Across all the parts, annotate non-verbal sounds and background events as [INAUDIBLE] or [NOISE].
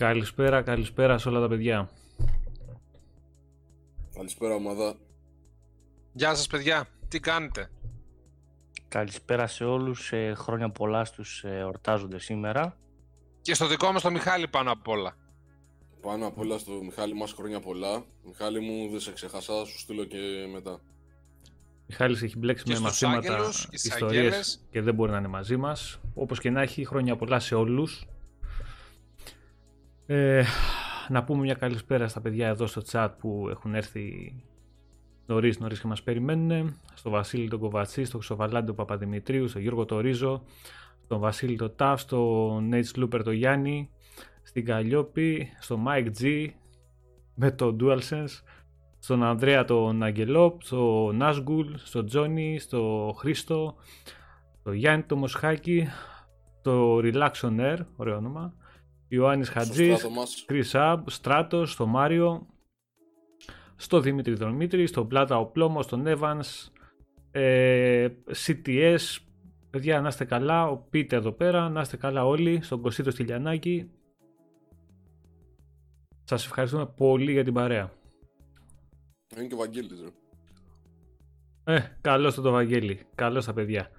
Καλησπέρα, καλησπέρα σε όλα τα παιδιά. Καλησπέρα ομάδα. Γεια σας παιδιά, τι κάνετε; Καλησπέρα σε όλους, ε, χρόνια πολλά στους ε, ορτάζονται σήμερα. Και στο δικό μας το Μιχάλη πάνω απ' όλα. Πάνω απ' όλα στο Μιχάλη μας χρόνια πολλά. Μιχάλη μου δεν σε ξεχασά, θα σου στείλω και μετά. Μιχάλης έχει μπλέξει Και με στους μαθήματα άγγελους και στις ιστορίες αγγέλες. και δεν μπορεί να είναι μαζί μας. Όπως και να έχει, χρόνια πολλά σε όλους. Ε, να πούμε μια καλησπέρα στα παιδιά εδώ στο chat που έχουν έρθει νωρίς νωρίς και μας περιμένουν. Στο Βασίλη τον Κοβατσί, στο Χρυσοβαλάντη τον Παπαδημητρίου, στο Γιώργο το Ρίζο, στον Βασίλη το Ταφ, στον Nate Slooper το Γιάννη, στην Καλλιόπη, στον Mike G με το DualSense, στον Ανδρέα τον Αγγελόπ, στο Νάσγκουλ, στο Τζόνι, στο Χρήστο, στο Γιάννη το Μοσχάκη, το Relax on Air, ωραίο όνομα, Ιωάννης Στο Χατζής, στράτο μας. Chris Ab, Στράτος, στο Μάριο, στο Δημήτρη Δρομήτρη, στον Πλάτα ο Πλόμος, στον Evans, ε, CTS, παιδιά να είστε καλά, ο Πίτε εδώ πέρα, να είστε καλά όλοι, στον Κωσίτο Στυλιανάκη. Σας ευχαριστούμε πολύ για την παρέα. Είναι και ο Βαγγέλης, ρε. Ε, καλώς το το Βαγγέλη, καλώς τα παιδιά.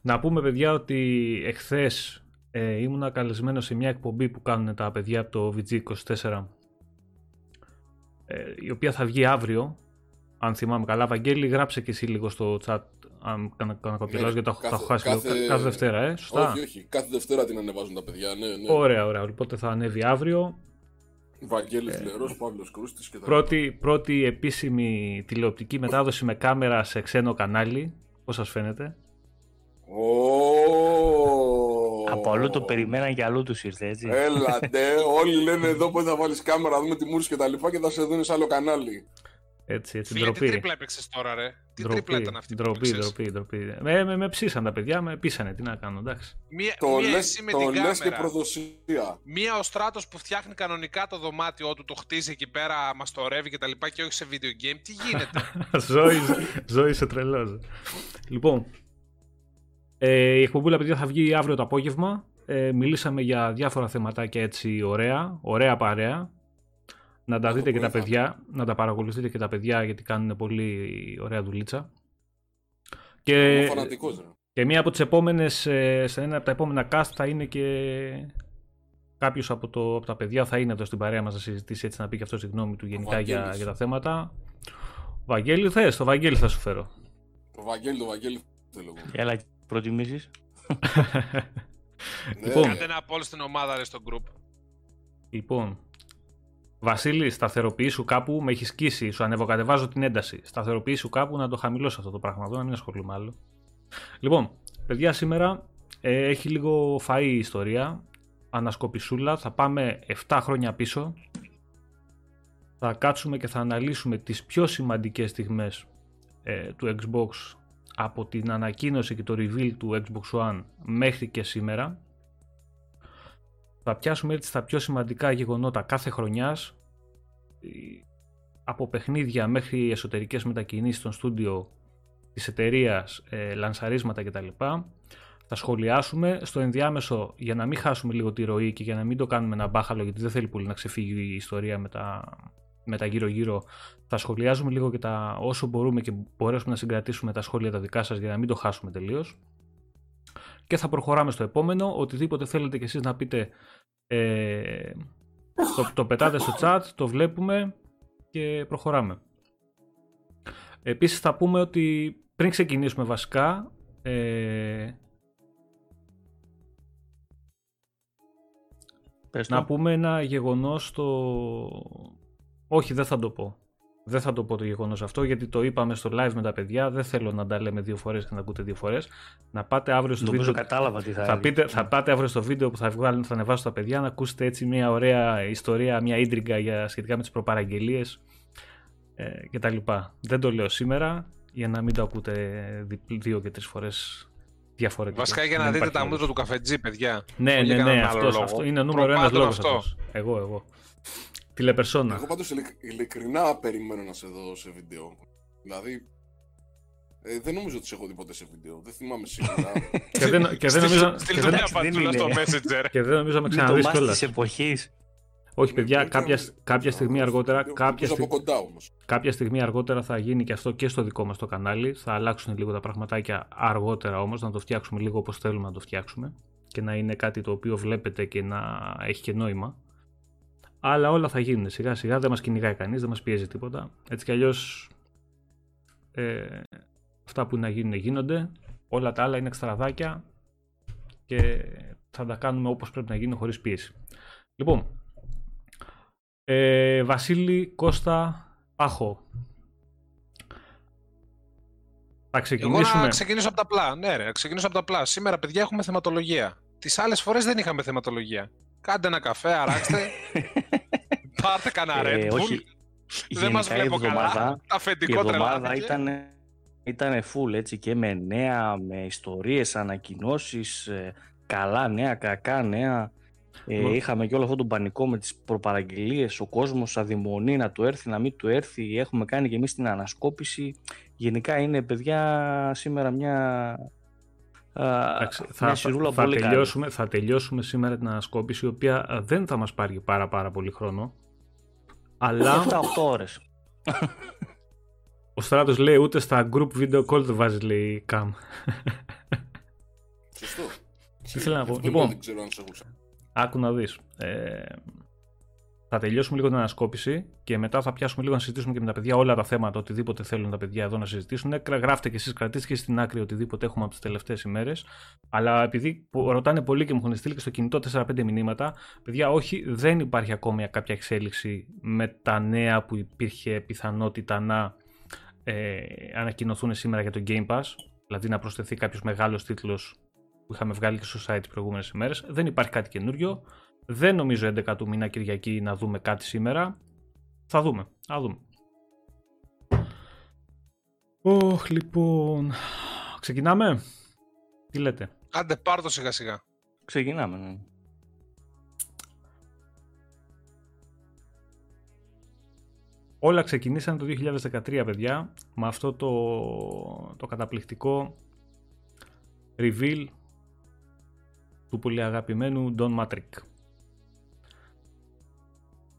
Να πούμε παιδιά ότι εχθές ε, ήμουνα καλεσμένος σε μια εκπομπή που κάνουν τα παιδιά από το VG24 ε, η οποία θα βγει αύριο αν θυμάμαι καλά. Βαγγέλη γράψε και εσύ λίγο στο chat αν κάνω κάνω κάποιο Ναι, λάθος γιατί τα, έχω- τα έχω χάσει κάθε- λίγο. Κάθε Δευτέρα, ε, σωστά. Όχι, όχι. Κάθε Δευτέρα την ανεβάζουν τα παιδιά. Ναι, ναι. Ωραία, ωραία. Οπότε θα ανέβει αύριο. Βαγγέλης Λερός, Παύλος Κρούστης και τα Πρώτη, πρώτη επίσημη τηλεοπτική μετάδοση με κάμερα σε ξένο κανάλι. Πώς σας φαίνεται; Ω. Από αλλού το περιμέναν και αλλού τους ήρθε, έτσι. Έλατε, [LAUGHS] όλοι λένε εδώ που θα βάλεις κάμερα, δούμε τη μούρση και τα λοιπά και θα σε δουν σε άλλο κανάλι. Έτσι, έτσι, Φίλε, τι ντροπή. τρίπλα έπαιξες τώρα ρε; Τι τρίπλα ήταν αυτή που ντροπή, έπαιξες; ντροπή, ντροπή. Με, με, με ψήσαν τα παιδιά, με πείσανε. Τι να κάνω, εντάξει. Μία, Το μία λες, εσύ με το την λες και κάμερα. προδοσία. Μία ο στράτος που φτιάχνει κανονικά το δωμάτιό του, το χτίζει εκεί πέρα, μας το ρεύει και τα λοιπά και όχι σε video game. Τι γίνεται; [LAUGHS] ζωή, ζωή σε τρελός. Λοιπόν, ε, η εκπομπούλα παιδιά θα βγει αύριο το απόγευμα. Ε, μιλήσαμε για διάφορα θεματάκια έτσι ωραία, ωραία παρέα. Να τα Να το δείτε και τα πούμε, παιδιά, να τα παρακολουθείτε και τα παιδιά γιατί κάνουν πολύ ωραία δουλίτσα. Και, Είμαι φανατικός, ρε. και μία από τις επόμενες, ε, σε ένα από τα επόμενα cast θα είναι και κάποιος από, το, από τα παιδιά θα είναι εδώ στην παρέα μας να συζητήσει έτσι να πει και αυτό τη γνώμη του γενικά για, Βαγγέλης. για τα θέματα. Βαγγέλη θες, το Βαγγέλη θα σου φέρω. Το Βαγγέλη, το Βαγγέλη θέλω εγώ. Έλα, προτιμήσεις; [LAUGHS] Ναι, Λοιπόν. Κάντε ένα poll στην ομάδα ρε στο group. Λοιπόν, Βασίλη, σταθεροποιήσου κάπου, με έχεις σκίσει, σου ανεβοκατεβάζω την ένταση. Σταθεροποιήσου κάπου να το χαμηλώσω αυτό το πράγμα εδώ, να μην ασχολούμαι άλλο. Λοιπόν, παιδιά, σήμερα ε, έχει λίγο φαΐ η ιστορία. Ανασκοπησούλα, θα πάμε 7 χρόνια πίσω. Θα κάτσουμε και θα αναλύσουμε τις πιο σημαντικές στιγμές ε, του Xbox από την ανακοίνωση και το reveal του Xbox One μέχρι και σήμερα. Θα πιάσουμε έτσι τα πιο σημαντικά γεγονότα κάθε χρονιάς ε, από παιχνίδια μέχρι εσωτερικές μετακινήσεις στον στούντιο της εταιρείας, ε, λανσαρίσματα κτλ. Θα σχολιάσουμε στο ενδιάμεσο για να μην χάσουμε λίγο τη ροή και για να μην το κάνουμε ένα μπάχαλο γιατί δεν θέλει πολύ να ξεφύγει η ιστορία με τα, με τα γύρω-γύρω. Θα σχολιάζουμε λίγο και τα όσο μπορούμε και μπορέσουμε να συγκρατήσουμε τα σχόλια τα δικά σας για να μην το χάσουμε τελείως. Και θα προχωράμε στο επόμενο. Οτιδήποτε θέλετε κι εσείς να πείτε ε, το, το πετάτε στο chat, το βλέπουμε και προχωράμε. Επίσης θα πούμε ότι πριν ξεκινήσουμε βασικά ε, Πες να το. πούμε ένα γεγονός το... Όχι δεν θα το πω. Δεν θα το πω το γεγονός αυτό γιατί το είπαμε στο live με τα παιδιά. Δεν θέλω να τα λέμε δύο φορές και να ακούτε δύο φορές. Να πάτε αύριο στο Νομίζω βίντεο κατάλαβα τι θα θα, έλεγες. πείτε, θα πάτε αύριο στο βίντεο που θα, βγάλουν, θα ανεβάσω τα παιδιά να ακούσετε έτσι μια ωραία ιστορία, μια ίντριγκα για, σχετικά με τις προπαραγγελίες ε, και τα λοιπά. Δεν το λέω σήμερα για να μην το ακούτε δι- δύο και τρεις φορές διαφορετικά. Βασικά για να Δεν δείτε υπάρχει τα λόγος. μούτρα του καφετζή, παιδιά. Ναι, Όχι ναι, για ναι, κανέναν άλλο αυτός, λόγο. αυτό είναι νούμερο ένας Προπάντων λόγος αυτό. αυτός. Εγώ, εγώ. Τηλεπερσόνα. Εγώ πάντως ειλικ- ειλικρινά περιμένω να σε δω σε βίντεο. Δηλαδή, ε, δεν νομίζω ότι σε έχω δει ποτέ σε βίντεο. Δεν θυμάμαι σίγουρα. [LAUGHS] και δεν, και δεν νομίζω, Στη και δεν, δουλειά δεν πατσούλα είναι. στο Messenger. και δεν νομίζω να με Είναι το ξαναδείς μάτι κιόλας. της εποχής. Όχι, παιδιά, Ναι, κάποια, και- κάποια στιγμή αργότερα, Βίντεο- κάποια, βίντεο στιγ- από κοντά όμως. κάποια στιγμή αργότερα θα γίνει και αυτό και στο δικό μας το κανάλι. Θα αλλάξουν λίγο τα πραγματάκια αργότερα όμως, να το φτιάξουμε λίγο όπως θέλουμε να το φτιάξουμε και να είναι κάτι το οποίο βλέπετε και να έχει και νόημα. Αλλά όλα θα γίνουν σιγά σιγά, δεν μας κυνηγάει κανείς, δεν μας πιέζει τίποτα. Έτσι κι αλλιώς ε, αυτά που να γίνουν γίνονται, όλα τα άλλα είναι εξτραδάκια και θα τα κάνουμε όπως πρέπει να γίνουν χωρίς πίεση. Λοιπόν, ε, Βασίλη, Κώστα, Άχο. Θα Εγώ ξεκινήσουμε. να ξεκινήσω από τα απλά. Ναι, ρε, να ξεκινήσω από τα απλά. Σήμερα, παιδιά, έχουμε θεματολογία. Τις άλλες φορές δεν είχαμε θεματολογία. Κάντε ένα καφέ, αράξτε. [LAUGHS] Πάρτε κανένα Ε, Red Bull. όχι, Δεν μας γενικά η βλέπω καλά. εβδομάδα, η Αφεντικό εβδομάδα τρελάθηκε. ήταν, ήταν full έτσι και με νέα, με ιστορίες, ανακοινώσεις, ε, καλά νέα, κακά νέα. Ε, Μα- είχαμε και όλο αυτό το πανικό με τις προπαραγγελίες, ο κόσμος αδειμονεί να του έρθει, να μην του έρθει, έχουμε κάνει και εμείς την ανασκόπηση. Γενικά είναι παιδιά σήμερα μια, α, Εντάξει, μια θα, σειρούλα θα, πολύ καλή. τελειώσουμε, θα τελειώσουμε σήμερα την ανασκόπηση, η οποία ε, δεν θα μας πάρει πάρα πάρα πολύ χρόνο. Αλλά 7-8 ώρες. ο Στράτος λέει ούτε στα group video call δεν βάζεις λέει cam. Σωστό. ήθελα να πω. Αυτό Λοιπόν. Δεν ξέρω αν σε άκουσα. Άκου να δεις. Ε, θα τελειώσουμε λίγο την ανασκόπηση και μετά θα πιάσουμε λίγο να συζητήσουμε και με τα παιδιά όλα τα θέματα, οτιδήποτε θέλουν τα παιδιά εδώ να συζητήσουν. Ε, Γράφτε και εσείς, κρατήστε και στην άκρη οτιδήποτε έχουμε από τις τελευταίες ημέρες. Αλλά επειδή πο- ρωτάνε πολύ και μου έχουν στείλει και στο κινητό 4-5 μηνύματα, παιδιά, όχι, δεν υπάρχει ακόμη κάποια εξέλιξη με τα νέα που υπήρχε πιθανότητα να ε, ανακοινωθούν σήμερα για το Game Pass. Δηλαδή να προσθεθεί κάποιος μεγάλος τίτλος που είχαμε βγάλει και στο site τις προηγούμενες ημέρες. Δεν υπάρχει κάτι καινούριο. Δεν νομίζω 11 του μήνα Κυριακή να δούμε κάτι σήμερα. Θα δούμε. Θα δούμε. Ωχ, λοιπόν. Ξεκινάμε; Τι λέτε; Άντε, πάρ' το σιγά σιγά. Ξεκινάμε. ναι. Όλα ξεκινήσαν το 2013, παιδιά, με αυτό το, το καταπληκτικό reveal του πολύ αγαπημένου Don Matrick.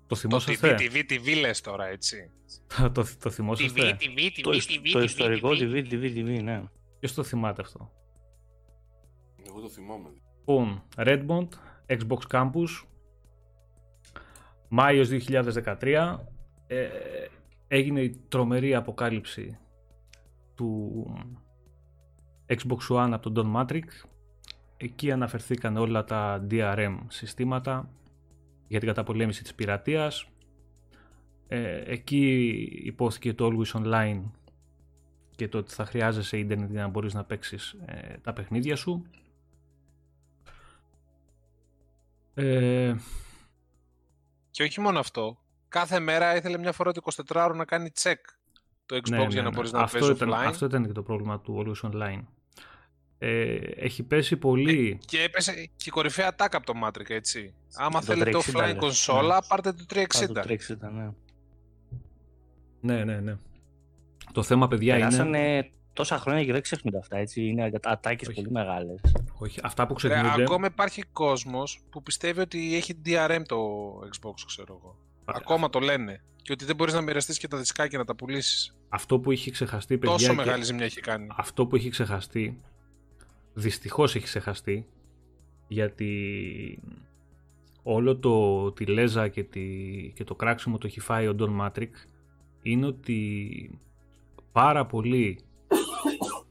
Το Το θυμόσαστε; TV, TV, TV λες τώρα, έτσι. [LAUGHS] το, το, το TV, θυμόσαστε; TV, TV, Το, TV, το TV, ιστορικό TV. TV, TV, TV, ναι. Ποιος το θυμάται αυτό; Εγώ το θυμάμαι. Λοιπόν, Redmond, Xbox Campus, Μάιος 2013, ε, έγινε η τρομερή αποκάλυψη του Xbox One από τον Don Matrix. Εκεί αναφερθήκαν όλα τα DRM συστήματα για την καταπολέμηση της πειρατείας. Ε, εκεί υπόθηκε το Always Online και το ότι θα χρειάζεσαι ίντερνετ για να μπορείς να παίξεις ε, τα παιχνίδια σου. Ε, Και όχι μόνο αυτό. Κάθε μέρα ήθελε μια φορά το 24ωρο να κάνει check το Xbox ναι, ναι, για να ναι. μπορείς να αυτό παίζεις ήταν, offline. Αυτό ήταν και το πρόβλημα του Always Online. Ε, έχει πέσει πολύ... Και έπεσε και η κορυφαία attack από το Matrix, έτσι. Άμα Το θέλετε 360 offline λες. κονσόλα, Ναι. πάρτε το 360. Α, το 360, ναι. Ναι, ναι, ναι. Το θέμα, παιδιά, είναι... Περάσανε τόσα χρόνια και δεν ξεχνούνται αυτά, έτσι. Είναι ατάκες Όχι. πολύ μεγάλες. Όχι, αυτά που Ρε, ξεχνούνται... ακόμα υπάρχει κόσμος που πιστεύει ότι έχει DRM το Xbox, ξέρω εγώ. Ακόμα το λένε. Και ότι δεν μπορείς να μοιραστείς και τα δισκάκια να τα πουλήσεις. Αυτό που είχε ξεχαστεί, παιδιά... Τόσο και- μεγάλη ζημιά έχει κάνει. Αυτό που έχει ξεχαστεί, δυστυχώς έχει ξεχαστεί, γιατί όλο το τη λέζα και, τη, και το κράξιμο το έχει φάει ο Don Matrix είναι ότι πάρα πολύ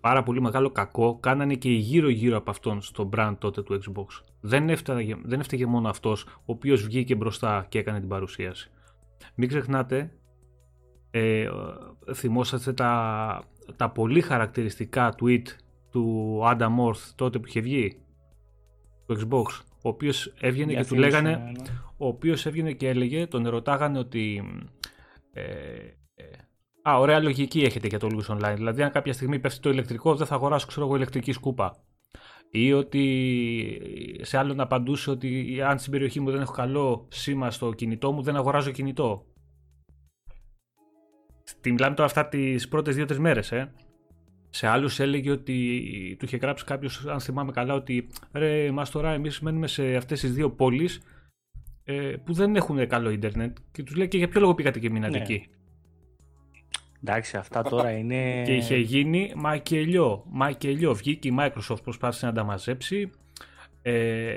πάρα πολύ μεγάλο κακό κάνανε και οι γύρω γύρω από αυτόν στο brand τότε του Xbox. Δεν έφταγε, δεν έφταιγε μόνο αυτός ο οποίος βγήκε μπροστά και έκανε την παρουσίαση. Μην ξεχνάτε, ε, θυμόσαστε τα, τα πολύ χαρακτηριστικά tweet του Adam Orth τότε που είχε βγει το Xbox ο οποίος έβγαινε Για και του θύμισε, λέγανε ναι, ναι. ο οποίος έβγαινε και έλεγε, τον ερωτάγανε ότι ε, ε, Α, ωραία λογική έχετε για το Always Online. Δηλαδή, αν κάποια στιγμή πέφτει το ηλεκτρικό, δεν θα αγοράσω, ξέρω εγώ, ηλεκτρική σκούπα. Ή ότι σε άλλον απαντούσε ότι αν στην περιοχή μου δεν έχω καλό σήμα στο κινητό μου, δεν αγοράζω κινητό. Τι μιλάμε τώρα αυτά τις πρώτες δύο-τρεις μέρες, ε. Σε άλλους έλεγε ότι του είχε γράψει κάποιος, αν θυμάμαι καλά, ότι ρε, μας τώρα εμείς μένουμε σε αυτές τις δύο πόλεις ε, που δεν έχουν καλό ίντερνετ και τους λέει και για ποιο λόγο πήγατε και μείνατε Ναι. εκεί; Εντάξει, αυτά τώρα είναι. Και είχε γίνει μακελιό. Μακελιό. Βγήκε η Microsoft, προσπάθησε να τα μαζέψει. Ε,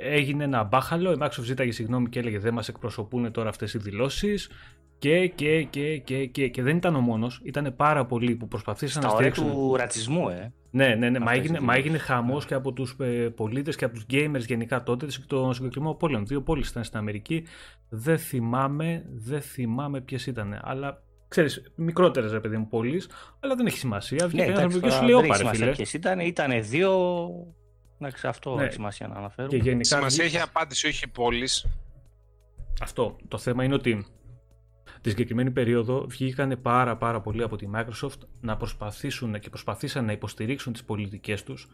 έγινε ένα μπάχαλο. Η Microsoft ζήταγε συγγνώμη και έλεγε δεν μας εκπροσωπούν τώρα αυτές οι δηλώσεις. Και, και, και, και, και, και δεν ήταν ο μόνος. Ήταν πάρα πολλοί που προσπαθήσαν Στα να όρια στηρίξουν. του ρατσισμού, ε. Ναι, ναι, ναι. Μα Αυτές έγινε, οι μα δηλώσεις. έγινε χαμός και από τους ε, πολίτες και από τους gamers γενικά τότε των συγκεκριμένων πόλεων. Δύο πόλεις ήταν στην Αμερική. Δεν θυμάμαι, δεν θυμάμαι ποιες ήταν. Αλλά ξέρεις, μικρότερες ρε παιδί μου πόλεις, αλλά δεν έχει σημασία. Βγήκε Ναι, ένας εντάξει, άνθρωπο και τώρα σου λέει: δεν Όπα, έχει ρε σημασία φίλε. ποιες ήταν. Ήταν δύο. Εντάξει, αυτό Ναι. έχει σημασία να αναφέρω. Και γενικά. Σημασία βγήκε- έχει απάντηση, όχι η πόλη. Αυτό. Το θέμα είναι ότι τη συγκεκριμένη περίοδο βγήκαν πάρα πάρα πολλοί από τη Microsoft να προσπαθήσουν και προσπαθήσαν να υποστηρίξουν τις πολιτικές τους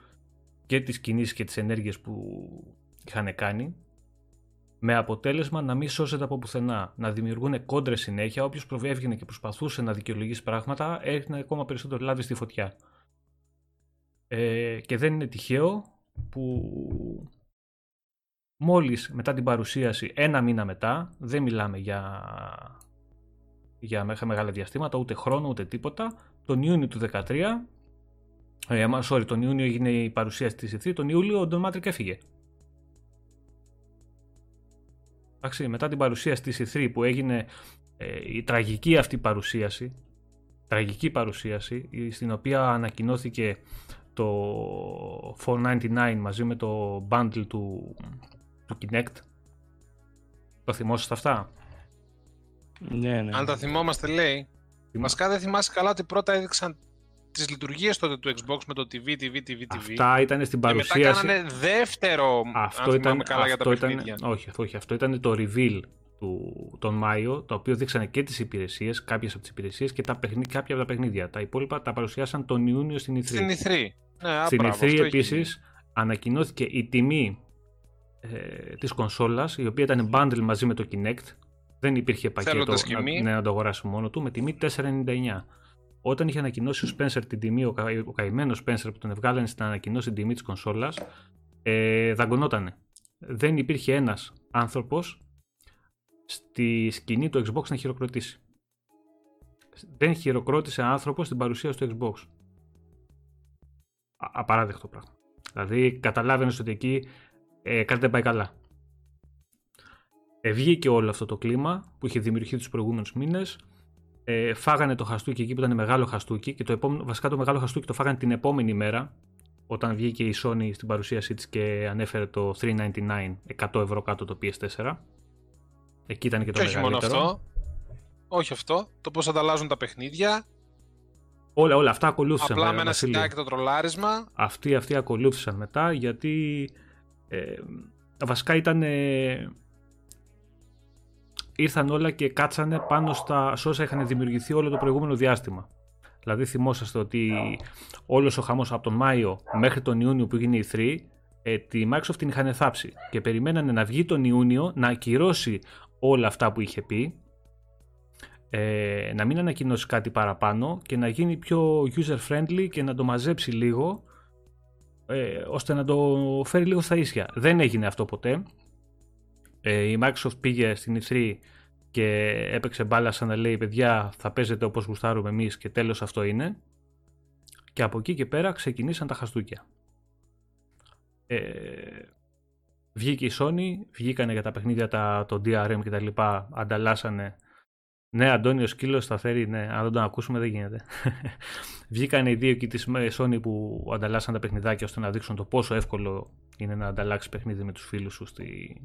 και τις κινήσεις και τις ενέργειες που είχαν κάνει με αποτέλεσμα να μην σώζεται από πουθενά, να δημιουργούν κόντρες συνέχεια. Όποιος προβέβγαινε και προσπαθούσε να δικαιολογήσει πράγματα, έριχνε ακόμα περισσότερο λάδι στη φωτιά. Ε, και δεν είναι τυχαίο που μόλις μετά την παρουσίαση, ένα μήνα μετά, δεν μιλάμε για, για μέχρι μεγάλα διαστήματα, ούτε χρόνο, ούτε τίποτα, τον Ιούνιο του 2013, ε, μα- sorry, τον Ιούνιο έγινε η παρουσίαση της E3, τον Ιούλιο ο Ντον Μάτρικ έφυγε. Εντάξει, μετά την παρουσίαση της E3 που έγινε ε, η τραγική αυτή παρουσίαση, τραγική παρουσίαση, η- στην οποία ανακοινώθηκε το 499 μαζί με το bundle του, του Kinect. Το θυμόσαστε αυτά; Ναι, ναι. Αν τα θυμόμαστε, λέει. Βασικά δεν θυμάσαι καλά ότι πρώτα έδειξαν τις λειτουργίες τότε του Xbox με το TV, TV, TV, TV. Αυτά ήταν στην και μετά παρουσίαση. κάνανε δεύτερο. Αυτό αν ήταν, θυμάμαι καλά για τα αυτό ήταν, παιχνίδια. όχι, όχι, αυτό ήταν το reveal του, τον Μάιο, το οποίο δείξανε και τις υπηρεσίες, κάποιες από τις υπηρεσίες και τα παιχνί, κάποια από τα παιχνίδια. Τα υπόλοιπα τα παρουσιάσαν τον Ιούνιο στην E3. Στην E3. Ναι, α, Στην μπράβο, E3 αυτό έχει επίσης ανακοινώθηκε η τιμή ε, της κονσόλας, η οποία ήταν bundle μαζί με το Kinect. Δεν υπήρχε πακέτο Θέλοντας και να, μη. ναι, να το αγοράσει μόνο του, με τιμή 4,99. Όταν είχε ανακοινώσει ο Spencer την τιμή, ο, κα- ο καημένος Spencer που τον εβγάλανε στην ανακοινώση την τιμή της κονσόλας, ε, δαγκωνότανε. Δεν υπήρχε ένας άνθρωπος στη σκηνή του Xbox να χειροκροτήσει. Δεν χειροκρότησε άνθρωπος στην παρουσίαση του Xbox. Α- απαράδεκτο πράγμα. Δηλαδή καταλάβαινες ότι εκεί ε, κάτι δεν πάει καλά. Ε, βγήκε όλο αυτό το κλίμα που είχε δημιουργηθεί τους προηγούμενους μήνες. Ε, φάγανε το χαστούκι εκεί που ήταν μεγάλο χαστούκι και το επόμενο, βασικά το μεγάλο χαστούκι το φάγανε την επόμενη μέρα όταν βγήκε η Sony στην παρουσίασή της και ανέφερε το 399 100 ευρώ κάτω το PS4. Εκεί ήταν και το Και όχι μόνο μεγαλύτερο. αυτό. Όχι αυτό. Το πώς ανταλλάζουν τα παιχνίδια. Όλα, όλα αυτά ακολούθησαν. Απλά βέβαια, με ένα Βασίλη. σιτάκι το τρολάρισμα. αυτοί, αυτοί ακολούθησαν μετά γιατί ε, βασικά ήταν ε, ήρθαν όλα και κάτσανε πάνω στα σε όσα είχαν δημιουργηθεί όλο το προηγούμενο διάστημα. Δηλαδή θυμόσαστε ότι όλος ο χαμός από τον Μάιο μέχρι τον Ιούνιο που έγινε η 3 ε, τη Microsoft την είχαν θάψει και περιμένανε να βγει τον Ιούνιο να ακυρώσει όλα αυτά που είχε πει ε, να μην ανακοινώσει κάτι παραπάνω και να γίνει πιο user friendly και να το μαζέψει λίγο ε, ώστε να το φέρει λίγο στα ίσια. Δεν έγινε αυτό ποτέ. Ε, η Microsoft πήγε στην E3 και έπαιξε μπάλα σαν να λέει παιδιά θα παίζετε όπως γουστάρουμε εμείς και τέλος αυτό είναι. Και από εκεί και πέρα ξεκινήσαν τα χαστούκια. Ε, βγήκε η Sony, βγήκανε για τα παιχνίδια τα, το DRM και τα λοιπά, ανταλλάσσανε ναι, Αντώνιο Σκύλος θα φέρει. Ναι, αν δεν τον ακούσουμε δεν γίνεται. [LAUGHS] Βγήκαν οι δύο εκεί της Sony που ανταλλάσσαν τα παιχνιδάκια ώστε να δείξουν το πόσο εύκολο είναι να ανταλλάξεις παιχνίδι με τους φίλους σου στη...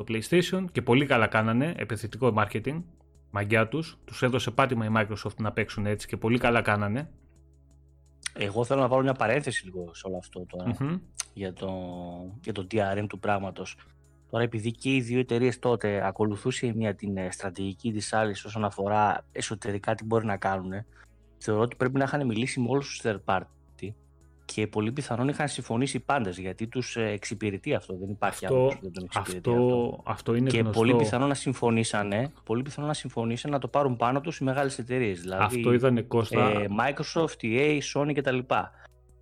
στο PlayStation και πολύ καλά κάνανε. Επιθετικό marketing. Μαγκιά τους. Τους έδωσε πάτημα η Microsoft να παίξουν έτσι και πολύ καλά κάνανε. Εγώ θέλω να βάλω μια παρένθεση λίγο σε όλο αυτό τώρα Μμμ. για, το, για το DRM του πράγματος. Τώρα επειδή και οι δύο εταιρείες τότε ακολουθούσε η μία την ε, στρατηγική της άλλης όσον αφορά εσωτερικά τι μπορεί να κάνουν, θεωρώ ότι πρέπει να είχαν μιλήσει με όλους τους third party και πολύ πιθανόν είχαν συμφωνήσει οι πάντες γιατί τους ε, εξυπηρετεί αυτό, δεν υπάρχει Αυτό, άνθρωπος που δεν τον εξυπηρετεί αυτό. αυτό, αυτό είναι Και γνωστό. πολύ πιθανόν να συμφωνήσανε, πολύ πιθανόν να συμφωνήσανε να το πάρουν πάνω τους οι μεγάλες εταιρείες. Δηλαδή, Αυτό είδανε Κώστα. ε, Microsoft, EA, Sony κτλ.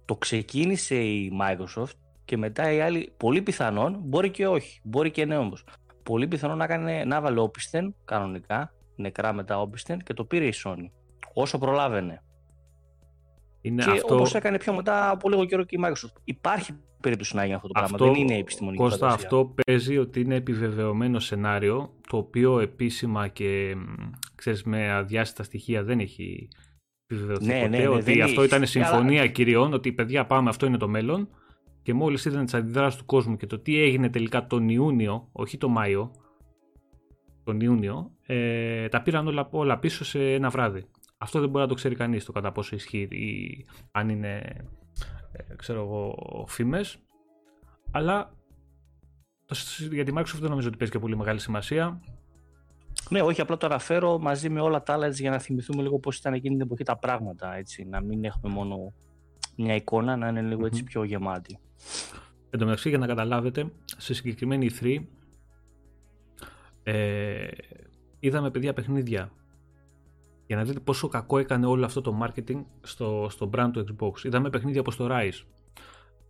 Το ξεκίνησε η Microsoft και μετά οι άλλοι, πολύ πιθανόν, μπορεί και όχι, μπορεί και ναι όμως, πολύ πιθανό να, έκανε, να βάλε όπισθεν κανονικά, νεκρά μετά όπισθεν και το πήρε η Sony. Όσο προλάβαινε. Είναι και αυτό... όπως έκανε πιο μετά από λίγο καιρό και η Microsoft. Υπάρχει περίπτωση να γίνει αυτό το πράγμα. Αυτό, Δεν είναι επιστημονική Κώστα, φαντασία. αυτό παίζει ότι είναι επιβεβαιωμένο σενάριο, το οποίο επίσημα και μ, ξέρεις, με αδιάστατα στοιχεία δεν έχει επιβεβαιωθεί Ναι, ποτέ. ναι, ναι, ότι δεν αυτό έχει. ήταν συμφωνία Αλλά- κυριών, ότι παιδιά πάμε, αυτό είναι το μέλλον. Και μόλις είδαν τις αντιδράσεις του κόσμου και το τι έγινε τελικά τον Ιούνιο, όχι τον Μάιο, τον Ιούνιο, ε, τα πήραν όλα, όλα πίσω σε ένα βράδυ. Αυτό δεν μπορεί να το ξέρει κανείς το κατά πόσο ισχύει ή αν είναι, ε, ξέρω εγώ, φήμες. Αλλά το, σ- για τη Microsoft δεν νομίζω ότι παίζει και πολύ μεγάλη σημασία. Ναι, όχι, απλά το αναφέρω μαζί με όλα τα άλλα έτσι, για να θυμηθούμε λίγο πώς ήταν εκείνη την εποχή τα πράγματα. Έτσι, να μην έχουμε μόνο μια εικόνα, να είναι λίγο έτσι Μμμ. πιο γεμάτη. Εν τω μεταξύ, για να καταλάβετε, σε συγκεκριμένη E3 ε, είδαμε παιδιά παιχνίδια. Για να δείτε πόσο κακό έκανε όλο αυτό το marketing στο, στο brand του Xbox. Είδαμε παιχνίδια όπως το Rise,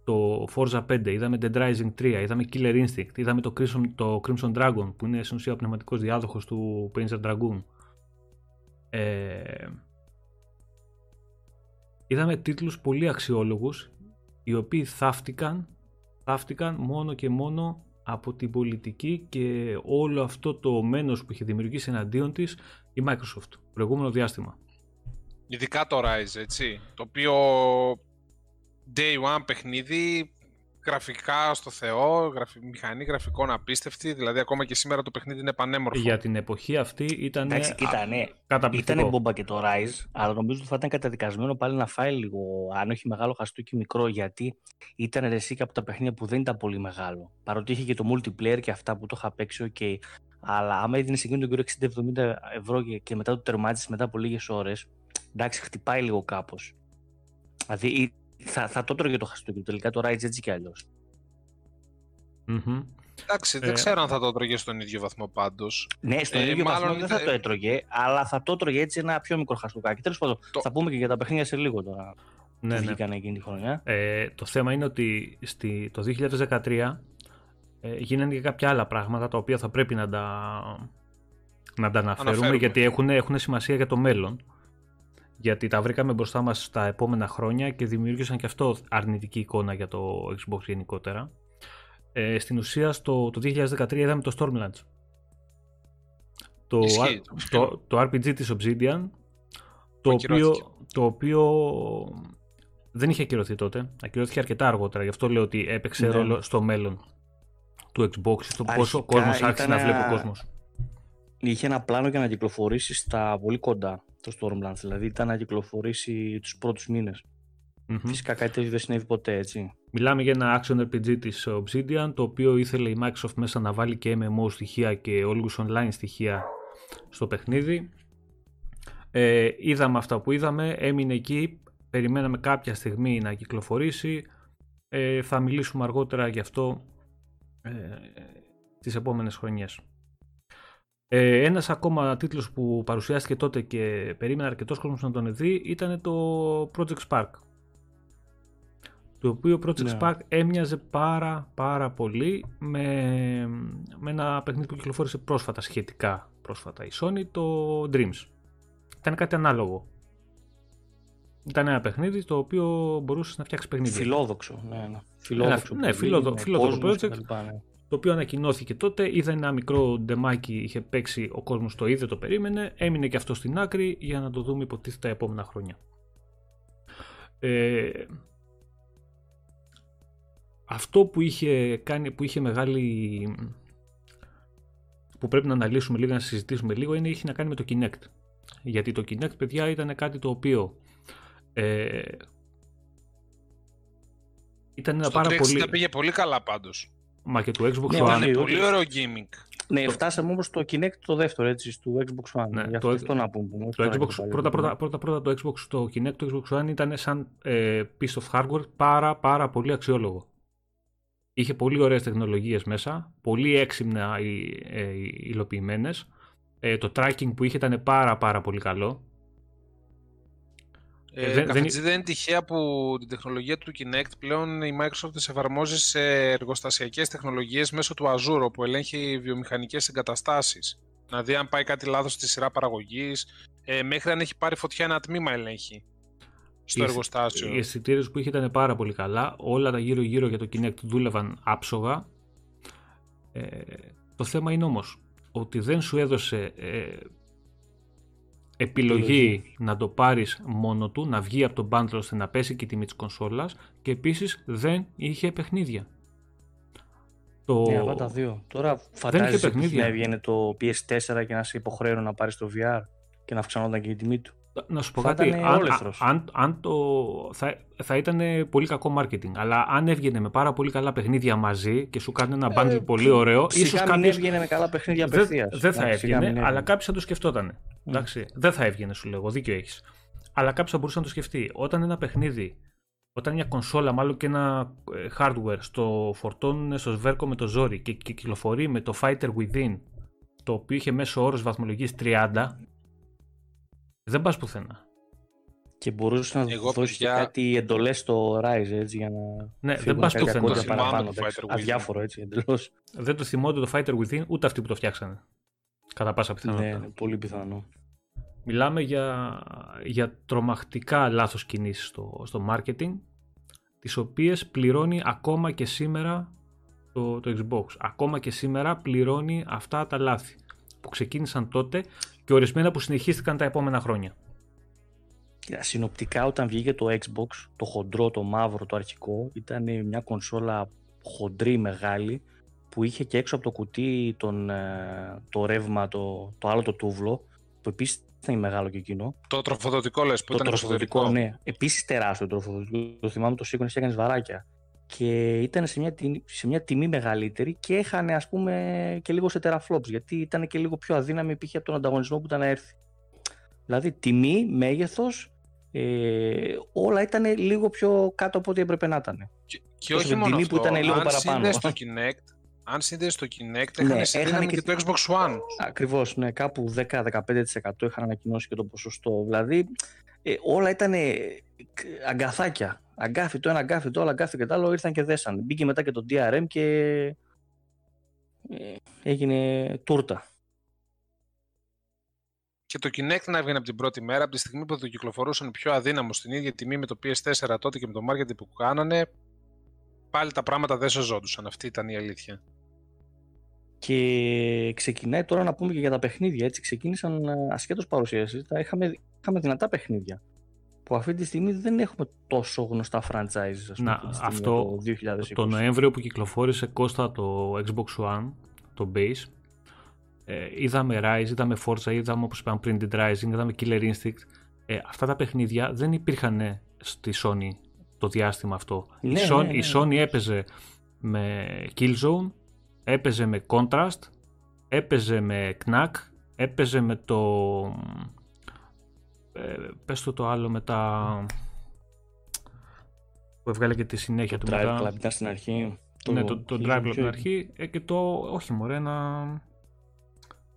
το Forza 5, είδαμε Dead Rising 3, είδαμε Killer Instinct, είδαμε το Crimson, το Crimson Dragon που είναι στην ουσία ο πνευματικός διάδοχος του Panzer Dragoon. Ε, είδαμε τίτλους πολύ αξιόλογους οι οποίοι θαύτηκαν, θαύτηκαν μόνο και μόνο από την πολιτική και όλο αυτό το μένος που είχε δημιουργήσει εναντίον της η Microsoft προηγούμενο διάστημα. Ειδικά το Rise, έτσι. Το οποίο day one παιχνίδι, γραφικά στο Θεό, γραφι... μηχανή γραφικών απίστευτη, δηλαδή ακόμα και σήμερα το παιχνίδι είναι πανέμορφο. Για την εποχή αυτή ήταν Εντάξει, κοίτα, ναι. καταπληκτικό. Ήταν μπόμπα και το Rise, αλλά νομίζω ότι θα ήταν καταδικασμένο πάλι να φάει λίγο, αν όχι μεγάλο χαστούκι μικρό, γιατί ήταν εσύ και από τα παιχνίδια που δεν ήταν πολύ μεγάλο. Παρότι είχε και το multiplayer και αυτά που το είχα παίξει, ok. Αλλά άμα έδινες εκείνον τον καιρό 60-70 ευρώ και, και μετά το τερμάτισες μετά από λίγες ώρες, εντάξει, χτυπάει λίγο κάπως. Δηλαδή ή- θα, θα το τρώγε το χαστούκι, τελικά το Rise έτσι κι αλλιώς. Μμμ. Εντάξει, δεν Ε, ξέρω αν θα το τρώγε στον ίδιο βαθμό πάντως. Ναι, στον Ε, ίδιο μάλλον βαθμό δεν θα ε, το έτρωγε, αλλά θα το έτρωγε έτσι ένα πιο μικρό χαστούκάκι. Τέλος πάντων, Το- θα πούμε και για τα παιχνίδια σε λίγο τώρα. Ναι, που ναι. βγήκαν εκείνη τη χρονιά. Ε, το θέμα είναι ότι στη, το 2013 ε, γίνανε και κάποια άλλα πράγματα τα οποία θα πρέπει να τα, να τα αναφέρουμε, Αναφέρουμε. γιατί έχουν, έχουν σημασία για το μέλλον. Γιατί τα βρήκαμε μπροστά μας τα επόμενα χρόνια και δημιούργησαν και αυτό αρνητική εικόνα για το Xbox γενικότερα. Ε, στην ουσία στο, το 2013 είδαμε το Stormlands. Το, Ισχύει, το, το, το RPG της Obsidian το οποίο, ακυρώθηκε. το οποίο δεν είχε ακυρωθεί τότε. Ακυρώθηκε αρκετά αργότερα. Γι' αυτό λέω ότι έπαιξε Ναι. ρόλο στο μέλλον του Xbox, στο πόσο ο Αρχικά κόσμος άρχισε ήταν να βλέπει ο ένα- κόσμος. Είχε ένα πλάνο για να κυκλοφορήσει στα πολύ κοντά το Stormlands. Δηλαδή ήταν να κυκλοφορήσει τους πρώτους μήνες. Μμμ. Φυσικά κάτι τέτοιο δεν συνέβη ποτέ, έτσι. Μιλάμε για ένα action RPG της Obsidian, το οποίο ήθελε η Microsoft μέσα να βάλει και MMO στοιχεία και όλους online στοιχεία στο παιχνίδι. Ε, είδαμε αυτά που είδαμε, έμεινε εκεί, περιμέναμε κάποια στιγμή να κυκλοφορήσει. Ε, θα μιλήσουμε αργότερα γι' αυτό ε, τις επόμενες χρονιές. Ε, ένας ακόμα τίτλος που παρουσιάστηκε τότε και περίμενε αρκετός κόσμος να τον δει ήταν το Project Spark. Το οποίο Project Ναι. Spark έμοιαζε πάρα πάρα πολύ με, με ένα παιχνίδι που κυκλοφόρησε πρόσφατα, σχετικά πρόσφατα η Sony, το Dreams. Ήταν κάτι ανάλογο. Ήταν ένα παιχνίδι το οποίο μπορούσες να φτιάξεις παιχνίδι. Φιλόδοξο. Ναι, ναι. Φιλόδοξο. ναι, παιδί, φιλόδο- με φιλόδοξο κόσμος project. και τα λοιπά, ναι. το οποίο ανακοινώθηκε τότε, είδε ένα μικρό ντεμάκι, είχε παίξει, ο κόσμος το είδε, το περίμενε, έμεινε και αυτό στην άκρη για να το δούμε υποτίθεται τα επόμενα χρόνια. Ε, αυτό που είχε κάνει, που είχε μεγάλη που πρέπει να αναλύσουμε λίγο, να συζητήσουμε λίγο είναι είχε να κάνει με το Kinect. Γιατί το Kinect, παιδιά, ήταν κάτι το οποίο ε, ήταν ένα Στο πάρα 360 πολύ... πήγε πολύ καλά πάντως. Μα και του Xbox Ναι, One. όχι, Ήταν ότι- πολύ ωραίο gaming. Ναι, φτάσαμε όμως στο Kinect το δεύτερο έτσι, του Xbox One. Ναι, Γι' το- αυτό, αυτό να πούμε. όχι Το τώρα Xbox, για το παλιό πρώτα, πρώτα, παιχνίδι. πρώτα, πρώτα το Xbox, το Kinect, το Xbox One ήταν σαν ε, piece of hardware πάρα πάρα πολύ αξιόλογο. Είχε πολύ ωραίες τεχνολογίες μέσα, πολύ έξυπνα οι- ε, υλοποιημένες. Ε, το tracking που είχε ήταν πάρα πάρα πολύ καλό. Ε, δεν- δεν, δεν- δεν είναι τυχαία που την τεχνολογία του Kinect πλέον η Microsoft τις εφαρμόζει σε εργοστασιακές τεχνολογίες μέσω του Azure, όπου ελέγχει βιομηχανικές εγκαταστάσεις. Δηλαδή, αν πάει κάτι λάθος στη σειρά παραγωγής, ε, μέχρι αν έχει πάρει φωτιά ένα τμήμα ελέγχει στο Οι- εργοστάσιο. Οι αισθητήρες που είχε ήταν πάρα πολύ καλά. Όλα τα γύρω-γύρω για το Kinect δούλευαν άψογα. Ε, το θέμα είναι όμως ότι δεν σου έδωσε ε, επιλογή, Επιλογή. να το πάρεις μόνο του, να βγει από τον bundle ώστε να πέσει και η τιμή της κονσόλας και επίσης δεν είχε παιχνίδια. Το... Ναι, αυτά τα δύο. Τώρα είχε φαντάζεσαι ότι παιχνίδια. να έβγαινε το PS4 και να σε υποχρέωνε να πάρεις το VR και να αυξανόταν και η τιμή του. Να σου πω Θα κάτι, ήταν αν, όλεθρος. αν, αν το, θα, θα ήταν πολύ κακό marketing, αλλά αν έβγαινε με πάρα πολύ καλά παιχνίδια μαζί και σου κάνει ένα bundle Ε, πολύ ωραίο, ίσως Σιγά μην κάποιος έβγαινε με καλά παιχνίδια δεν, απευθείας. δεν θα έβγαινε, αλλά κάποιο θα το σκεφτόταν. Εντάξει, δεν θα έβγαινε, σου λέγω, δίκιο έχεις. Αλλά κάποιος θα μπορούσε να το σκεφτεί. Όταν ένα παιχνίδι, όταν μια κονσόλα, μάλλον και ένα ε, hardware, στο φορτώνουν στο σβέρκο με το ζόρι και κυκλοφορεί με το Fighter Within, το οποίο είχε μέσο όρος βαθμολογίας 30, δεν πας πουθενά. Και μπορούσες να Εγώ, δώσεις παιδιά- και κάτι εντολές στο Rise έτσι για να. Ναι, φύγουν δεν πας κάποια πουθενά. κόντια Το θυμάμαι παραπάνω. το εντάξει. Fighter Within. Αδιάφορο έτσι εντελώς. Δεν το θυμόνται το Fighter Within ούτε αυτοί που το φτιάξανε. Κατά πάσα πιθανότητα. Ναι, ναι, πολύ πιθανό. Μιλάμε για, για τρομακτικά λάθος κινήσεις στο, στο marketing, τις οποίες πληρώνει ακόμα και σήμερα το, το Xbox. Ακόμα και σήμερα πληρώνει αυτά τα λάθη που ξεκίνησαν τότε και ορισμένα που συνεχίστηκαν τα επόμενα χρόνια. Κοίτα, συνοπτικά όταν βγήκε το Xbox, το χοντρό, το μαύρο, το αρχικό, ήταν μια κονσόλα χοντρή, μεγάλη, που είχε και έξω από το κουτί τον, ε, το ρεύμα, το, το άλλο το τούβλο, που επίσης ήταν μεγάλο και εκείνο. Το τροφοδοτικό λες που το ήταν τροφοδοτικό, εξωτερικό. ναι. Επίσης τεράστιο το τροφοδοτικό. Το θυμάμαι το σήκωνε και έκανε βαράκια. Και ήταν σε μια, τιμή- σε μια τιμή μεγαλύτερη και έχανε ας πούμε και λίγο σε teraflops γιατί ήταν και λίγο πιο αδύναμη π.χ. από τον ανταγωνισμό που ήταν να έρθει. Δηλαδή τιμή, μέγεθος, ε, όλα ήταν λίγο πιο κάτω από ό,τι έπρεπε να ήταν. Και, και Τόσο όχι με μόνο τιμή που αυτό, ήταν λίγο αν παραπάνω. σύνδεσαι το Kinect, αν σύνδεσαι το Kinect, Ναι, έχανε σε έχανε δύναμη και- και το Xbox One. Ακριβώς, ναι, κάπου 10-15% είχαν ανακοινώσει και το ποσοστό. Δηλαδή ε, όλα ήταν αγκαθάκια. Αγκάθι το ένα, αγκάθι το άλλο, αγκάθι και το άλλο, ήρθαν και δέσαν. Μπήκε μετά και το DRM και ε, έγινε τούρτα. Και το Kinect να έβγαινε από την πρώτη μέρα, από τη στιγμή που το κυκλοφορούσαν πιο αδύναμο στην ίδια τιμή με το PS4 τότε και με το marketing που κάνανε, πάλι τα πράγματα δεν σωζόντουσαν. Αυτή ήταν η αλήθεια. Και ξεκινάει τώρα να πούμε και για τα παιχνίδια. Έτσι ξεκίνησαν ε, ασχέτως παρουσίασης. Τα είχαμε, είχαμε δυνατά παιχνίδια. Που αυτή τη στιγμή δεν έχουμε τόσο γνωστά franchises. Ας πούμε, Να, αυτή τη στιγμή αυτό το 2020. Το Νοέμβριο που κυκλοφόρησε Κώστα το Xbox One, το base, ε, είδαμε Rise, είδαμε Forza, είδαμε όπως είπαμε πριν Dead Rising, είδαμε Killer Instinct. Ε, αυτά τα παιχνίδια δεν υπήρχαν στη Sony το διάστημα αυτό. η, Ναι, Sony, ναι, η ναι. Sony έπαιζε με Killzone, έπαιζε με Contrast, έπαιζε με Knack, έπαιζε με το... Ε, πες το το άλλο με τα... που έβγαλε και τη συνέχεια Το του Drive μετά. Club ήταν στην αρχή. Ναι, το, το είχε Drive Club ποιο στην είχε; αρχή ε, και το. Όχι, μωρέ, ένα.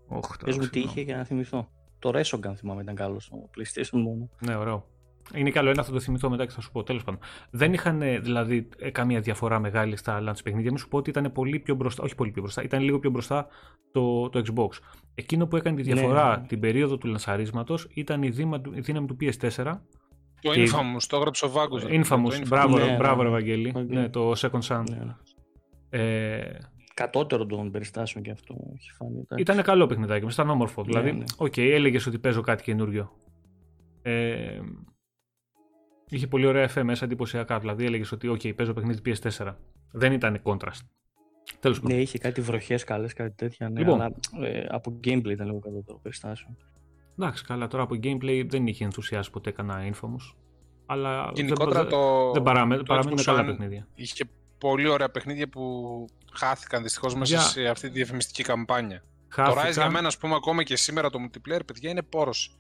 Όχι, τώρα Πες μου τι ξεχνάω. είχε για να θυμηθώ. Το Resogun θυμάμαι ήταν καλός στο PlayStation μόνο. Ναι, ωραίο. Είναι καλό, ένα θα το θυμηθώ μετά και θα σου πω. Τέλος πάντων. Δεν είχαν ε, δηλαδή ε, καμία διαφορά μεγάλη στα launch παιχνίδια. Μην σου πω ότι ήταν πολύ πιο μπροστά. Όχι πολύ πιο μπροστά, ήταν λίγο πιο μπροστά το, το Xbox. Εκείνο που έκανε τη Ναι, διαφορά ναι. την περίοδο του λανσαρίσματος ήταν η, δήμα, η δύναμη του PS4. Το Και- Infamous, το έγραψε ο Βάγκος. ρε φίλε, Infamous, το μπράβο, Ναι, ρε, ναι, μπράβο, ναι. ρε, Ευαγγέλη. Οκ. Ναι, το Second Sun. Ναι, ναι. Ε, Κατώτερο των περιστάσεων και αυτό έχει φανεί. εντάξει. Ήταν καλό παιχνιδάκι, ήταν όμορφο. Δηλαδή, ναι. οκ, έλεγες ότι παίζω κάτι καινούριο. Ε, είχε πολύ ωραία εφέ μέσα εντυπωσιακά. Δηλαδή, έλεγες ότι, οκ, παίζω παιχνίδι PS4. Δεν ήταν contrast. Τέλος πάντων. Ναι, είχε κάτι βροχές καλές, κάτι τέτοια. Ναι, Λοιπόν. αλλά ε, από gameplay ήταν λίγο κατώτερο περιστάσεων. Εντάξει, καλά, τώρα από gameplay δεν είχε ενθουσιάσει ποτέ κανένα Infamous. Αλλά Γενικότερα δεν, το. δεν παράμε, το παραμένουν Xbox καλά One παιχνίδια. Είχε πολύ ωραία παιχνίδια που χάθηκαν δυστυχώς μέσα Για- σε αυτή τη διαφημιστική καμπάνια. Το Χάθηκαν. Rise για μένα, ας πούμε, ακόμα και σήμερα το multiplayer, παιδιά, είναι πόρος.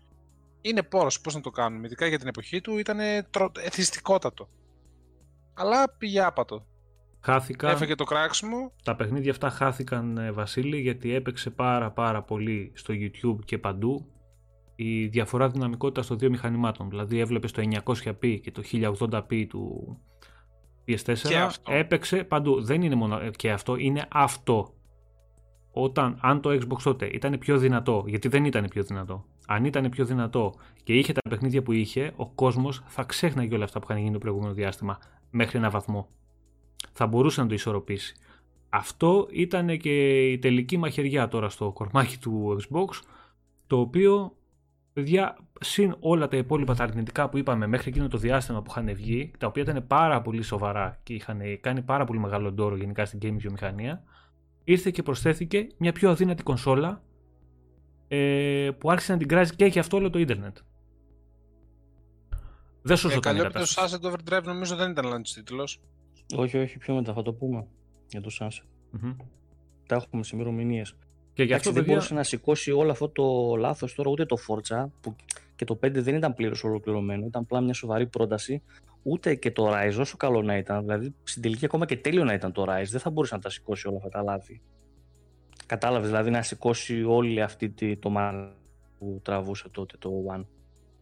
Είναι πόρος, πώς να το κάνουμε. Ειδικά για την εποχή του ήταν τρο... εθιστικότατο. Αλλά πήγε άπατο. Χάθηκαν. Έφεγε το κράξιμο. Τα παιχνίδια αυτά χάθηκαν, ε, Βασίλη, γιατί έπαιξε πάρα πάρα πολύ στο YouTube και παντού η διαφορά δυναμικότητας των δύο μηχανημάτων. Δηλαδή έβλεπε το 900p και το 1080p του PS4 Και αυτό. έπαιξε παντού. Δεν είναι μόνο και αυτό, είναι αυτό. Όταν, αν το Xbox τότε ήταν πιο δυνατό, γιατί δεν ήταν πιο δυνατό, αν ήταν πιο δυνατό και είχε τα παιχνίδια που είχε, ο κόσμος θα ξέχναγε όλα αυτά που είχαν γίνει το προηγούμενο διάστημα μέχρι ένα βαθμό. Θα μπορούσε να το ισορροπήσει. Αυτό ήταν και η τελική μαχαιριά τώρα στο κορμάκι του Xbox, το οποίο, παιδιά, συν όλα τα υπόλοιπα τα αρνητικά που είπαμε μέχρι εκείνο το διάστημα που είχαν βγει, τα οποία ήταν πάρα πολύ σοβαρά και είχαν κάνει πάρα πολύ μεγάλο ντόρο γενικά στην gaming βιομηχανία, ήρθε και προσθέθηκε μια πιο αδύνατη κονσόλα ε, που άρχισε να την κράζει και έχει αυτό όλο το ίντερνετ. Δεν σου Ε, ζωτάνε καλή η το κατάσταση. Sunset Overdrive νομίζω δεν ήταν launch τίτλος. Όχι, όχι, πιο μετά θα το πούμε για το Sunset. Μμμ. Τα έχουμε σε ημερομηνίε. Και γι' Εντάξει, αυτό, δεν παιδιά, μπορούσε να σηκώσει όλο αυτό το λάθος τώρα ούτε το Forza που και το 5 δεν ήταν πλήρως ολοκληρωμένο, ήταν απλά μια σοβαρή πρόταση. Ούτε και το Rise, όσο καλό να ήταν, δηλαδή στην τελική ακόμα και τέλειο να ήταν το Rise, δεν θα μπορούσε να τα σηκώσει όλα αυτά τα λάθη. Κατάλαβες δηλαδή να σηκώσει όλη αυτή τη, το μάνα που τραβούσε τότε το One.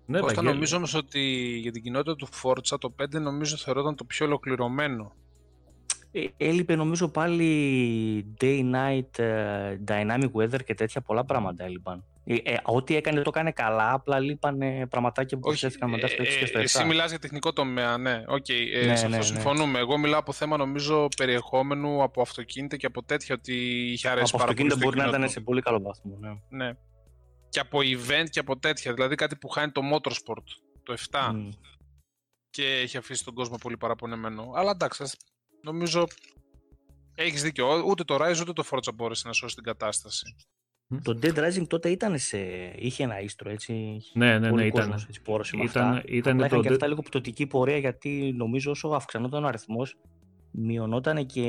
ναι, Κώστα, Βαγγέλη, νομίζω όμως ότι για την κοινότητα του Forza το 5 νομίζω θεωρούταν το πιο ολοκληρωμένο. Ε, έλειπε νομίζω πάλι day-night, ε, dynamic weather και τέτοια πολλά πράγματα έλειπαν. Ε, ε, ό,τι έκανε το έκανε καλά, απλά λείπανε πραγματάκια που προσθέθηκαν μετά στο 6 και στο 7. ε, εσύ μιλάς για τεχνικό τομέα, ναι. Οκ, ε, Ναι, σε αυτό ναι, ναι. συμφωνούμε. Εγώ μιλάω από θέμα νομίζω περιεχόμενου από αυτοκίνητα και από τέτοια ότι είχε αρέσει Από πάρα πολύ αυτοκίνητα στο μπορεί να κοινό ήταν του. σε πολύ καλό βαθμό. Ναι. Ναι. Και από event και από τέτοια. Δηλαδή κάτι που χάνει το Motorsport το 7 Μμ. και έχει αφήσει τον κόσμο πολύ παραπονεμένο. Αλλά εντάξει, ας- νομίζω έχεις δίκιο. Ούτε το Rise ούτε το Forza μπόρεσε να σώσεις την κατάσταση. Το Dead Rising τότε ήταν σε... είχε ένα ίστρο, έτσι. είχε Ναι, ναι, πολύ ναι, ήταν. κόσμος, έτσι, που όρεσε με Ήταν, αυτά. ήταν Απλά το είχαν και Dead- αυτά λίγο πτωτική πορεία γιατί νομίζω όσο αυξανόταν ο αριθμός, μειωνόταν και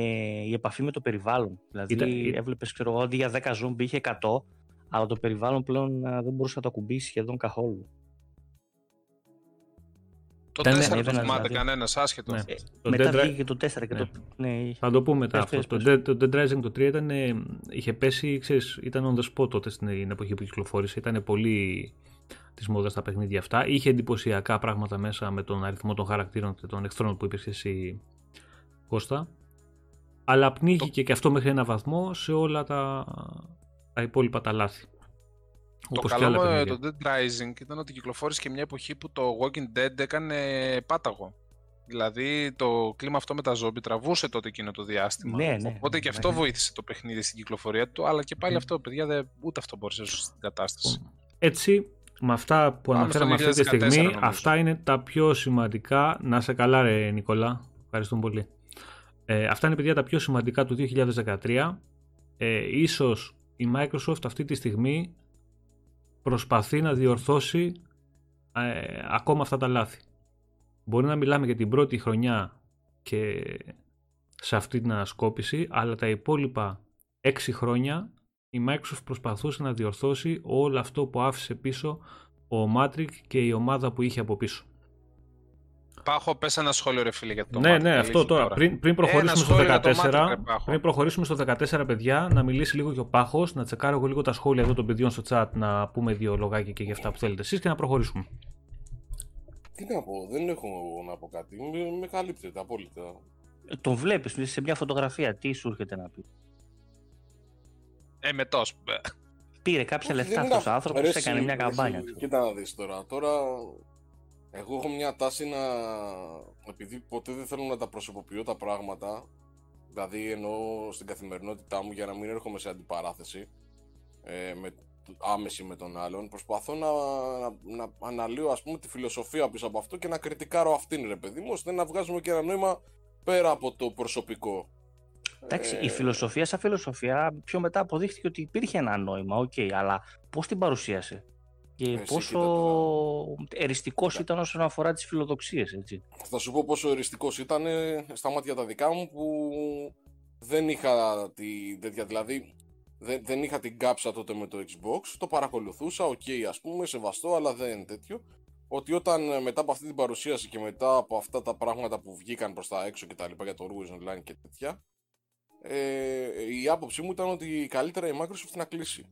η επαφή με το περιβάλλον. Δηλαδή Ήταν- έβλεπες, ξέρω εγώ, αντί για 10 ζόμπι είχε 100, αλλά το περιβάλλον πλέον α, δεν μπορούσε να το ακουμπήσει σχεδόν καθόλου. Το Ήταν- 4 το έβαιναν θυμάται δηλαδή. κανένας άσχετος. Ναι. Ε, Το Μετά Dead Ri- βγήκε και το 4 και Ναι. το. Ναι, είχε- Θα το πούμε μετά Πες, αυτό. πες, Το πες. Dead, το Dead Rising το 3 ήταν, ε, είχε πέσει, ξέρεις, ήταν on the spot τότε στην εποχή που κυκλοφόρησε. Ήταν πολύ της μόδας τα παιχνίδια αυτά. Είχε εντυπωσιακά πράγματα μέσα με τον αριθμό των χαρακτήρων και των εχθρών που είπες και εσύ Κώστα. Αλλά πνίγηκε και αυτό μέχρι ένα βαθμό σε όλα τα, τα υπόλοιπα τα λάθη. Το Όπως και καλό άλλα με παιχνίδια. το Dead Rising ήταν ότι κυκλοφόρησε και μια εποχή που το Walking Dead έκανε πάταγο. Δηλαδή το κλίμα αυτό με τα ζόμπι τραβούσε τότε εκείνο το διάστημα. Ναι, ναι. Οπότε και αυτό Μέχρι- βοήθησε το παιχνίδι στην κυκλοφορία του, αλλά και πάλι Mm. αυτό, παιδιά, δεν, ούτε αυτό μπορούσε να σώσει την κατάσταση. Έτσι, με αυτά που Πάμε αναφέραμε στο αυτή τη 2014 στιγμή, νομίζω. αυτά είναι τα πιο σημαντικά. Να σε καλά, ρε Νικόλα. Ευχαριστούμε πολύ. Ε, αυτά είναι, παιδιά, τα πιο σημαντικά του 2013. Ε, ίσως η Microsoft αυτή τη στιγμή προσπαθεί να διορθώσει ε, ακόμα αυτά τα λάθη. Μπορεί να μιλάμε για την πρώτη χρονιά και σε αυτή την ανασκόπηση, αλλά τα υπόλοιπα έξι χρόνια η Microsoft προσπαθούσε να διορθώσει όλο αυτό που άφησε πίσω ο Matrix και η ομάδα που είχε από πίσω. Πάχω, πες ένα σχόλιο ρε φίλε για το ναι, Matrix, ναι, αλήθεια αυτό τώρα. Πριν, πριν προχωρήσουμε στο σχόλιο για το 14, Matrix, ρε Πάχο. πριν προχωρήσουμε στο 14, παιδιά, να μιλήσει λίγο και ο Πάχος, να τσεκάρω εγώ λίγο τα σχόλια εδώ των παιδιών στο chat, να πούμε δύο λογάκια και για αυτά που θέλετε εσείς και να προχωρήσουμε. Τι να πω, δεν έχω να πω κάτι. Με, με καλύπτεται απόλυτα. Ε, Τον βλέπεις σε μια φωτογραφία, τι σου έρχεται να πει; Ε, μετός. Ε, Πήρε κάποια Όχι, λεφτά δεν αυτός είναι ο άνθρωπος, ρε, έκανε εσύ, μια εσύ, καμπάνια. Κοίτα να δεις τώρα. Τώρα εγώ έχω μια τάση να... Επειδή ποτέ δεν θέλω να τα προσωποποιώ τα πράγματα, δηλαδή εννοώ στην καθημερινότητά μου για να μην έρχομαι σε αντιπαράθεση ε, με, άμεση με τον άλλον, προσπαθώ να, να, να αναλύω ας πούμε τη φιλοσοφία πίσω από αυτό και να κριτικάρω αυτήν ρε παιδί μου, ώστε να βγάζουμε και ένα νόημα πέρα από το προσωπικό. Εντάξει, Ε, η φιλοσοφία σαν φιλοσοφία πιο μετά αποδείχθηκε ότι υπήρχε ένα νόημα, οκ, αλλά πώς την παρουσίασε; Και Εσύ πόσο κοίτα τώρα. εριστικός Κοίτα. ήταν όσον αφορά τις φιλοδοξίες, έτσι. Θα σου πω πόσο εριστικός ήταν ε, στα μάτια τα δικά μου που δεν είχα τη τέτοια, δηλαδή δεν, δεν είχα την κάψα τότε με το Xbox, το παρακολουθούσα, οκ ας πούμε, σεβαστό, αλλά δεν τέτοιο. Ότι όταν ε, μετά από αυτή την παρουσίαση και μετά από αυτά τα πράγματα που βγήκαν προς τα έξω και τα λοιπά για το Always Online και τέτοια, ε, η άποψή μου ήταν ότι καλύτερα η Microsoft να κλείσει.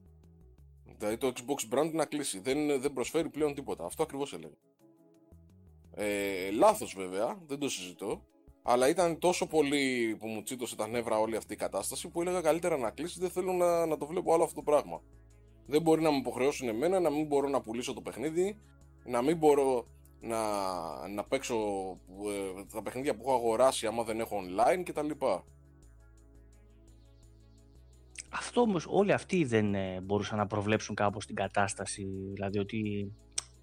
Δηλαδή το Xbox brand να κλείσει. Δεν, δεν προσφέρει πλέον τίποτα. Αυτό ακριβώς έλεγε. Ε, Λάθος βέβαια, δεν το συζητώ. Αλλά ήταν τόσο πολύ που μου τσίτωσε τα νεύρα όλη αυτή η κατάσταση που έλεγα καλύτερα να κλείσει. Δεν θέλω να, να το βλέπω άλλο αυτό το πράγμα. Δεν μπορεί να μου υποχρεώσουν εμένα να μην μπορώ να πουλήσω το παιχνίδι, να μην μπορώ να, να παίξω ε, τα παιχνίδια που έχω αγοράσει άμα δεν έχω online κτλ. Αυτό όμως όλοι αυτοί δεν ε, μπορούσαν να προβλέψουν κάπως την κατάσταση, δηλαδή ότι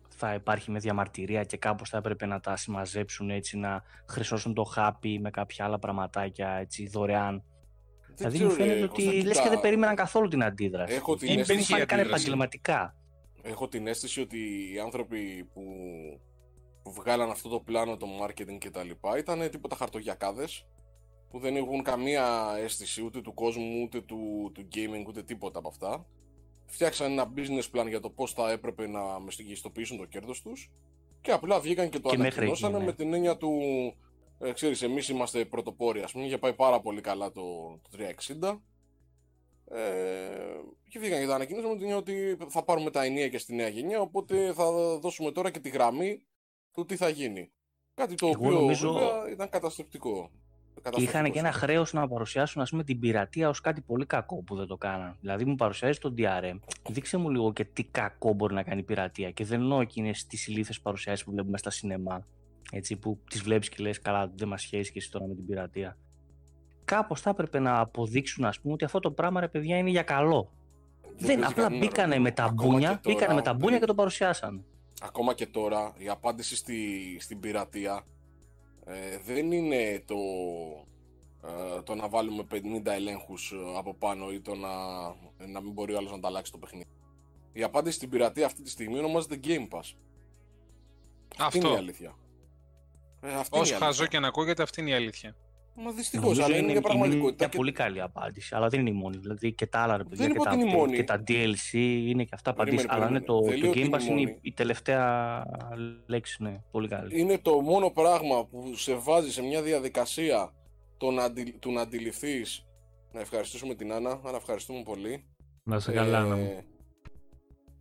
θα υπάρχει με διαμαρτυρία και κάπως θα έπρεπε να τα συμμαζέψουν έτσι, να χρυσώσουν το χάπι με κάποια άλλα πραγματάκια έτσι δωρεάν. Δεν δηλαδή μου φαίνεται ότι λες και δεν περίμεναν καθόλου την αντίδραση. Έχω την αίσθηση ότι επαγγελματικά. Έχω την αίσθηση ότι οι άνθρωποι που, που βγάλαν αυτό το πλάνο, το marketing και τα λοιπά, ήταν τίποτα χαρτογιακάδες που δεν έχουν καμία αίσθηση ούτε του κόσμου, ούτε του, του gaming, ούτε τίποτα από αυτά. Φτιάξαν ένα business plan για το πώς θα έπρεπε να μεστικιστοποιήσουν το κέρδος τους και απλά βγήκαν και το και ανακοινώσανε με την έννοια του ε, ξέρεις, εμείς είμαστε πρωτοπόροι, ας πούμε, είχε πάει πάρα πολύ καλά το, το 360 ε, και βγήκαν και το ανακοινώσαμε με την έννοια ότι θα πάρουμε τα ενία και στη νέα γενιά, οπότε θα δώσουμε τώρα και τη γραμμή του τι θα γίνει. Κάτι το οποίο νομίζω... ήταν καταστρεπτικό. Και είχαν και ένα χρέος να παρουσιάσουν ας πούμε, την πειρατεία ως κάτι πολύ κακό που δεν το κάναν. Δηλαδή, μου παρουσιάζει τον DRM. Δείξε μου λίγο και τι κακό μπορεί να κάνει η πειρατεία. Και δεν εννοώ εκείνες τις ηλίθιες παρουσιάσεις που βλέπουμε στα σινεμά. Έτσι, που τις βλέπεις και λες, καλά, δεν μας σχέση και εσύ τώρα με την πειρατεία. Κάπως θα έπρεπε να αποδείξουν, ας πούμε, ότι αυτό το πράγμα ρε παιδιά είναι για καλό. Δεν, δεν απλά μπήκανε με τα μπούνια, μπήκανε με τα μπούνια και το παρουσιάσαν. Ακόμα και τώρα η απάντηση στη, στην πειρατεία ε, δεν είναι το, ε, το να βάλουμε 50 ελέγχους ε, από πάνω ή το να, να μην μπορεί ο άλλος να τα αλλάξει το παιχνίδι. Η απάντηση στην πειρατεία αυτή τη στιγμή ονομάζεται Game Pass. Αυτό. Αυτή είναι η αλήθεια. Ε, Όσο χαζό και να ακούγεται, αυτή είναι η αλήθεια. Μα δυστυχώς, αλλά είναι μια πραγματικότητα. Είναι μια πολύ καλή απάντηση, αλλά δεν είναι η μόνη. Δηλαδή και τα άλλα παιδιά, και, τα, και, και τα DLC είναι και αυτά απαντήσεις. Αλλά είναι το, το Game Pass είναι η τελευταία λέξη. Ναι, πολύ καλή. Είναι το μόνο πράγμα που σε βάζει σε μια διαδικασία το να, του να αντιληφθείς. Να ευχαριστήσουμε την Άννα, αλλά ευχαριστούμε πολύ. Να σε καλά, ε, μου.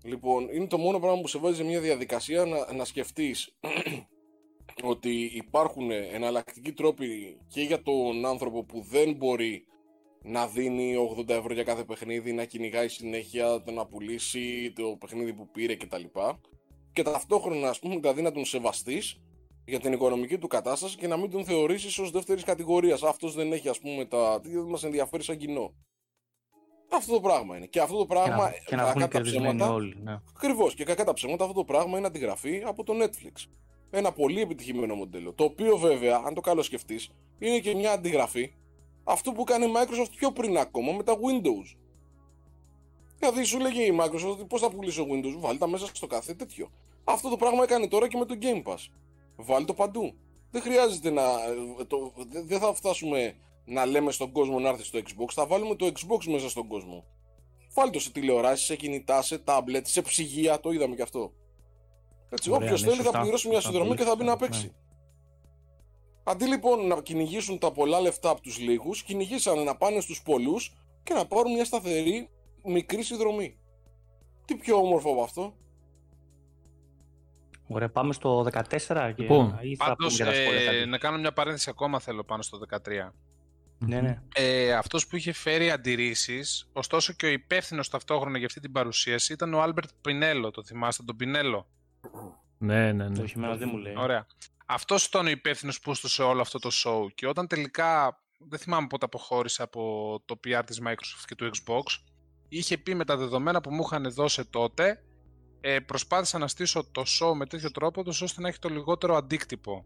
Λοιπόν, είναι το μόνο πράγμα που σε βάζει σε μια διαδικασία να, να σκεφτείς ότι υπάρχουν εναλλακτικοί τρόποι και για τον άνθρωπο που δεν μπορεί να δίνει 80 ευρώ για κάθε παιχνίδι, να κυνηγάει συνέχεια, το να πουλήσει το παιχνίδι που πήρε κτλ. Και ταυτόχρονα, ας πούμε, δηλαδή να τον σεβαστείς για την οικονομική του κατάσταση και να μην τον θεωρήσεις ως δεύτερης κατηγορίας. Αυτός δεν έχει, ας πούμε, τα. Τι δεν μας ενδιαφέρει σαν κοινό. Αυτό το πράγμα είναι. Και αυτό το πράγμα. Και να, και να ψέματα, όλοι. Ναι. Ακριβώς. Και κακά τα ψέματα, αυτό το πράγμα είναι αντιγραφή από το Netflix ένα πολύ επιτυχημένο μοντέλο. Το οποίο βέβαια, αν το καλό σκεφτείς, είναι και μια αντιγραφή αυτού που κάνει η Microsoft πιο πριν ακόμα με τα Windows. Δηλαδή σου λέγει η Microsoft πώς θα πουλήσω Windows, βάλει τα μέσα στο κάθε τέτοιο. Αυτό το πράγμα έκανε τώρα και με το Game Pass. Βάλει το παντού. Δεν χρειάζεται να. Το, δεν θα φτάσουμε να λέμε στον κόσμο να έρθει στο Xbox, θα βάλουμε το Xbox μέσα στον κόσμο. Βάλει το σε τηλεοράσεις, σε κινητά, σε tablet, σε ψυγεία, το είδαμε κι αυτό. Έτσι, όποιος ναι, θέλει θα πληρώσει μια συνδρομή και θα μπει να παίξει. Ναι. Αντί λοιπόν να κυνηγήσουν τα πολλά λεφτά από τους λίγους, κυνηγήσανε να πάνε στους πολλούς και να πάρουν μια σταθερή μικρή συνδρομή. Τι πιο όμορφο από αυτό. Ωραία, πάμε στο 14 και λοιπόν, πάντως, ε, να κάνω μια παρένθεση ακόμα θέλω πάνω στο 13. Ναι, ναι. Ε, αυτός που είχε φέρει αντιρρήσεις, ωστόσο και ο υπεύθυνος ταυτόχρονα για αυτή την παρουσίαση ήταν ο Albert Penello, το θυμάστε τον Penello. Ναι, ναι, ναι. Το δεν μου λέει. Ωραία. Αυτός ήταν ο υπεύθυνος που έστωσε όλο αυτό το show. Και όταν τελικά, δεν θυμάμαι πότε αποχώρησε από το PR της Microsoft και του Xbox, είχε πει με τα δεδομένα που μου είχαν δώσει τότε, ε, προσπάθησα να στήσω το show με τέτοιο τρόπο, ώστε να έχει το λιγότερο αντίκτυπο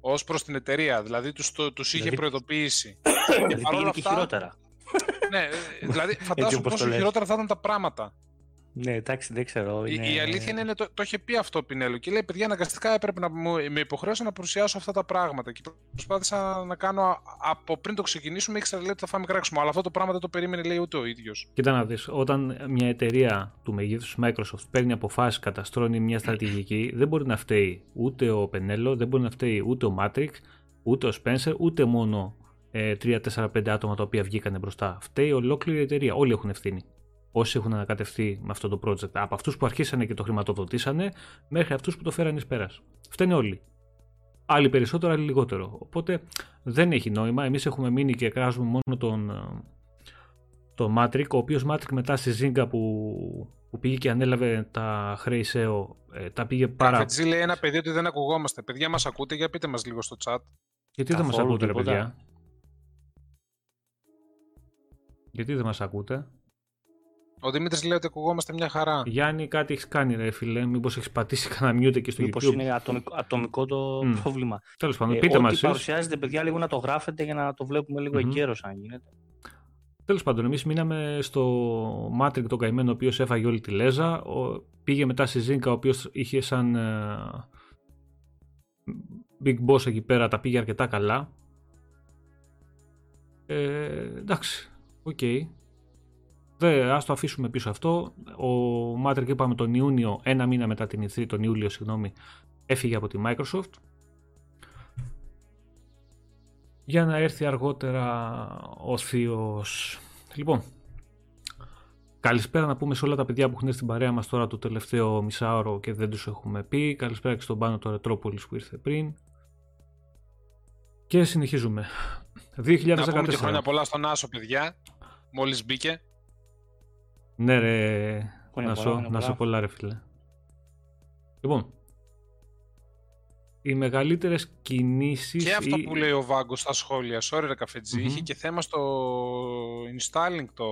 ως προς την εταιρεία. Δηλαδή τους τους είχε δηλαδή... προειδοποιήσει. [COUGHS] Δηλαδή πήγαινε και χειρότερα. ναι, ε, δηλαδή φαντάζομαι πόσο χειρότερα θα ήταν τα πράγματα. Ναι, εντάξει, δεν ξέρω. Είναι... Η, αλήθεια είναι, το, το είχε πει αυτό ο Πινέλο και λέει: Παιδιά, αναγκαστικά έπρεπε να μου, με υποχρέωσα να παρουσιάσω αυτά τα πράγματα. Και προσπάθησα να κάνω από πριν το ξεκινήσουμε, ήξερα λέει ότι θα φάμε κράξιμο. Αλλά αυτό το πράγμα δεν το περίμενε, λέει ούτε ο ίδιος. Κοίτα να δεις, όταν μια εταιρεία του μεγέθους Microsoft παίρνει αποφάσεις, καταστρώνει μια στρατηγική, δεν μπορεί να φταίει ούτε ο Πενέλο, δεν μπορεί να φταίει ούτε ο Μάτρικ, ούτε ο Spencer, ούτε μόνο ε, 3-4-5 άτομα τα οποία βγήκαν μπροστά. Φταίει ολόκληρη η εταιρεία. Όλοι έχουν ευθύνη. Όσοι έχουν ανακατευτεί με αυτό το project. Από αυτούς που αρχίσανε και το χρηματοδοτήσανε μέχρι αυτούς που το φέρανε εις πέρας. Φταίνε όλοι. Άλλοι περισσότερο, άλλοι λιγότερο. Οπότε δεν έχει νόημα. Εμείς έχουμε μείνει και κράζουμε μόνο τον, ε, το Matrix, ο οποίος Matrix μετά στη Zynga που, που πήγε και ανέλαβε τα χρέη SEO, ε, τα πήγε πάρα... Καφετζή λέει ένα παιδί ότι δεν ακουγόμαστε. Παιδιά μας ακούτε, για πείτε μας λίγο στο chat. Γιατί δεν μας Καθόλου ακούτε ρε τίποτα. παιδιά; Γιατί δεν μας ακούτε; Ο Δημήτρης λέει ότι ακουγόμαστε μια χαρά. Γιάννη κάτι έχεις κάνει ρε φίλε, μήπως έχεις πατήσει κανένα mute εκεί στο Μήπως YouTube. είναι ατομικό, ατομικό το Μμ. πρόβλημα. Τέλος πάντων, Ε, πείτε ό,τι μας εσείς. παρουσιάζετε, παιδιά, λίγο να το γράφετε για να το βλέπουμε λίγο Μμμ. εγκαίρως αν γίνεται. Τέλος πάντων, εμείς μείναμε στο Matrix τον καημένο ο οποίος έφαγε όλη τη λέζα. Ο, πήγε μετά στη Zynga ο οποίος είχε σαν ε, big boss εκεί πέρα, τα πήγε αρκετά καλά. Ε, εντάξει, οκ. Δε, ας το αφήσουμε πίσω αυτό. Ο Mattrick είπαμε τον Ιούνιο, ένα μήνα μετά την E3, τον Ιούλιο συγγνώμη, έφυγε από τη Microsoft. Για να έρθει αργότερα ο θείος. Λοιπόν, καλησπέρα να πούμε σε όλα τα παιδιά που έχουν έρθει στην παρέα μας τώρα το τελευταίο μισάωρο και δεν τους έχουμε πει. Καλησπέρα και στον Πάνο το Retropolis που ήρθε πριν. Και συνεχίζουμε. 2014. Να πούμε και χρόνια πολλά στον Άσο, παιδιά. Μόλις μπήκε. Ναι ρε, Χρόνια να πολλά, σου, χρόνια να σου πολλά. πολλά ρε φίλε. Λοιπόν, οι μεγαλύτερες κινήσεις... Και αυτό ή- που λέει ο Βάγκος στα σχόλια, sorry ρε καφετζη Μμμ. είχε και θέμα στο installing το,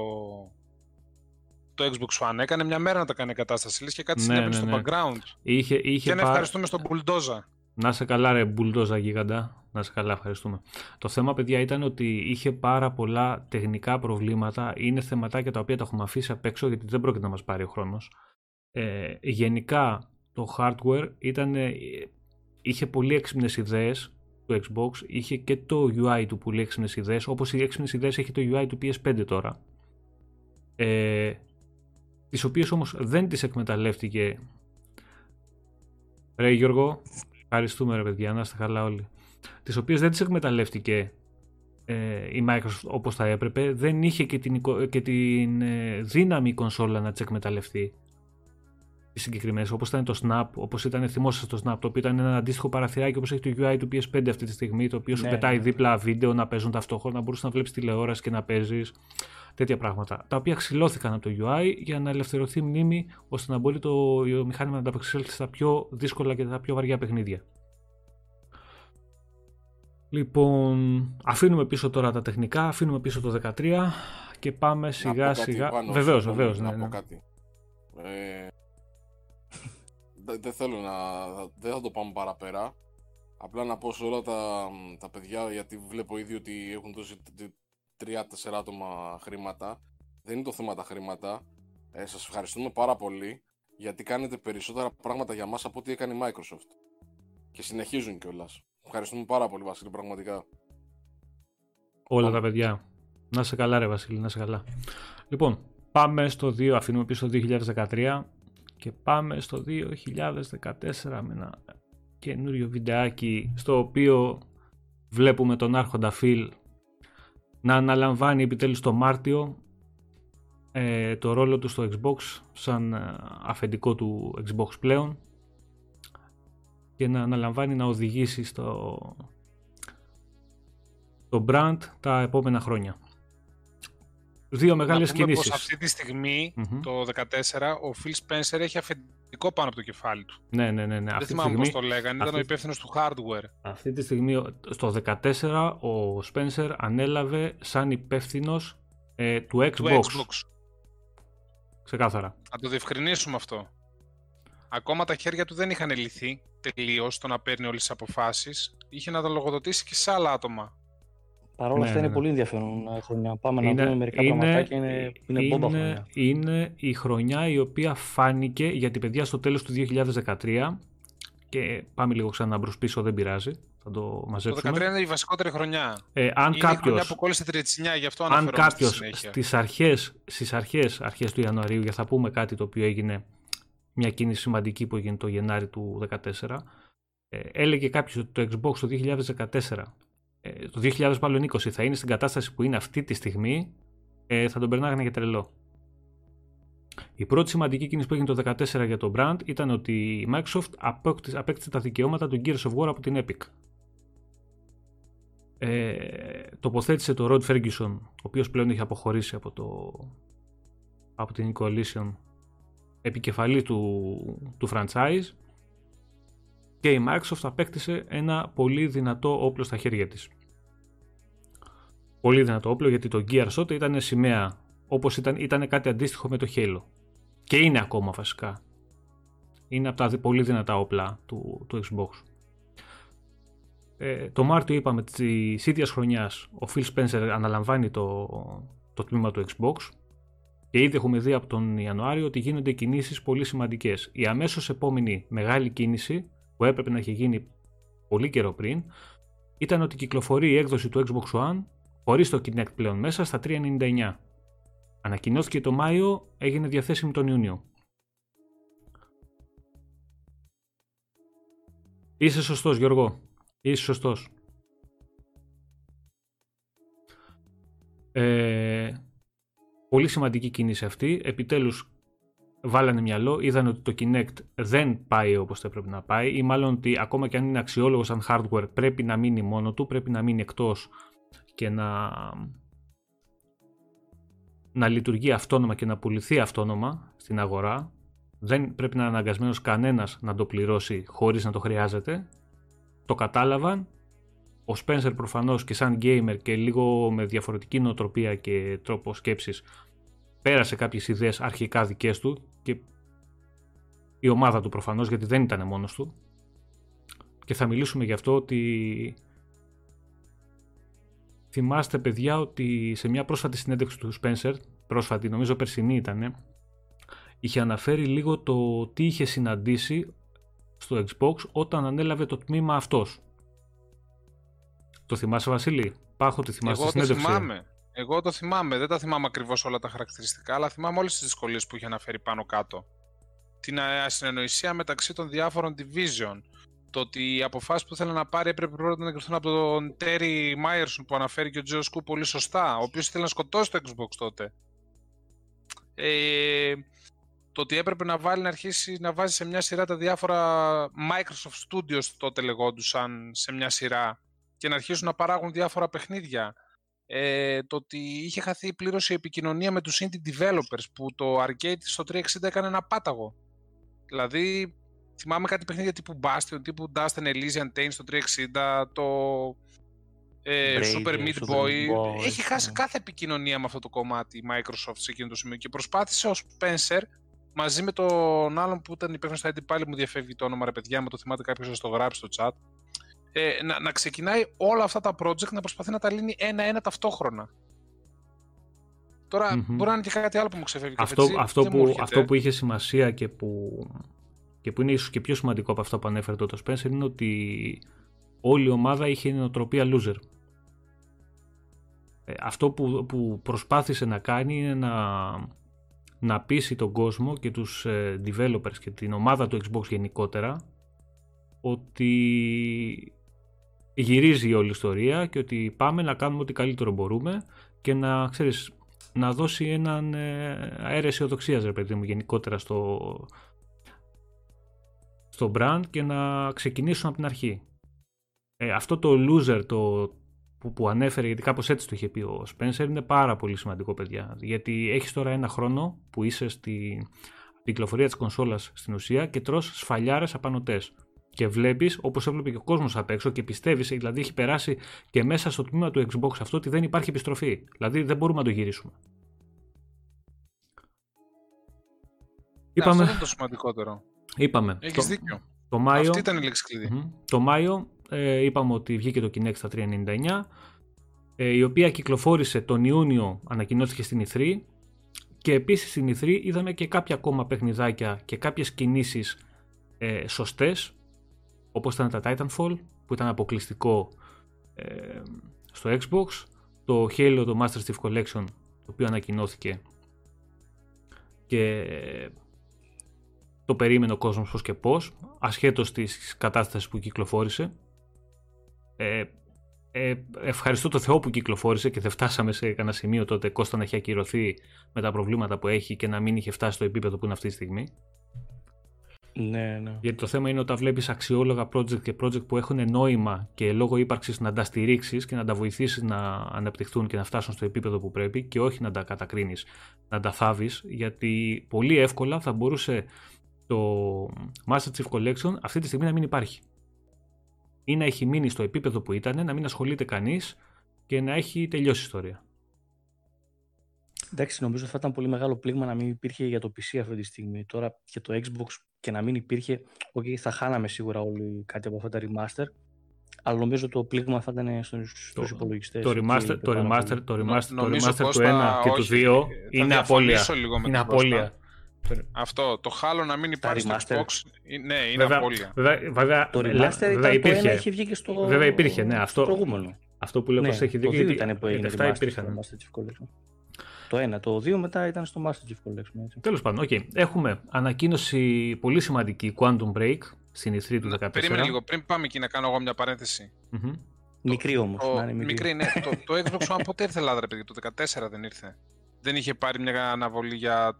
το Xbox One. Έκανε μια μέρα να τα κάνει κατάσταση, λες και κάτι Ναι, συνέβαινε ναι, στο ναι. background. Είχε, είχε Και να πά- ευχαριστούμε στον Bulldoza. Να σε καλά ρε μπουλντόζα γίγαντα. Να σε καλά, ευχαριστούμε. Το θέμα παιδιά ήταν ότι είχε πάρα πολλά τεχνικά προβλήματα. Είναι θεματάκια τα οποία τα έχουμε αφήσει απ' έξω γιατί δεν πρόκειται να μας πάρει ο χρόνος. Ε, γενικά το hardware ήταν, ε, είχε πολύ έξυπνες ιδέες του Xbox. Είχε και το UI του πολύ έξυπνες ιδέες. Όπως οι έξυπνες ιδέες έχει το UI του PS5 τώρα. Ε, τις οποίες όμως δεν τις εκμεταλλεύτηκε Ρε Γιώργο, ευχαριστούμε ρε παιδιά, να είστε καλά όλοι. Τις οποίες δεν τις εκμεταλλεύτηκε ε, η Microsoft όπως θα έπρεπε, δεν είχε και την, εικο- και την ε, δύναμη η κονσόλα να τις εκμεταλλευτεί. Τις συγκεκριμένες, όπως ήταν το Snap, όπως ήταν, θυμόσαστε το Snap, το οποίο ήταν ένα αντίστοιχο παραθυράκι όπως έχει το UI του PS5 αυτή τη στιγμή, το οποίο σου Ναι, πετάει ναι. δίπλα βίντεο να παίζουν ταυτόχρονα, μπορούσε να βλέπεις τηλεόραση και να παίζεις τέτοια πράγματα. Τα οποία ξυλώθηκαν από το UI για να ελευθερωθεί μνήμη ώστε να μπορεί το μηχάνημα να ανταπεξέλθει στα πιο δύσκολα και τα πιο βαριά παιχνίδια. Λοιπόν, αφήνουμε πίσω τώρα τα τεχνικά, αφήνουμε πίσω το 13 και πάμε σιγά Να πω κάτι σιγά. πάνω, Βεβαίως, συγγνώμη, βεβαίως, ναι, Να ναι. πω κάτι. Ε, δεν δεν θέλω να... Δεν θα το πάμε παραπέρα. Απλά να πω σε όλα τα, τα παιδιά, γιατί βλέπω ήδη ότι έχουν δώσει τρία-τέσσερα άτομα χρήματα. Δεν είναι το θέμα τα χρήματα. Ε, σας ευχαριστούμε πάρα πολύ, γιατί κάνετε περισσότερα πράγματα για μας από ό,τι έκανε η Microsoft. Και συνεχίζουν κιόλας. Ευχαριστούμε πάρα πολύ, Βασίλη, πραγματικά. Όλα τα παιδιά. Να σε καλά ρε Βασίλη, να σε καλά. Λοιπόν, πάμε στο 2, αφήνουμε πίσω το 2013 και πάμε στο 2014 με ένα καινούριο βιντεάκι στο οποίο βλέπουμε τον άρχοντα Phil να αναλαμβάνει επιτέλους το Μάρτιο ε, το ρόλο του στο Xbox σαν ε, αφεντικό του Xbox πλέον και να αναλαμβάνει να οδηγήσει στο, το brand τα επόμενα χρόνια. Δύο μεγάλες να πούμε κινήσεις. πως αυτή τη στιγμη Μμμ. το 2014, ο Phil Spencer έχει αφεντικό πάνω από το κεφάλι του. Ναι, ναι, ναι. ναι. Δεν Αυτή, τη θυμάμαι στιγμή, πώς το λέγανε, ήταν αυτή- ο υπεύθυνος του hardware. αυτή τη στιγμή, στο 14, ο Spencer ανέλαβε σαν υπεύθυνος ε, του Xbox. Του Xbox. Ξεκάθαρα. Να το διευκρινίσουμε αυτό. Ακόμα τα χέρια του δεν είχαν λυθεί τελείως το να παίρνει όλες τις αποφάσεις. Είχε να τα λογοδοτήσει και σε άλλα άτομα. Παρ' όλα Ναι, αυτά ναι, είναι ναι. πολύ ενδιαφέρον ε, χρονιά. Πάμε να δούμε μερικά πραγματάκια. Είναι, είναι, μπόμπα είναι, χρονιά. είναι η χρονιά η οποία φάνηκε γιατί παιδιά στο τέλος του 2013 και πάμε λίγο ξανά μπρος πίσω δεν πειράζει θα το Το 2013 μαζέψουμε είναι η βασικότερη χρονιά. ε, αν είναι η χρονιά κάποιος που κόλλησε τη ρετσινιά, γι' αυτό αν αναφερόμαστε κάποιος στη συνέχεια. στις αρχές, στις αρχές, αρχές του Ιανουαρίου, για θα πούμε κάτι το οποίο έγινε μια κίνηση σημαντική που έγινε το Γενάρη του 2014, ε, έλεγε κάποιος ότι το Xbox το 2014, ε, το 2020 θα είναι στην κατάσταση που είναι αυτή τη στιγμή, ε, θα τον περνάγανε για τρελό. Η πρώτη σημαντική κίνηση που έγινε το 2014 για το brand ήταν ότι η Microsoft απέκτησε τα δικαιώματα του Gears of War από την Epic. Ε, τοποθέτησε το Rod Ferguson, ο οποίος πλέον έχει αποχωρήσει από, το, από την Coalition, επικεφαλής του, του franchise και η Microsoft απέκτησε ένα πολύ δυνατό όπλο στα χέρια της. Πολύ δυνατό όπλο γιατί το Gears τότε ήταν σημαία όπως ήταν, ήταν κάτι αντίστοιχο με το Halo. Και είναι ακόμα βασικά. Είναι από τα πολύ δυνατά όπλα του, του Xbox. Ε, το Μάρτιο είπαμε της ίδιας χρονιάς ο Phil Spencer αναλαμβάνει το, το τμήμα του Xbox και ήδη έχουμε δει από τον Ιανουάριο ότι γίνονται κινήσεις πολύ σημαντικές. Η αμέσως επόμενη μεγάλη κίνηση που έπρεπε να έχει γίνει πολύ καιρό πριν ήταν ότι κυκλοφορεί η έκδοση του Xbox One χωρίς το Kinect πλέον μέσα στα 399. Ανακοινώθηκε το Μάιο, έγινε διαθέσιμη τον Ιούνιο. Είσαι σωστός Γιώργο. Είσαι σωστός. Ε, πολύ σημαντική κίνηση αυτή. Επιτέλους βάλανε μυαλό, είδαν ότι το Kinect δεν πάει όπως θα έπρεπε να πάει ή μάλλον ότι ακόμα και αν είναι αξιόλογος σαν hardware πρέπει να μείνει μόνο του, πρέπει να μείνει εκτός και να, να λειτουργεί αυτόνομα και να πουληθεί αυτόνομα στην αγορά. Δεν πρέπει να είναι αναγκασμένος κανένας να το πληρώσει χωρίς να το χρειάζεται. Το κατάλαβαν. Ο Spencer προφανώς και σαν gamer και λίγο με διαφορετική νοοτροπία και τρόπο σκέψης πέρασε κάποιες ιδέες αρχικά δικές του και η ομάδα του προφανώς γιατί δεν ήταν μόνος του και θα μιλήσουμε γι' αυτό ότι θυμάστε παιδιά ότι σε μια πρόσφατη συνέντευξη του Spencer, πρόσφατη νομίζω περσινή ήταν, είχε αναφέρει λίγο το τι είχε συναντήσει στο Xbox όταν ανέλαβε το τμήμα αυτός. Το θυμάσαι Βασίλη, Πάχω τη θυμάσαι Εγώ το θυμάμαι. Εγώ το θυμάμαι, δεν τα θυμάμαι ακριβώς όλα τα χαρακτηριστικά, αλλά θυμάμαι όλες τις δυσκολίες που είχε αναφέρει πάνω κάτω. Την ασυνεννοησία μεταξύ των διάφορων division. Το ότι οι αποφάσεις που θέλει να πάρει έπρεπε πρώτα να εγκριθούν από τον Terry Myerson που αναφέρει και ο Τζο Σκου πολύ σωστά, ο οποίος ήθελε να σκοτώσει το Xbox τότε. Ε, το ότι έπρεπε να βάλει να αρχίσει να βάζει σε μια σειρά τα διάφορα Microsoft Studios τότε λεγόντουσαν σε μια σειρά και να αρχίσουν να παράγουν διάφορα παιχνίδια ε, το ότι είχε χαθεί πλήρως η επικοινωνία με τους indie developers που το arcade στο 360 έκανε ένα πάταγο. Δηλαδή, θυμάμαι κάτι παιχνίδια τύπου Bastion, τύπου Dust and Elysian Tane στο 360, το ε, Super Meat Boy. Έχει χάσει ναι. κάθε επικοινωνία με αυτό το κομμάτι η Microsoft σε εκείνο το σημείο και προσπάθησε ο Spencer μαζί με τον άλλον που ήταν υπεύθυνος στα ID πάλι μου διαφεύγει το όνομα ρε παιδιά, με το θυμάται κάποιος να το γράψει στο chat ε, να, να ξεκινάει όλα αυτά τα project να προσπαθεί να τα λύνει ένα-ένα ταυτόχρονα. Τώρα mm-hmm. μπορεί να είναι και κάτι άλλο που μου ξεφεύγει. Αυτό, έτσι, αυτό, που, αυτό που είχε σημασία και που, και που είναι ίσως και πιο σημαντικό από αυτό που ανέφερε το Spencer είναι ότι όλη η ομάδα είχε νοοτροπία loser. Ε, αυτό που, που προσπάθησε να κάνει είναι να, να πείσει τον κόσμο και τους ε, developers και την ομάδα του Xbox γενικότερα ότι γυρίζει η όλη ιστορία και ότι πάμε να κάνουμε ό,τι καλύτερο μπορούμε και να, ξέρεις, να δώσει έναν ε, αέρα αισιοδοξίας, ρε παιδί μου, γενικότερα στο, στο brand και να ξεκινήσουν από την αρχή. Ε, αυτό το loser το, που, που ανέφερε, γιατί κάπως έτσι το είχε πει ο Spencer, είναι πάρα πολύ σημαντικό, παιδιά. Γιατί έχεις τώρα ένα χρόνο που είσαι στην κυκλοφορία της κονσόλας στην ουσία και τρως σφαλιάρες απανοτές και βλέπεις, όπως έβλεπε και ο κόσμος απ' έξω και πιστεύεις, δηλαδή έχει περάσει και μέσα στο τμήμα του Xbox αυτό ότι δεν υπάρχει επιστροφή. Δηλαδή δεν μπορούμε να το γυρίσουμε. Είπαμε... Αυτό είναι το σημαντικότερο. Είπαμε. Έχεις δίκιο. Το Μάιο, Αυτή ήταν η λέξη κλειδί. Το Μάιο ε, είπαμε ότι βγήκε το Kinect στα 399, ε, η οποία κυκλοφόρησε τον Ιούνιο, ανακοινώθηκε στην E3 και επίσης στην E3 είδαμε και κάποια ακόμα παιχνιδάκια και κάποιες κινήσεις ε, σωστές όπως ήταν τα Titanfall που ήταν αποκλειστικό ε, στο Xbox, το Halo, το Master Chief Collection το οποίο ανακοινώθηκε και το περίμενε ο κόσμος πώς και πώς ασχέτως της κατάστασης που κυκλοφόρησε ε, ε, ευχαριστώ το Θεό που κυκλοφόρησε και δεν φτάσαμε σε κανένα σημείο τότε Κώστα να έχει ακυρωθεί με τα προβλήματα που έχει και να μην είχε φτάσει στο επίπεδο που είναι αυτή τη στιγμή. Ναι, ναι. Γιατί το θέμα είναι όταν βλέπεις αξιόλογα project και project που έχουν νόημα και λόγω ύπαρξης να τα στηρίξεις και να τα βοηθήσεις να αναπτυχθούν και να φτάσουν στο επίπεδο που πρέπει και όχι να τα κατακρίνεις, να τα θάβεις. Γιατί πολύ εύκολα θα μπορούσε το Master Chief Collection αυτή τη στιγμή να μην υπάρχει. Ή να έχει μείνει στο επίπεδο που ήταν, να μην ασχολείται κανείς και να έχει τελειώσει η ιστορία. Εντάξει, νομίζω θα ήταν πολύ μεγάλο πλήγμα να μην υπήρχε για το PC αυτή τη στιγμή. Τώρα και το Xbox και να μην υπήρχε, okay, θα χάναμε σίγουρα όλοι κάτι από αυτά τα remaster, αλλά νομίζω το πλήγμα θα ήταν στους, στους υπολογιστές. Το remaster, το remaster, το remaster, το remaster του 1 και του 2 είναι απώλεια. Είναι απώλεια. Αυτό, το χάλο να μην υπάρχει στο Xbox, ναι, είναι βέβαια, απώλεια. Βέβαια, βέβαια, το remaster βέβαια, ήταν υπήρχε. το 1 είχε βγει και στο, βέβαια υπήρχε, ναι, αυτό, στο προηγούμενο. Αυτό που λέω ναι, πως έχει δίκιο. Το 2 ήταν που έγινε αυτά remaster υπήρχαν. στο Master Chief Collection. Το 1, το 2 μετά ήταν στο Master Chief Collection. Έτσι. Τέλος πάντων, okay. έχουμε ανακοίνωση πολύ σημαντική Quantum Break στην E3 του 2014. Περίμενε λίγο, πριν πάμε εκεί να κάνω εγώ μια παρένθεση. Mm-hmm. Μικρή όμως. Το, να είναι μικρή. μικρή, ναι. το, το Xbox One ποτέ ήρθε Ελλάδα, παιδί, το 14 δεν ήρθε. Δεν είχε πάρει μια αναβολή για...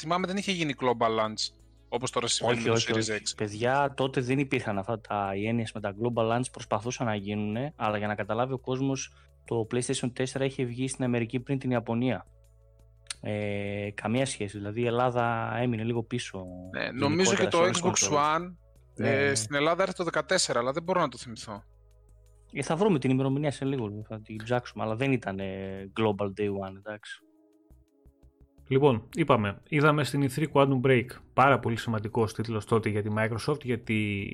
Θυμάμαι δεν είχε γίνει global launch. Όπως τώρα συμβαίνει όχι, με όχι, το όχι. Series X. Παιδιά, τότε δεν υπήρχαν αυτά τα οι έννοιες με τα global launch προσπαθούσαν να γίνουν, αλλά για να καταλάβει ο κόσμος, το PlayStation 4 είχε βγει στην Αμερική πριν την Ιαπωνία. Ε, καμία σχέση. Δηλαδή η Ελλάδα έμεινε λίγο πίσω. Ναι, νομίζω και το γενικότερα σε όλες Xbox τις consoles. One Ναι, ε, ναι. στην Ελλάδα έρθει το 14, αλλά δεν μπορώ να το θυμηθώ. Ε, θα βρούμε την ημερομηνία σε λίγο, θα την ψάξουμε, αλλά δεν ήταν ε, global day one, εντάξει. Λοιπόν, είπαμε, είδαμε στην E3 Quantum Break πάρα πολύ σημαντικό τίτλος τότε για τη Microsoft γιατί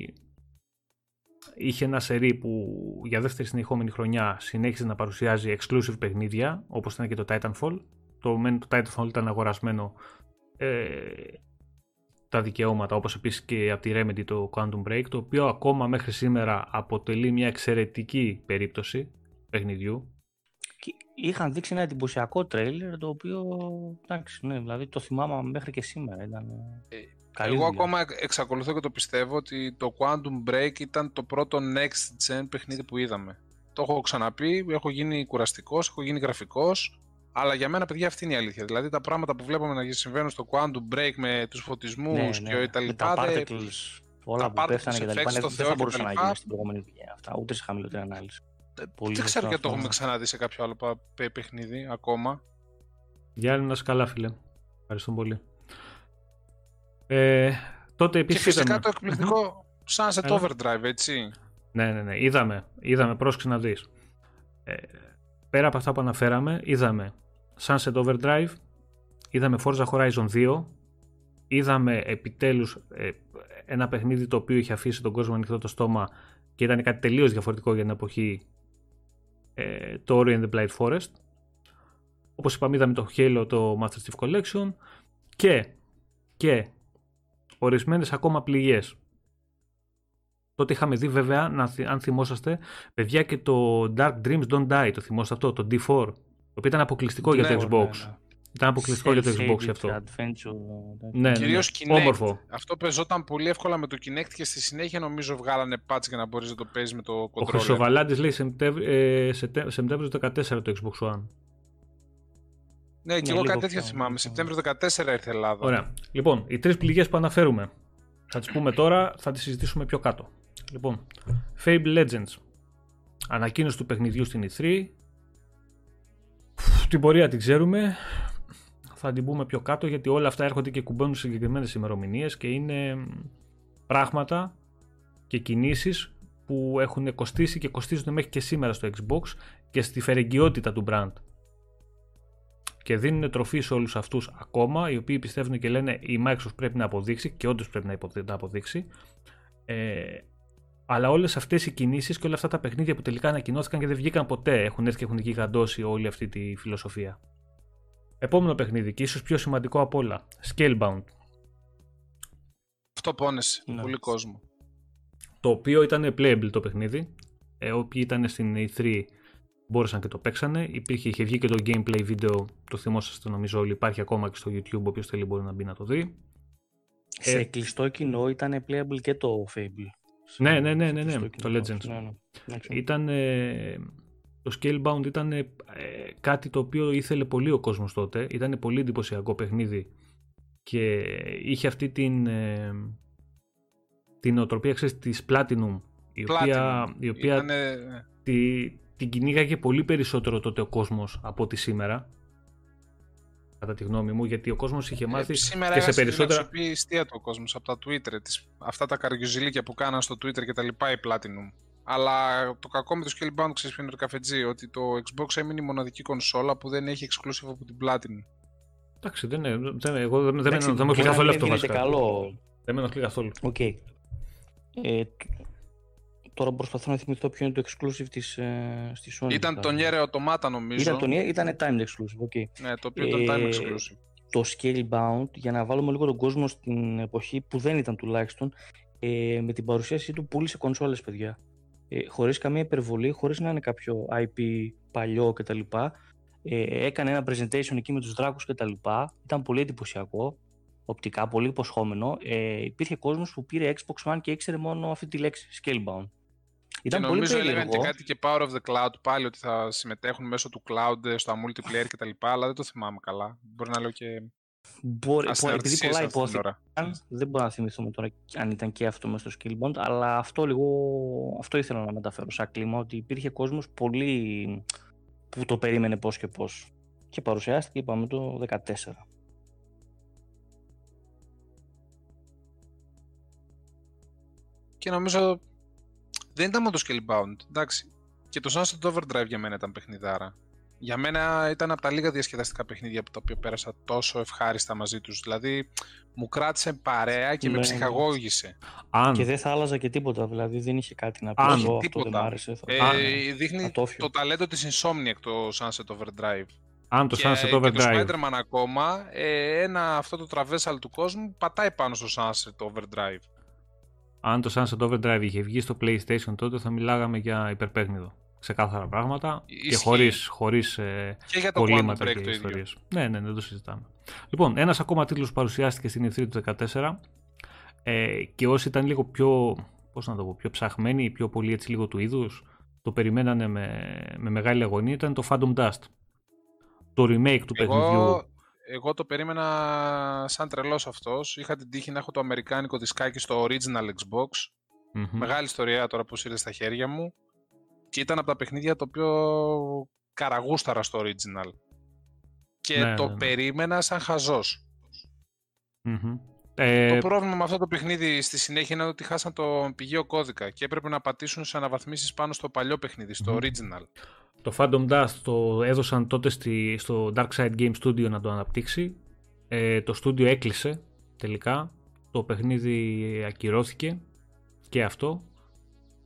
είχε ένα σερί που για δεύτερη συνεχόμενη χρονιά συνέχισε να παρουσιάζει exclusive παιχνίδια όπως ήταν και το Titanfall. Το, μεν το Titanfall ήταν αγορασμένο ε, τα δικαιώματα όπως επίσης και από τη Remedy το Quantum Break το οποίο ακόμα μέχρι σήμερα αποτελεί μια εξαιρετική περίπτωση παιχνιδιού Και είχαν δείξει ένα εντυπωσιακό τρέιλερ το οποίο, εντάξει, ναι, δηλαδή το θυμάμαι μέχρι και σήμερα. Ήταν, Ε, καλή Εγώ δουλειά. ακόμα εξακολουθώ και το πιστεύω ότι το Quantum Break ήταν το πρώτο next gen παιχνίδι που είδαμε. Το έχω ξαναπεί, έχω γίνει κουραστικός, έχω γίνει γραφικός, αλλά για μένα παιδιά αυτή είναι η αλήθεια. Δηλαδή τα πράγματα που βλέπουμε να συμβαίνουν στο Quantum Break με τους φωτισμούς Ναι, και ναι. τα Με λοιπά, τα δεν- particles, όλα τα που particles πέφτανε και τα effects λοιπά, στο ναι, δεν Θεό θα και μπορούσαν τα να λοιπά. γίνουν στην προηγούμενη δουλειά αυτά, ούτε σε χαμηλότερη ανάλυση. Πολύ δεν σωστό ξέρω γιατί το αυτό, έχουμε ναι. ξαναδεί σε κάποιο άλλο πα- παι- παιχνίδι ακόμα. Γιάννη, να είσαι καλά φίλε. Ευχαριστώ πολύ. Ε, τότε Και επίσης φυσικά είδαμε- το εκπληκτικό Sunset Έλα. Overdrive, έτσι. Ναι, ναι, ναι. Είδαμε, είδαμε, πρόσεξε να δεις. Ε, πέρα από αυτά που αναφέραμε, είδαμε Sunset Overdrive, είδαμε Forza Horizon 2, είδαμε επιτέλους ε, ένα παιχνίδι το οποίο είχε αφήσει τον κόσμο ανοιχτό το στόμα και ήταν κάτι τελείως διαφορετικό για την εποχή ε, το Ori and the Blind Forest. Όπως είπαμε είδαμε το Halo, το Master Chief Collection και, και ορισμένες ακόμα πληγές Τότε είχαμε δει βέβαια, να, θυ- αν θυμόσαστε, παιδιά και το Dark Dreams Don't Die, το θυμόσαστε αυτό, το D4, το οποίο ήταν αποκλειστικό για Ναι, το ναι, Xbox. ναι. Ήταν αποκλειστικό για το Xbox Self-shaded γι' αυτό. Adventure, εντάξει. Ναι, ναι, Κυρίως ναι. Kinect. Όμορφο. Αυτό παίζονταν πολύ εύκολα με το Kinect και στη συνέχεια νομίζω βγάλανε patch για να μπορείς να το παίζεις με το Ο controller. Χρυσοβαλάντης λέει Σεπτέμβρη, ε, Σεπτέ- Σεπτέμβριο του 14 το Xbox One. Ναι, και Ναι, εγώ λίγο κάτι τέτοιο πιο- θυμάμαι. πιο- Σεπτέμβριο 14 ήρθε Ελλάδα. Ωραία. Λοιπόν, οι τρεις πληγές που αναφέρουμε. Θα τις πούμε τώρα, θα τις συζητήσουμε πιο κάτω. Λοιπόν, Fable Legends. Ανακοίνωση του παιχνιδιού στην E3. Την πορεία την ξέρουμε. Θα την πούμε πιο κάτω γιατί όλα αυτά έρχονται και κουμπώνουν σε συγκεκριμένες ημερομηνίες και είναι μ, πράγματα και κινήσεις που έχουν κοστίσει και κοστίζουν μέχρι και σήμερα στο Xbox και στη φερεγγιότητα του brand και δίνουν τροφή σε όλους αυτούς ακόμα, οι οποίοι πιστεύουν και λένε η Microsoft πρέπει να αποδείξει και όντως πρέπει να υποδε- να αποδείξει. Ε, αλλά όλες αυτές οι κινήσεις και όλα αυτά τα παιχνίδια που τελικά ανακοινώθηκαν και δεν βγήκαν ποτέ έχουν έρθει και έχουν γιγαντώσει όλη αυτή τη φιλοσοφία. Επόμενο παιχνίδι και ίσως πιο σημαντικό απ' όλα, Scalebound, Αυτό πόνεσε. Ναι. Πολύ κόσμο. το οποίο ήταν playable το παιχνίδι, ε, όποιοι ήταν στην E3 μπόρεσαν και το παίξανε, Υπήρχε, είχε βγει και το gameplay βίντεο, το θυμόσαστε νομίζω όλοι, υπάρχει ακόμα και στο YouTube, όποιος θέλει μπορεί να μπει να το δει. Σε Ε, κλειστό κοινό ήταν playable και το Fable. Ναι, ναι, ναι, ναι, ναι, στο το Kingdom Legends. Ναι, ναι. Εντάξει. Ήταν, ε, το Scalebound ήταν ε, κάτι το οποίο ήθελε πολύ ο κόσμος τότε. Ήταν πολύ εντυπωσιακό παιχνίδι και είχε αυτή την, ε, την νοοτροπία ξέρεις, της Platinum η οποία, η οποία Ήτανε- τη, την κυνήγαγε πολύ περισσότερο τότε ο κόσμος από ότι σήμερα κατά τη γνώμη μου γιατί ο κόσμος είχε μάθει Ε, σήμερα και σε έχασε την περισσότερα αξιοποιεί ιστία του ο κόσμος από τα Twitter, τις, αυτά τα καριουζιλίκια που κάναν στο Twitter και τα λοιπά η Platinum. Αλλά το κακό με το Scalebound ξέρεις ποιο είναι το καφετζή, ότι το Xbox έμεινε η μοναδική κονσόλα που δεν έχει exclusive από την Platinum. εντάξει δεν, είναι- δεν, εγώ δεν, δεν, Εντάξει, με- δεν με μπορεί ενοχλεί να καθόλου μην αυτό έγινε και βασικά καλό. δεν με ενοχλεί καθόλου Οκ. Ε, τ- τώρα προσπαθώ να θυμηθώ ποιο είναι το exclusive της, ε, στη Sony. Ήταν θα- το Nier Automata νομίζω, Ήταν το Nier, ήταν timed exclusive, οκ. ναι, το οποίο ήταν timed Ε, exclusive. το Scalebound, για να βάλουμε λίγο τον κόσμο στην εποχή που δεν ήταν τουλάχιστον, ε, με την παρουσίασή του πούλησε κονσόλες, παιδιά. Ε, χωρίς καμία υπερβολή, χωρίς να είναι κάποιο IP παλιό κτλ. Ε, έκανε ένα presentation εκεί με τους δράκους κτλ. Ήταν πολύ εντυπωσιακό, οπτικά, πολύ υποσχόμενο. Ε, υπήρχε κόσμος που πήρε Xbox One και ήξερε μόνο αυτή τη λέξη, Scalebound. Ήταν και πολύ νομίζω έλεγαν περίεργο. και κάτι και Power of the Cloud πάλι ότι θα συμμετέχουν μέσω του cloud ε, στα multiplayer και τα λοιπά, αλλά δεν το θυμάμαι καλά. Μπορεί να λέω και Μπορεί, επειδή ασυναρτησίες πολλά αυτή την υπόθηκαν, ώρα. δεν μπορώ να θυμηθούμε τώρα αν ήταν και αυτό μέσα στο Skillbound, αλλά αυτό λίγο, αυτό ήθελα να μεταφέρω σαν κλίμα, ότι υπήρχε κόσμος πολύ που το περίμενε πώς και πώς. Και παρουσιάστηκε, είπαμε, το 14. Και νομίζω δεν ήταν μόνο το Scalebound. Εντάξει. Και το Sunset Overdrive για μένα ήταν παιχνιδάρα. Για μένα ήταν από τα λίγα διασκεδαστικά παιχνίδια που τα οποία πέρασα τόσο ευχάριστα μαζί τους. Δηλαδή μου κράτησε παρέα και με Ναι, ναι. ψυχαγώγησε. αν, Και δεν θα άλλαζα και τίποτα, δηλαδή δεν είχε κάτι να πει Αν, εγώ, αυτό δεν τίποτα. μ' άρεσε. Θα... Ε, Α, δείχνει θα το όφιο. το ταλέντο της Insomniac το Sunset Overdrive. αν το και, Sunset και το Overdrive Spider-Man ακόμα, ε, ένα αυτό το traversal του κόσμου πατάει πάνω στο Sunset Overdrive. αν το Sunset Overdrive είχε βγει στο PlayStation τότε θα μιλάγαμε για υπερπαίγνιδο. Ξεκάθαρα πράγματα και Ισχύει. χωρίς, χωρίς ε, Και για το Quantum κολλήματα Break και το ίδιο. ιστορίες. Ναι, ναι, δεν το συζητάμε. Λοιπόν, ένας ακόμα τίτλος που παρουσιάστηκε στην E3 του 2014 ε, και όσοι ήταν λίγο πιο, πώς να το πω, πιο ψαχμένοι ή πιο πολύ έτσι λίγο του είδους, το περιμένανε με, με μεγάλη αγωνία, ήταν το Phantom Dust. Το remake του παιχνιδιού. Εγώ, εγώ το περίμενα σαν τρελός αυτός. Είχα την τύχη να έχω το αμερικάνικο δισκάκι στο original Xbox. Μμμ. Μεγάλη ιστορία τώρα που ήρθε στα χέρια μου. Και ήταν από τα παιχνίδια το οποίο καραγούσταρα στο original. Και Ναι, το ναι, ναι. περίμενα σαν χαζός. Μμμ. Ε, Το πρόβλημα με αυτό το παιχνίδι στη συνέχεια είναι ότι χάσαν το πηγαίο κώδικα και έπρεπε να πατήσουν σε αναβαθμίσεις πάνω στο παλιό παιχνίδι, στο Μμμ. original. Το Phantom Dust το έδωσαν τότε στη, στο Dark Side Game Studio να το αναπτύξει. Ε, το studio έκλεισε τελικά. Το παιχνίδι ακυρώθηκε και αυτό.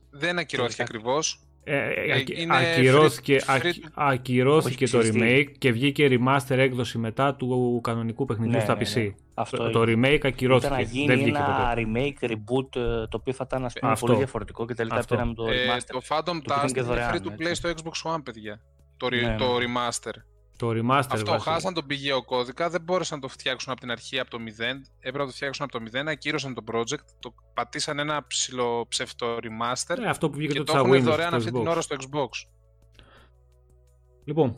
Δεν ακυρώθηκε Τελικά. ακριβώς. Ε, ε, Ε, ακυ- είναι ακυρώθηκε, free- free ακυ- to- ακυρώθηκε Όχι, το ξέρεις τι. remake και βγήκε remaster έκδοση μετά του κανονικού παιχνιδιού Ναι, στα ναι, PC. ναι. Αυτό Το, είναι. το remake Ήταν ακυρώθηκε. να Δεν γίνει βγήκε ένα ποτέ. remake, reboot, ε, το οποίο θα ήταν ας πούμε, Αυτό. πολύ διαφορετικό και τελικά Αυτό. πήραμε το Ε, remaster. το Phantom πήγαν Dust και είναι δωρεάν, free to play έτσι. στο Xbox One, παιδιά. Το, re- Ναι, το ναι. remaster. Το remaster Αυτό, βάζει- χάσαν τον πηγαίο κώδικα, δεν μπόρεσαν να το φτιάξουν από την αρχή, από το 0. Έπρεπε να το φτιάξουν από το 0, ακύρωσαν το project, το πατήσαν ένα ψιλο ψευτο remaster Ε, αυτό που βγήκε και το το στα έχουν Windows δωρεάν στο αυτή την Xbox. ώρα στο Xbox. Λοιπόν,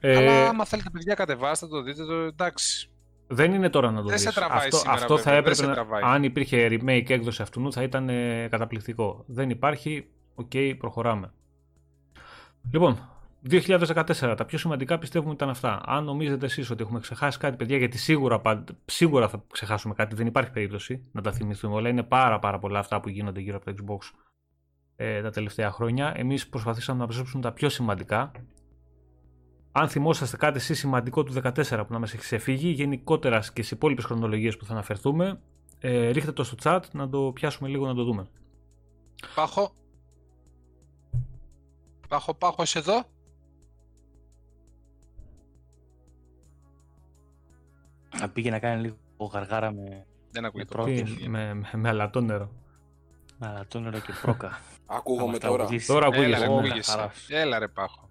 ε, Αλλά άμα θέλετε παιδιά κατεβάστε το, δείτε το, εντάξει. Δεν είναι τώρα να το Δεν δεις. σε τραβάει αυτό, σήμερα, αυτό θα βέβαια, δεν έπρεπε σε να... τραβάει. Αν υπήρχε remake έκδοση αυτού θα ήταν ε, καταπληκτικό. Δεν υπάρχει. Οκ, προχωράμε. Λοιπόν, 2014. Τα πιο σημαντικά πιστεύουμε ήταν αυτά. Αν νομίζετε εσείς ότι έχουμε ξεχάσει κάτι, παιδιά, γιατί σίγουρα, παν- σίγουρα θα ξεχάσουμε κάτι, δεν υπάρχει περίπτωση να τα θυμηθούμε όλα. Είναι πάρα, πάρα πολλά αυτά που γίνονται γύρω από το Xbox ε, τα τελευταία χρόνια. Εμείς προσπαθήσαμε να προσέψουμε τα πιο σημαντικά. Αν θυμόσαστε κάτι εσείς σημαντικό του 14 που να μας έχει ξεφύγει, γενικότερα και σε υπόλοιπες χρονολογίες που θα αναφερθούμε, ε, ρίχτε το στο chat να το πιάσουμε λίγο να το δούμε. Πάχω. Πάχω, πάχω, είσαι εδώ. Να πήγε να κάνει λίγο γαργάρα με, Δεν ακούγεται. πρώτη. Τι, το με, με, με αλατό νερό. με αλατόνερο και πρόκα. [LAUGHS] Ακούγομαι Άμα τώρα. τραγουδήσεις. Τώρα Έλα ακούγεσαι. ρε, Ω, ναι. ακούγεσαι. χαράς. Έλα ρε, Πάχω.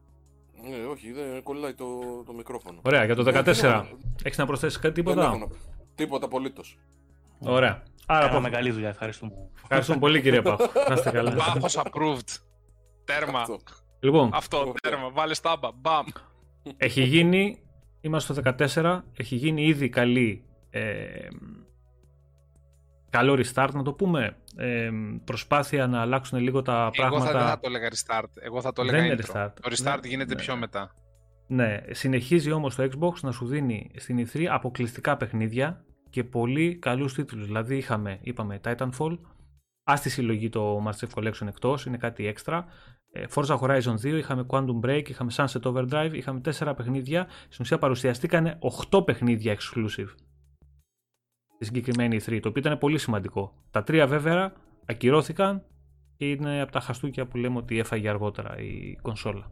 Ναι, όχι, δεν κολλάει το, το μικρόφωνο. Ωραία, για το Ναι, 14. δεν έχω- Έχεις να προσθέσεις κάτι δεν έχω τίποτα; να- Τίποτα απολύτως. Ωραία. Άρα Κάναμε καλή δουλειά, ευχαριστούμε. Ευχαριστούμε πολύ κύριε Πάπα. Να είστε καλά. Πάπος approved. Τέρμα. Αυτό. Λοιπόν, Αυτό, τέρμα. Βάλε στάμπα. Μπαμ. έχει γίνει, είμαστε στο 14, έχει γίνει ήδη καλή, ε, καλό restart να το πούμε, ε, προσπάθεια να αλλάξουν λίγο τα Εγώ πράγματα. θα, δεν θα το έλεγα restart. Εγώ θα το Δεν έλεγα είναι intro. restart. Το restart Ναι, γίνεται ναι. πιο μετά. Ναι, συνεχίζει όμως το Xbox να σου δίνει στην E3 αποκλειστικά παιχνίδια και πολύ καλούς τίτλους. Δηλαδή είχαμε, είπαμε, Titanfall, ας τη συλλογή το Master Chief Collection εκτός, είναι κάτι έξτρα. Ε, Forza Horizon 2, είχαμε Quantum Break, είχαμε Sunset Overdrive, είχαμε 4 παιχνίδια. Στην ουσία παρουσιαστήκανε 8 παιχνίδια exclusive στη συγκεκριμένη E3, το οποίο ήταν πολύ σημαντικό. Τα τρία βέβαια ακυρώθηκαν και είναι από τα χαστούκια που λέμε ότι έφαγε αργότερα η κονσόλα.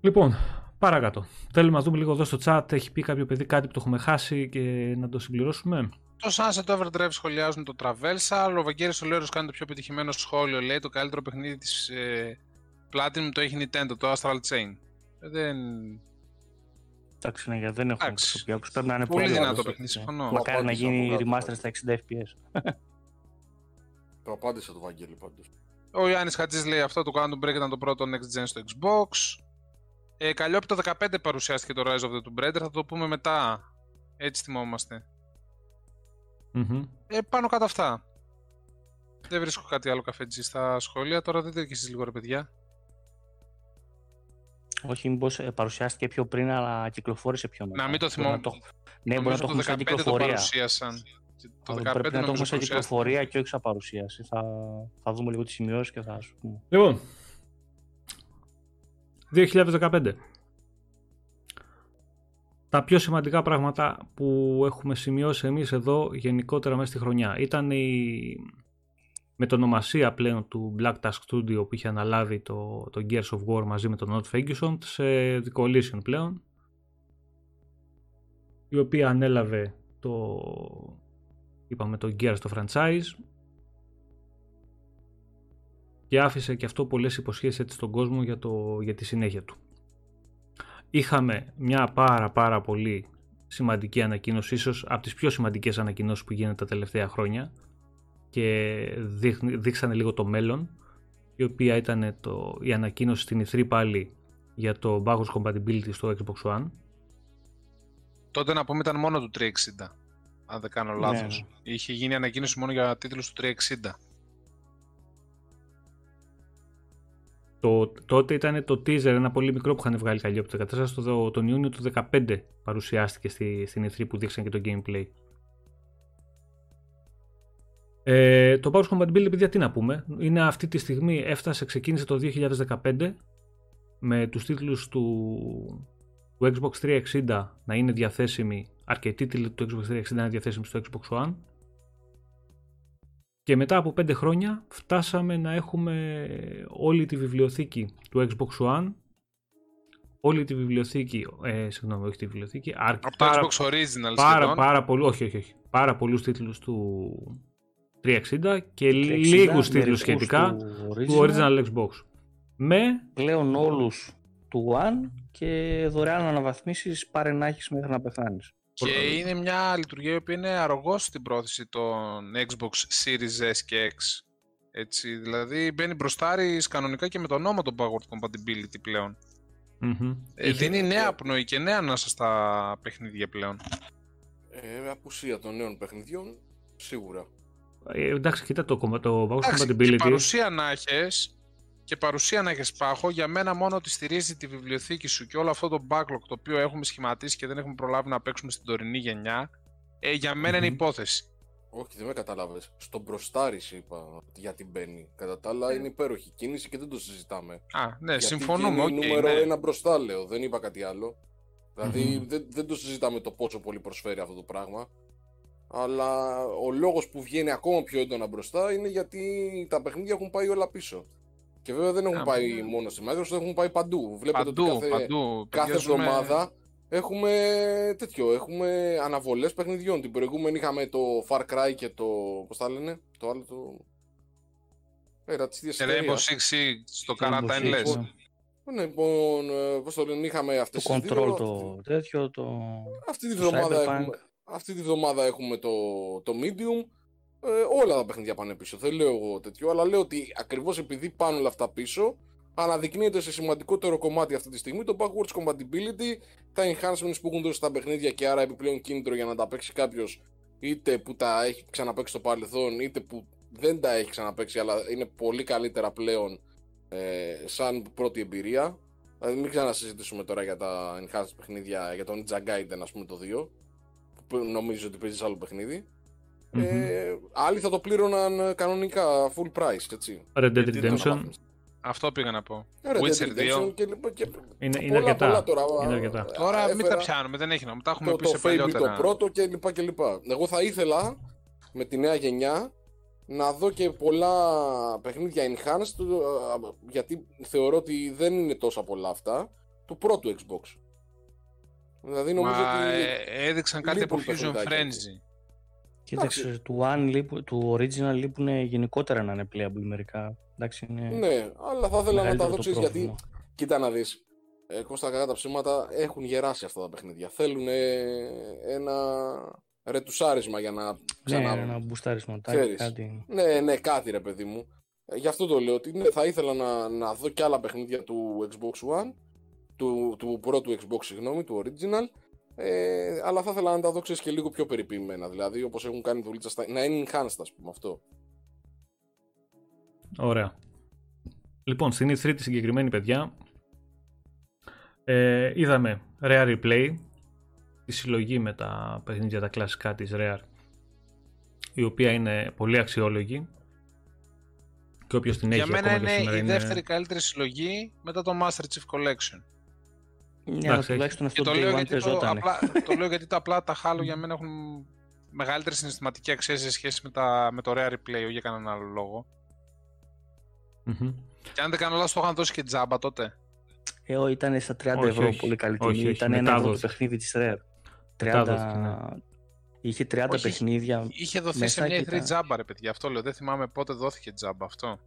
Λοιπόν, παρακάτω. Θέλουμε να δούμε λίγο εδώ στο chat. Έχει πει κάποιο παιδί κάτι που το έχουμε χάσει και να το συμπληρώσουμε. Το Sunset Overdrive σχολιάζουν το Traversal. Ο Βαγγέλης Ολέρος κάνει το πιο πετυχημένο σχόλιο. Λέει το καλύτερο παιχνίδι της ε, Platinum το έχει Nintendo, το Astral Chain. Ε, Δεν... Εντάξει, ναι, γιατί δεν έχουμε Εντάξει. προσωπιακούς. Πρέπει να είναι Πολύ πολύ δυνατό άλλος, παιχνίδι, έτσι. συμφωνώ. Μακάρι να Απάντησα γίνει από κάτω. remaster στα 60 FPS. Το απάντησε το Βαγγέλη πάντως. Ο Γιάννης Χατζής λέει αυτό το Quantum Break ήταν το πρώτο Next Gen στο Xbox. Ε, Καλλιόπη το 15 παρουσιάστηκε το Rise of the Tomb Raider, θα το πούμε μετά. Έτσι θυμόμαστε. Μμμ. Ε, πάνω κάτω αυτά. Δεν βρίσκω κάτι άλλο καφέτζι στα σχόλια. Τώρα δείτε και εσείς λίγο ρε παιδιά. Όχι, μήπως ε, παρουσιάστηκε πιο πριν, αλλά κυκλοφόρησε πιο μετά. Να μην το Μπορεί θυμόμαι. το- Ναι, μπορεί να το έχουμε σαν 15 το κυκλοφορία. παρουσίασαν. Το Αλλά 15 Πρέπει να το νομίζω έχουμε σαν παρουσιάστηκε. κυκλοφορία και όχι σαν παρουσίαση. Θα, θα δούμε λίγο τις σημειώσεις και θα σου πούμε. Λοιπόν, 2015. Τα πιο σημαντικά πράγματα που έχουμε σημειώσει εμείς εδώ γενικότερα μέσα στη χρονιά ήταν η μετονομασία πλέον του Black Task Studio που είχε αναλάβει το, το Gears of War μαζί με τον Nod Ferguson σε The Coalition πλέον η οποία ανέλαβε το είπαμε το Gears το franchise και άφησε και αυτό πολλές υποσχέσεις έτσι στον κόσμο για, το, για τη συνέχεια του. Είχαμε μια πάρα πάρα πολύ σημαντική ανακοίνωση, ίσως από τις πιο σημαντικές ανακοινώσεις που γίνεται τα τελευταία χρόνια και δείχνει, δείξανε λίγο το μέλλον, η οποία ήταν το, η ανακοίνωση στην E3 πάλι για το backwards compatibility στο Xbox One. Τότε να πούμε ήταν μόνο του 360. Αν δεν κάνω λάθος. Ναι. Είχε γίνει ανακοίνωση μόνο για τίτλους του 360. Το, τότε ήταν το teaser, ένα πολύ μικρό που είχαν βγάλει καλή από το 14, στο, τον Ιούνιο του 2015 παρουσιάστηκε στη, στην E3 που δείξαν και το gameplay. Ε, το Power Compatibility, παιδιά, τι να πούμε, είναι αυτή τη στιγμή, έφτασε, ξεκίνησε το 2015 με τους τίτλους του, του Xbox 360 να είναι διαθέσιμοι, αρκετοί τίτλοι του Xbox 360 να είναι διαθέσιμοι στο Xbox One και μετά από 5 χρόνια φτάσαμε να έχουμε όλη τη βιβλιοθήκη του Xbox One, όλη τη βιβλιοθήκη, ε, συγγνώμη, όχι τη βιβλιοθήκη, αρ, Από το πάρα, Xbox Original πάρα, σχεδόν. πάρα, πολύ, όχι, όχι, όχι, πάρα πολλούς τίτλους του 360 και 360, λίγους τίτλους μερικούς σχετικά του του original Xbox. Με, Πλέον όλους του One και δωρεάν αναβαθμίσεις πάρε να έχεις μέχρι να πεθάνεις. Και είναι μια λειτουργία η οποία είναι αρρωγός στην πρόθεση των Xbox Series S και X. Έτσι, δηλαδή μπαίνει μπροστάρι κανονικά και με τον νόμο το backward compatibility πλέον. Μμμ. Ε, Είχε- δίνει νέα πνοή και νέα ανάσα στα παιχνίδια πλέον. Ε, απουσία των νέων παιχνιδιών, σίγουρα. ε, εντάξει, κοίτα το, κομμα- το backwards Εντάξει, και compatibility. παρουσία να έχεις και παρουσία να έχεις πάχο, για μένα μόνο ότι στηρίζει τη βιβλιοθήκη σου και όλο αυτό το backlog το οποίο έχουμε σχηματίσει και δεν έχουμε προλάβει να παίξουμε στην τωρινή γενιά, ε, για μένα είναι Μμμ. υπόθεση. Όχι, δεν με κατάλαβες. Στον μπροστάρι είπα γιατί μπαίνει. Κατά τα άλλα είναι υπέροχη κίνηση και δεν το συζητάμε. Α, ναι, Γιατί συμφωνούμε, γίνει οκ, νούμερο ναι. ένα μπροστά λέω, δεν είπα κάτι άλλο. Δηλαδή Μμμ. δεν, δεν το συζητάμε το πόσο πολύ προσφέρει αυτό το πράγμα. Αλλά ο λόγος που βγαίνει ακόμα πιο έντονα μπροστά είναι γιατί τα παιχνίδια έχουν πάει όλα πίσω. Και βέβαια δεν έχουν Α, πάει ναι. μόνο στη Microsoft, έχουν πάει παντού. Βλέπετε Παντού, ότι κάθε, παντού. κάθε Παιδιά, ζούμε- εβδομάδα έχουμε τέτοιο, έχουμε αναβολές παιχνιδιών. Την προηγούμενη είχαμε το Far Cry και το, πώς τα λένε, το άλλο το... Πέρα της ίδιας Και Rainbow εταιρείας. Six Siege, στο Rainbow Quarantine Six, λες. ναι. Ναι, λοιπόν, ε, πώς το λένε, είχαμε αυτές Το τις control δύο. το τέτοιο, το... Αυτή τη το βδομάδα Cyberpunk. έχουμε, Αυτή τη βδομάδα έχουμε το, το Medium. Ε, όλα τα παιχνίδια πάνε πίσω. Δεν λέω εγώ τέτοιο, αλλά λέω ότι ακριβώς επειδή πάνε όλα αυτά πίσω, αναδεικνύεται σε σημαντικότερο κομμάτι αυτή τη στιγμή το backwards compatibility, τα enhancements που έχουν δώσει στα παιχνίδια και άρα επιπλέον κίνητρο για να τα παίξει κάποιος είτε που τα έχει ξαναπαίξει στο παρελθόν, είτε που δεν τα έχει ξαναπαίξει, αλλά είναι πολύ καλύτερα πλέον ε, σαν πρώτη εμπειρία. Δηλαδή μην ξανασυζητήσουμε τώρα για τα enhanced παιχνίδια, για το Ninja Gaiden ας πούμε το 2, που νομίζω ότι παίζει άλλο παιχνίδι. Mm-hmm. Ε, άλλοι θα το πλήρωναν κανονικά full price, έτσι. Red Dead Redemption. Αυτό πήγα να πω. Red Dead 2. Και, και, είναι, είναι, πολλά, αρκετά. Πολλά τώρα, είναι αρκετά. Τώρα μην τα πιάνουμε, δεν έχει νόημα. Τα έχουμε το, πει σε παλιότερα. Το πρώτο και λοιπά και λοιπά. Εγώ θα ήθελα με τη νέα γενιά να δω και πολλά παιχνίδια enhanced γιατί θεωρώ ότι δεν είναι τόσα πολλά αυτά του πρώτου Xbox. Δηλαδή νομίζω Μα, ότι ε, έδειξαν κάτι από Fusion Frenzy. Κοίταξε, του, One, του Original λείπουν γενικότερα να είναι playable μερικά. Εντάξει, είναι ναι, αλλά θα ήθελα να τα δω γιατί. Κοίτα να δεις. Ε, Κώστα κατά τα ψήματα έχουν γεράσει αυτά τα παιχνίδια. Θέλουν ένα ρετουσάρισμα για να ξανά... Ναι, ένα μπουστάρισμα, κάτι. Ναι, ναι, κάτι ρε παιδί μου. Ε, γι' αυτό το λέω ότι ναι, θα ήθελα να, να δω και άλλα παιχνίδια του Xbox One, του, του πρώτου Xbox, συγγνώμη, του Original, ε, αλλά θα ήθελα να τα δω ξέρεις, και λίγο πιο περιποιημένα, δηλαδή όπως έχουν κάνει δουλίτσα στα... να είναι enhanced ας πούμε αυτό. Ωραία. Λοιπόν, στην E3 τη συγκεκριμένη παιδιά ε, είδαμε Rare Replay, τη συλλογή με τα παιχνίδια τα κλασικά της Rare, η οποία είναι πολύ αξιόλογη και όποιος την Για έχει μένα ακόμα είναι και η δεύτερη καλύτερη συλλογή μετά το Master Chief Collection. Ναι, αλλά τουλάχιστον αυτό το, το λέω Day One γιατί το, παίζονταν. απλά, το λέω γιατί τα απλά τα Halo για μένα έχουν μεγαλύτερη συναισθηματική αξία σε σχέση με, τα, με το Rare Replay, όχι για κανέναν άλλο λόγο. Μμμ. Και αν δεν κάνω λάθος το είχαν δώσει και τζάμπα τότε. Ε, ό, ήταν στα 30 Όχι, ευρώ όχι. πολύ καλή Όχι, τιμή. όχι, Ήταν ένα ευρώ το μετάδοση. παιχνίδι της Rare. 30... Μετάδοση, ναι. Είχε 30 Όχι, παιχνίδια. Είχε δοθεί Μέσα σε μια και E3 τα- τζάμπα ρε παιδιά, αυτό λέω. Δεν θυμάμαι πότε δόθηκε τζάμπα αυτό.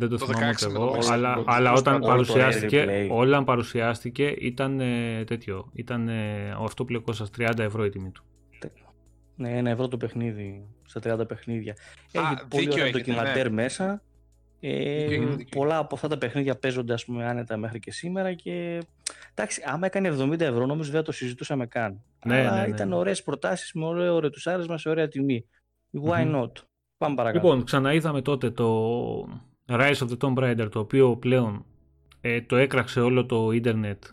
Δεν το, Το θυμάμαι 16 ούτε με το εγώ, Mexico αλλά, Gold. αλλά Πώς όταν το- όλο το παρουσιάστηκε, Replay. όταν παρουσιάστηκε ήταν ε, τέτοιο. Ήταν ε, αυτό που λέει ο Κώστας, 30 ευρώ η τιμή του. Ναι, ένα ευρώ το παιχνίδι. Στα 30 παιχνίδια. Α, Έχει πολύ δίκιο ωραία έχετε, ντοκιμαντέρ μέσα. Ε, Δίκιο έχετε, δίκιο. πολλά από αυτά τα παιχνίδια παίζονται ας πούμε άνετα μέχρι και σήμερα και εντάξει, άμα έκανε 70 ευρώ νομίζω δεν θα το συζητούσαμε καν. Ναι, Αλλά ναι, ναι, ήταν ναι. ωραίες προτάσεις με ωραίο ρετουσάρισμα σε ωραία τιμή. Why Μμμ. not; Πάμε παρακάτω. Λοιπόν, ξαναείδαμε τότε το Rise of the Tomb Raider, το οποίο πλέον ε, το έκραξε όλο το ίντερνετ.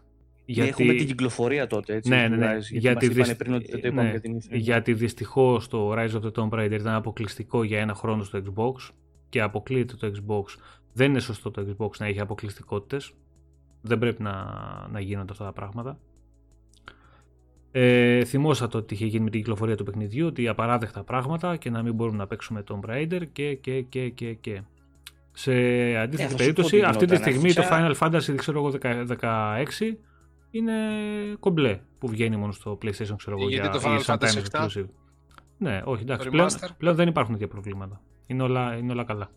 Γιατί... Έχουμε την κυκλοφορία τότε, έτσι. Ναι, του ναι, ναι. Rise, γιατί Γιατί, μας είπανε δυσ- πριν ότι δεν το είπαμε ναι, για την E3. γιατί δυστυχώς το Rise of the Tomb Raider ήταν αποκλειστικό για ένα χρόνο στο Xbox και αποκλείεται το Xbox. Δεν είναι σωστό το Xbox να έχει αποκλειστικότητες. Δεν πρέπει να, να γίνονται αυτά τα πράγματα. Ε, θυμόσατε ότι είχε γίνει με την κυκλοφορία του παιχνιδιού ότι απαράδεκτα πράγματα και να μην μπορούμε να παίξουμε Tomb Raider και και και και και. Σε αντίθετη Ε, θα σου πω περίπτωση, τι αυτή τη γινόταν. στιγμή το Αρχικά- Final Fantasy, ξέρω εγώ, 16 είναι κομπλέ που βγαίνει μόνο στο PlayStation, ξέρω εγώ, Γιατί για το Final ή sometimes Fantasy 7? exclusive. Ναι, όχι, εντάξει. Το Πλέον, remaster? πλέον δεν υπάρχουν τέτοια προβλήματα. Είναι όλα, είναι όλα καλά.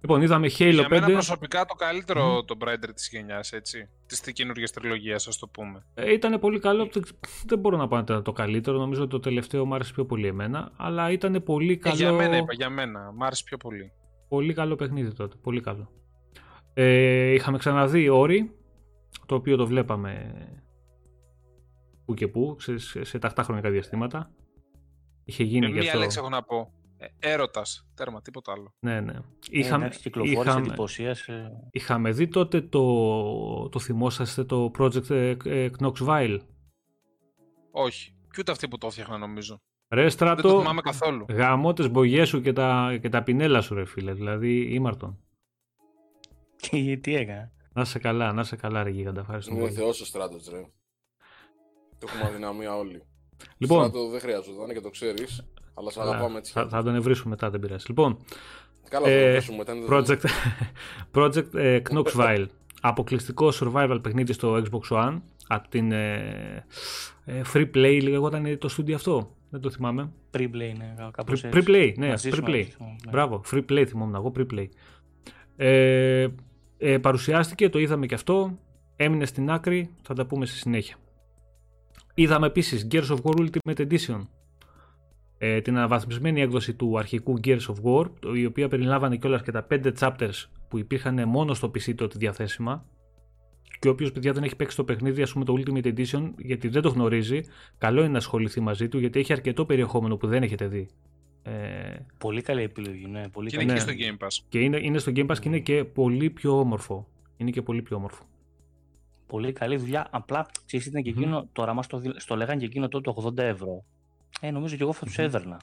Λοιπόν, είδαμε Halo Για 5. μένα προσωπικά το καλύτερο το Raider της γενιάς, έτσι. Της καινούργιας τριλογίας, ας το πούμε. Ε, ήταν πολύ καλό. Δεν- Δεν μπορώ να πω αν ήταν το καλύτερο. Νομίζω ότι το τελευταίο μου άρεσε πιο πολύ εμένα. Αλλά ήταν πολύ Ε, καλό. για μένα είπα, για μένα. Μ' άρεσε πιο πολύ. Πολύ καλό παιχνίδι τότε. Πολύ καλό. Ε, είχαμε ξαναδεί όρη, το οποίο το βλέπαμε που και που, σε, σε, σε τακτά χρονικά διαστήματα. Είχε γίνει Ε, και μία αυτό. λέξη έχω να πω. Ε, έρωτας. Τέρμα, τίποτα άλλο. Ναι, ναι. Ε, Είχαμε, εντάξει, κυκλοφόρησε, είχαμε, εντυπωσίασε. είχαμε δει τότε το, το θυμόσαστε το project ε, ε, Knoxville; Όχι. Και ούτε αυτοί που το έφτιαχναν νομίζω. Ρε Δεν το στράτο, θυμάμαι καθόλου. γαμώ τις μπογιές σου και τα, και τα πινέλα σου ρε φίλε, δηλαδή ήμαρτον. Τι, τι έκανα. Να σε καλά, να σε καλά ρε γίγαντα, ευχαριστώ Είναι πολύ. θεός ο Στράτος, ρε. Το έχουμε αδυναμία όλοι. Λοιπόν, Στράτο δεν χρειαζόταν και το ξέρεις, αλλά σε καλά, αγαπάμε έτσι. θα, θα τον ευρύσουμε μετά, δεν πειράζει. Λοιπόν, Καλά, θα ε, το πέσουμε μετά. είναι project, [LAUGHS] project ε, Knoxville, αποκλειστικό survival παιχνίδι στο Xbox One, από την ε, ε, Free Play λεγόταν το studio αυτό, δεν το θυμάμαι. Pre-play, ναι, κάπως Pre- έτσι. Pre-play, ναι, Μαζί σου, Pre-play. μαζί σου, ναι. Μπράβο, free play θυμόμουν εγώ, free play. Ε, ε, παρουσιάστηκε, το είδαμε και αυτό, έμεινε στην άκρη, θα τα πούμε στη συνέχεια. Είδαμε επίσης Gears of War Ultimate Edition, ε, την αναβαθμισμένη έκδοση του αρχικού Gears of War, η οποία περιλάμβανε κιόλας και τα 5 chapters που υπήρχαν μόνο στο PC τότε διαθέσιμα. Και όποιος παιδιά δεν έχει παίξει το παιχνίδι, ας πούμε το Ultimate Edition, γιατί δεν το γνωρίζει, καλό είναι να ασχοληθεί μαζί του, γιατί έχει αρκετό περιεχόμενο που δεν έχετε δει. Ε, πολύ καλή επιλογή, ναι. Πολύ και καλή. είναι και στο Game Pass. Και είναι, είναι στο Game Pass και είναι και πολύ πιο όμορφο. Είναι και πολύ πιο όμορφο. Πολύ καλή δουλειά. Απλά ξέρεις, ήταν και εκείνο, τώρα μας το, στο λέγανε και εκείνο τότε 80 ευρώ. Ε, νομίζω και εγώ θα τους έδερνα.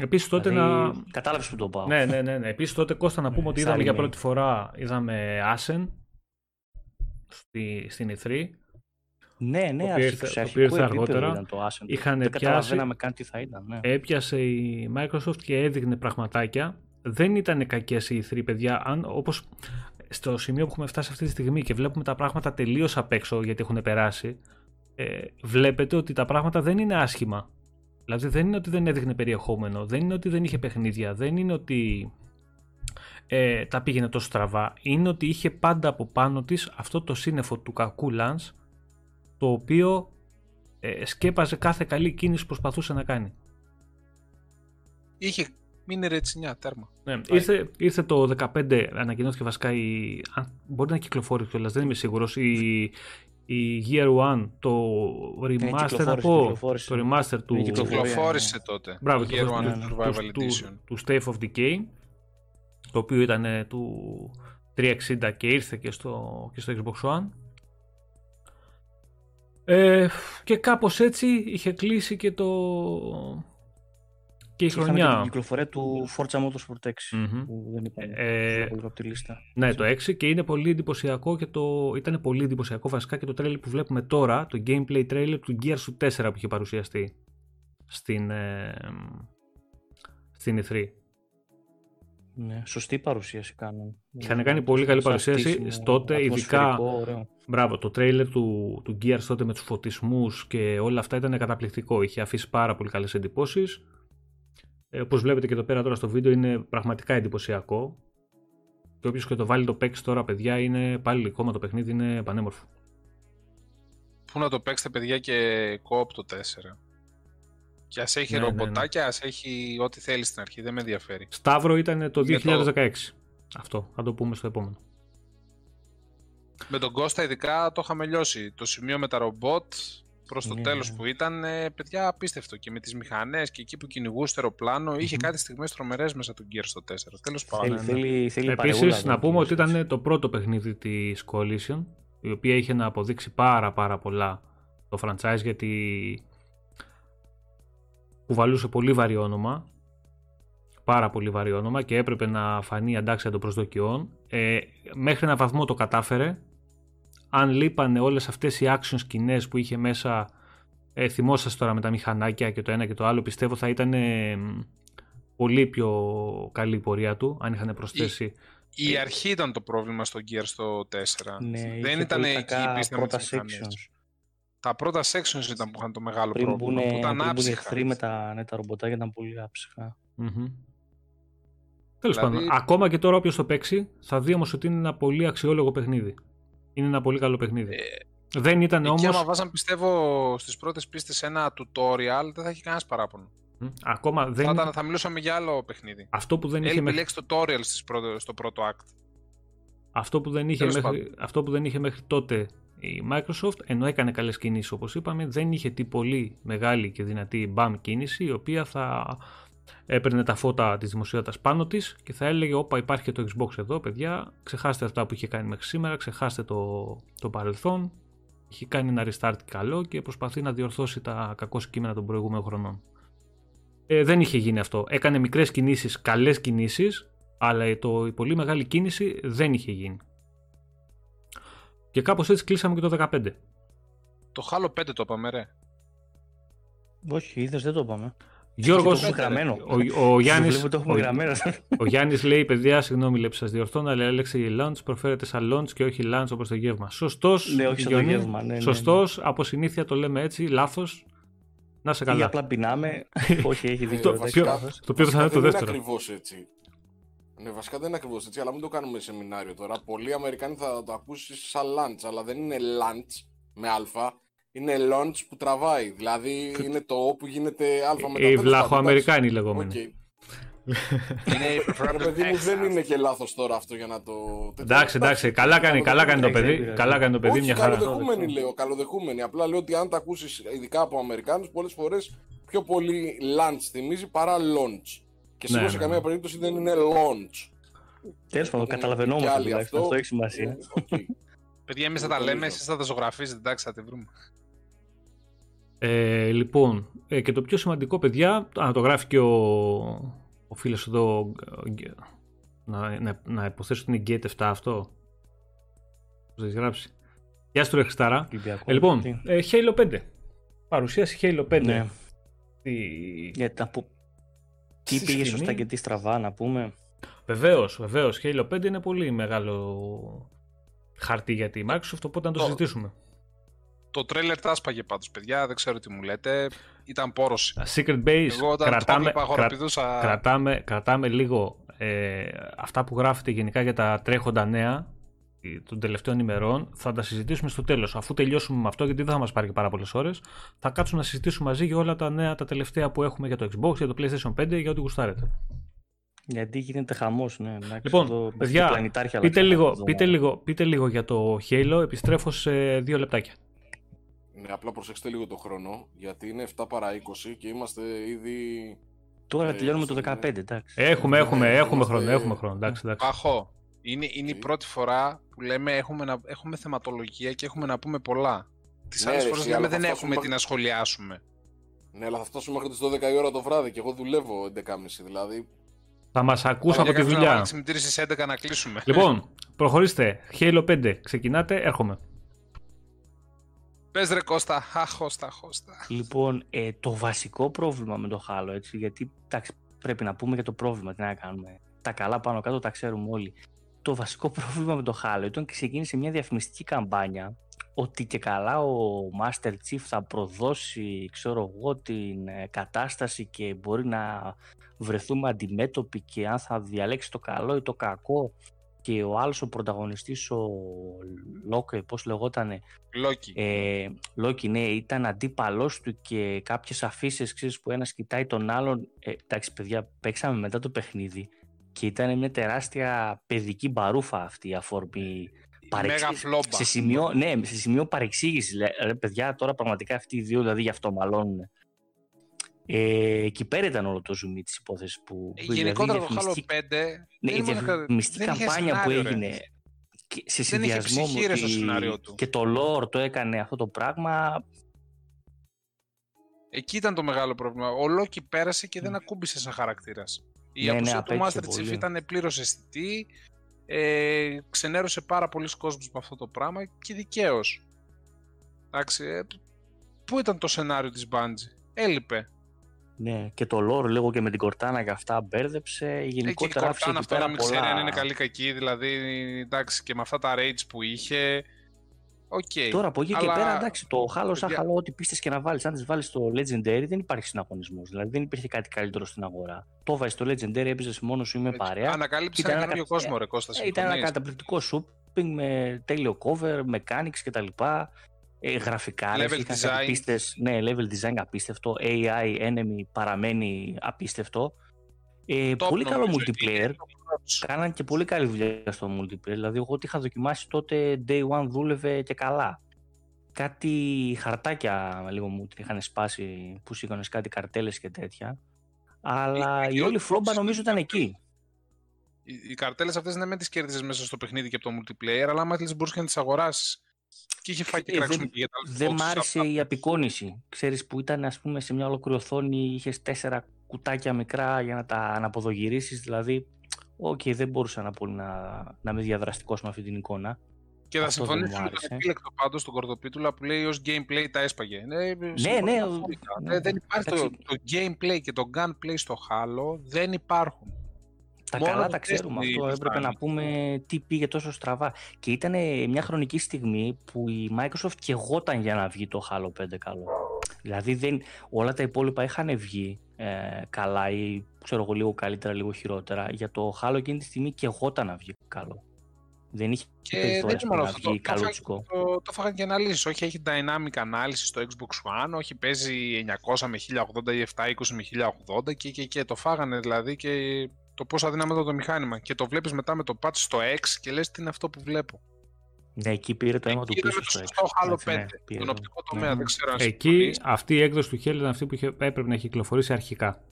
Επίσης τότε δηλαδή, να. Κατάλαβες που το πάω. Ναι, ναι, ναι. ναι. Επίσης τότε Κώστα να πούμε ότι είδαμε για πρώτη φορά είδαμε Ascen στη, στην E3. Ναι, ναι, αρχικό, το οποίος ήρθε αργότερα. Ήταν το Ascen. Είχαν Δεν πιάσει, καταλαβαίναμε καν τι θα ήταν. Ναι. Έπιασε η Microsoft και έδειχνε πραγματάκια. Δεν ήταν κακές οι E3, παιδιά. Αν, όπως στο σημείο που έχουμε φτάσει αυτή τη στιγμή και βλέπουμε τα πράγματα τελείως απ' έξω γιατί έχουν περάσει, ε, βλέπετε ότι τα πράγματα δεν είναι άσχημα. Δηλαδή δεν είναι ότι δεν έδειχνε περιεχόμενο, δεν είναι ότι δεν είχε παιχνίδια, δεν είναι ότι ε, τα πήγαινε τόσο στραβά. Είναι ότι είχε πάντα από πάνω της αυτό το σύννεφο του κακού Lance, το οποίο ε, σκέπαζε κάθε καλή κίνηση που προσπαθούσε να κάνει. Είχε μείνει ρετσινιά, τέρμα. Ναι, ήρθε, ήρθε το 15, ανακοινώθηκε βασικά η. Αν, μπορεί να κυκλοφόρει κιόλας, δεν είμαι σίγουρος. Η, η Year One, το remaster να πω. Το remaster του. Κυκλοφόρησε τότε. Μπράβο, Year One του, Survival του, Edition. Του, του State of Decay, το οποίο ήταν του 360 και ήρθε και στο, και στο Xbox One. Ε, και κάπως έτσι είχε κλείσει και το, και η χρονιά. Και την κυκλοφορία του Forza Motorsport 6 mm-hmm. που δεν είπαμε ε, από τη λίστα. Ναι, το 6 και είναι πολύ εντυπωσιακό και το, ήταν πολύ εντυπωσιακό βασικά και το τρέλερ που βλέπουμε τώρα, το gameplay trailer του Gears 4 που είχε παρουσιαστεί στην, ε, στην E3. Ναι, σωστή παρουσίαση κάνουν. Είχαν κάνει πολύ καλή παρουσίαση τότε, ειδικά μπράβο, το τρέιλερ του, του Gears τότε με τους φωτισμούς και όλα αυτά ήταν καταπληκτικό. Είχε αφήσει πάρα πολύ καλές εντυπώσεις. Ε, όπως βλέπετε και εδώ πέρα τώρα στο βίντεο είναι πραγματικά εντυπωσιακό. Και όποιος και το βάλει το παίξει τώρα παιδιά είναι πάλι ακόμα το παιχνίδι είναι πανέμορφο. Πού να το παίξετε παιδιά και κόπ το 4. Και ας έχει ναι, ρομποτάκια, ναι, ναι. ας έχει ό,τι θέλει στην αρχή, δεν με ενδιαφέρει. Σταύρο ήταν το 2016. Το... Αυτό, θα το πούμε στο επόμενο. Με τον Κώστα ειδικά το είχαμε λιώσει. Το σημείο με τα ρομπότ προς το yeah. τέλος που ήταν, ε, παιδιά απίστευτο. Και με τις μηχανές και εκεί που κυνηγούσε το αεροπλάνο, mm-hmm. είχε κάτι στιγμές τρομερές μέσα του Gears στο 4. Τέλος πάντων. Θέλει, θέλει, θέλει Επίσης, να πούμε ότι ήταν το πρώτο παιχνίδι της Coalition, η οποία είχε να αποδείξει πάρα πάρα πολλά το franchise, γιατί κουβαλούσε πολύ βαρύ όνομα, πάρα πολύ βαρύ όνομα και έπρεπε να φανεί αντάξια των προσδοκιών. Ε, μέχρι ένα βαθμό το κατάφερε. Αν λείπανε όλες αυτές οι action σκηνές που είχε μέσα, ε, θυμόσαστε τώρα με τα μηχανάκια και το ένα και το άλλο, πιστεύω θα ήταν ε, πολύ πιο καλή η πορεία του, αν είχαν προσθέσει... Η, η αρχή ήταν το πρόβλημα στο Gear στο 4. Ναι, Δεν ήταν εκεί η πίστα με τις sections. Τα πρώτα sections ήταν που είχαν το μεγάλο πριν πρόβλημα. Μπουνε, που ήταν πριν άψυχα. με τα, ναι, τα ρομποτάκια ήταν πολύ άψυχα. Mm-hmm. Τέλος Δηλαδή- πάντων, ακόμα και τώρα όποιος το παίξει, θα δει όμως ότι είναι ένα πολύ αξιόλογο παιχνίδι. Είναι ένα πολύ καλό παιχνίδι. Ε, δεν ήταν Εκεί όμω. άμα βάζαν πιστεύω στις πρώτες πίστες ένα tutorial δεν θα έχει κανένας παράπονο. Ακόμα δεν. Θα, ήταν, θα μιλούσαμε για άλλο παιχνίδι. Αυτό που δεν είχε Έλειπε η μέχρι... λέξη tutorial στις πρώτο, στο πρώτο act. Αυτό που, δεν είχε Τέλος μέχρι... Αυτό που δεν είχε μέχρι τότε η Microsoft, ενώ έκανε καλές κινήσεις όπως είπαμε, δεν είχε τι πολύ μεγάλη και δυνατή BAM κίνηση, η οποία θα έπαιρνε τα φώτα της δημοσιότητας πάνω της και θα έλεγε όπα υπάρχει και το Xbox εδώ παιδιά, ξεχάστε αυτά που είχε κάνει μέχρι σήμερα, ξεχάστε το, το παρελθόν, έχει κάνει ένα restart καλό και προσπαθεί να διορθώσει τα κακό κείμενα των προηγούμενων χρονών. Ε, δεν είχε γίνει αυτό. Έκανε μικρές κινήσεις, καλές κινήσεις, αλλά το, η πολύ μεγάλη κίνηση δεν είχε γίνει. Και κάπως έτσι κλείσαμε και το 15. Το Halo 5 το είπαμε ρε. Όχι, είδες, δεν το είπαμε. Γιώργος, Το έχουμε γραμμένο. ο, ο, Γιάννης, Βλέπω το έχουμε ο, γραμμένο. ο Γιάννης λέει, παιδιά, συγγνώμη, λέει που σας διορθώνω, αλλά έλεξε η lunch, προφέρεται σαν lunch και όχι lunch όπως το γεύμα. Σωστός, Ναι, όχι σαν το Γιώργη, γεύμα, ναι, ναι, ναι. Σωστός, από συνήθεια το λέμε έτσι, λάθος. Να σε Ή καλά. απλά πεινάμε. [LAUGHS] Όχι, έχει Το, δίκιο. ποιο- εντάξει. το οποίο θα είναι το δεν είναι δεύτερο. ακριβώς έτσι. Ναι, βασικά δεν είναι ακριβώς έτσι, αλλά μην το κάνουμε σεμινάριο τώρα. Πολλοί Αμερικάνοι θα το ακούσει σαν lunch, αλλά δεν είναι lunch με αλφα, είναι launch που τραβάει. Δηλαδή είναι το O που γίνεται α μετά. Οι βλαχοαμερικάνοι λεγόμενοι. Okay. είναι παιδί μου δεν είναι και λάθος τώρα αυτό για να το. Εντάξει, εντάξει. Καλά κάνει, καλά κάνει το παιδί. Καλά κάνει το παιδί, μια χαρά. Καλοδεχούμενοι λέω. Καλοδεχούμενοι. Απλά λέω ότι αν τα ακούσεις ειδικά από Αμερικάνους, πολλές φορές πιο πολύ launch θυμίζει παρά launch. Και σίγουρα ναι, σε ναι, καμία ναι. περίπτωση δεν είναι launch. Τέλος πάντων, καταλαβαίνόμαστε τουλάχιστον. Αυτό έχει σημασία. [LAUGHS] Παιδιά, εμείς θα τα λέμε, εσείς θα τα ζωγραφίζετε, εντάξει, θα τη βρούμε. Ε, λοιπόν, ε, και το πιο σημαντικό, παιδιά, αν το γράφει και ο, ο φίλος εδώ, να, να, να υποθέσω ότι είναι Gate 7 αυτό. Πώς έχεις γράψει. Γεια σου, Ρεχιστάρα. Ε, λοιπόν, ε, Halo 5. Παρουσίαση Halo 5. Ναι. Τι... Για τα που... Τι πήγε σωστά και τι στραβά, να πούμε. Βεβαίως, βεβαίως. Halo 5 είναι πολύ μεγάλο χαρτί για τη Microsoft, οπότε να το, το συζητήσουμε. Το τρέλερ τα άσπαγε πάντως, παιδιά, δεν ξέρω τι μου λέτε. Ήταν πόρωση. Secret Base, Εγώ όταν κρατάμε, κρα, κρατάμε, κρατάμε λίγο ε, αυτά που γράφετε γενικά για τα τρέχοντα νέα των τελευταίων ημερών. Θα τα συζητήσουμε στο τέλος. Αφού τελειώσουμε με αυτό, γιατί δεν θα μας πάρει και πάρα πολλές ώρες, θα κάτσουμε να συζητήσουμε μαζί για όλα τα νέα, τα τελευταία που έχουμε για το Xbox, για το PlayStation 5, για ό,τι γουστάρετε. Γιατί γίνεται χαμός, ναι. Λοιπόν, το, παιδιά, πείτε λίγο, πείτε, λίγο, πείτε λίγο για το Halo. Επιστρέφω σε δύο λεπτάκια. Ναι, απλά προσέξτε λίγο το χρόνο, γιατί είναι 7 παρά 20 και είμαστε ήδη... Τώρα ε, τελειώνουμε το 15, εντάξει. Έχουμε, έχουμε, ναι, έχουμε χρόνο, έχουμε χρόνο, εντάξει, εντάξει. Παχώ. Είναι, είναι η πρώτη φορά που λέμε έχουμε, να, έχουμε θεματολογία και έχουμε να πούμε πολλά. Τις ναι, άλλες φορές λέμε δεν έχουμε τι να σχολιάσουμε. Ναι, αλλά θα φτάσουμε μέχρι τις 12 η ώρα το βράδυ και εγώ δουλεύω 11.30 δηλαδή. Θα μας ακούσω από τη δουλειά. Θα στις 11 να κλείσουμε. Λοιπόν, προχωρήστε. Halo 5. Ξεκινάτε, έρχομαι. Πες ρε Κώστα, αχώστα, χώστα. Λοιπόν, ε, το βασικό πρόβλημα με το Halo, έτσι, γιατί εντάξει, πρέπει να πούμε για το πρόβλημα, τι να κάνουμε. Τα καλά πάνω κάτω τα ξέρουμε όλοι. Το βασικό [LAUGHS] πρόβλημα με το Halo ήταν ότι ξεκίνησε μια διαφημιστική καμπάνια ότι και καλά ο Master Chief θα προδώσει, ξέρω εγώ, την ε, κατάσταση και μπορεί να βρεθούμε αντιμέτωποι και αν θα διαλέξει το καλό ή το κακό και ο άλλος ο πρωταγωνιστής ο Λόκε, πώς λεγότανε Λόκι. ε, Λόκι ναι ήταν αντίπαλός του και κάποιες αφήσεις ξέρεις που ένας κοιτάει τον άλλον ε, εντάξει παιδιά παίξαμε μετά το παιχνίδι και ήταν μια τεράστια παιδική μπαρούφα αυτή η αφορμή σε σημείο, ναι, σε σημείο παρεξήγησης. Ρε, παιδιά, τώρα πραγματικά αυτοί οι δύο δηλαδή γι' αυτό μαλώνουν. Ε, εκεί πέρα ήταν όλο το zoom της υπόθεσης που. Ε, γενικότερα το Halo 5. Ναι, η διαφημιστική καμπάνια που έγινε σε συνδυασμό με του. και το lore το έκανε αυτό το πράγμα. Εκεί ήταν το μεγάλο πρόβλημα. Ο Λόκι πέρασε και δεν ακούμπησε σαν χαρακτήρας. Η ναι, απουσία ναι, του Master Chief ήταν πλήρως αισθητή. Ε, ξενέρωσε πάρα πολλοί κόσμους με αυτό το πράγμα και δικαίως. Εντάξει, ε, πού ήταν το σενάριο της Bungie; Έλειπε. Ναι, και το lore λίγο και με την Κορτάνα και αυτά μπέρδεψε. Γενικότερα ε, και η Κορτάνα αυτό να μην πολλά... ξέρει αν είναι καλή κακή, δηλαδή εντάξει και με αυτά τα rage που είχε. Okay. Τώρα από εκεί Αλλά... και πέρα, εντάξει, το χάλο σαν χαλό, ό,τι πίστες και να βάλεις, αν τις βάλεις στο Legendary, δεν υπάρχει συναγωνισμός. Δηλαδή δεν υπήρχε κάτι καλύτερο στην αγορά. Το βάζεις στο Legendary, έπαιζες μόνος σου ή με παρέα. Ανακάλυψε ένα καινούριο κόσμο, ρε Κώστας. Ε, ήταν ένα καταπληκτικό shopping με τέλειο cover, mechanics κτλ. Ε, γραφικά, level είχαν design. Πίστες, ναι, level design απίστευτο, AI enemy παραμένει απίστευτο. Ε, πολύ καλό multiplayer. Κάναν και πολύ καλή δουλειά στο multiplayer. Δηλαδή, εγώ ό,τι είχα δοκιμάσει τότε, day one δούλευε και καλά. Κάτι χαρτάκια λίγο μου την είχαν σπάσει που σήκωνες κάτι καρτέλες και τέτοια. Αλλά η, η όλη φλόμπα νομίζω ήταν εκεί. Οι, οι καρτέλες αυτές δεν με τις κέρδισες μέσα στο παιχνίδι και από το multiplayer, αλλά άμα θέλεις μπορούσες να τις αγοράσεις. Και είχε φάει και ε, δεν, για τα Δεν μ' άρεσε η απεικόνιση. Ξέρεις που ήταν ας πούμε σε μια ολόκληρη οθόνη, είχες τέσσερα κουτάκια μικρά για να τα αναποδογυρίσεις, δηλαδή Οκ, okay, δεν μπορούσα να, πολύ να, να είμαι διαδραστικός με αυτή την εικόνα. Και θα συμφωνήσω με τον επίλεκτο πάντως στον Κορδοπίτουλα που λέει ως gameplay τα έσπαγε. Ναι, ναι, ναι, ναι, Δεν υπάρχει το, το gameplay και το gunplay στο Halo, δεν υπάρχουν. Τα Μόνο καλά τα ξέρουμε αυτό. Έπρεπε να πούμε τι πήγε τόσο στραβά. Και ήταν μια χρονική στιγμή που η Microsoft και εγώταν για να βγει το Halo 5 καλό. Δηλαδή δεν, όλα τα υπόλοιπα είχαν βγει ε, καλά ή ξέρω εγώ λίγο καλύτερα, λίγο χειρότερα. Για το Halo εκείνη τη στιγμή και εγώταν να βγει καλό. Δεν είχε Και περιθώρια δεν είναι μόνο να αυτό. Το, βγει το, φάγανε- καλούτσικο. το, το φάγανε και αναλύσει. Όχι, έχει dynamic ανάλυση στο Xbox One, όχι παίζει 900 με 1080 ή 720 με 1080 και, και, και το φάγανε δηλαδή και το πόσο αδύναμο το μηχάνημα. Και το βλέπεις μετά με το patch στο X και λες τι είναι αυτό που βλέπω. Ναι, εκεί πήρε το αίμα του Εκεί είδαμε πίσω το στο σωστό X. Halo Έτσι, 5, ναι, πήρε τον το. οπτικό τομέα, Ναι. δεν ξέρω αν Εκεί συμφωνείς. αυτή η έκδοση του Halo ήταν αυτή που είχε, έπρεπε να έχει κυκλοφορήσει αρχικά.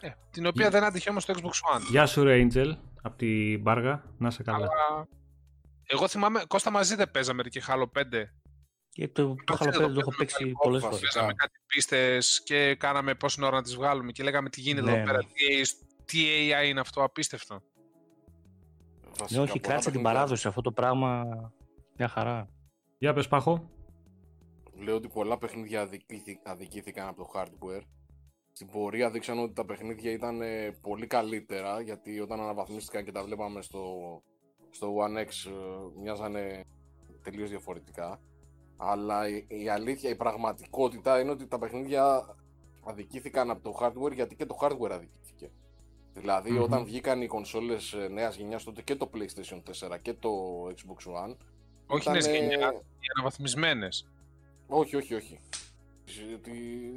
Ε, την οποία δεν άντυχε όμως στο Xbox One. Γεια σου, ρε Angel, από την Μπάργα. Να είσαι καλά. Αλλά... Εγώ θυμάμαι, Κώστα μαζί δεν παίζαμε και Halo 5. Και το, το Κάτσε Halo 5 εδώ, το έχω παίζαμε παίξει κάτι πολλές όπα, φορές. φυσικά. Παίζαμε κάτι πίστες και κάναμε πόση ώρα να τις βγάλουμε και λέγαμε τι γίνεται Ναι, εδώ πέρα, ναι. τι, AI τι AI είναι αυτό, απίστευτο. Βασικά, Ναι, όχι, πολλά κράτησε την παιχνίδια. παράδοση αυτό το πράγμα. Μια χαρά. Για πες Πάχο. Λέω ότι πολλά παιχνίδια αδικήθη- αδικήθηκαν από το hardware. Στην πορεία δείξαν ότι τα παιχνίδια ήταν ε, πολύ καλύτερα γιατί όταν αναβαθμίστηκαν και τα βλέπαμε στο, στο One X ε, μοιάζανε τελείως διαφορετικά. Αλλά η, η αλήθεια, η πραγματικότητα είναι ότι τα παιχνίδια αδικήθηκαν από το hardware γιατί και το hardware αδικήθηκε. Δηλαδή Μμμ. όταν βγήκαν οι κονσόλες ε, νέας γενιάς τότε και το PlayStation 4 και το Xbox One Όχι ήταν, νέες ε, γενιάς, οι αναβαθμισμένες. όχι, όχι, όχι. Της, τη,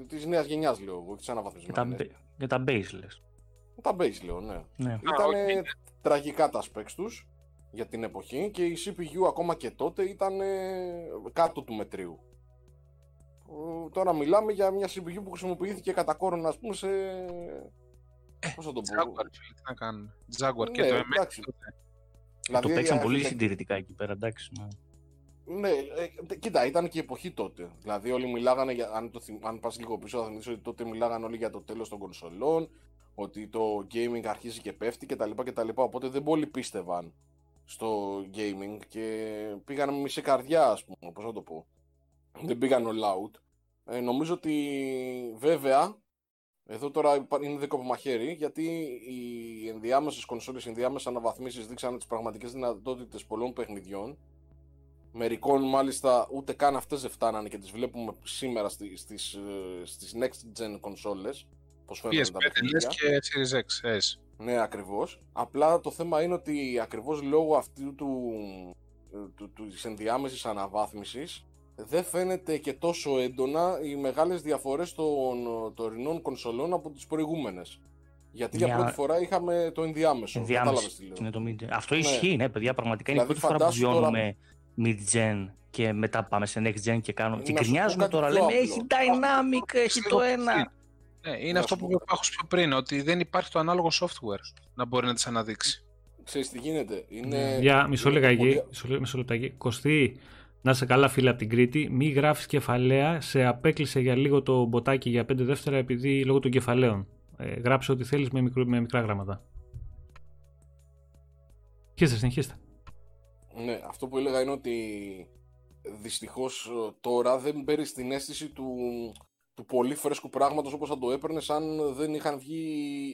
της νέας γενιάς λέω εγώ, τις Για τα, αναβαθμισμένες. ba- για τα base λες. Τα base λέω, ναι. Ναι. Ήταν όχι, ναι. τραγικά τα specs τους για την εποχή και η CPU ακόμα και τότε ήταν κάτω του μετρίου. Ε, Τώρα μιλάμε για μια CPU που χρησιμοποιήθηκε κατά κόρον, ας πούμε, σε... Πώς θα το πω... Jaguar, φίλε, τι να κάνουμε. Jaguar και Ναι, το MS. εντάξει. τότε. Δηλαδή, το παίξαν η πολύ αρχιτεκ- συντηρητικά εκεί πέρα, εντάξει. ναι. Ναι, ε, κοίτα, ήταν και η εποχή τότε. Δηλαδή, όλοι μιλάγανε, για, αν, το, θυμ- αν πας λίγο πίσω, θα θυμηθείς ότι τότε μιλάγανε όλοι για το τέλος των κονσολών, ότι το gaming αρχίζει και πέφτει κτλ. κτλ. Οπότε δεν πολλοί πίστευαν στο gaming και πήγαν με μισή καρδιά, ας πούμε, πώς να το πω. Δεν πήγαν all out. Ε, νομίζω ότι βέβαια, εδώ τώρα υπά- είναι δίκοπο μαχαίρι, γιατί οι ενδιάμεσες κονσόλες, οι ενδιάμεσες αναβαθμίσεις δείξαν τις πραγματικές δυνατότητες πολλών παιχνιδιών Μερικών μάλιστα ούτε καν αυτές δεν φτάνανε και τις βλέπουμε σήμερα στη- στις, ε, στις next gen κονσόλες πώς φαίνονται τα PS5 λες παιχνίδια. και Series X. S. Ναι, ακριβώς. Απλά το θέμα είναι ότι ακριβώς λόγω αυτού του, ε, του, του, της ενδιάμεσης αναβάθμισης δεν φαίνεται και τόσο έντονα οι μεγάλες διαφορές των τωρινών κονσολών από τις προηγούμενες. Γιατί για Μια- πρώτη φορά είχαμε το ενδιάμεσο. Ενδιάμεση. Κατάλαβες τι λέω. Είναι το mid- Αυτό Ναι. ισχύει, ναι, παιδιά. Πραγματικά είναι η Δηλαδή, πρώτη φορά που φαντάσου τώρα- βιώνουμε mid-gen και μετά πάμε σε next gen και κάνουμε. Να Και σου πω γκρινιάζουμε κάτι τώρα. πιο Λέμε απλό. έχει dynamic, έχει το ένα. Ναι, είναι Να αυτό σου που πω. είπε ο Πάχος πιο πριν, ότι δεν υπάρχει το ανάλογο software να μπορεί να τις αναδείξει. Ξέρεις τι γίνεται. Είναι... Ναι. Για μισό είναι λεπτάκι. πολύ- Μισό, λε- μισό λεπτάκι. Κωστή, να είσαι καλά φίλε από την Κρήτη. Μη γράφεις κεφαλαία. Σε απέκλεισε για λίγο το μποτάκι για 5 δεύτερα επειδή λόγω των κεφαλαίων. Ε, γράψε ό,τι θέλεις με, μικρό- με μικρά γράμματα. Συνεχίστε, συνεχίστε. Ναι, αυτό που έλεγα είναι ότι δυστυχώς ε, τώρα δεν παίρνει την αίσθηση του, του πολύ φρέσκου πράγματος όπως θα το έπαιρνε αν δεν είχαν βγει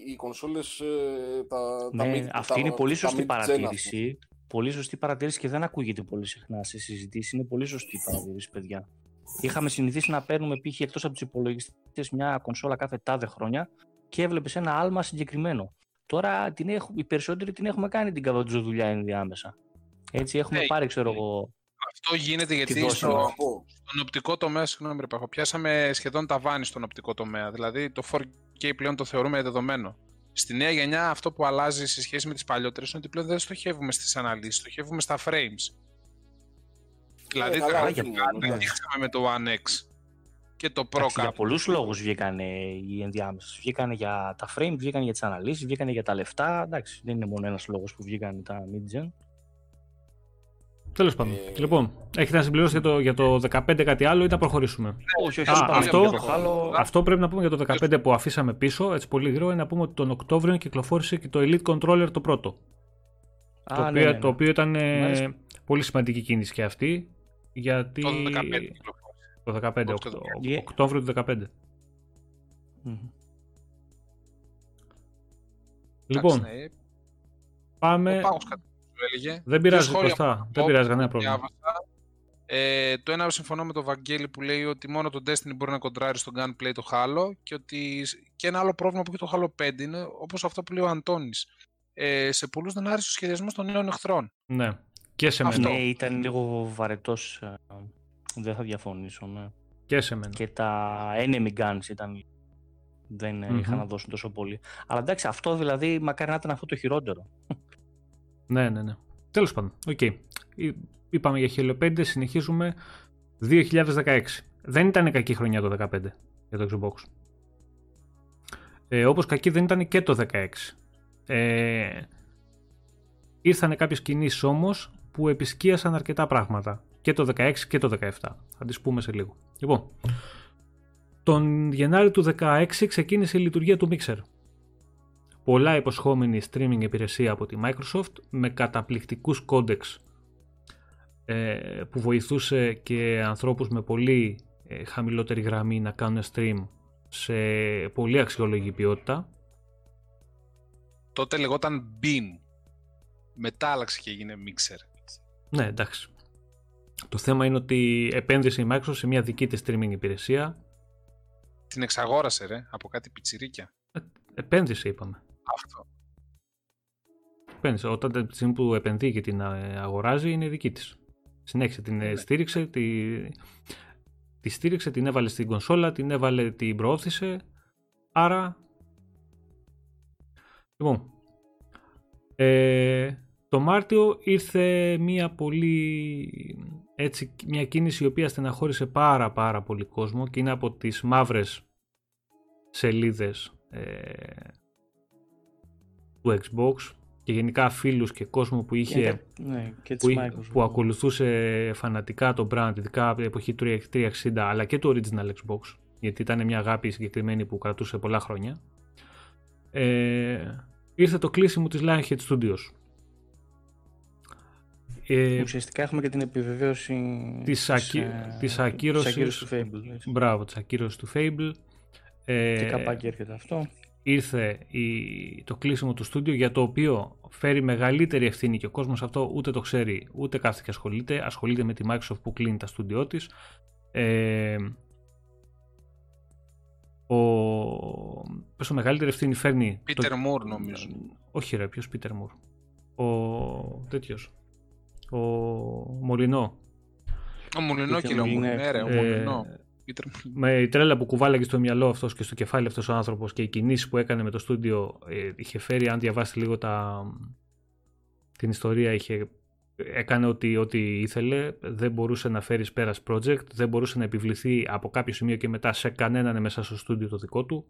οι κονσόλες ε, τα, τα Ναι, mid- αυτή τα- είναι πολύ τα σωστή mid-gen, ας πούμε. παρατήρηση. Πολύ σωστή παρατήρηση και δεν ακούγεται πολύ συχνά σε συζητήσεις. Είναι πολύ σωστή η παρατήρηση, παιδιά. Είχαμε συνηθίσει να παίρνουμε π.χ. εκτός από τους υπολογιστές μια κονσόλα κάθε τάδε χρόνια και έβλεπες ένα άλμα συγκεκριμένο. Τώρα την έχουμε, οι περισσότεροι την έχουμε κάνει την καβατζο δουλειά ενδιάμεσα. Έτσι έχουμε Ναι, πάρει, ξέρω ναι. εγώ. Αυτό γίνεται γιατί δόση στο, Θέλω μας. να πω, στον οπτικό τομέα, συγγνώμη, ρε Πάχο, πιάσαμε σχεδόν τα βάνη στον οπτικό τομέα. Δηλαδή το 4K πλέον το θεωρούμε δεδομένο. Στη νέα γενιά αυτό που αλλάζει σε σχέση με τις παλιότερες είναι ότι πλέον δεν στοχεύουμε στις αναλύσεις, στοχεύουμε στα frames. Δηλαδή καλά, τα όχι γραφικά μόνο, τα ναι. δείξαμε με το One X και το Pro Εντάξει, για Cap. πολλούς λόγους βγήκαν οι ενδιάμεσες. Βγήκαν για τα frames, βγήκαν για τις αναλύσεις, βγήκαν για τα λεφτά. Εντάξει, δεν είναι μόνο ένας λόγος που βγήκαν τα mid-gen. Τέλος πάντων. Ε, Λοιπόν, έχετε να συμπληρώσετε για το, για το 15 κάτι άλλο ή να προχωρήσουμε; όχι, όχι, Α, πάμε αυτό- για το άλλο. Αυτό πρέπει να πούμε για το 15 που αφήσαμε πίσω, έτσι πολύ γρήγορα, είναι να πούμε ότι τον Οκτώβριο κυκλοφόρησε και το Elite Controller το πρώτο. Α, το, ναι, οποίο, ναι, ναι. το οποίο ήταν ε, Μάλιστα. πολύ σημαντική κίνηση και αυτή. Γιατί. Το 15 κυκλοφόρησε. Το 15, Όχι, Οκτώ- το Yeah. Οκτώβριο του 15. Μμμ. Λοιπόν, Εντάξει, ναι. πάμε. Ο Πάγος κάτι σου έλεγε. Δεν πειράζει, Δύο σχόλια Κωστά. από Δεν το πειράζει κανένα πρόβλημα. διάβασα. Ε, το ένα συμφωνώ με τον Βαγγέλη που λέει ότι μόνο το Destiny μπορεί να κοντράρει στον gunplay το Halo και ότι και ένα άλλο πρόβλημα που έχει το Halo 5 είναι όπως αυτό που λέει ο Αντώνης. ε, σε πολλούς δεν άρεσε ο σχεδιασμός των νέων εχθρών. Ναι. Και σε Αυτό. μένα. Ναι, ήταν λίγο βαρετός. ε, Δεν θα διαφωνήσω. Ναι. Και σε μένα. Και τα enemy guns ήταν. Δεν ε, Μμμ. είχαν να δώσουν τόσο πολύ. Αλλά εντάξει, αυτό δηλαδή μακάρι να ήταν αυτό το χειρότερο. Ναι, ναι, ναι. Τέλος πάντων. Οκ. Εί- Είπαμε για Halo 5, συνεχίζουμε. 2016. Δεν ήταν κακή χρονιά το 15 για το Xbox. Ε, όπως κακή δεν ήταν και το 16. Ε, ήρθανε κάποιες κινήσεις όμως που επισκίασαν αρκετά πράγματα. Και το 16 και το 17. Θα τις πούμε σε λίγο. Λοιπόν, τον Γενάρη του 16 ξεκίνησε η λειτουργία του Mixer. Πολλά υποσχόμενη streaming υπηρεσία από τη Microsoft με καταπληκτικούς codecs ε, που βοηθούσε και ανθρώπους με πολύ ε, χαμηλότερη γραμμή να κάνουν stream σε πολύ αξιόλογη ποιότητα. Τότε λεγόταν Beam. Μετά άλλαξε και έγινε Mixer. Ναι, εντάξει. Το θέμα είναι ότι επένδυσε η Microsoft σε μια δική της streaming υπηρεσία. Την εξαγόρασε ρε, από κάτι πιτσιρίκια. Επένδυσε είπαμε. Αυτό. Επένδυσε. Όταν τη στιγμή που επενδύει και την ε, αγοράζει είναι δική της. Συνέχισε, την ε, στήριξε, τη, τη στήριξε, την έβαλε στην κονσόλα, την έβαλε, την προώθησε. Άρα... Λοιπόν, ε, το Μάρτιο ήρθε μια πολύ έτσι, μια κίνηση η οποία στεναχώρησε πάρα πάρα πολύ κόσμο και είναι από τις μαύρες σελίδες ε, του Xbox και γενικά φίλους και κόσμο που είχε Και, ναι, και της που, Microsoft. που ακολουθούσε φανατικά το brand, ειδικά από την εποχή του 360 αλλά και το original Xbox γιατί ήταν μια αγάπη συγκεκριμένη που κρατούσε πολλά χρόνια ε, ήρθε το κλείσιμο της Lionhead Studios ε, Ουσιαστικά έχουμε και την επιβεβαίωση Της ακύ- ε, της ακύρωσης- του Fable. έτσι. μπράβο, της ακύρωσης του Fable ε, Και καπάκι έρχεται αυτό. Ήρθε η, το κλείσιμο του στούντιο για το οποίο φέρει μεγαλύτερη ευθύνη και ο κόσμος αυτό ούτε το ξέρει ούτε κάθεται και ασχολείται ασχολείται με τη Microsoft που κλείνει τα στούντιό της ε, ο, πες, μεγαλύτερη ευθύνη φέρνει Peter Moore νομίζω. όχι ρε ποιος Peter Moore ο τέτοιος ο Μολυνό Ο Μουλινό Peter και λέω Moore, ναι ρε, ο Ε, Μουλινό. Peter Moore. Με η τρέλα που κουβάλαγε στο μυαλό αυτός και στο κεφάλι αυτός ο άνθρωπος και οι κινήσεις που έκανε με το στούντιο ε, είχε φέρει, αν διαβάσετε λίγο τα, την ιστορία, είχε, έκανε ό,τι, ό,τι ήθελε, δεν μπορούσε να φέρει πέρας project, δεν μπορούσε να επιβληθεί από κάποιο σημείο και μετά σε κανέναν μέσα στο στούντιο το δικό του.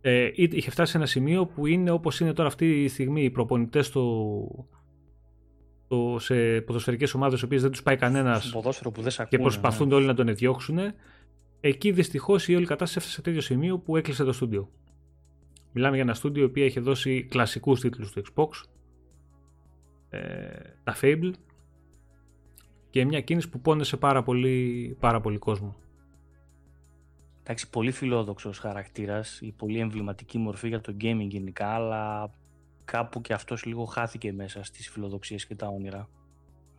Ε, εί- είχε φτάσει σε ένα σημείο που είναι όπως είναι τώρα αυτή τη στιγμή οι προπονητές του, το, σε ποδοσφαιρικές ομάδες, οι οποίες δεν τους πάει κανένας Στο ποδόσφαιρο που δεν σε και ακούνε, προσπαθούν ναι. όλοι να τον διώξουν. Εκεί δυστυχώς η όλη κατάσταση έφτασε σε τέτοιο σημείο που έκλεισε το στούντιο. Μιλάμε για ένα στούντιο το οποίο είχε δώσει κλασικούς τίτλους του Xbox, ε, τα Fable και μια κίνηση που πόνεσε πάρα πολύ, πάρα πολύ κόσμο. Εντάξει, πολύ φιλόδοξος χαρακτήρας, η πολύ εμβληματική μορφή για το gaming γενικά, αλλά κάπου και αυτός λίγο χάθηκε μέσα στις φιλοδοξίες και τα όνειρα.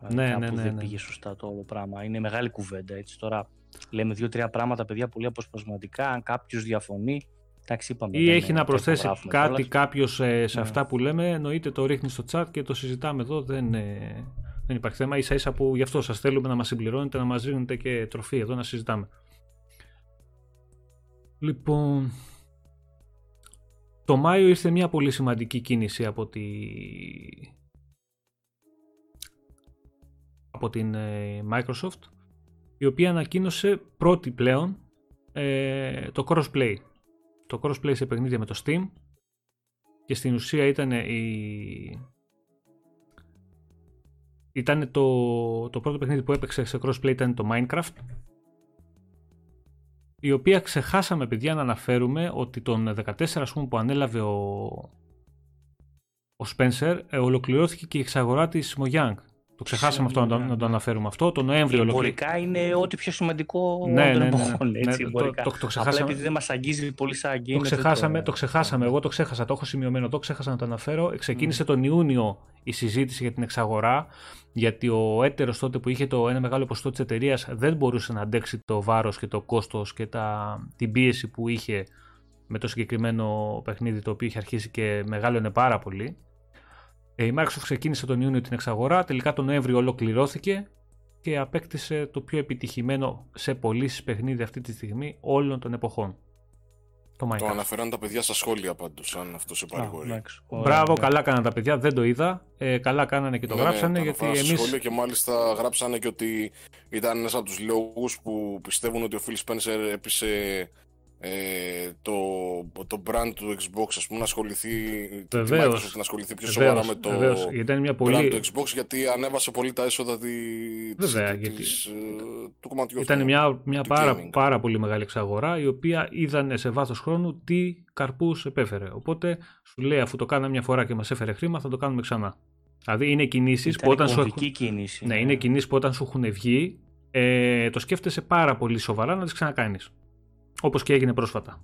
Ναι, κάπου ναι, ναι, δεν ναι. πήγε σωστά το όλο πράγμα. Είναι μεγάλη κουβέντα έτσι. Τώρα λέμε δύο-τρία πράγματα, παιδιά, πολύ αποσπασματικά. Αν κάποιος διαφωνεί, εντάξει, είπαμε. Ή δεν- έχει να δεν προσθέσει υπογράφουμε κάτι κιόλας. κάποιος σε Ναι. αυτά που λέμε, εννοείται το ρίχνει στο chat και το συζητάμε εδώ. Δεν, ε, δεν υπάρχει θέμα. σα ίσα που γι' αυτό σας θέλουμε να μας συμπληρώνετε, να μας δίνετε και τροφή εδώ να συζητάμε. Λοιπόν, το Μάιο ήρθε μια πολύ σημαντική κίνηση από, τη... από την ε, Microsoft η οποία ανακοίνωσε πρώτη πλέον ε, το crossplay. Το crossplay σε παιχνίδια με το Steam και στην ουσία ήταν η... Ήταν το, το πρώτο παιχνίδι που έπαιξε σε crossplay ήταν το Minecraft η οποία ξεχάσαμε παιδιά να αναφέρουμε ότι τον 14 ας πούμε που ανέλαβε ο, ο Spencer ε, ολοκληρώθηκε και η εξαγορά της Mojang. Το ξεχάσαμε αυτό να το, να το αναφέρουμε αυτό. Το Νοέμβριο ολοκληρώθηκε. Εμπορικά είναι ό,τι πιο σημαντικό Ναι, όλων των ναι, ναι, ναι. εποχών, έτσι, Ναι, το- εμπορικά. το- το Απλά ξεχάσαμε. επειδή δεν μας αγγίζει πολύ σαν gamer. Το δεν ξεχάσαμε, το ξεχάσαμε. Εγώ το ξέχασα, το έχω σημειωμένο, το ξέχασα να το αναφέρω. Ξεκίνησε τον Ιούνιο η συζήτηση για την εξαγορά, γιατί ο έτερος τότε που είχε το ένα μεγάλο ποσοστό της εταιρείας δεν μπορούσε να αντέξει το βάρος και το κόστος και τα, την πίεση που είχε με το συγκεκριμένο παιχνίδι το οποίο είχε αρχίσει και μεγάλωνε πάρα πολύ. Ε, η Microsoft ξεκίνησε τον Ιούνιο την εξαγορά, τελικά τον Νοέμβριο ολοκληρώθηκε και απέκτησε το πιο επιτυχημένο σε πωλήσει παιχνίδι αυτή τη στιγμή όλων των εποχών. Το, το αναφέραν τα παιδιά στα σχόλια πάντως, αν αυτό σε παρηγορεί. Μπράβο, καλά κάνανε τα παιδιά, δεν το είδα. Ε, καλά κάνανε και το ναι, γράψανε. Ναι, γιατί εμείς... σχόλια και μάλιστα γράψανε και ότι ήταν ένας από τους λόγους που πιστεύουν ότι ο Phil Spencer έπεισε ε, το, το brand του Xbox ας πούμε να ασχοληθεί βεβαίως, να ασχοληθεί πιο σοβαρά με το βεβαίως, ήταν μια πολύ... brand του Xbox γιατί ανέβασε πολύ τα έσοδα τη, Βέβαια, της, γιατί... της, ε, του κομματιού ήταν μια, μια πάρα, πάρα πολύ μεγάλη εξαγορά η οποία είδαν σε βάθος χρόνου τι καρπούς επέφερε. Οπότε σου λέει αφού το κάναμε μια φορά και μας έφερε χρήμα θα το κάνουμε ξανά. Δηλαδή είναι κινήσεις που όταν σου έχουν... κίνηση, ναι, ναι, είναι κινήσεις που όταν σου έχουν βγει ε, το σκέφτεσαι πάρα πολύ σοβαρά να τις ξανακάνεις όπως και έγινε πρόσφατα.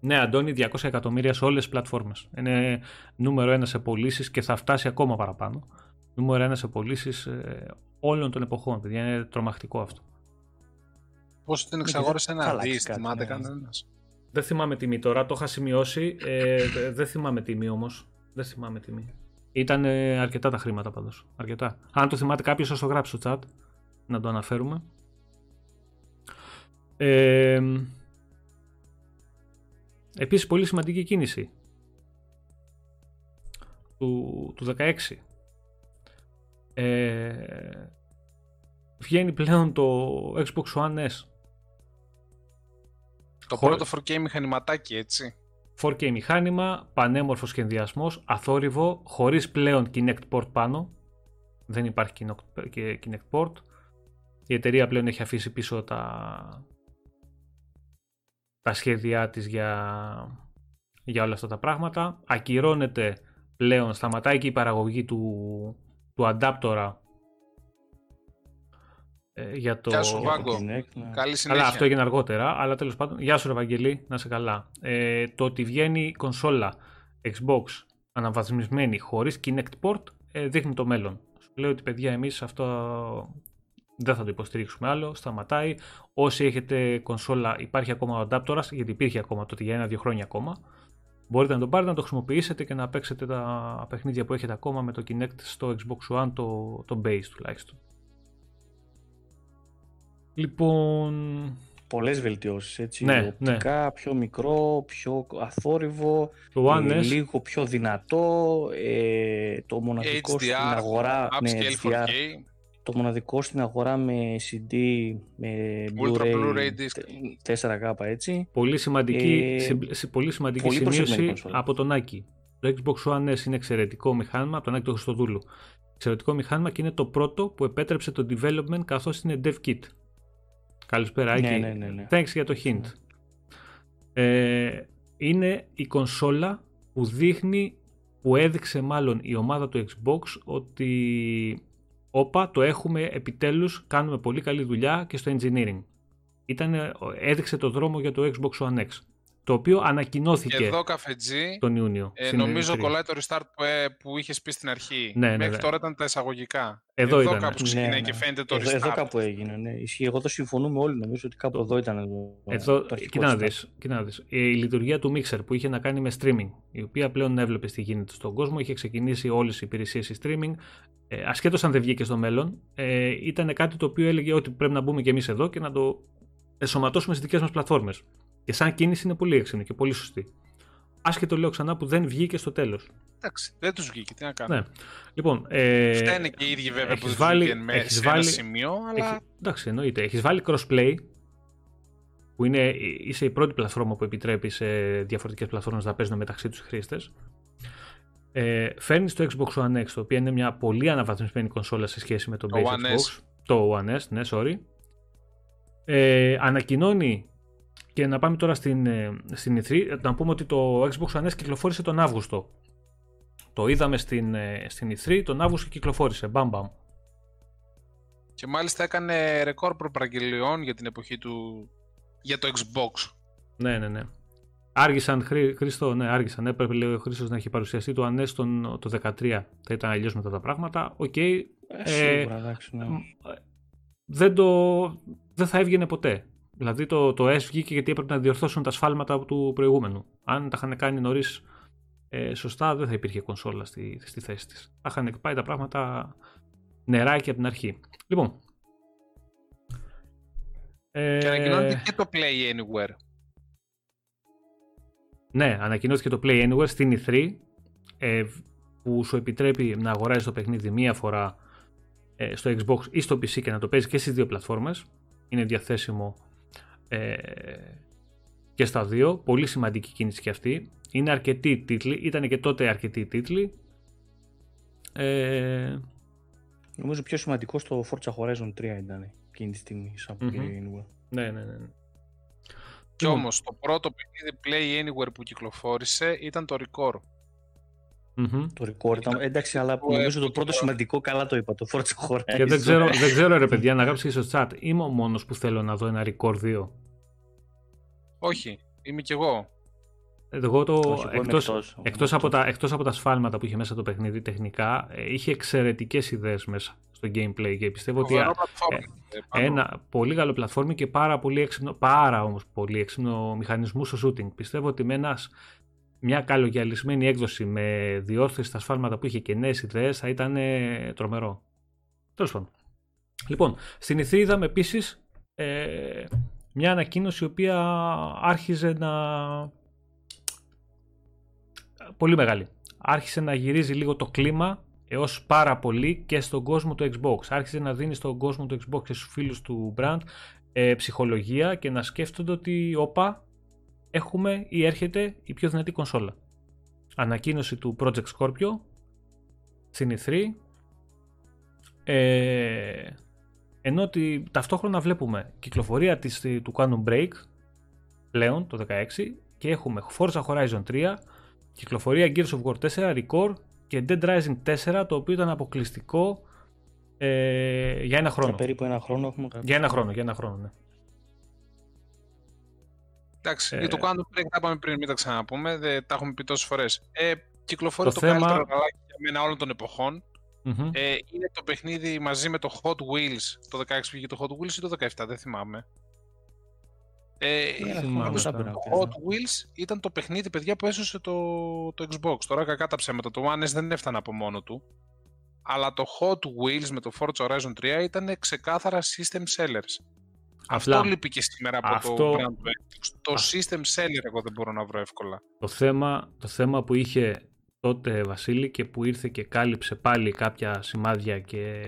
Ναι, Αντώνη, 200 εκατομμύρια σε όλες τις πλατφόρμες. Είναι νούμερο ένα σε πωλήσεις και θα φτάσει ακόμα παραπάνω. Νούμερο ένα σε πωλήσεις ε, όλων των εποχών. Παιδιά, είναι τρομακτικό αυτό. Πώς την εξαγόρασε ένα δι, θυμάται ναι. κανένας; Δεν θυμάμαι τιμή τώρα, το είχα σημειώσει. Ε, δεν θυμάμαι τιμή όμως. Δεν θυμάμαι τιμή. Ήταν ε, αρκετά τα χρήματα πάντως. Αρκετά. Αν το θυμάται κάποιος, θα το γράψει στο chat να το αναφέρουμε. Ε, επίσης πολύ σημαντική κίνηση του, του 16 ε, βγαίνει πλέον το Xbox One S το πρώτο 4K μηχανηματάκι έτσι 4K μηχάνημα, πανέμορφος σχεδιασμός, αθόρυβο, χωρίς πλέον Kinect Port πάνω. Δεν υπάρχει Kinect Port. Η εταιρεία πλέον έχει αφήσει πίσω τα, τα σχέδιά της για, για όλα αυτά τα πράγματα. Ακυρώνεται πλέον, σταματάει και η παραγωγή του, του αντάπτορα ε, για το... Γεια σου Βάγκο, ναι. καλή συνέχεια. αυτό έγινε αργότερα, αλλά τέλος πάντων, γεια σου Ευαγγελή, να σε καλά. Ε, το ότι βγαίνει η κονσόλα Xbox αναβαθμισμένη χωρίς Kinect Port ε, δείχνει το μέλλον. Σου λέω ότι παιδιά εμείς αυτό δεν θα το υποστηρίξουμε άλλο, σταματάει. Όσοι έχετε κονσόλα, υπάρχει ακόμα ο adapter, γιατί υπήρχε ακόμα τότε για ένα-δύο χρόνια ακόμα. Μπορείτε να το πάρετε, να το χρησιμοποιήσετε και να παίξετε τα παιχνίδια που έχετε ακόμα με το Kinect στο Xbox One, το, το base τουλάχιστον. Λοιπόν... Πολλές βελτιώσεις, έτσι, ναι, οπτικά, ναι. πιο μικρό, πιο αθόρυβο, το One ε, λίγο πιο δυνατό, ε, το μοναδικό HDR, στην αγορά, ναι, HDR, 4K το μοναδικό στην αγορά με CD, με Ultra Blu-ray 4K έτσι. Πολύ σημαντική, ε, πολύ σημαντική πολύ σημείωση από τον Άκη. Το Xbox One S είναι εξαιρετικό μηχάνημα, από τον Άκη του Χριστοδούλου. Εξαιρετικό μηχάνημα και είναι το πρώτο που επέτρεψε το development καθώς είναι dev kit. Καλησπέρα Άκη. Ναι, ναι, ναι, ναι. Thanks για το hint. Ε, είναι η κονσόλα που δείχνει, που έδειξε μάλλον η ομάδα του Xbox ότι όπα, το έχουμε επιτέλους, κάνουμε πολύ καλή δουλειά και στο engineering. Ήτανε, έδειξε το δρόμο για το Xbox One X, το οποίο ανακοινώθηκε εδώ, καφετζή, τον Ιούνιο. Ε, νομίζω κολλάει το restart που, ε, που είχες πει στην αρχή. Ναι, ναι, Μέχρι ναι. τώρα ήταν τα εισαγωγικά. Εδώ, εδώ κάπου ξεκινάει ναι, ναι. και φαίνεται το εδώ, restart. Εδώ κάπου έγινε, ναι. Ισχύει. Εγώ το συμφωνούμε όλοι, νομίζω ότι κάπου εδώ ήταν εδώ, το αρχικό κοίτα να, δεις, κοίτα να δεις. Η λειτουργία του Mixer που είχε να κάνει με streaming, η οποία πλέον έβλεπε τι γίνεται στον κόσμο, είχε ξεκινήσει όλες οι υπηρεσίες streaming, ε, ασχέτως αν δεν βγήκε στο μέλλον, ε, ήταν κάτι το οποίο έλεγε ότι πρέπει να μπούμε και εμείς εδώ και να το εσωματώσουμε στις δικές μας πλατφόρμες. Και σαν κίνηση είναι πολύ έξυπνη και πολύ σωστή. Άσχετο λέω ξανά που δεν βγήκε στο τέλος. Εντάξει, δεν τους βγήκε, τι να κάνουμε. Ναι. Λοιπόν, ε, Φταίνε και οι ίδιοι βέβαια που βάλει, δεν σε βάλει, ένα σημείο, αλλά... Έχει, εντάξει, εννοείται. Έχεις βάλει crossplay, που είναι, είσαι η πρώτη πλατφόρμα που επιτρέπει σε διαφορετικές πλατφόρμες να παίζουν μεταξύ τους χρήστες ε, φέρνεις το Xbox One X, το οποίο είναι μια πολύ αναβαθμισμένη κονσόλα σε σχέση με το, το base One Xbox. S. Το One S, ναι, sorry. Ε, ανακοινώνει και να πάμε τώρα στην, ε, στην E3, να πούμε ότι το Xbox One S κυκλοφόρησε τον Αύγουστο. Το είδαμε στην, ε, στην E3, τον Αύγουστο κυκλοφόρησε, μπαμ μπαμ. Και μάλιστα έκανε ρεκόρ προπαραγγελιών για την εποχή του, για το Xbox. Ναι, ναι, ναι. Άργησαν, Χρήστο, ναι, άργησαν. Έπρεπε λέει, ο Χρήστος να έχει παρουσιαστεί το One S το 2013. Θα ήταν αλλιώς μετά τα πράγματα. Οκ. Okay, ε, σίγουρα, εντάξει, ναι. δεν, το, δεν θα έβγαινε ποτέ. Δηλαδή το, το S βγήκε γιατί έπρεπε να διορθώσουν τα σφάλματα του προηγούμενου. Αν τα είχαν κάνει νωρίς ε, σωστά, δεν θα υπήρχε κονσόλα στη, στη θέση της. Θα είχαν πάει τα πράγματα νεράκι από την αρχή. Λοιπόν. Ε, και ανακοινώνεται και το Play Anywhere. Ναι, ανακοινώθηκε το Play Anywhere στην E3 ε, που σου επιτρέπει να αγοράζεις το παιχνίδι μία φορά ε, στο Xbox ή στο PC και να το παίζεις και στις δύο πλατφόρμες. Είναι διαθέσιμο ε, και στα δύο. Πολύ σημαντική κίνηση και αυτή. Είναι αρκετοί τίτλοι, ήταν και τότε αρκετοί τίτλοι. Ε... Νομίζω πιο σημαντικό στο Forza Horizon 3 ήταν εκείνη τη στιγμή σαν mm-hmm. Ναι, ναι, ναι. Ναι. Κι λοιπόν. όμως το πρώτο παιχνίδι Play Anywhere που κυκλοφόρησε ήταν το Record. Mm-hmm. Το record ήταν. Εντάξει, αλλά νομίζω το πρώτο σημαντικό καλά το είπα. Το Forza Horizon. Και δεν ξέρω, δεν ξέρω ρε παιδιά, να γράψεις στο chat. Είμαι ο μόνος που θέλω να δω ένα record 2. Όχι, είμαι κι εγώ. Εγώ το. Όχι, εκτός, εκτός, εκτός, από τα, εκτός από τα σφάλματα που είχε μέσα το παιχνίδι τεχνικά, ε, είχε εξαιρετικές ιδέες μέσα στο gameplay και πιστεύω ότι. Ε, ένα πολύ καλό πλατφόρμι και πάρα πολύ έξυπνο, πάρα όμως πολύ έξυπνο μηχανισμού στο shooting. Πιστεύω ότι με ένας μια καλογιαλισμένη έκδοση με διόρθωση στα σφάλματα που είχε και νέες ιδέες θα ήταν τρομερό. Τέλος πάντων. Λοιπόν, στην ηθρή είδαμε επίσης ε, μια ανακοίνωση η οποία άρχιζε να. Πολύ μεγάλη. Άρχισε να γυρίζει λίγο το κλίμα έως πάρα πολύ και στον κόσμο του Xbox. Άρχισε να δίνει στον κόσμο του Xbox και στους φίλους του brand ε, ψυχολογία και να σκέφτονται ότι όπα έχουμε ή έρχεται η πιο δυνατή κονσόλα. Ανακοίνωση του Project Scorpio στην E3 ε, ενώ ότι ταυτόχρονα βλέπουμε κυκλοφορία της, του Quantum Break πλέον το 16 και έχουμε Forza Horizon 3 κυκλοφορία Gears of War 4 Record και Dead Rising 4 το οποίο ήταν αποκλειστικό ε, για ένα χρόνο. Για περίπου ένα χρόνο έχουμε Για ένα χρόνο, για ένα χρόνο, ναι. Εντάξει, ε, για το Quantum Break τα πάμε πριν, μην τα ξαναπούμε, δεν τα έχουμε πει τόσες φορές. Ε, κυκλοφορεί το, το θέμα... καλύτερο ραλάκι για μένα όλων των εποχών. Mm-hmm. Ε, είναι το παιχνίδι μαζί με το Hot Wheels. Το 16 πήγε το Hot Wheels ή το 17, δεν θυμάμαι. Ε, yeah, θυμάμαι, το Hot Wheels ήταν το παιχνίδι, παιδιά, που έσωσε το, το Xbox. Τώρα κακά τα ψέματα. Το One S δεν έφτανε από μόνο του. Αλλά το Hot Wheels με το Forza Horizon 3 ήταν ξεκάθαρα system sellers. Αυτό λείπει και σήμερα από Αυτό... το brand Το system seller εγώ δεν μπορώ να βρω εύκολα. Το θέμα, το θέμα που είχε τότε Βασίλη και που ήρθε και κάλυψε πάλι κάποια σημάδια και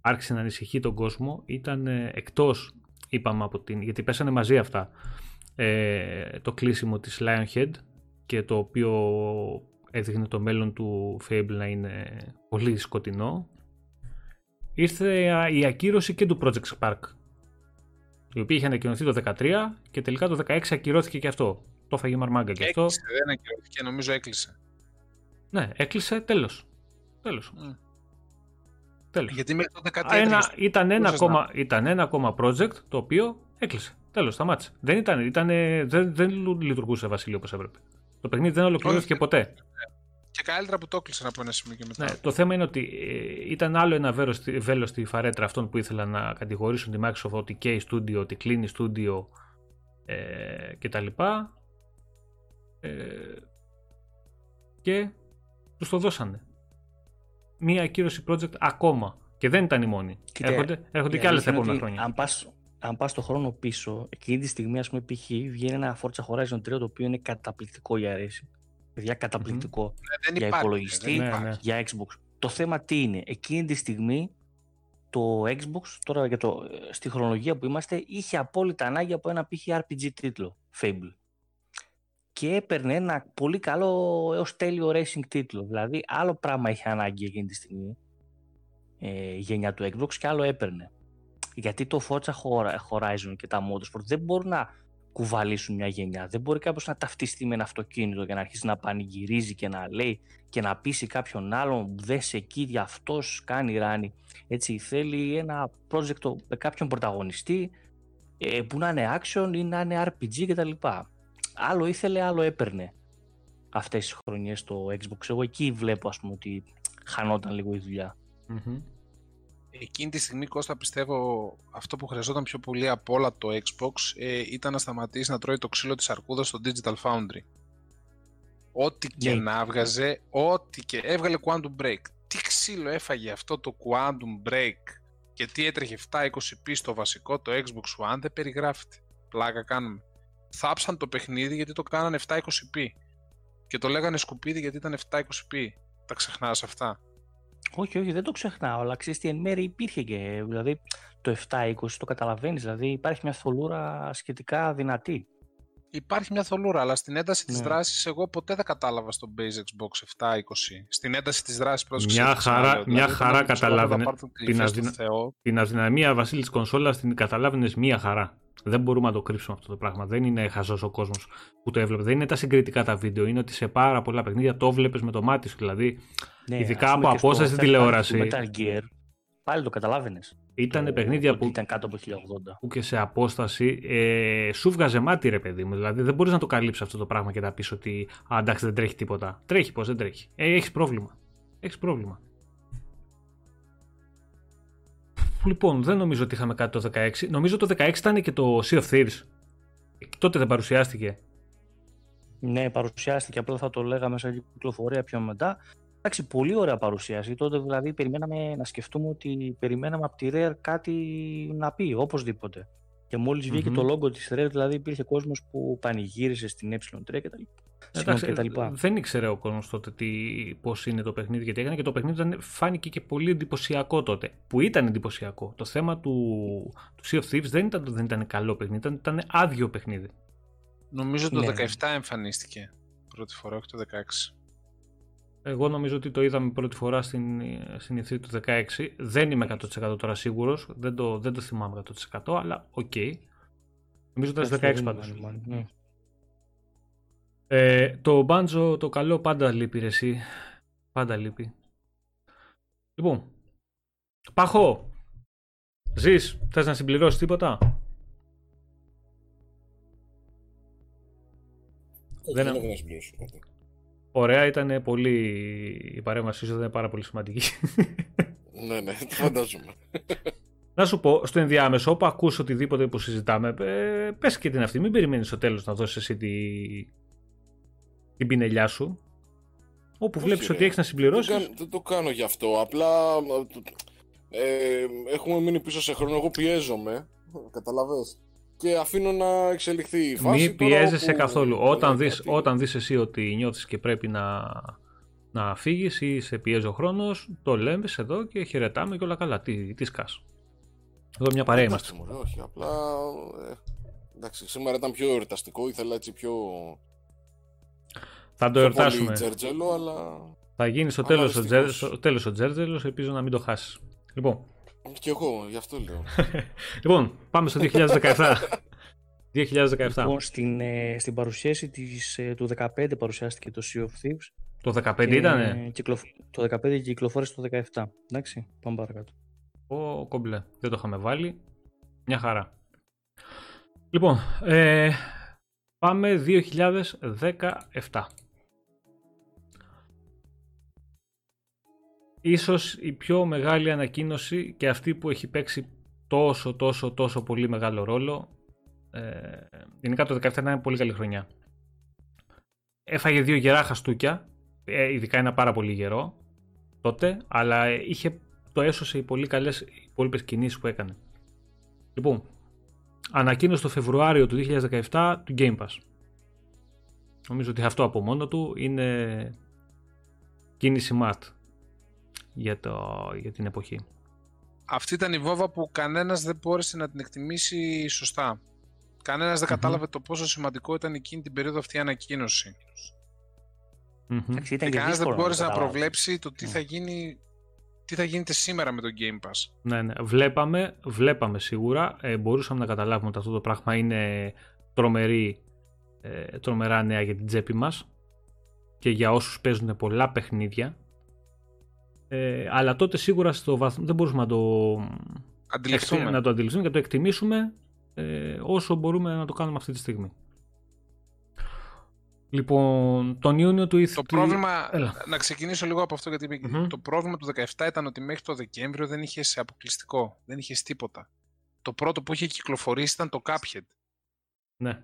άρχισε να ανησυχεί τον κόσμο ήταν ε, εκτός είπαμε από την, γιατί πέσανε μαζί αυτά ε, το κλείσιμο της Lionhead και το οποίο έδειχνε το μέλλον του Fable να είναι πολύ σκοτεινό ήρθε η ακύρωση και του Project Spark η οποία είχε ανακοινωθεί το 2013 και τελικά το 2016 ακυρώθηκε και αυτό. Το έφαγε μαρμάγκα και αυτό. Έκλεισε, δεν ακυρώθηκε, νομίζω έκλεισε. Ναι, έκλεισε τέλος. Τέλος. Mm. Τέλος. Γιατί μέχρι το 2013 ένα, ήταν, ένα ακόμα, ήταν ένα ακόμα project το οποίο έκλεισε. Τέλος, σταμάτησε. Δεν, ήταν, ήταν, δεν, δεν λειτουργούσε Βασίλειο όπως έπρεπε. Το παιχνίδι δεν ολοκληρώθηκε ποτέ. Και καλύτερα που το έκλεισαν από ένα σημείο και μετά. Ναι, το θέμα είναι ότι ε, ήταν άλλο ένα βέλος στη φαρέτρα αυτών που ήθελαν να κατηγορήσουν τη Microsoft ότι καίει στούντιο, ότι κλείνει στούντιο ε, κτλ. Ε, και τους το δώσανε. Μία ακύρωση project ακόμα. Και δεν ήταν η μόνη. Κοίτα, έρχονται έρχονται και άλλες τα επόμενα χρόνια. Αν πας, αν πας το χρόνο πίσω, εκείνη τη στιγμή, ας πούμε, π.χ. βγαίνει ένα Forza Horizon 3 το οποίο είναι καταπληκτικό για racing. Παιδιά, καταπληκτικό. Mm-hmm. για υπάρχει, υπολογιστή, ναι, ναι. για Xbox. Το θέμα τι είναι, εκείνη τη στιγμή το Xbox, τώρα για το, στη χρονολογία που είμαστε, είχε απόλυτα ανάγκη από ένα π.χ. RPG τίτλο, Fable. Και έπαιρνε ένα πολύ καλό έως τέλειο racing τίτλο. Δηλαδή, άλλο πράγμα είχε ανάγκη εκείνη τη στιγμή, ε, γενιά του Xbox, και άλλο έπαιρνε. Γιατί το Forza Horizon και τα Motorsport δεν μπορούν να κουβαλήσουν μια γενιά. Δεν μπορεί κάποιος να ταυτιστεί με ένα αυτοκίνητο και να αρχίσει να πανηγυρίζει και να λέει και να πείσει κάποιον άλλον δες εκεί, αυτός κάνει ράνι. Έτσι, θέλει ένα project με κάποιον πρωταγωνιστή ε, που να είναι action ή να είναι RPG κτλ. Άλλο ήθελε, άλλο έπαιρνε αυτές τις χρονιές στο Xbox. Εγώ εκεί βλέπω ας πούμε ότι χανόταν λίγο η δουλειά. Εκείνη τη στιγμή, Κώστα, πιστεύω αυτό που χρειαζόταν πιο πολύ από όλα το Xbox ε, ήταν να σταματήσει να τρώει το ξύλο της αρκούδας στο Digital Foundry. Ό,τι και Ναι. να έβγαζε, ό,τι και έβγαλε Quantum Break. Τι ξύλο έφαγε αυτό το Quantum Break και τι έτρεχε 720p στο βασικό το Xbox One δεν περιγράφεται. Πλάκα κάνουμε. Θάψαν το παιχνίδι γιατί το κάνανε 720p και το λέγανε σκουπίδι γιατί ήταν 720p. Τα ξεχνάς αυτά; Όχι, όχι, δεν το ξεχνάω, αλλά ξέρεις τι εν μέρει υπήρχε και. Δηλαδή το 7-20 το καταλαβαίνεις. Δηλαδή υπάρχει μια θολούρα σχετικά δυνατή. Υπάρχει μια θολούρα, αλλά στην ένταση της Ναι. δράσης εγώ ποτέ δεν κατάλαβα στο Base Xbox 720. Στην ένταση της δράσης πρώτος Μια χαρά- μια χαρά καταλάβαινε την την αδυνα- Θεό. Την αδυναμία Βασίλης της κονσόλας την καταλάβαινες μία χαρά. Δεν μπορούμε να το κρύψουμε αυτό το πράγμα. Δεν είναι χαζός ο κόσμος που το έβλεπε. Δεν είναι τα συγκριτικά τα βίντεο. Είναι ότι σε πάρα πολλά παιχνίδια το βλέπεις με το μάτι σου. Δηλαδή Ναι, Ειδικά ας πούμε από και στο απόσταση third τηλεόραση. party του Metal Gear, πάλι το καταλάβαινες. ήταν παιχνίδια που, ήταν κάτω από 1080. που και σε απόσταση ε, σου βγάζε μάτι, ρε παιδί μου. Δηλαδή δεν μπορείς να το καλύψεις αυτό το πράγμα και να πεις ότι Α, εντάξει, δεν τρέχει τίποτα. Τρέχει, πώ δεν τρέχει. Ε, έχεις πρόβλημα. Έχεις πρόβλημα. Λοιπόν, δεν νομίζω ότι είχαμε κάτι το 16. Νομίζω το 16 ήταν και το Sea of Thieves. Ε, Τότε δεν παρουσιάστηκε. Ναι, παρουσιάστηκε. Απλά θα το λέγαμε σε κυκλοφορία πιο μετά. Εντάξει, πολύ ωραία παρουσίαση. Τότε δηλαδή περιμέναμε να σκεφτούμε ότι περιμέναμε από τη Rare κάτι να πει, οπωσδήποτε. Και μόλις βγήκε Μμμ. το λόγο της Rare, δηλαδή υπήρχε κόσμος που πανηγύρισε στην Ε3 και τα λοιπά. Συγγνώμη, Εντάξει, και τα λοιπά. δεν ήξερε ο κόσμος τότε τι, πώς είναι το παιχνίδι γιατί έκανε και το παιχνίδι ήταν, φάνηκε και πολύ εντυπωσιακό τότε. Που ήταν εντυπωσιακό. Το θέμα του, του Sea of Thieves δεν ήταν, δεν ήταν καλό παιχνίδι, ήταν, ήταν άδειο παιχνίδι. Νομίζω το Ναι. 17 εμφανίστηκε πρώτη φορά, όχι το 16. Εγώ νομίζω ότι το είδαμε πρώτη φορά στην, στην E3 του 16. Δεν είμαι 100% τώρα σίγουρος, δεν το, δεν το θυμάμαι 100% αλλά οκ. Νομίζω ήταν στις 16 πάντως. Ναι. Ε, το Banjo το καλό πάντα λείπει ρε εσύ. Πάντα λείπει. Λοιπόν, Παχώ. Ζεις, θες να συμπληρώσεις τίποτα; Όχι, Δεν- δεν έχω να συμπληρώσω κάτι. Ωραία, ήταν πολύ. Η παρέμβασή σου ήταν πάρα πολύ σημαντική. [LAUGHS] Ναι, ναι, το φαντάζομαι. να σου πω, στο ενδιάμεσο, όπου ακούς οτιδήποτε που συζητάμε, ε, πες και την αυτή. Μην περιμένεις στο τέλος να δώσεις εσύ τη... την πινελιά σου. Όπου Όχι, βλέπεις ρε. ότι έχεις να Δεν, συμπληρώσεις. κάνω- δεν το κάνω γι' αυτό. Απλά ε, έχουμε μείνει πίσω σε χρόνο. Εγώ πιέζομαι. Καταλαβες. Και αφήνω να εξελιχθεί η φάση. Μην τώρα πιέζεσαι όπου καθόλου. δεν Όταν είναι δεις, κάτι. όταν δεις εσύ ότι νιώθεις και πρέπει να, να φύγεις ή σε πιέζει ο χρόνος, το λέμε εδώ και χαιρετάμε και όλα καλά. Τι, τι σκάς. Εδώ μια παρέα είμαστε. Εντάξει, μωρέ, όχι, απλά. Ε, εντάξει, σήμερα ήταν πιο εορταστικό. Ήθελα έτσι πιο. Θα το πιο εορτάσουμε. Πολύ τζέρτζελο, αλλά. Θα γίνει στο Αλλά τέλος, ο δυστυχώς. Τζέρ- στο τέλος ο Τζέρτζελος, ελπίζω να μην το χάσεις. Λοιπόν, Κι εγώ, γι' αυτό λέω. [LAUGHS] λοιπόν πάμε στο 2017. 2017. [LAUGHS] Λοιπόν, στην, ε, στην παρουσίαση της, ε, του 15 παρουσιάστηκε το Sea of Thieves. Το 15 και, ήτανε; ε, κυκλοφ- Το 15 κυκλοφόρησε το 17. Εντάξει, πάμε παρακάτω. Ο κομπλέ. Δεν το είχαμε βάλει. Μια χαρά. Λοιπόν, ε, πάμε 2017. Ίσως η πιο μεγάλη ανακοίνωση και αυτή που έχει παίξει τόσο τόσο τόσο πολύ μεγάλο ρόλο. Ε, γενικά το 2017 ήταν μια πολύ καλή χρονιά. Έφαγε δύο γερά χαστούκια, ε, ειδικά ένα πάρα πολύ γερό τότε, αλλά ε, είχε το έσωσε οι πολύ καλές οι υπόλοιπες κινήσεις που έκανε. Λοιπόν, ανακοίνωσε το Φεβρουάριο του 2017 του Game Pass. Νομίζω ότι αυτό από μόνο του είναι κίνηση mat για, το, για την εποχή. Αυτή ήταν η βόβα που κανένας δεν μπόρεσε να την εκτιμήσει σωστά. Κανένας δεν Μμμ. κατάλαβε το πόσο σημαντικό ήταν εκείνη την περίοδο αυτή η ανακοίνωση. Μμμ. Εντάξει, ήταν Και και κανένας δεν δύσκολο μπόρεσε να καταλάβει. προβλέψει το τι Ναι. θα γίνει τι θα γίνεται σήμερα με το Game Pass. Ναι, ναι. Βλέπαμε, βλέπαμε σίγουρα, ε, μπορούσαμε να καταλάβουμε ότι αυτό το πράγμα είναι τρομερή, ε, τρομερά νέα για την τσέπη μας και για όσους παίζουν πολλά παιχνίδια. Ε, αλλά τότε σίγουρα στο βαθμό δεν μπορούσαμε να το, Αντιληφθούμε. να το αντιληφθούμε και να το εκτιμήσουμε ε, όσο μπορούμε να το κάνουμε αυτή τη στιγμή. Λοιπόν, τον Ιούνιο του E3... Το πρόβλημα, Έλα. να ξεκινήσω λίγο από αυτό γιατί είπε, Μμμ. το πρόβλημα του 17 ήταν ότι μέχρι το Δεκέμβριο δεν είχε αποκλειστικό, δεν είχες τίποτα. Το πρώτο που είχε κυκλοφορήσει ήταν το Cuphead. Ναι.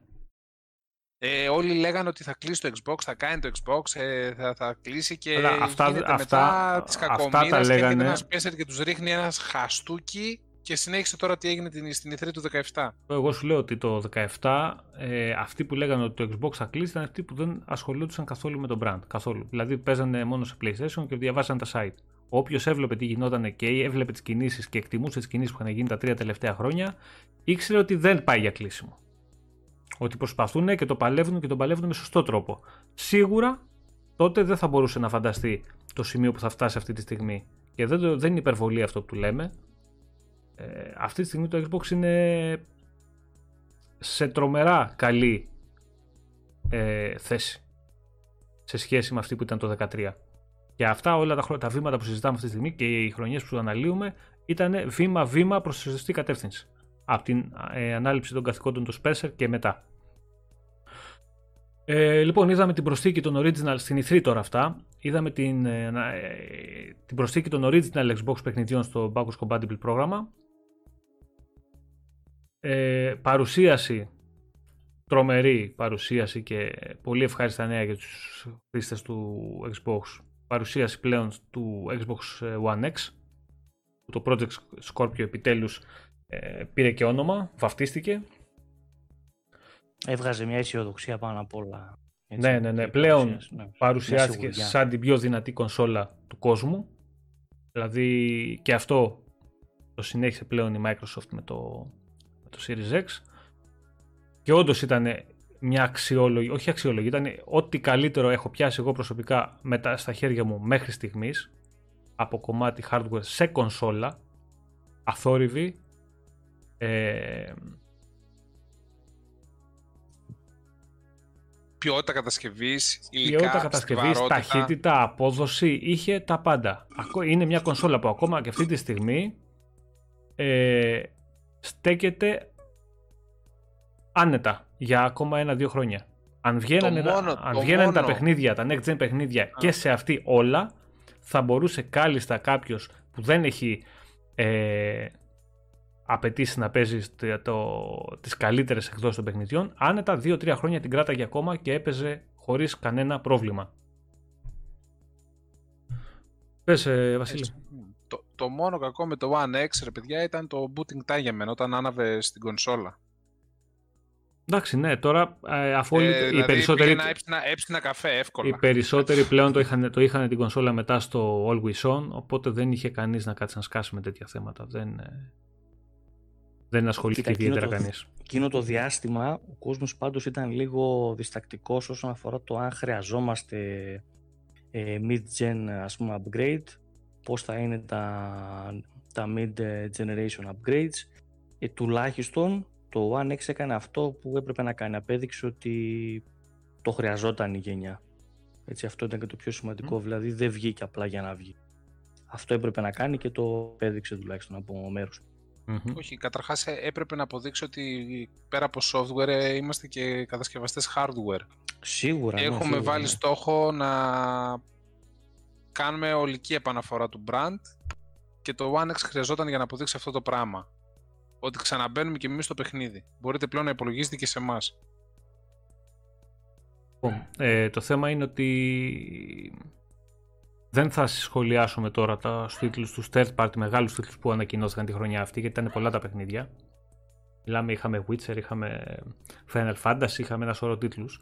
Ε, όλοι λέγανε ότι θα κλείσει το Xbox, θα κάνει το Xbox, ε, θα, θα κλείσει και Αλλά αυτά- γίνεται αυτά- μετά της αυτά τα κακομοίρας και έρχεται λέγανε. ένας πέσερ και τους ρίχνει ένας χαστούκι και συνέχισε τώρα τι έγινε την, στην E3 του 17. Εγώ σου λέω ότι το 17 ε, αυτοί που λέγανε ότι το Xbox θα κλείσει ήταν αυτοί που δεν ασχολούνταν καθόλου με το brand. Καθόλου. Δηλαδή παίζανε μόνο σε PlayStation και διαβάζαν τα site. Όποιος έβλεπε τι γινόταν και έβλεπε τις κινήσεις και εκτιμούσε τις κινήσεις που είχαν γίνει τα τρία τελευταία χρόνια, ήξερε ότι δεν πάει για κλείσιμο. Ότι προσπαθούν και το παλεύουν και το παλεύουν με σωστό τρόπο. Σίγουρα τότε δεν θα μπορούσε να φανταστεί το σημείο που θα φτάσει αυτή τη στιγμή. Και δεν, το- δεν είναι υπερβολή αυτό που του λέμε. Ε, αυτή τη στιγμή το Xbox είναι σε τρομερά καλή ε, θέση σε σχέση με αυτή που ήταν το 2013. Και αυτά όλα τα, χρό- τα βήματα που συζητάμε αυτή τη στιγμή και οι χρονιές που αναλύουμε ήταν βήμα-βήμα προς τη σωστή κατεύθυνση. Από την ε, ανάληψη των καθηκόντων του Spencer και μετά. Ε, λοιπόν, είδαμε την προσθήκη των original στην E3 τώρα αυτά. Είδαμε την, ε, ανα- ε, την προσθήκη των original Xbox παιχνιδιών στο Backwards Compatible πρόγραμμα. Ε, παρουσίαση, τρομερή παρουσίαση και πολύ ευχάριστα νέα για τους χρήστες του Xbox. Παρουσίαση πλέον του Xbox One X. που Το Project Scorpio επιτέλους ε, πήρε και όνομα, βαφτίστηκε. Έβγαζε μια αισιοδοξία πάνω απ' όλα. Ναι, ναι, ναι. η Πλέον παρουσίαση, ναι. παρουσιάστηκε Μια σιγουριά. σαν την πιο δυνατή κονσόλα του κόσμου. Δηλαδή και αυτό το συνέχισε πλέον η Microsoft με το, με το Series X. Και όντως ήταν μια αξιόλογη, όχι αξιόλογη, ήταν ό,τι καλύτερο έχω πιάσει εγώ προσωπικά μετά στα χέρια μου μέχρι στιγμής από κομμάτι hardware σε κονσόλα αθόρυβη ε, Ποιότητα κατασκευής, υλικά, ποιότητα κατασκευής, στιβαρότητα. ταχύτητα, απόδοση, είχε τα πάντα. Ακό- Είναι μια κονσόλα που ακόμα και αυτή τη στιγμή ε, στέκεται άνετα για ακόμα ένα-δύο χρόνια. Αν βγαίνανε, τα- μόνο- αν το βγαίνανε τα μόνο- παιχνίδια, τα next gen παιχνίδια και σε αυτή όλα, θα μπορούσε κάλλιστα κάποιος που δεν έχει ε, απαιτήσει να παίζει το, το, τις καλύτερες εκδόσεις των παιχνιδιών, άνετα 2-3 χρόνια την κράταγε ακόμα και έπαιζε χωρίς κανένα πρόβλημα. Πες, ε, Βασίλη. Έτσι. Το, το μόνο κακό με το One X, ρε παιδιά, ήταν το booting time για μένα, όταν άναβε στην κονσόλα. Εντάξει, ναι, τώρα ε, αφού όλοι- Ε, οι, δηλαδή, περισσότεροι, πήγαινα, έψινα, έψινα καφέ εύκολα. οι περισσότεροι πλέον το είχαν, το είχαν την κονσόλα μετά στο Always On, οπότε δεν είχε κανείς να κάτσει να σκάσει με τέτοια θέματα. Δεν, ε, δεν ασχολήθηκε Κοίτα, εκείνο ιδιαίτερα το- κανείς. Εκείνο το διάστημα ο κόσμος πάντως ήταν λίγο διστακτικός όσον αφορά το αν χρειαζόμαστε ε, mid-gen ας πούμε upgrade, πώς θα είναι τα, τα mid-generation upgrades. Ε, τουλάχιστον το One X έκανε αυτό που έπρεπε να κάνει. Απέδειξε ότι το χρειαζόταν η γενιά. Έτσι, αυτό ήταν και το πιο σημαντικό. Δηλαδή δεν βγήκε απλά για να βγει. Αυτό έπρεπε να κάνει και το απέδειξε τουλάχιστον από μέρους. Μμμ. Όχι, καταρχάς ε, έπρεπε να αποδείξει ότι πέρα από software ε, είμαστε και κατασκευαστές hardware. Σίγουρα. ναι, Έχουμε σίγουρα, βάλει ναι. στόχο να κάνουμε ολική επαναφορά του brand και το One X χρειαζόταν για να αποδείξει αυτό το πράγμα. Ότι ξαναμπαίνουμε και εμείς στο παιχνίδι. Μπορείτε πλέον να υπολογίζετε και σε εμάς. Λοιπόν, ε, το θέμα είναι ότι δεν θα σχολιάσουμε τώρα τα τίτλους τους third party, μεγάλους τίτλους που ανακοινώθηκαν τη χρονιά αυτή, γιατί ήταν πολλά τα παιχνίδια. Μιλάμε, είχαμε Witcher, είχαμε Final Fantasy, είχαμε ένα σωρό τίτλους.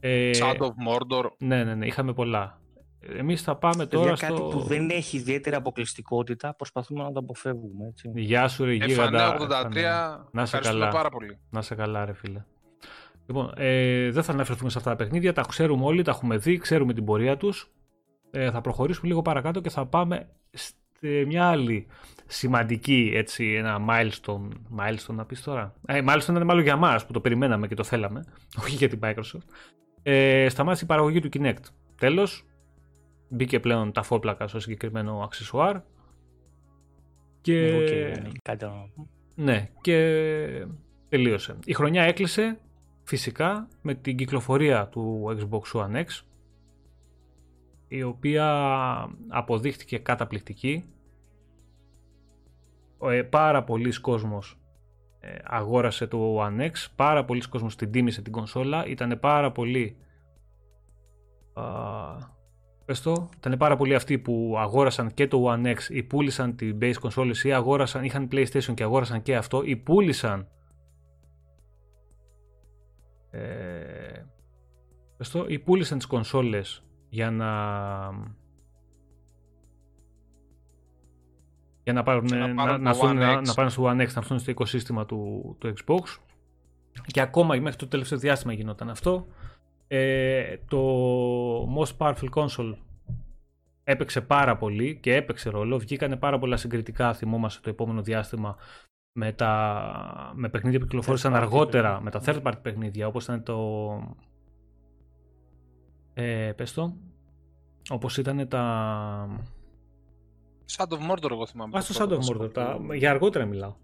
Ε, Shadow of Mordor. ναι, ναι, ναι, είχαμε πολλά. Εμείς θα πάμε Παιδιά, τώρα κάτι στο... που δεν έχει ιδιαίτερη αποκλειστικότητα, προσπαθούμε να το αποφεύγουμε. Έτσι. Γεια σου ρε γίγαντα. F983. Να σε Ευχαριστούμε καλά. πάρα πολύ. Να σε καλά, ρε φίλε. Λοιπόν, ε, δεν θα αναφερθούμε σε αυτά τα παιχνίδια. Τα ξέρουμε όλοι, τα έχουμε δει, ξέρουμε την πορεία τους. Ε, θα προχωρήσουμε λίγο παρακάτω και θα πάμε σε μια άλλη σημαντική, έτσι, ένα milestone. Milestone να πεις τώρα. Ε, milestone είναι μάλλον για εμά που το περιμέναμε και το θέλαμε, [LAUGHS] όχι για την Microsoft. Ε, σταμάτησε η παραγωγή του Kinect. Τέλος, μπήκε πλέον τα φόπλακα στο συγκεκριμένο αξεσουάρ. Και... Εγώ και δεν έχει κάτι άλλο να πω. Ναι, και τελείωσε. Η χρονιά έκλεισε. φυσικά με την κυκλοφορία του Xbox One X η οποία αποδείχτηκε καταπληκτική. Ε, πάρα πολλοί κόσμος ε, αγόρασε το One X, πάρα πολλοί κόσμος την τίμησε την κονσόλα, ήταν πάρα πολλοί πες το, ήταν πάρα πολλοί αυτοί που αγόρασαν και το One X ή πούλησαν την base console ή αγόρασαν, είχαν PlayStation και αγόρασαν και αυτό ή πούλησαν ε, πες το, ή πούλησαν τις κονσόλες για να για να πάρουν, να, να, να, να, να πάνε στο One X, να έρθουν στο οικοσύστημα του, του Xbox. Και ακόμα μέχρι το τελευταίο διάστημα γινόταν αυτό. Ε, το Most Powerful Console έπαιξε πάρα πολύ και έπαιξε ρόλο. Βγήκανε πάρα πολλά συγκριτικά, θυμόμαστε το επόμενο διάστημα με, τα, με παιχνίδια που κυκλοφόρησαν αργότερα, με τα third party παιχνίδια, όπως ήταν το... Ε, πες το. Όπως ήταν τα... Shadow of Mordor εγώ θυμάμαι. Α, στο Shadow of Mordor. Τα... Για αργότερα μιλάω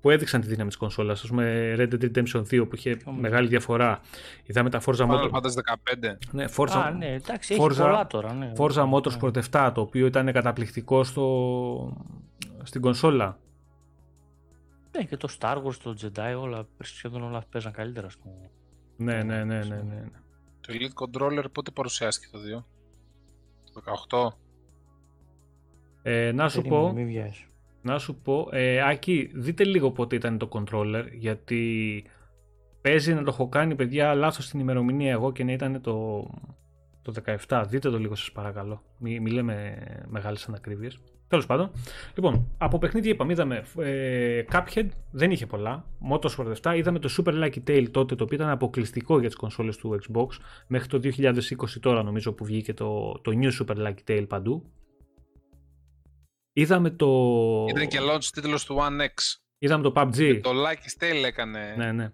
που έδειξαν τη δύναμη της κονσόλας. Α πούμε, Red Dead Redemption 2 που είχε μεγάλη διαφορά. Είδαμε τα Forza Motorsport. Final 15. Ναι, Forza, Α, ναι, εντάξει, Forza, έχει πολλά τώρα. Ναι. Forza Motorsport 7, το οποίο ήταν καταπληκτικό στο... στην κονσόλα. Ναι, και το Star Wars, το Jedi, όλα, σχεδόν όλα παίζαν καλύτερα. Στο... Ναι, ναι, ναι, ναι, ναι. Το Elite Controller πότε παρουσιάστηκε το 2? Το 18? Ε, να σου πω, να σου πω, ε, Άκη, δείτε λίγο πότε ήταν το controller, γιατί παίζει να το έχω κάνει, παιδιά, λάθος την ημερομηνία εγώ και να ήταν το, το 17. Δείτε το λίγο σας παρακαλώ, μην μη λέμε μεγάλες ανακρίβειες. Τέλος πάντων, λοιπόν, από παιχνίδια είπαμε, είδαμε ε, Cuphead, δεν είχε πολλά, Motorsport 7, είδαμε το Super Lucky Tail τότε, το οποίο ήταν αποκλειστικό για τις κονσόλες του Xbox, μέχρι το 2020 τώρα νομίζω που βγήκε το, το New Super Lucky Tail παντού, Είδαμε το... Ήταν και launch τίτλος του One X. Είδαμε το PUBG. Και το Lucky Tale έκανε. Ναι, ναι.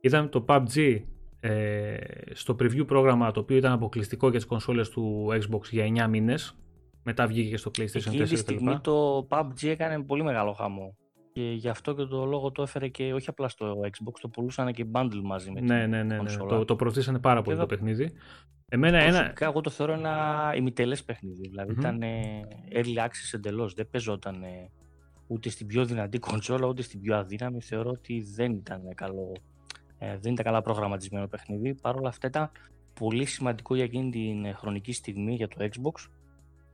Είδαμε το PUBG ε, στο preview πρόγραμμα το οποίο ήταν αποκλειστικό για τις κονσόλες του Xbox για 9 μήνες. Μετά βγήκε και στο PlayStation 4 Εκείνη τη στιγμή το PUBG έκανε πολύ μεγάλο χαμό. Και γι' αυτό και το λόγο το έφερε και όχι απλά στο Xbox, το πουλούσαν και bundle μαζί με ναι, ναι, ναι, ναι. Το, το προωθήσανε πάρα πολύ το παιχνίδι. Εμένα ένα... Εγώ το θεωρώ ένα ημιτελές παιχνίδι. Δηλαδή mm-hmm. ήταν early access εντελώς. Δεν παίζονταν ούτε στην πιο δυνατή κονσόλα ούτε στην πιο αδύναμη. Θεωρώ ότι δεν ήταν, καλό, ε, δεν ήταν καλά προγραμματισμένο παιχνίδι. Παρ' όλα αυτά ήταν πολύ σημαντικό για εκείνη την χρονική στιγμή για το Xbox.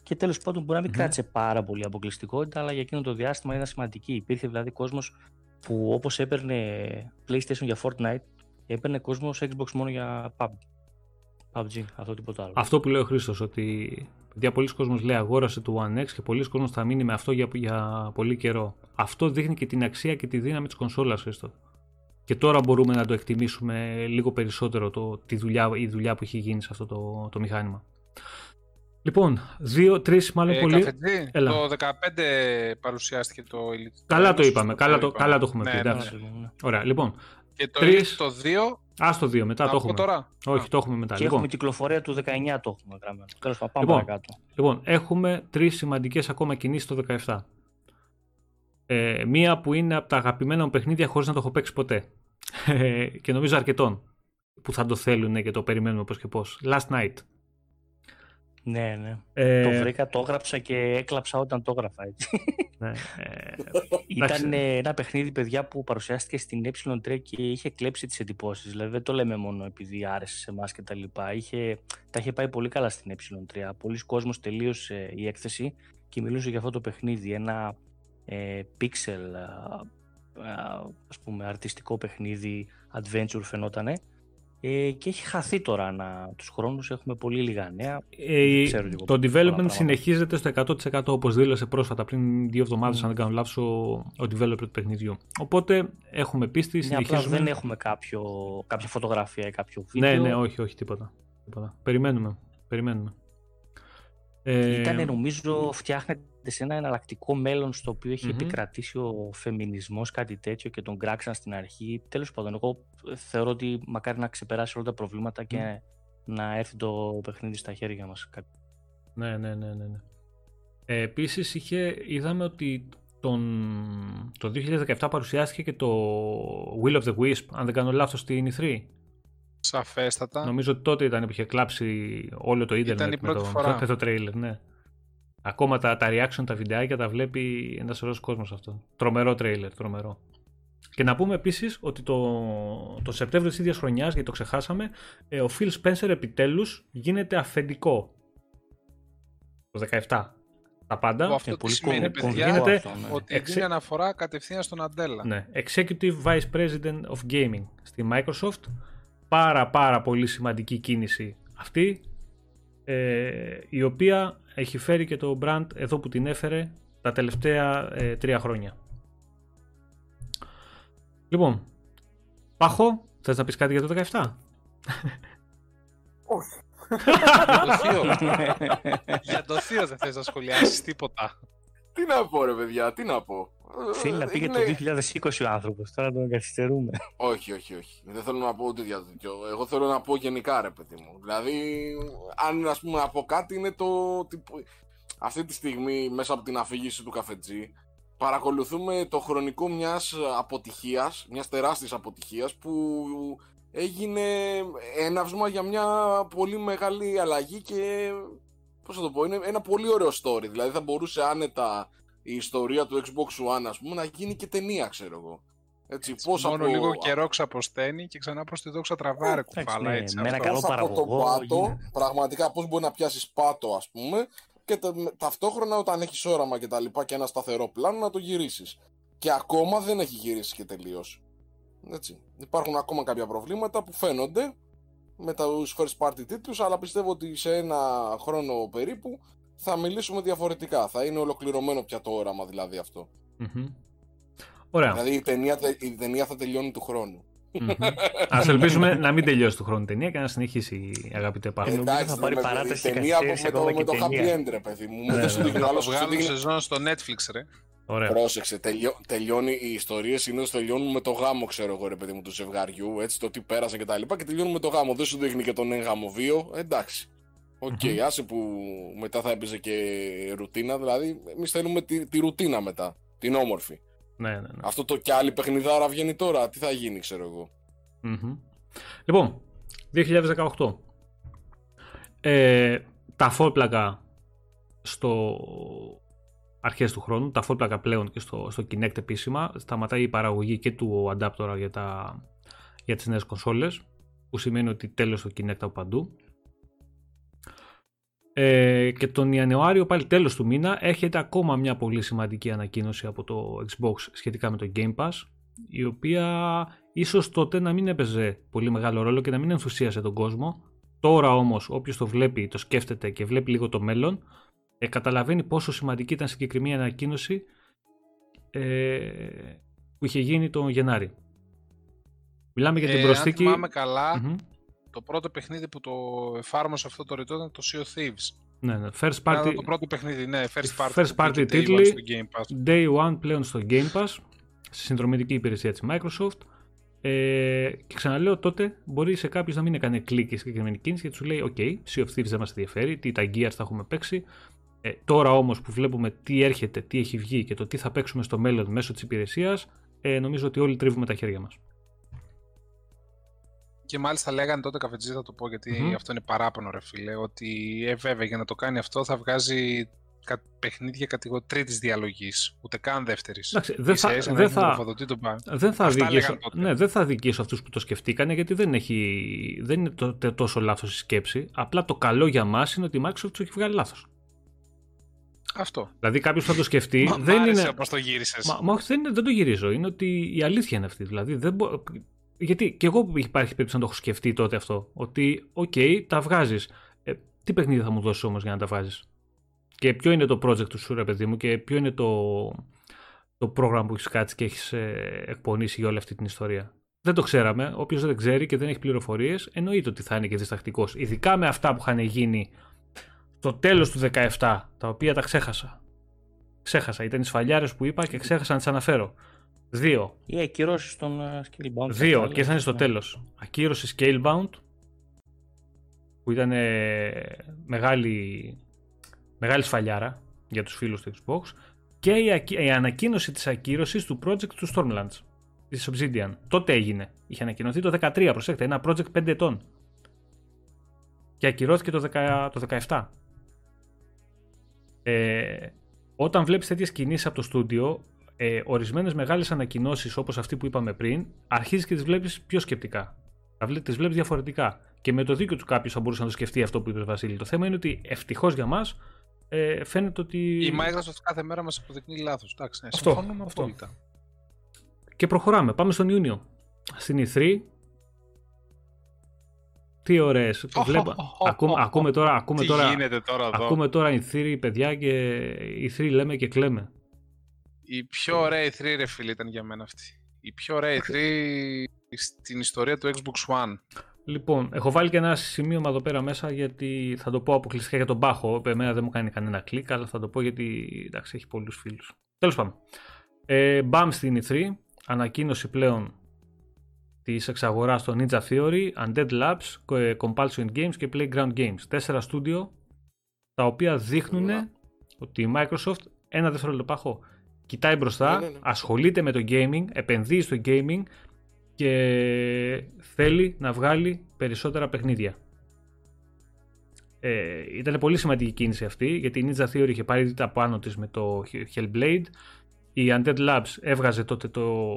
Και τέλος πάντων μπορεί να μην mm-hmm. κράτησε πάρα πολύ αποκλειστικότητα, αλλά για εκείνο το διάστημα ήταν σημαντική. Υπήρχε δηλαδή κόσμος που όπως έπαιρνε PlayStation για Fortnite, έπαιρνε κόσμο Xbox μόνο για PUBG. PUBG, αυτό τίποτα άλλο. Αυτό που λέει ο Χρήστος, ότι για πολλοί κόσμος λέει αγόρασε το One X και πολλοί κόσμος θα μείνει με αυτό για, για πολύ καιρό. Αυτό δείχνει και την αξία και τη δύναμη της κονσόλας, Χρήστο. Και τώρα μπορούμε να το εκτιμήσουμε λίγο περισσότερο το, τη δουλειά, η δουλειά που έχει γίνει σε αυτό το, το μηχάνημα. Λοιπόν, δύο, τρεις μάλλον ε, πολύ. Έλα. Το 15 παρουσιάστηκε το Elite. Καλά το είπαμε, καλά το, καλά το έχουμε ναι, πει. Ναι, ναι. Ωραία, λοιπόν. Και το τρεις... το 2 Α το 2, μετά το έχουμε. Τώρα. Όχι, το έχουμε μετά. Και λοιπόν. έχουμε κυκλοφορία του 19 το έχουμε γραμμένο. Τέλος πάντων, πάμε λοιπόν, παρακάτω. Λοιπόν, έχουμε τρεις σημαντικές ακόμα κινήσεις το 17. Ε, μία που είναι από τα αγαπημένα μου παιχνίδια χωρίς να το έχω παίξει ποτέ. Ε, και νομίζω αρκετών που θα το θέλουν και το περιμένουμε πώς και πώς. Last Night. Ναι, ναι. Ε... Το βρήκα, το έγραψα και έκλαψα όταν το έγραφα έτσι. Ναι, ε... Ήταν ένα παιχνίδι, παιδιά, που παρουσιάστηκε στην ε3 και είχε κλέψει τις εντυπώσεις. Δηλαδή δεν το λέμε μόνο επειδή άρεσε σε εμάς και τα λοιπά. Είχε... Τα είχε πάει πολύ καλά στην ε3. Πολλοί κόσμος τελείωσε η έκθεση και μιλούσε για αυτό το παιχνίδι. Ένα ε, pixel, ας πούμε, αρτιστικό παιχνίδι, adventure φαινότανε ε, και έχει χαθεί τώρα να, τους χρόνους, έχουμε πολύ λίγα νέα. Ε, το development συνεχίζεται στο 100% όπως δήλωσε πρόσφατα πριν δύο εβδομάδες mm. αν δεν κάνω λάθος ο, ο developer του παιχνιδιού. Οπότε έχουμε πίστη, ναι, συνεχίζουμε. δεν έχουμε κάποιο, κάποια φωτογραφία ή κάποιο βίντεο. Ναι, ναι, όχι, όχι, τίποτα. τίποτα. Περιμένουμε, περιμένουμε. Ε... Ήταν νομίζω φτιάχνεται σε ένα εναλλακτικό μέλλον στο οποίο έχει mm-hmm. επικρατήσει ο φεμινισμός, κάτι τέτοιο και τον κράξαν στην αρχή. Τέλος πάντων, εγώ θεωρώ ότι μακάρι να ξεπεράσει όλα τα προβλήματα και να έρθει το παιχνίδι στα χέρια μας. Ναι, ναι, ναι, ναι. ναι. Ε, επίσης είχε, είδαμε ότι τον, το 2017 παρουσιάστηκε και το Will of the Wisp, αν δεν κάνω λάθος, στην E3. Σαφέστατα. Νομίζω ότι τότε ήταν που είχε κλάψει όλο το ίντερνετ η με πρώτη το, φορά. με το τρέιλερ ναι. Ακόμα τα, τα reaction, τα βιντεάκια τα βλέπει ένας σωρός κόσμος αυτό. Τρομερό τρέιλερ, τρομερό. Και να πούμε επίσης ότι το, το Σεπτέμβριο της ίδιας χρονιάς, γιατί το ξεχάσαμε, ε, ο Phil Spencer επιτέλους γίνεται αφεντικό. Το 17. Τα πάντα. Αυτό Είναι τι πολύ σημαίνει, κομβικό παιδιά, Γίνεται- αυτό, ναι. Ότι Εξε- δίνει αναφορά κατευθείαν στον Αντέλα. Ναι, Executive Vice President of Gaming στη Microsoft. Πάρα πάρα πολύ σημαντική κίνηση αυτή, ε, η οποία έχει φέρει και το brand εδώ που την έφερε τα τελευταία ε, τρία χρόνια. Λοιπόν, Πάχο, θες να πεις κάτι για το 17? [LAUGHS] Όχι. Για το θείο. Για το θείο δεν θες να σχολιάσεις τίποτα. Τι να πω, ρε παιδιά, τι να πω. Θέλει να Ε, πήγε το είναι- 2020 ο άνθρωπος, τώρα τον καθυστερούμε. Όχι, όχι, όχι. Δεν θέλω να πω ούτε για τέτοιο. Εγώ θέλω να πω γενικά, ρε παιδί μου. Δηλαδή, αν ας πούμε να πω κάτι, είναι το. ότι που- Αυτή τη στιγμή, μέσα από την αφήγηση του καφετζή, παρακολουθούμε το χρονικό μιας αποτυχίας, μιας τεράστιας αποτυχίας που έγινε έναυσμα για μια πολύ μεγάλη αλλαγή και πώς θα το πω, είναι ένα πολύ ωραίο story. Δηλαδή θα μπορούσε άνετα η ιστορία του Xbox One, ας πούμε, να γίνει και ταινία, ξέρω εγώ. Έτσι, πώς Μόνο από, λίγο καιρό ξαποσταίνει και ξανά προς τη δόξα τραβάρε κουφάλα ναι, έτσι. με ένα αυτό. καλό πώς από τον παραγωγό πάτο, γίνεται. πραγματικά πώς μπορεί να πιάσεις πάτο ας πούμε και τα- με- ταυτόχρονα όταν έχεις όραμα και τα λοιπά και ένα σταθερό πλάνο να το γυρίσεις. Και ακόμα δεν έχει γυρίσει και τελείως. Έτσι. Υπάρχουν ακόμα κάποια προβλήματα που φαίνονται με τους first party τίτλους αλλά πιστεύω ότι σε ένα χρόνο περίπου θα μιλήσουμε διαφορετικά. Θα είναι ολοκληρωμένο πια το όραμα δηλαδή αυτό. Μμμ. Ωραία. Δηλαδή η ταινία, τε- η ταινία θα τελειώνει του χρόνου. Μμμ. Ας ελπίσουμε να μην τελειώσει του χρόνου η ταινία και να συνεχίσει αγαπητέ Πάχο. Ε, νομίζω θα πάρει με- παράταση η και ταινία καθυστέρηση με το, ακόμα με και το happy ταινία. end, ρε παιδί μου. Ναι, Δεν σου ναι. δείχνει ο Θα άλλος, το σου βγάλουν δείχνει- σεζόν στο Netflix ρε. Ωραία. Πρόσεξε, τελειώ, τελειώνει οι ιστορίες συνήθως τελειώνουν με το γάμο, ξέρω εγώ, ρε παιδί μου, του ζευγαριού, έτσι, το τι πέρασε και τα λοιπά και τελειώνουν με το γάμο. Δεν σου δείχνει και τον έγγαμο βίο, εντάξει. Οκ, Μμμ. άσε που μετά θα έπαιζε και ρουτίνα, δηλαδή εμείς θέλουμε τη, τη ρουτίνα μετά, την όμορφη. Ναι, ναι, ναι. Αυτό το κι άλλη παιχνιδάρα βγαίνει τώρα, τι θα γίνει, ξέρω εγώ. Μμμ. Λοιπόν, 2018. Ε, τα φόλπλακα στο αρχές του χρόνου, τα φόλπλακα πλέον και στο, στο Kinect επίσημα, σταματάει η παραγωγή και του adapter για, τα, για τις νέες κονσόλες, που σημαίνει ότι τέλος το Kinect από παντού. Ε, και τον Ιανουάριο, πάλι τέλος του μήνα, έρχεται ακόμα μια πολύ σημαντική ανακοίνωση από το Xbox σχετικά με το Game Pass, η οποία ίσως τότε να μην έπαιζε πολύ μεγάλο ρόλο και να μην ενθουσίασε τον κόσμο. Τώρα όμως όποιος το βλέπει, το σκέφτεται και βλέπει λίγο το μέλλον, ε, καταλαβαίνει πόσο σημαντική ήταν συγκεκριμένη ανακοίνωση ε, που είχε γίνει τον Γενάρη. Μιλάμε για την Ε, προσθήκη... Αν θυμάμαι καλά, Μμμ. Το πρώτο παιχνίδι που το εφάρμοσε αυτό το ρητό ήταν το Sea of Thieves. Ναι, ναι. First Ήταν party, το πρώτο παιχνίδι, ναι, first party. First που party πήγε day one τίτλοι. στο Game Pass. Day One πλέον στο Game Pass, στη συνδρομητική υπηρεσία της Microsoft. Ε, και ξαναλέω τότε, μπορεί σε κάποιο να μην έκανε κλικ η συγκεκριμένη κίνηση γιατί σου λέει: OK, Sea of Thieves δεν μας ενδιαφέρει, τι τα Gears θα έχουμε παίξει. Ε, τώρα όμως που βλέπουμε τι έρχεται, τι έχει βγει και το τι θα παίξουμε στο μέλλον μέσω της υπηρεσίας, ε, νομίζω ότι όλοι τρίβουμε τα χέρια μας. Και μάλιστα λέγανε τότε καφετζή, θα το πω γιατί Μμμ. αυτό είναι παράπονο, ρε φίλε. Ότι ε, βέβαια για να το κάνει αυτό θα βγάζει κα- παιχνίδια κατηγορία τρίτης διαλογής. Ούτε καν δεύτερης. Εντάξει, δεν θα- δεν θα- Δεν θα, Αυτά αδικήσω, λέγαν τότε. ναι, δεν θα αδικήσω αυτούς που το σκεφτήκανε γιατί δεν, έχει, δεν είναι το, τε- τόσο λάθος η σκέψη. Απλά το καλό για μας είναι ότι η Microsoft τους έχει βγάλει λάθος. Αυτό. Δηλαδή κάποιος θα το σκεφτεί. Μα, δεν μ' άρεσε είναι... όπως το γύρισες. Μα, μα όχι, δεν, είναι- δεν το γυρίζω. Είναι ότι η αλήθεια είναι αυτή. Δηλαδή, δεν μπο... Γιατί και εγώ υπάρχει περίπτωση να το έχω σκεφτεί τότε αυτό. Ότι, οκ, τα βγάζεις. Ε, τι παιχνίδι θα μου δώσεις όμως για να τα βγάζεις; Και ποιο είναι το project του σου, ρε παιδί μου, και ποιο είναι το, το πρόγραμμα που έχεις κάτσει και έχεις εκπονήσει για όλη αυτή την ιστορία; Δεν το ξέραμε. Όποιος δεν ξέρει και δεν έχει πληροφορίες, εννοείται ότι θα είναι και διστακτικός. Ειδικά με αυτά που είχαν γίνει στο τέλος του 17, τα οποία τα ξέχασα. Ξέχασα. Ήταν οι σφαλιάρες που είπα και ξέχασα να τις αναφέρω. Δύο. Ή ακυρώσεις των uh, Skillbound. Δύο αυτά, και θα είναι στο ναι. τέλος. Ακύρωση Scalebound που ήταν ε, μεγάλη, μεγάλη σφαλιάρα για τους φίλους του Xbox και η, ακ- η ανακοίνωση της ακύρωσης του project του Stormlands, της Obsidian. Τότε έγινε. Είχε ανακοινωθεί το 13, προσέξτε, ένα project 5 ετών. Και ακυρώθηκε το, 10 το 17. Ε, όταν βλέπεις τέτοιες κινήσεις από το στούντιο, ε, ορισμένες μεγάλες ανακοινώσεις όπως αυτή που είπαμε πριν, αρχίζεις και τις βλέπεις πιο σκεπτικά. Τα βλέ- τις βλέπεις διαφορετικά. Και με το δίκιο του κάποιος θα μπορούσε να το σκεφτεί αυτό που είπες Βασίλη. Το θέμα είναι ότι ευτυχώς για μας ε, φαίνεται ότι... Η Microsoft κάθε μέρα μας αποδεικνύει λάθος. Εντάξει, ναι, Αυτό, συμφωνούμε αυτό. απόλυτα. Και προχωράμε. Πάμε στον Ιούνιο. Στην E3. Τι ωραίες. Οχ, Βλέπω, οχ, οχ, ακούμε, οχ, ακούμε τώρα, ακούμε Τι τώρα, γίνεται τώρα εδώ; ακούμε τώρα E3 παιδιά και E3 λέμε και κλαίμε. Η πιο ωραία E3 ρε φίλε ήταν για μένα αυτή. Η πιο ωραία E3 στην ιστορία του Xbox One. Λοιπόν, έχω βάλει και ένα σημείωμα εδώ πέρα μέσα γιατί θα το πω αποκλειστικά για τον Πάχο. Εμένα δεν μου κάνει κανένα κλικ, αλλά θα το πω γιατί εντάξει, έχει πολλούς φίλους. Τέλος πάντων. Ε, μπαμ στην E3, ανακοίνωση πλέον της εξαγοράς στο Ninja Theory, Undead Labs, ε, Compulsion Games και Playground Games. Τέσσερα στούντιο τα οποία δείχνουν Ωραία. ότι η Microsoft, ένα δεύτερο Πάχο, κοιτάει μπροστά, Ναι, ναι, ναι. ασχολείται με το gaming, επενδύει στο gaming και θέλει να βγάλει περισσότερα παιχνίδια. Ε, ήταν πολύ σημαντική η κίνηση αυτή γιατί η Ninja Theory είχε πάρει τα πάνω της με το Hellblade η Undead Labs έβγαζε τότε το...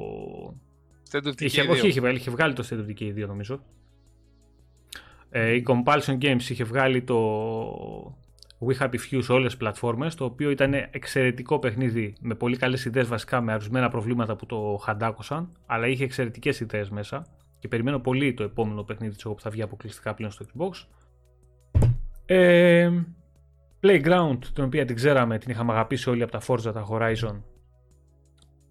State of Decay Είχε, 2. όχι, είχε, βγάλει- είχε βγάλει το State of Decay 2 νομίζω. Ε, η Compulsion Games είχε βγάλει το We Happy Few σε όλες τις πλατφόρμες το οποίο ήταν εξαιρετικό παιχνίδι με πολύ καλές ιδέες βασικά με αρουσμένα προβλήματα που το χαντάκωσαν αλλά είχε εξαιρετικές ιδέες μέσα και περιμένω πολύ το επόμενο παιχνίδι της εγώ που θα βγει αποκλειστικά πλέον στο Xbox. Ε, Playground, την οποία την ξέραμε, την είχαμε αγαπήσει όλοι από τα Forza, τα Horizon.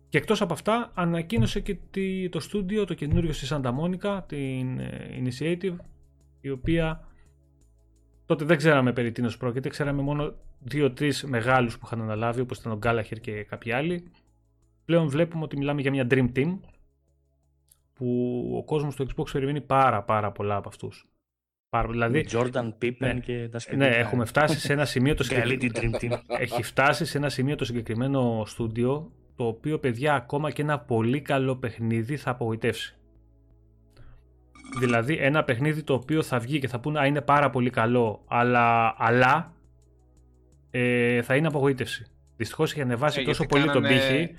Και εκτός από αυτά, ανακοίνωσε και τη- το στούντιο, το καινούριο στη Santa Monica, την ε, Initiative, η οποία τότε δεν ξέραμε περί τίνος πρόκειται, ξέραμε μόνο δύο-τρεις μεγάλους που είχαν αναλάβει, όπως ήταν ο Gallagher και κάποιοι άλλοι. Πλέον βλέπουμε ότι μιλάμε για μια Dream Team, που ο κόσμος του Xbox περιμένει πάρα πάρα πολλά από αυτούς. Πάρα, δηλαδή, Με Jordan Pippen ναι. και τα σχετικά. ναι, έχουμε φτάσει σε ένα σημείο το [LAUGHS] Καλή την συγκεκριμένο. Dream Team. Έχει φτάσει σε ένα σημείο το συγκεκριμένο στούντιο το οποίο παιδιά ακόμα και ένα πολύ καλό παιχνίδι θα απογοητεύσει. Δηλαδή ένα παιχνίδι το οποίο θα βγει και θα πούνε «Α, είναι πάρα πολύ καλό αλλά, αλλά ε, θα είναι απογοήτευση. Δυστυχώς έχει ανεβάσει Ε, τόσο γιατί πολύ τον κάνανε- πύχη.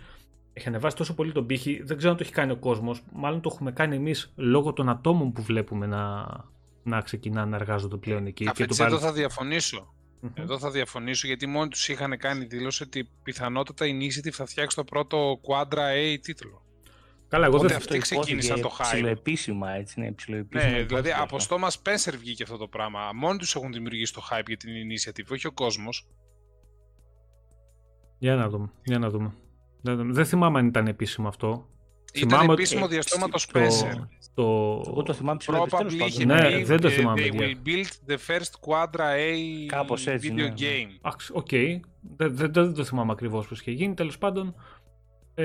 Έχει ανεβάσει τόσο πολύ τον πύχη. Δεν ξέρω αν το έχει κάνει ο κόσμος. Μάλλον το έχουμε κάνει εμείς λόγω των ατόμων που βλέπουμε να, να ξεκινάνε να εργάζονται πλέον εκεί. και του Καφετζή, εδώ παρελθ- θα διαφωνήσω. Μμμ. Εδώ θα διαφωνήσω γιατί μόνοι τους είχαν κάνει δήλωση ότι πιθανότατα η Initiative θα φτιάξει το πρώτο Quadra A τίτλο. Καλά, εγώ Οπότε δεν, αυτοί ξεκίνησαν το hype. Ψιλοεπίσημα, έτσι, ναι, ψιλοεπίσημα. Ναι, δηλαδή υπόθηκε από αυτό. στόμα Spencer βγήκε αυτό το πράγμα. Μόνοι τους έχουν δημιουργήσει το hype για την Initiative, όχι ο κόσμος. Για να δούμε. Για να δούμε. Δεν, δεν θυμάμαι αν ήταν επίσημο αυτό. Ήταν Θυμάμαι ότι- επίσημο διαστόματο Το, Spencer. το, Εγώ το θυμάμαι ψηλοεπίσημα. Probably τέλος είχε πάντων. Ναι, πει, δεν το ε, θυμάμαι, They παιδιά. will build the first Quadra A Κάπως έτσι, video ναι, ναι. game. Αχ, οκ. Δεν, δεν, δεν το θυμάμαι ακριβώς πώς είχε γίνει. Τέλος πάντων. Ε,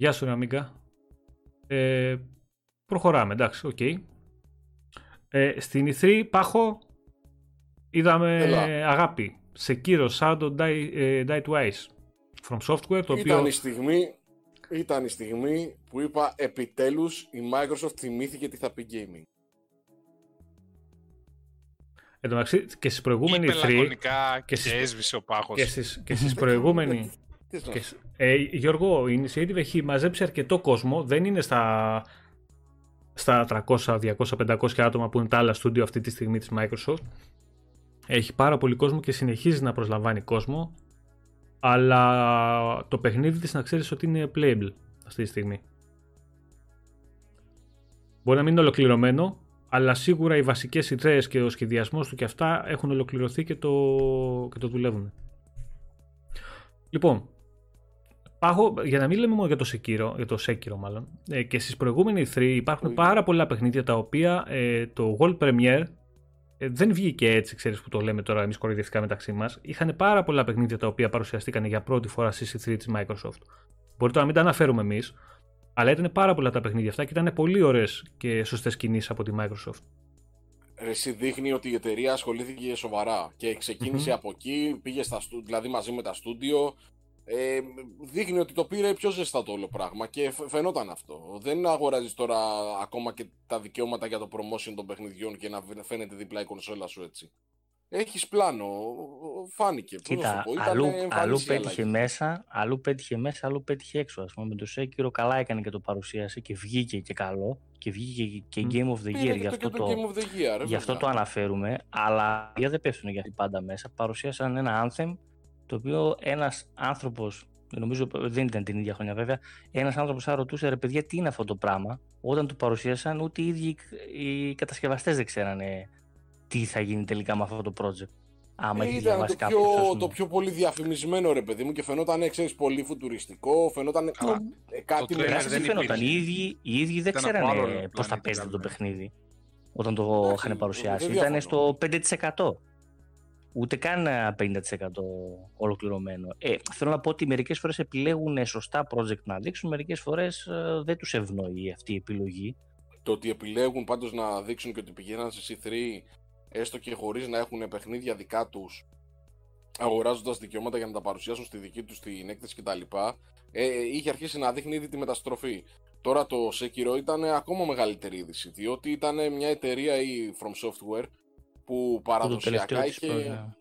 γεια σου, Ραμίγκα. Ε, προχωράμε, εντάξει, οκ. Ε, στην E3, Πάχο, είδαμε Έλα. αγάπη. Sekiro Shadows Die, ε, Die Twice. From Software, το οποίο... Ήταν η στιγμή, ήταν η στιγμή που είπα επιτέλους η Microsoft θυμήθηκε τι θα πει gaming. Εν τω μεταξύ, και στις προηγούμενη Είπε E3 λακωνικά και και, στις- έσβησε ο πάχος. και στις, και στις προηγούμενη... [LAUGHS] Τι να Και, σ- ε, Γιώργο, η Initiative έχει μαζέψει αρκετό κόσμο. Δεν είναι στα, στα 300, 200, 500 άτομα που είναι τα άλλα στούντιο αυτή τη στιγμή της Microsoft. Έχει πάρα πολύ κόσμο και συνεχίζει να προσλαμβάνει κόσμο. Αλλά το παιχνίδι της να ξέρεις ότι είναι playable αυτή τη στιγμή. Μπορεί να μην είναι ολοκληρωμένο, αλλά σίγουρα οι βασικές ιδέες και ο σχεδιασμός του και αυτά έχουν ολοκληρωθεί και το, και το δουλεύουν. Λοιπόν, Πάχω, για να μην λέμε μόνο για το Sekiro, για το Sekiro μάλλον, ε, και στις προηγούμενες 3 υπάρχουν Όχι. πάρα πολλά παιχνίδια τα οποία ε, το World Premiere ε, δεν βγήκε έτσι, ξέρεις που το λέμε τώρα εμείς κοροϊδευτικά μεταξύ μας. Είχαν πάρα πολλά παιχνίδια τα οποία παρουσιαστήκαν για πρώτη φορά στη C3 της Microsoft. Μπορεί τώρα να μην τα αναφέρουμε εμείς, αλλά ήταν πάρα πολλά τα παιχνίδια αυτά και ήταν πολύ ωραίες και σωστές κινήσεις από τη Microsoft. Εσύ δείχνει ότι η εταιρεία ασχολήθηκε σοβαρά και ξεκινησε από εκεί, πήγε στα στου, δηλαδή μαζί με τα στούντιο. Ε, δείχνει ότι το πήρε πιο ζεστά το όλο πράγμα και φαινόταν αυτό. Δεν αγοράζεις τώρα ακόμα και τα δικαιώματα για το promotion των παιχνιδιών και να φαίνεται δίπλα η κονσόλα σου έτσι. Έχεις πλάνο, φάνηκε. Κοίτα, αλλού, αλλού πέτυχε μέσα, αλλού πέτυχε μέσα, αλλού πέτυχε έξω. Ας πούμε, με το Σέκυρο καλά έκανε και το παρουσίασε και βγήκε και καλό και βγήκε και Game of the Year. Γι' αυτό, το, year, αυτό το αναφέρουμε. Αλλά για δεν πέφτουν για πάντα μέσα. Παρουσίασαν ένα Anthem το οποίο ένας άνθρωπος, νομίζω δεν ήταν την ίδια χρονιά βέβαια, ένας άνθρωπος θα ρωτούσε ρε παιδιά τι είναι αυτό το πράγμα; Όταν το παρουσίασαν, ούτε οι ίδιοι οι κατασκευαστές δεν ξέρανε τι θα γίνει τελικά με αυτό το project. Άμα ε, ήταν το πιο, το πιο πολύ διαφημισμένο ρε παιδί μου και φαινόταν ξέρεις, πολύ φουτουριστικό, φαινόταν το, ε, κάτι με δεν φαινόταν. Οι ίδιοι, οι ίδιοι δεν ξέρανε πώς θα παίζεται το παιχνίδι όταν το είχαν παρουσιάσει. Ήταν στο 5%. Ούτε καν 50% ολοκληρωμένο. Ε, θέλω να πω ότι μερικές φορές επιλέγουν σωστά project να δείξουν, μερικές φορές ε, δεν τους ευνοεί αυτή η επιλογή. Το ότι επιλέγουν πάντως να δείξουν και ότι πηγαίναν σε C3 έστω και χωρίς να έχουν παιχνίδια δικά τους, αγοράζοντας δικαιώματα για να τα παρουσιάσουν στη δική τους την έκθεση κτλ. Ε, είχε αρχίσει να δείχνει ήδη τη μεταστροφή. Τώρα το Sekiro ήταν ακόμα μεγαλύτερη είδηση, διότι ήταν μια εταιρεία η From Software που παραδοσιακά είχε.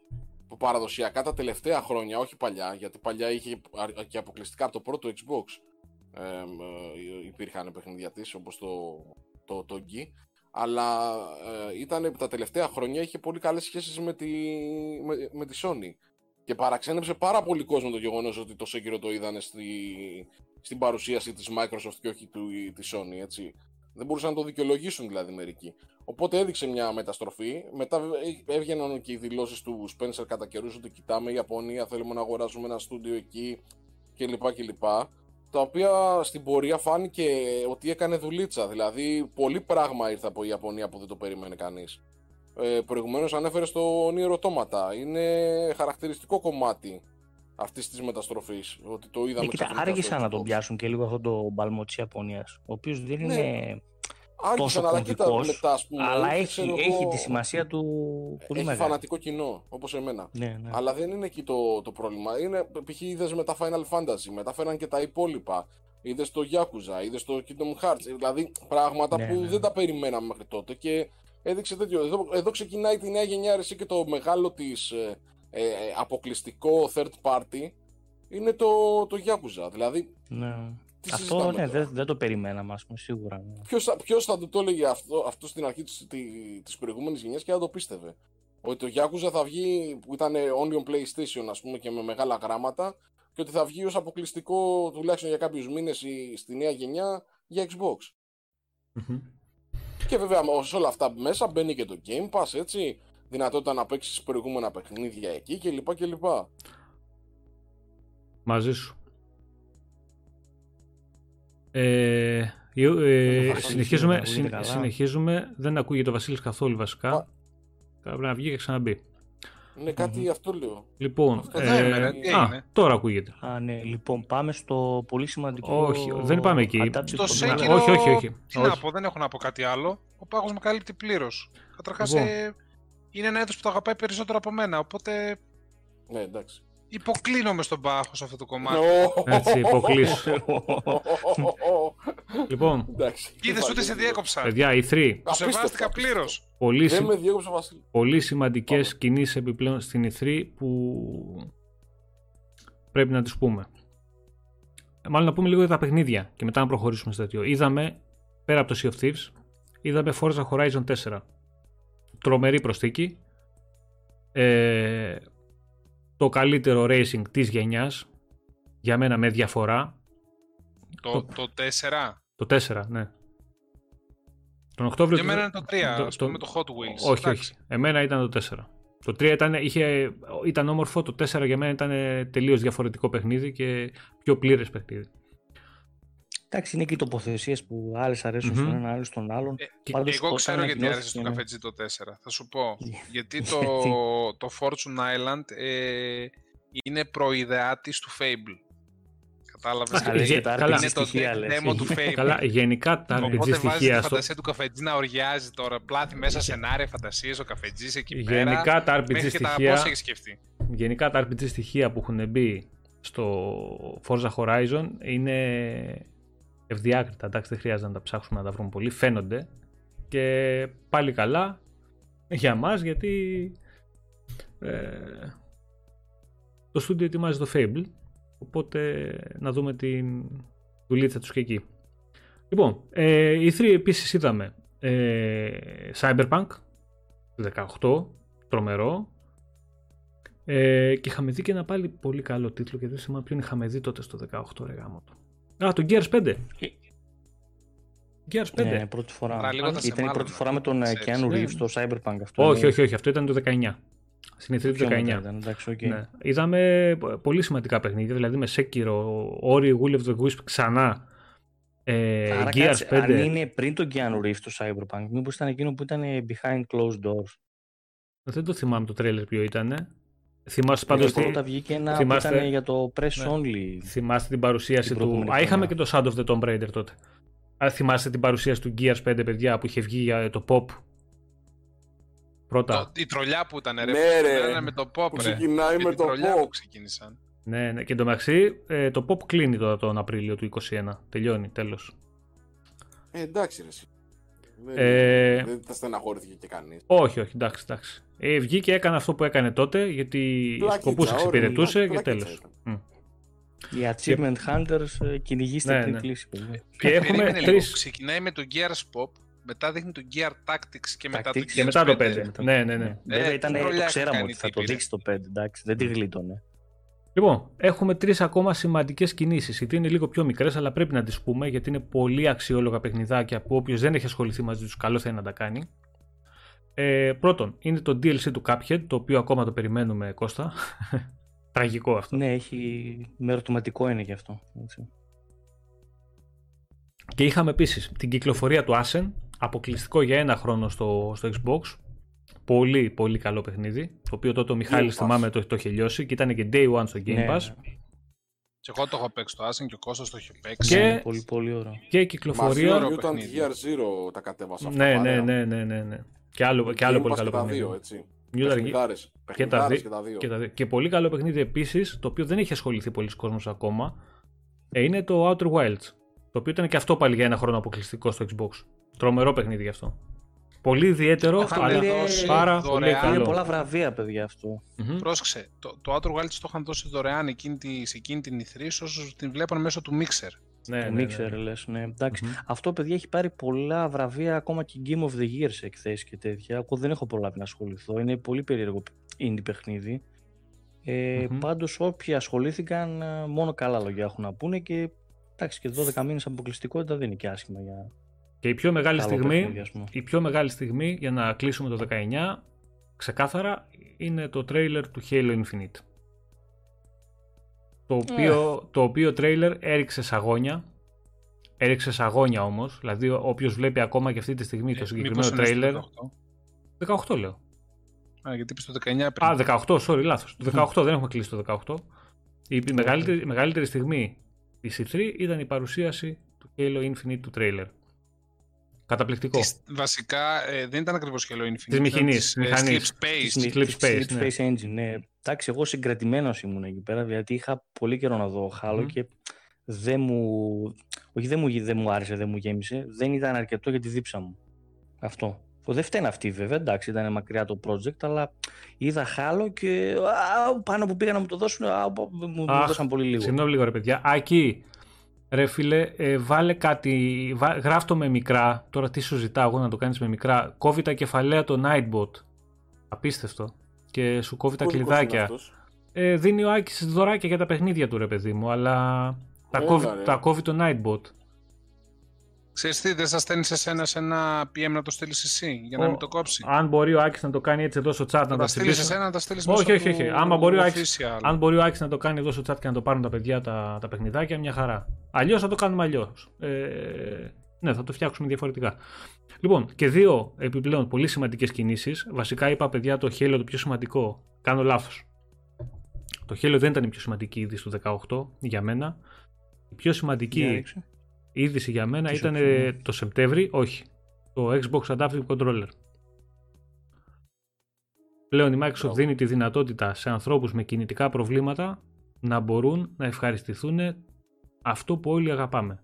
Που παραδοσιακά τα τελευταία χρόνια, όχι παλιά, γιατί παλιά είχε και αποκλειστικά από το πρώτο Xbox ε, υπήρχαν παιχνίδια της, όπως το, το, το αλλά ε, ήταν τα τελευταία χρόνια είχε πολύ καλές σχέσεις με τη, με, με τη Sony και παραξένεψε πάρα πολύ κόσμο το γεγονός ότι το Sekiro το είδανε στη, στην παρουσίαση της Microsoft και όχι του, της Sony, έτσι. Δεν μπορούσαν να το δικαιολογήσουν δηλαδή μερικοί. Οπότε έδειξε μια μεταστροφή. Μετά έβγαιναν και οι δηλώσεις του Spencer κατά καιρούς ότι κοιτάμε η Ιαπωνία, θέλουμε να αγοράζουμε ένα στούντιο εκεί κλπ. κλπ. Τα οποία στην πορεία φάνηκε ότι έκανε δουλίτσα. Δηλαδή, πολύ πράγμα ήρθε από η Ιαπωνία που δεν το περίμενε κανείς. Ε, Προηγουμένως ανέφερε στο Nier Automata. Είναι χαρακτηριστικό κομμάτι αυτής της μεταστροφής. Ότι το είδαμε. Ε, κοίτα, άργησαν να τον πιάσουν και λίγο αυτό το μπαλμό της Ιαπωνίας. Ο οποίος δεν ναι. είναι τόσο αλλά κομβικός, αλλά έχει, έχει τη σημασία του πολύ Έχει φανατικό κοινό, όπως εμένα. Ναι, ναι. Αλλά δεν είναι εκεί το, το πρόβλημα. Είναι, π.χ. είδες με τα Final Fantasy, μεταφέραν και τα υπόλοιπα. Είδες το Yakuza, είδες το Kingdom Hearts. Δηλαδή πράγματα ναι, που ναι. δεν τα περιμέναμε μέχρι τότε και έδειξε τέτοιο. Εδώ, εδώ ξεκινάει τη νέα γενιά αρεσί και το μεγάλο της ε, ε, αποκλειστικό third party είναι το, το Yakuza. Δηλαδή ναι. Αυτό ναι, δεν, δεν το περιμέναμε, ας πούμε, σίγουρα. Ναι. Ποιος, θα το, το έλεγε αυτό, αυτό στην αρχή της, της προηγούμενης γενιάς και θα το πίστευε. Ότι το Yakuza θα βγει, που ήταν only on PlayStation, ας πούμε, και με μεγάλα γράμματα, και ότι θα βγει ως αποκλειστικό, τουλάχιστον για κάποιους μήνες, στη νέα γενιά, για Xbox. Και βέβαια, σε όλα αυτά μέσα μπαίνει και το Game Pass, έτσι, δυνατότητα να παίξεις προηγούμενα παιχνίδια εκεί κλπ. κλπ. Μαζί σου. Ε, ε, συνεχίζουμε, συνεχίζουμε, δεν ακούγεται ο Βασίλης καθόλου βασικά. Πρέπει να βγει και ξαναμπεί. Ναι, κάτι αυτό λέω. Λοιπόν, ε, α, τώρα ακούγεται. Α, ναι, λοιπόν, πάμε στο πολύ σημαντικό. Όχι, δεν πάμε εκεί. Στο Σέκυρο, όχι, όχι, όχι. Τι να πω, δεν έχω να πω κάτι άλλο. Ο πάγος με καλύπτει πλήρως. Καταρχά, λοιπόν. ε, είναι ένα έδο που το αγαπάει περισσότερο από μένα, οπότε. Ναι, εντάξει. Υποκλίνομαι στον πάχο σε αυτό το κομμάτι. Έτσι, υποκλείσω. λοιπόν. Είδες ούτε σε διέκοψα. Παιδιά, οι 3. Το σεβάστηκα πλήρως. Πολύ, σι... πολύ σημαντικές κινήσεις επιπλέον στην E3 που πρέπει να τις πούμε. Μάλλον να πούμε λίγο για τα παιχνίδια και μετά να προχωρήσουμε στο τέτοιο. Είδαμε, πέρα από το Sea of Thieves, είδαμε Forza Horizon 4. Τρομερή προσθήκη. Ε, το καλύτερο racing της γενιάς για μένα με διαφορά. Το, το, 4? Το 4, ναι. Τον Οκτώβριο... Για μένα είναι το 3, το, με το Hot Wheels. Όχι, όχι. Εμένα ήταν το 4. Το 3 ήταν, είχε, ήταν όμορφο, το 4 για μένα ήταν τελείως διαφορετικό παιχνίδι και πιο πλήρες παιχνίδι. Εντάξει, είναι και οι τοποθεσίες που άλλες αρέσουν mm-hmm. στον ένα, άλλες στον άλλον. Ε, Πάντως, εγώ ξέρω γιατί άρεσε στο καφέτζι το 4. Θα σου πω. [LAUGHS] γιατί; Το, [LAUGHS] το Fortune Island ε, είναι προειδεάτης του Fable. Κατάλαβες. Καλά, Γε- και τα καλά. RPG Είναι το στοιχεία, λες. demo του [LAUGHS] Fable. Καλά, γενικά τα RPG Οπότε βάζεις τη στοιχεία στο... φαντασία του καφετζή να οριάζει τώρα. Πλάθη μέσα σενάρια, φαντασίες, ο καφετζής εκεί πέρα. Γενικά τα RPG Μέχρι και τα στοιχεία... πώς έχεις σκεφτεί; γενικά τα RPG στοιχεία που έχουν μπει στο Forza Horizon είναι ευδιάκριτα. Εντάξει, δεν χρειάζεται να τα ψάξουμε να τα βρούμε πολύ. Φαίνονται και πάλι καλά για μας γιατί ε, το στούντιο ετοιμάζει το Fable οπότε να δούμε την δουλίτσα τους και εκεί. Λοιπόν, ε, οι 3 επίσης είδαμε ε, Cyberpunk 18, τρομερό, ε, και είχαμε δει και ένα πάλι πολύ καλό τίτλο και δεν θυμάμαι ποιον είχαμε δει τότε στο 18 ρε γάμο του. Α, το Gears 5. Gears 5. Ναι, πρώτη φορά. Παραλίγο θα σε Ήταν η πρώτη μάλλον, φορά με τον ε, ξέρεις. Keanu Ναι. Reeves στο Cyberpunk αυτό. όχι, είναι- όχι, όχι, αυτό ήταν το 19. Στην E3 του πιο 19. μετά ήταν, εντάξει, οκ. Ναι. Είδαμε πολύ σημαντικά παιχνίδια, δηλαδή με Sekiro, Ori, Will of the Wisp ξανά, ε, Άρα Gears κάτσε, 5. αν είναι πριν τον Keanu Reeves το Cyberpunk, μήπως ήταν εκείνο που ήταν ε, behind closed doors. Δεν το θυμάμαι το τρέλερ ποιο ήταν. Θυμάστε Πάντως πάντως πρώτα τη... βγήκε ένα θυμάστε- που ήταν για το press Ναι. only. θυμάστε την παρουσίαση την του... προηγούμενη Α, είχαμε χρονιά. και το Sound of the Tomb Raider τότε. Α, θυμάστε την παρουσίαση του Gears 5, παιδιά, που είχε βγει για το pop; Πρώτα. Το- Η τρολιά που ήταν, ρε. Ναι, που ρε. ήταν με το pop, Που ρε. ξεκινάει με τη το τρολιά pop. που ξεκίνησαν. Ναι, ναι. Και εντωμεταξύ ε, το pop κλείνει τώρα τον Απρίλιο του 2021. Τελειώνει, τέλος. Ε, εντάξει ρε. εσύ. Δεν, Ε, δεν τα στεναχωρήθηκε και κανείς. Όχι, όχι, εντάξει, εντάξει. Ε, βγήκε, έκανε αυτό που έκανε τότε, γιατί Πλακίτσα, σκοπούς όριμη, εξυπηρετούσε και πλακίτσα τέλος. ήταν. Μμ. Οι achievement hunters ε, κυνηγήστε Ναι, πριν ναι. κλείσει. παιδιά. Και έχουμε Περίμενε λίγο. τρεις... Ξεκινάει με το Gears Pop, μετά δείχνει το Gear Tactics και μετά το Tactics Gears Και μετά το 5. 5. Ναι, ναι, ναι. Βέβαια ήταν, τι το τρολιά ξέραμε κάνει ότι θα το τύπη, ρε. δείξει το 5, εντάξει, δεν τη γλίτωνε. Λοιπόν, έχουμε τρεις ακόμα σημαντικές κινήσεις. Οι τρεις είναι λίγο πιο μικρές, αλλά πρέπει να τις πούμε γιατί είναι πολύ αξιόλογα παιχνιδάκια που όποιος δεν έχει ασχοληθεί μαζί τους, καλό θα είναι να τα κάνει. Ε, πρώτον, είναι το DLC του Cuphead, το οποίο ακόμα το περιμένουμε, Κώστα. [LAUGHS] Τραγικό αυτό. Ναι, έχει με ερωτηματικό είναι και αυτό. έτσι. Και είχαμε επίσης την κυκλοφορία του Ascen, αποκλειστικό για ένα χρόνο στο, στο Xbox. Πολύ, πολύ καλό παιχνίδι. Το οποίο τότε ο Μιχάλης Pass. θυμάμαι το, το είχε λιώσει και ήταν και day one στο Game Ναι, Pass. Και εγώ το έχω παίξει το Ascen και ο Κώστας το έχει παίξει. Και- ναι, πολύ, πολύ ωραίο. Και Μαζί κυκλοφορία. με Mutant παιχνίδι. Gear Zero τα κατέβασα αυτά. Ναι, ναι, παρέα. ναι, ναι, ναι, ναι. Και άλλο, και άλλο Game πολύ Pass καλό και τα παιχνίδι. δύο, έτσι. Mutant Gear- Παιχνιδάρες. και τα, Παιχνιδάρες δι- και τα δύο. και τα δύο. Και πολύ καλό παιχνίδι επίσης, το οποίο δεν έχει ασχοληθεί πολλοί κόσμος ακόμα, ε, είναι το Outer Wilds. Το οποίο ήταν και αυτό πάλι για ένα χρόνο αποκλειστικό στο Xbox. Τρομερό παιχνίδι γι' αυτό. Πολύ ιδιαίτερο, Αυτό αλλά πήρε πάρα πολύ δωρεάν. Είναι καλό. πολλά βραβεία, παιδιά, αυτό. Μμμ. Πρόσεξε, το, το Outer Wilds το είχαν δώσει δωρεάν εκείνη τη, σε εκείνη την E3 όσους την βλέπαν μέσω του Mixer. Ναι, το ναι, ναι. Mixer, λες, ναι. Εντάξει. Μμμ. Αυτό, παιδιά, έχει πάρει πολλά βραβεία, ακόμα και Game of the Year σε εκθέσεις και τέτοια. Εγώ δεν έχω προλάβει να ασχοληθώ. Είναι πολύ περίεργο indie παιχνίδι. Ε, Μμμ. Πάντως, όποιοι ασχολήθηκαν, ε, μόνο καλά λόγια έχουν να πούνε και εντάξει, και 12 μήνες αποκλειστικότητα δεν είναι και άσχημα για Και η πιο μεγάλη καλό στιγμή, παιχνίδι, ας πούμε. η πιο μεγάλη στιγμή για να κλείσουμε το 19, ξεκάθαρα, είναι το τρέιλερ του Halo Infinite. Το οποίο, το οποίο τρέιλερ έριξε σαγόνια. Έριξε σαγόνια όμως, δηλαδή όποιος βλέπει ακόμα και αυτή τη στιγμή το Ε, συγκεκριμένο μήπως είναι στο τρέιλερ... 18? 18 λέω. Α, γιατί είπες το 19 πριν. Α, 18, sorry, λάθος. Το 18, δεν έχουμε κλείσει το 18. Η, η μεγαλύτερη, η μεγαλύτερη στιγμή της E3 ήταν η παρουσίαση του Halo Infinite του τρέιλερ. Καταπληκτικό. Της- βασικά ε, δεν ήταν ακριβώς Halo Infinite. Της ήταν μηχανής, της, ε, μηχανής. Sleep Space. Της- Sleep της Space, Sleep ναι. Space Engine, ναι. Εντάξει, εγώ συγκρατημένος ήμουν εκεί πέρα, γιατί είχα πολύ καιρό να δω Halo Μμμ. και δεν μου. Όχι, δεν μου, δεν μου άρεσε, δεν μου γέμισε. Δεν ήταν αρκετό για τη δίψα μου. Αυτό. Δεν φταίνε αυτή βέβαια, εντάξει, ήταν μακριά το project, αλλά είδα Halo και α, πάνω που πήγα να μου το δώσουν, α, μου, μου Αχ, δώσαν πολύ λίγο. Συγγνώμη λίγο ρε παιδιά. Άκη, ρε φίλε, ε, βάλε κάτι, βά, γράφ το με μικρά. Τώρα τι σου ζητάω εγώ να το κάνεις με μικρά. Κόβει τα κεφαλαία το Nightbot. Απίστευτο. Και σου κόβει τα Κωδικός είναι κλειδάκια. αυτός. Ε, δίνει ο Άκης δωράκια για τα παιχνίδια του ρε παιδί μου, αλλά τα, Έλα, κόβει, ρε. τα κόβει το Nightbot. Ξέρεις τι, δεν σας στέλνεις σε σένα σε ένα PM να το στείλεις εσύ, για να Ο- μην το κόψει. Αν μπορεί ο Άκης να το κάνει έτσι εδώ στο chat να Να τα τα στείλεις σε ψηφίσει. σένα, να τα στείλεις Όχι, μέσω όχι, όχι. του Άμα μπορεί ο Άκης- official. Αν μπορεί ο Άκης να το κάνει εδώ στο chat και να το πάρουν τα παιδιά τα, τα παιχνιδάκια, μια χαρά. Αλλιώς θα το κάνουμε αλλιώς. Ε, ναι, θα το φτιάξουμε διαφορετικά. Λοιπόν, και δύο επιπλέον πολύ σημαντικές κινήσεις. Βασικά είπα, παιδιά, το Halo το πιο σημαντικό. Κάνω λάθος. Το Halo δεν ήταν η πιο σημαντική είδη του 18 για μένα. Η πιο σημαντική Για ρίξε. Είδηση για μένα Τι ήταν σου ε, φαίνεται; το Σεπτέμβρη, όχι, το Xbox Adaptive Controller. Πλέον η Microsoft Μπράβο. δίνει τη δυνατότητα σε ανθρώπους με κινητικά προβλήματα να μπορούν να ευχαριστηθούν αυτό που όλοι αγαπάμε.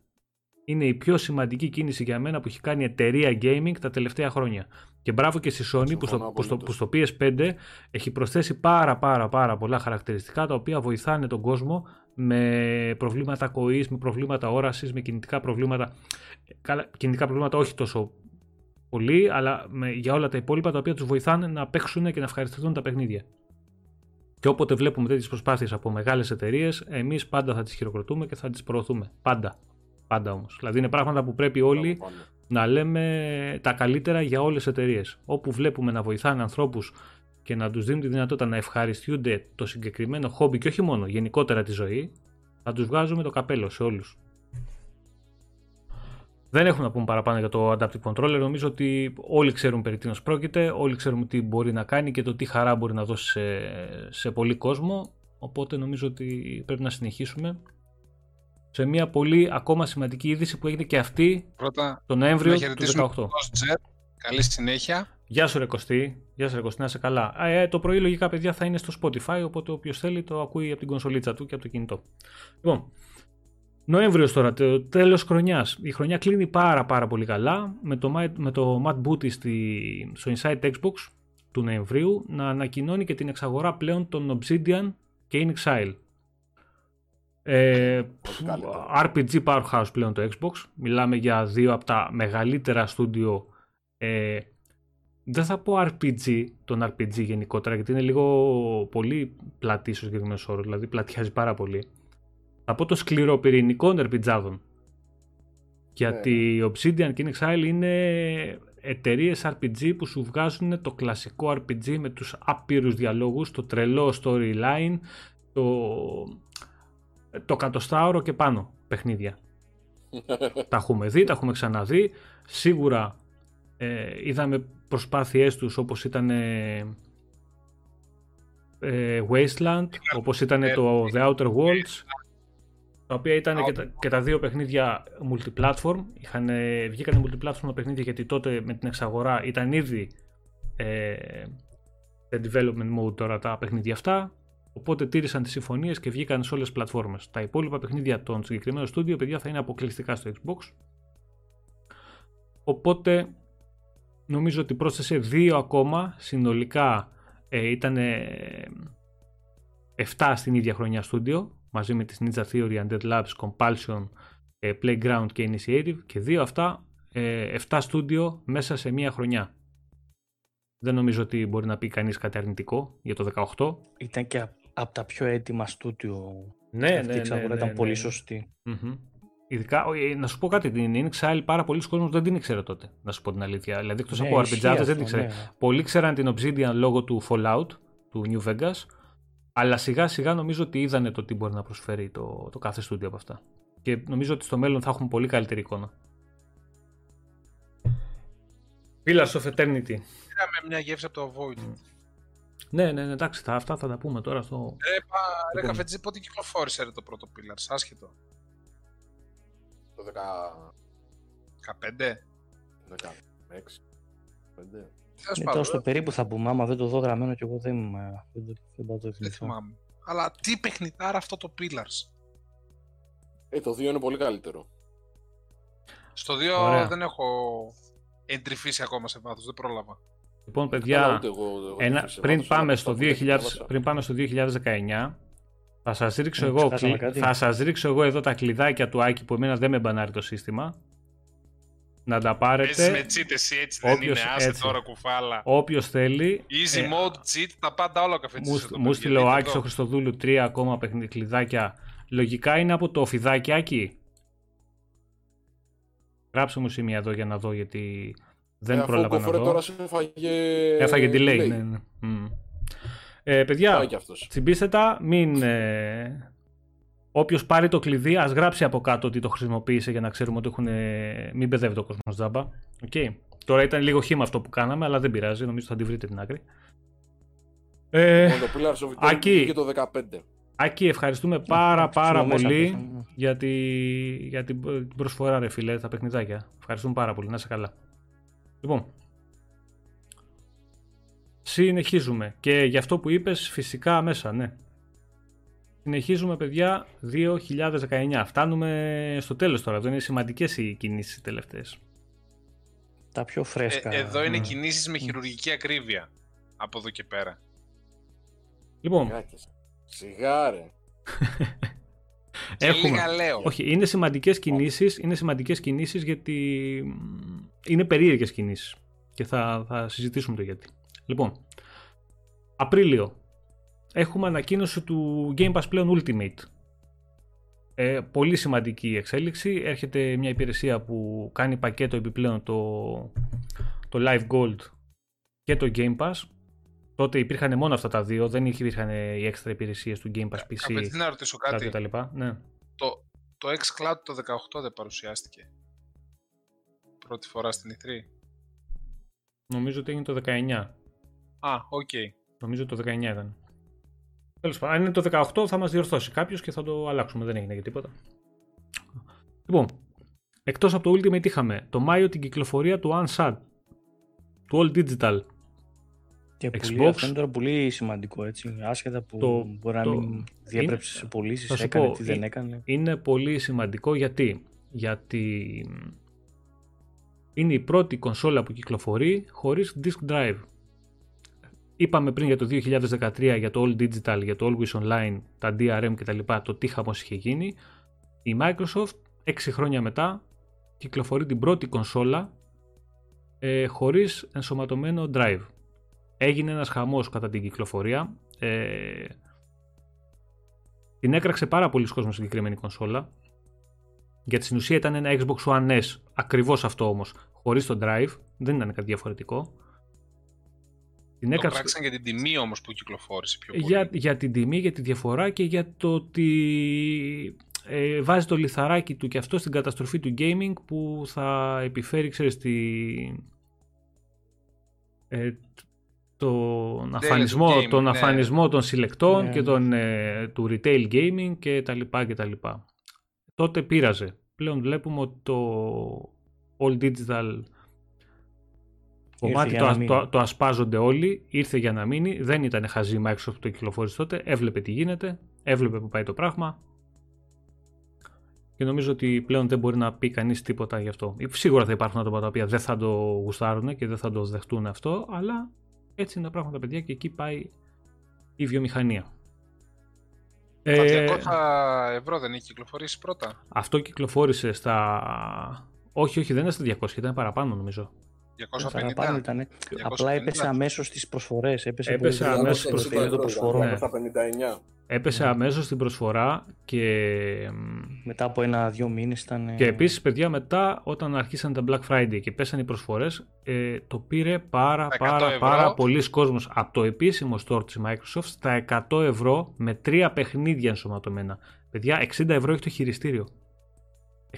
Είναι η πιο σημαντική κίνηση για μένα που έχει κάνει η εταιρεία gaming τα τελευταία χρόνια. Και μπράβο και στη Sony που στο, Συμφωνώ που, στο, απολύτως. που στο PS5 έχει προσθέσει πάρα πάρα πάρα πολλά χαρακτηριστικά τα οποία βοηθάνε τον κόσμο με προβλήματα ακοής, με προβλήματα όρασης, με κινητικά προβλήματα. Καλά, κινητικά προβλήματα όχι τόσο πολύ, αλλά με, για όλα τα υπόλοιπα τα οποία τους βοηθάνε να παίξουν και να ευχαριστηθούν τα παιχνίδια. Και όποτε βλέπουμε τέτοιες προσπάθειες από μεγάλες εταιρείες, εμείς πάντα θα τις χειροκροτούμε και θα τις προωθούμε. Πάντα. Πάντα όμως. Δηλαδή είναι πράγματα που πρέπει όλοι Μπράβο, πάνε. να λέμε τα καλύτερα για όλες τις εταιρείες. Όπου βλέπουμε να βοηθάνε ανθρώπους και να τους δίνουν τη δυνατότητα να ευχαριστούνται το συγκεκριμένο χόμπι και όχι μόνο, γενικότερα τη ζωή, θα τους βγάζουμε το καπέλο σε όλους. Δεν έχουμε να πούμε παραπάνω για το Adaptive Controller. Νομίζω ότι όλοι ξέρουν περί τίνος πρόκειται, όλοι ξέρουμε τι μπορεί να κάνει και το τι χαρά μπορεί να δώσει σε, σε πολύ κόσμο. Οπότε νομίζω ότι πρέπει να συνεχίσουμε σε μια πολύ ακόμα σημαντική είδηση που έγινε και αυτή Πρώτα, το Νοέμβριο να του χαιρετήσουμε 18. τον Τζερ. Καλή συνέχεια. Γεια σου ρε Κωστή, γεια σου ρε Κωστή, να είσαι καλά. Α, ε, το πρωί λογικά παιδιά θα είναι στο Spotify, οπότε όποιος θέλει το ακούει από την κονσολίτσα του και από το κινητό. Λοιπόν, Νοέμβριος τώρα, το τέλος χρονιάς. Η χρονιά κλείνει πάρα πάρα πολύ καλά με το, Matt- με το Matt Booty στη, στο Inside Xbox του Νοεμβρίου να ανακοινώνει και την εξαγορά πλέον των Obsidian και In Exile. Ε, Ό,τι καλύτερο. RPG Powerhouse πλέον το Xbox. Μιλάμε για δύο από τα μεγαλύτερα στούντιο ε, δεν θα πω RPG, τον RPG γενικότερα, γιατί είναι λίγο πολύ πλατή ο συγκεκριμένο όρο, δηλαδή πλατιάζει πάρα πολύ. Θα πω το σκληροπυρηνικών RPGάδων. Γιατί η Obsidian και η Exile είναι εταιρείες RPG που σου βγάζουν το κλασικό RPG με τους άπειρους διαλόγους, το τρελό storyline, το, το κατοστάωρο και πάνω παιχνίδια. [LAUGHS] τα έχουμε δει, τα έχουμε ξαναδεί. Σίγουρα ε, είδαμε προσπάθειές τους όπως ήταν ε, ε, Wasteland, όπως ήταν το The Outer Worlds, τα οποία ήταν και τα, και τα δύο παιχνίδια multiplatform. Είχαν, ε, βγήκανε multiplatform τα παιχνίδια γιατί τότε με την εξαγορά ήταν ήδη ε, σε development mode τώρα τα παιχνίδια αυτά. Οπότε τήρησαν τις συμφωνίες και βγήκαν σε όλες τις πλατφόρμες. Τα υπόλοιπα παιχνίδια των συγκεκριμένων στούντιο, παιδιά, θα είναι αποκλειστικά στο Xbox. Οπότε νομίζω ότι πρόσθεσε δύο ακόμα συνολικά ε, ήταν 7 στην ίδια χρονιά στούντιο μαζί με τις Ninja Theory, Undead Labs, Compulsion, ε, Playground και Initiative και δύο αυτά ε, 7 στούντιο μέσα σε μία χρονιά. Δεν νομίζω ότι μπορεί να πει κανείς κάτι αρνητικό για το 18. Ήταν και από τα πιο έτοιμα στούντιο. Ναι, Αυτή η εξαγορά ήταν πολύ σωστή. Μμμ. Ειδικά, ο- ε, να σου πω κάτι, την Inxile πάρα πολλοί κόσμος δεν την ήξερε τότε, να σου πω την αλήθεια. Δηλαδή, εκτός Ναι, από ισχύει RPGάδες δεν αυτό, την ήξερε. ναι. Πολλοί ξέραν την Obsidian λόγω του Fallout, του New Vegas, αλλά σιγά σιγά νομίζω ότι είδανε το τι μπορεί να προσφέρει το, το κάθε στούντιο από αυτά. Και νομίζω ότι στο μέλλον θα έχουμε πολύ καλύτερη εικόνα. Pillars of Eternity. Πήραμε μια γεύση από το Void. Ναι, ναι, ναι, εντάξει, θα, αυτά θα τα πούμε τώρα στο... Ρε, πα, ρε Λοιπόν. καφετζή, πότε κυκλοφόρησε ρε, το πρώτο Pillars, άσχετο. Το 15. 16. 5. Τέλος Ναι, πάντων, τώρα στο περίπου θα πούμε, άμα δεν το δω γραμμένο και εγώ δεν, είμαι- δεν, το- δεν πάω το δεν θυμηθώ. θυμάμαι. Αλλά τι παιχνιδάρα αυτό το Pillars. Ε, το 2 είναι πολύ καλύτερο. Στο 2 Ωραία. δεν έχω εντρυφήσει ακόμα σε βάθος, δεν πρόλαβα. Λοιπόν, Καλά, παιδιά, ούτε εγώ, εγώ ένα, δεν πριν, θυμάμαι, πάμε αλλά στο το έχω 2000, διάβασα. πριν πάμε στο 2019, θα σας ρίξω, Ε, εγώ, ξεχάσαμε κλει- κάτι. θα σας ρίξω εγώ εδώ τα κλειδάκια του Άκη που εμένα δεν με μπανάρει το σύστημα. Να τα Παίζεις με πάρετε. cheat εσύ έτσι, δεν Όποιος είναι άσε έτσι. τώρα κουφάλα. Όποιος θέλει. Easy ε, mode, cheat, τα πάντα όλα ο καφετζής. Μου, εδώ, μου παιδιά, στείλε ο δείτε Άκης εδώ. ο Χριστοδούλου τρία ακόμα παιχνίδια κλειδάκια. Λογικά είναι από το φιδάκι Άκη. Γράψε μου σημεία εδώ για να δω γιατί δεν Ε, αφού ο πρόλαβα να Κοφρέ δω. τώρα σε έφαγε... Έφαγε delay. Ναι, ναι. Μμ. Ε, παιδιά, Πάει κι αυτός. τσιμπήστε τα, μην... Ε, Όποιος πάρει το κλειδί, ας γράψει από κάτω ότι το χρησιμοποίησε για να ξέρουμε ότι έχουν. ε, Μην μπεδεύει το κόσμο τζάμπα. Οκ. Τώρα ήταν λίγο χήμα αυτό που κάναμε, αλλά δεν πειράζει. Νομίζω θα τη βρείτε την άκρη. Ε, Λοιπόν, το Pillars of Eternity Άκη. βγήκε το 15. Άκη, ευχαριστούμε πάρα πάρα μέσα, πολύ μέσα, ναι. για, τη, για την την προσφορά ρε φίλε, τα παιχνιδάκια. Ευχαριστούμε πάρα πολύ, να είσαι καλά. Λοιπόν, συνεχίζουμε και για αυτό που είπες φυσικά μέσα, ναι. Συνεχίζουμε παιδιά 2019. Φτάνουμε στο τέλος τώρα, εδώ είναι σημαντικές οι κινήσεις οι τελευταίες. Τα πιο φρέσκα. Ε, εδώ είναι ναι. κινήσεις με χειρουργική ακρίβεια. Από εδώ και πέρα. Λοιπόν, Γάκες. Σιγά ρε. Και [LAUGHS] έχουμε... λίγα λέω. Όχι, είναι σημαντικές κινήσεις, είναι σημαντικές κινήσεις γιατί μ, είναι περίεργες κινήσεις και θα, θα συζητήσουμε το γιατί. Λοιπόν, Απρίλιο. Έχουμε ανακοίνωση του Game Pass πλέον Ultimate. Ε, πολύ σημαντική εξέλιξη. Έρχεται μια υπηρεσία που κάνει πακέτο επιπλέον το, το Live Gold και το Game Pass. Τότε υπήρχαν μόνο αυτά τα δύο, δεν υπήρχαν οι έξτρα υπηρεσίες του Game Pass PC Καπετή να ρωτήσω και κάτι. τα λοιπά. Ναι. Το, το xCloud το 18 δεν παρουσιάστηκε. Πρώτη φορά στην E3. Νομίζω ότι έγινε το 19. Α, οκ. Νομίζω το 19 ήταν. Τέλος πάντων, αν είναι το 18 θα μας διορθώσει κάποιος και θα το αλλάξουμε. Δεν έγινε και τίποτα. Λοιπόν, εκτός από το Ultimate είχαμε το Μάιο την κυκλοφορία του Unsad. Του All Digital. Και πολύ, Xbox. αυτό είναι τώρα πολύ σημαντικό έτσι. Άσχετα που Το- μπορεί να το- μην διέπρεψε είναι- σε πωλήσεις, θα σου έκανε πω, τι δεν ε- έκανε. Είναι πολύ σημαντικό γιατί, γιατί είναι η πρώτη κονσόλα που κυκλοφορεί χωρίς disk drive. Είπαμε πριν για το 2013 για το All Digital, για το Always Online, τα DRM κτλ. Το τι χαμός είχε γίνει. Η Microsoft 6 χρόνια μετά κυκλοφορεί την πρώτη κονσόλα ε, χωρίς ενσωματωμένο drive. Έγινε ένας χαμός κατά την κυκλοφορία. Ε, την έκραξε πάρα πολλοί κόσμος συγκεκριμένη κονσόλα. Γιατί στην ουσία ήταν ένα Xbox One S. Ακριβώς αυτό όμως. Χωρίς το drive. Δεν ήταν κάτι διαφορετικό. Την Το έκραξε πράξαν για την τιμή όμως που κυκλοφόρησε πιο πολύ. για, για την τιμή, για τη διαφορά και για το ότι ε, βάζει το λιθαράκι του και αυτό στην καταστροφή του gaming που θα επιφέρει, ξέρεις, τη, ε, τον αφανισμό, gaming, τον ναι. αφανισμό των συλλεκτών Ναι. και τον, ε, του retail gaming και τα λοιπά και τα λοιπά. Τότε πείραζε. Πλέον βλέπουμε ότι το all digital κομμάτι για το, να ασ- μείνει. το, το ασπάζονται όλοι, ήρθε για να μείνει, δεν ήταν χαζή η Microsoft που το κυκλοφόρησε τότε, έβλεπε τι γίνεται, έβλεπε που πάει το πράγμα και νομίζω ότι πλέον δεν μπορεί να πει κανείς τίποτα γι' αυτό. Σίγουρα θα υπάρχουν άτομα τα οποία δεν θα το γουστάρουν και δεν θα το δεχτούν αυτό, αλλά έτσι είναι τα πράγματα παιδιά και εκεί πάει η βιομηχανία. Τα Ε, 200 ευρώ δεν έχει κυκλοφορήσει πρώτα. αυτό κυκλοφόρησε στα... Όχι, όχι, δεν είναι στα 200, ήταν παραπάνω νομίζω. 250. Παραπάνω ήταν. 250. Απλά έπεσε αμέσως στις προσφορές. Έπεσε, Έπεσε πολύ αμέσως γρήγορα στις στο περίοδο προσφορές. προσφορών. Ναι. Στα 59. Έπεσε Ναι. αμέσως στην προσφορά και Μετά από ένα-δύο μήνες ήταν. Και επίσης, παιδιά, μετά όταν αρχίσαν τα Black Friday και πέσαν οι προσφορές, ε, το πήρε πάρα 100 πάρα ευρώ. πάρα πολλοί κόσμος από το επίσημο store της Microsoft στα 100 ευρώ με τρία παιχνίδια ενσωματωμένα. Παιδιά, 60 ευρώ έχει το χειριστήριο.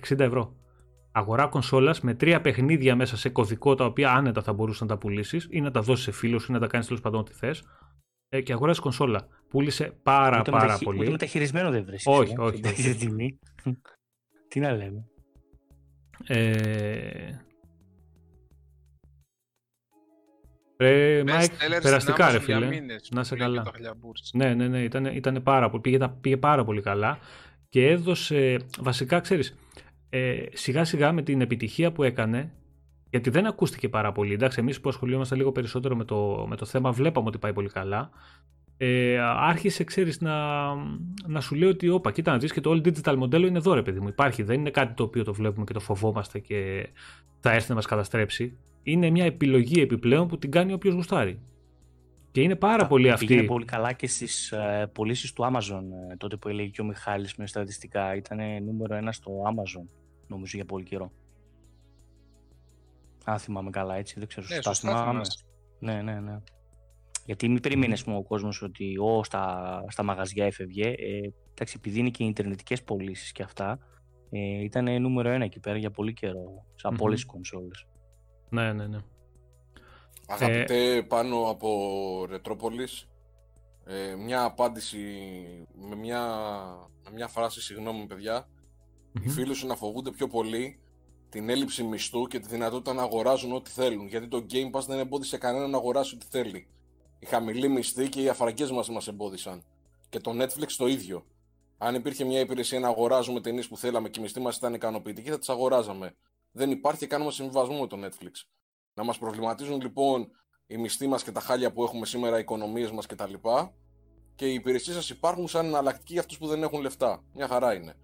60 ευρώ. Αγορά κονσόλας με τρία παιχνίδια μέσα σε κωδικό τα οποία άνετα θα μπορούσες να τα πουλήσεις ή να τα δώσεις σε φίλους ή να τα κάνεις τέλος πάντων ό,τι θες. Ε, και αγοράζεις κονσόλα. Πούλησε πάρα Ούτε πάρα μεταχει- πολύ. Ούτε μεταχειρισμένο δεν βρίσκει. Όχι, όχι, όχι. Στην τιμή. [LAUGHS] Τι να λέμε. Ε... Ρε, Best Μάικ, sellers περαστικά στην ρε Amazon για φίλε. μήνες, Να σε που λέγει καλά. το Χαλιαμπούρης. Ναι, ναι, ναι, ήταν, ήτανε πάρα πολύ, πήγε, τα- πήγε πάρα πολύ καλά και έδωσε, βασικά ξέρεις, ε, σιγά σιγά με την επιτυχία που έκανε, γιατί δεν ακούστηκε πάρα πολύ, εντάξει, εμείς που ασχολιόμαστε λίγο περισσότερο με το, με το θέμα βλέπαμε ότι πάει πολύ καλά, ε, άρχισε, ξέρεις, να, να σου λέει ότι όπα, κοίτα να δεις και το all digital μοντέλο είναι εδώ ρε παιδί μου, υπάρχει, δεν είναι κάτι το οποίο το βλέπουμε και το φοβόμαστε και θα έρθει να μας καταστρέψει. Είναι μια επιλογή επιπλέον που την κάνει όποιος γουστάρει. Και είναι πάρα πολύ αυτή. Πήγαινε πολύ καλά και στις ε, πωλήσεις του Amazon ε, τότε που έλεγε και ο Μιχάλης με στατιστικά. Ήταν νούμερο ένα στο Amazon νομίζω για πολύ καιρό. Αν θυμάμαι καλά έτσι, δεν ξέρω. Ναι, σωστά σωστά θυμάμαι. θυμάσαι. Ναι, ναι, ναι. Γιατί μην περίμενε ας πούμε, ο κόσμος ότι ο, στα, στα μαγαζιά έφευγε. Ε, εντάξει, επειδή είναι και οι ιντερνετικές πωλήσεις και αυτά, ε, ήταν νούμερο ένα εκεί πέρα για πολύ καιρό. Σαν Μμμ. όλες οι κονσόλες. Ναι, ναι, ναι. Αγαπητέ πάνω από Ρετρόπολης, ε, μια απάντηση με μια, με μια φράση «Συγγνώμη παιδιά, οι φίλοι σου να φοβούνται πιο πολύ την έλλειψη μισθού και τη δυνατότητα να αγοράζουν ό,τι θέλουν. Γιατί το Game Pass δεν εμπόδισε κανέναν να αγοράσει ό,τι θέλει. Η χαμηλή μισθή και οι αφαρακές μας μας εμπόδισαν. Και το Netflix το ίδιο. Αν υπήρχε μια υπηρεσία να αγοράζουμε ταινίες που θέλαμε και η μισθή μας ήταν ικανοποιητική, θα τις αγοράζαμε. Δεν υπάρχει και κάνουμε συμβιβασμό με το Netflix. Να μας προβληματίζουν λοιπόν οι μισθοί μας και τα χάλια που έχουμε σήμερα, οι οικονομίες μας κτλ. Και οι υπηρεσίες σας υπάρχουν σαν εναλλακτική για αυτούς που δεν έχουν λεφτά. Μια χαρά είναι.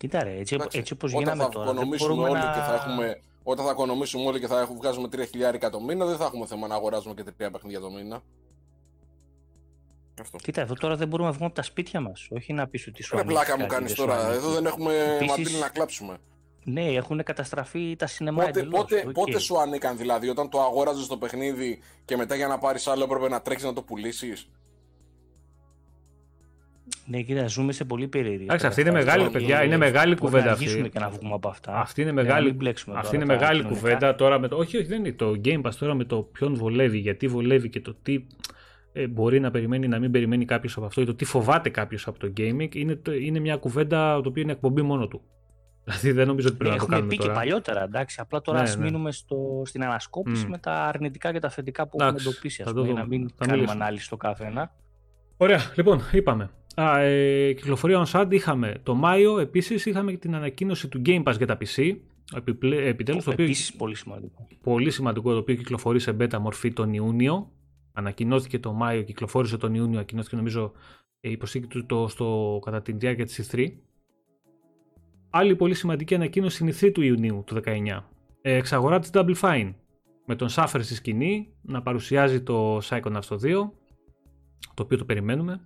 Κοίτα ρε, έτσι, Εντάξει, έτσι όπως όταν γίναμε θα τώρα, δεν οικονομήσουμε μπορούμε όλοι να... και θα έχουμε, όταν θα οικονομήσουμε όλοι και θα έχουμε, βγάζουμε 3 χιλιάρικα το μήνα, δεν θα έχουμε θέμα να αγοράζουμε και τρία παιχνίδια το μήνα. Αυτό. Κοίτα, εδώ τώρα δεν μπορούμε να βγούμε από τα σπίτια μας, όχι να πεις ότι σου Ρε ανήκει πλάκα μου κάτι, κάνεις δεν σου τώρα. ανήκει. Εδώ δεν έχουμε Επίσης- μαντήλι να κλάψουμε. Ναι, έχουν καταστραφεί τα σινεμά Πότε, εντελώς, πότε, οκ. πότε σου ανήκαν δηλαδή, όταν το αγόραζες το παιχνίδι και μετά για να πάρεις άλλο έπρεπε να τρέξεις να το πουλήσεις; Ναι, κοίτα, ζούμε σε πολύ περίεργη. Εντάξει, αυτή είναι κατάσταση. μεγάλη, Μπορεί παιδιά. Είναι μεγάλη Μπορεί κουβέντα να αυτή. αργήσουμε και να βγούμε από αυτά. Αυτή είναι Για να μεγάλη, μην μπλέξουμε αυτή τώρα είναι τα μεγάλη κοινωνικά. κουβέντα τώρα με το. Όχι, όχι, δεν είναι το Game Pass τώρα με το ποιον βολεύει, γιατί βολεύει και το τι ε, μπορεί να περιμένει, να μην περιμένει κάποιος από αυτό ή το τι φοβάται κάποιος από το gaming. Είναι, το, είναι μια κουβέντα το οποίο είναι εκπομπή μόνο του. [LAUGHS] Δηλαδή δεν νομίζω ότι πρέπει Ναι, να το έχουμε κάνουμε πει και τώρα. παλιότερα, εντάξει. Απλά τώρα Ναι, ας ναι. μείνουμε στο, στην ανασκόπηση Μμ. με τα αρνητικά και τα θετικά που Εντάξει, έχουμε εντοπίσει, ας θα το πούμε, δούμε. να μην Θα κάνουμε μιλήσουμε. ανάλυση στο κάθε ένα. Ωραία, λοιπόν, είπαμε. Α, ε, κυκλοφορία on SAD είχαμε το Μάιο, επίσης είχαμε και την ανακοίνωση του Game Pass για τα PC. Επιπλέ, επιτέλους, το οποίο Επίσης πολύ σημαντικό. πολύ σημαντικό, το οποίο κυκλοφορεί σε beta μορφή τον Ιούνιο. Ανακοινώθηκε το Μάιο, κυκλοφόρησε τον Ιούνιο, ανακοινώθηκε νομίζω η προσθήκη του το, στο, κατά τη διάρκεια της E3. Άλλη πολύ σημαντική ανακοίνωση είναι η E3 του Ιουνίου του 19. Ε, εξαγορά της Double Fine με τον Σάφερ στη σκηνή να παρουσιάζει το Psychonauts το 2 το οποίο το περιμένουμε.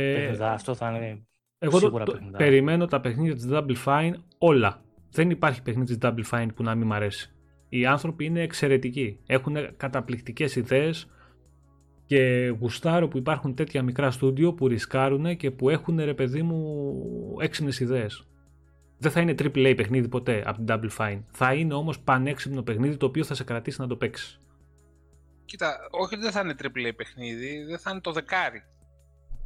Ε, Παιχνιδά, αυτό θα είναι εγώ το, σίγουρα το- παιχνιδά. περιμένω τα παιχνίδια της Double Fine όλα. Δεν υπάρχει παιχνίδι της Double Fine που να μην μ' αρέσει. Οι άνθρωποι είναι εξαιρετικοί. Έχουν καταπληκτικές ιδέες και γουστάρω που υπάρχουν τέτοια μικρά στούντιο που ρισκάρουν και που έχουν ρε παιδί μου έξυπνες ιδέες. Δεν θα είναι AAA παιχνίδι ποτέ από την Double Fine. Θα είναι όμως πανέξυπνο παιχνίδι το οποίο θα σε κρατήσει να το παίξεις. Κοίτα, όχι ότι δεν θα είναι AAA παιχνίδι, δεν θα είναι το δεκάρι.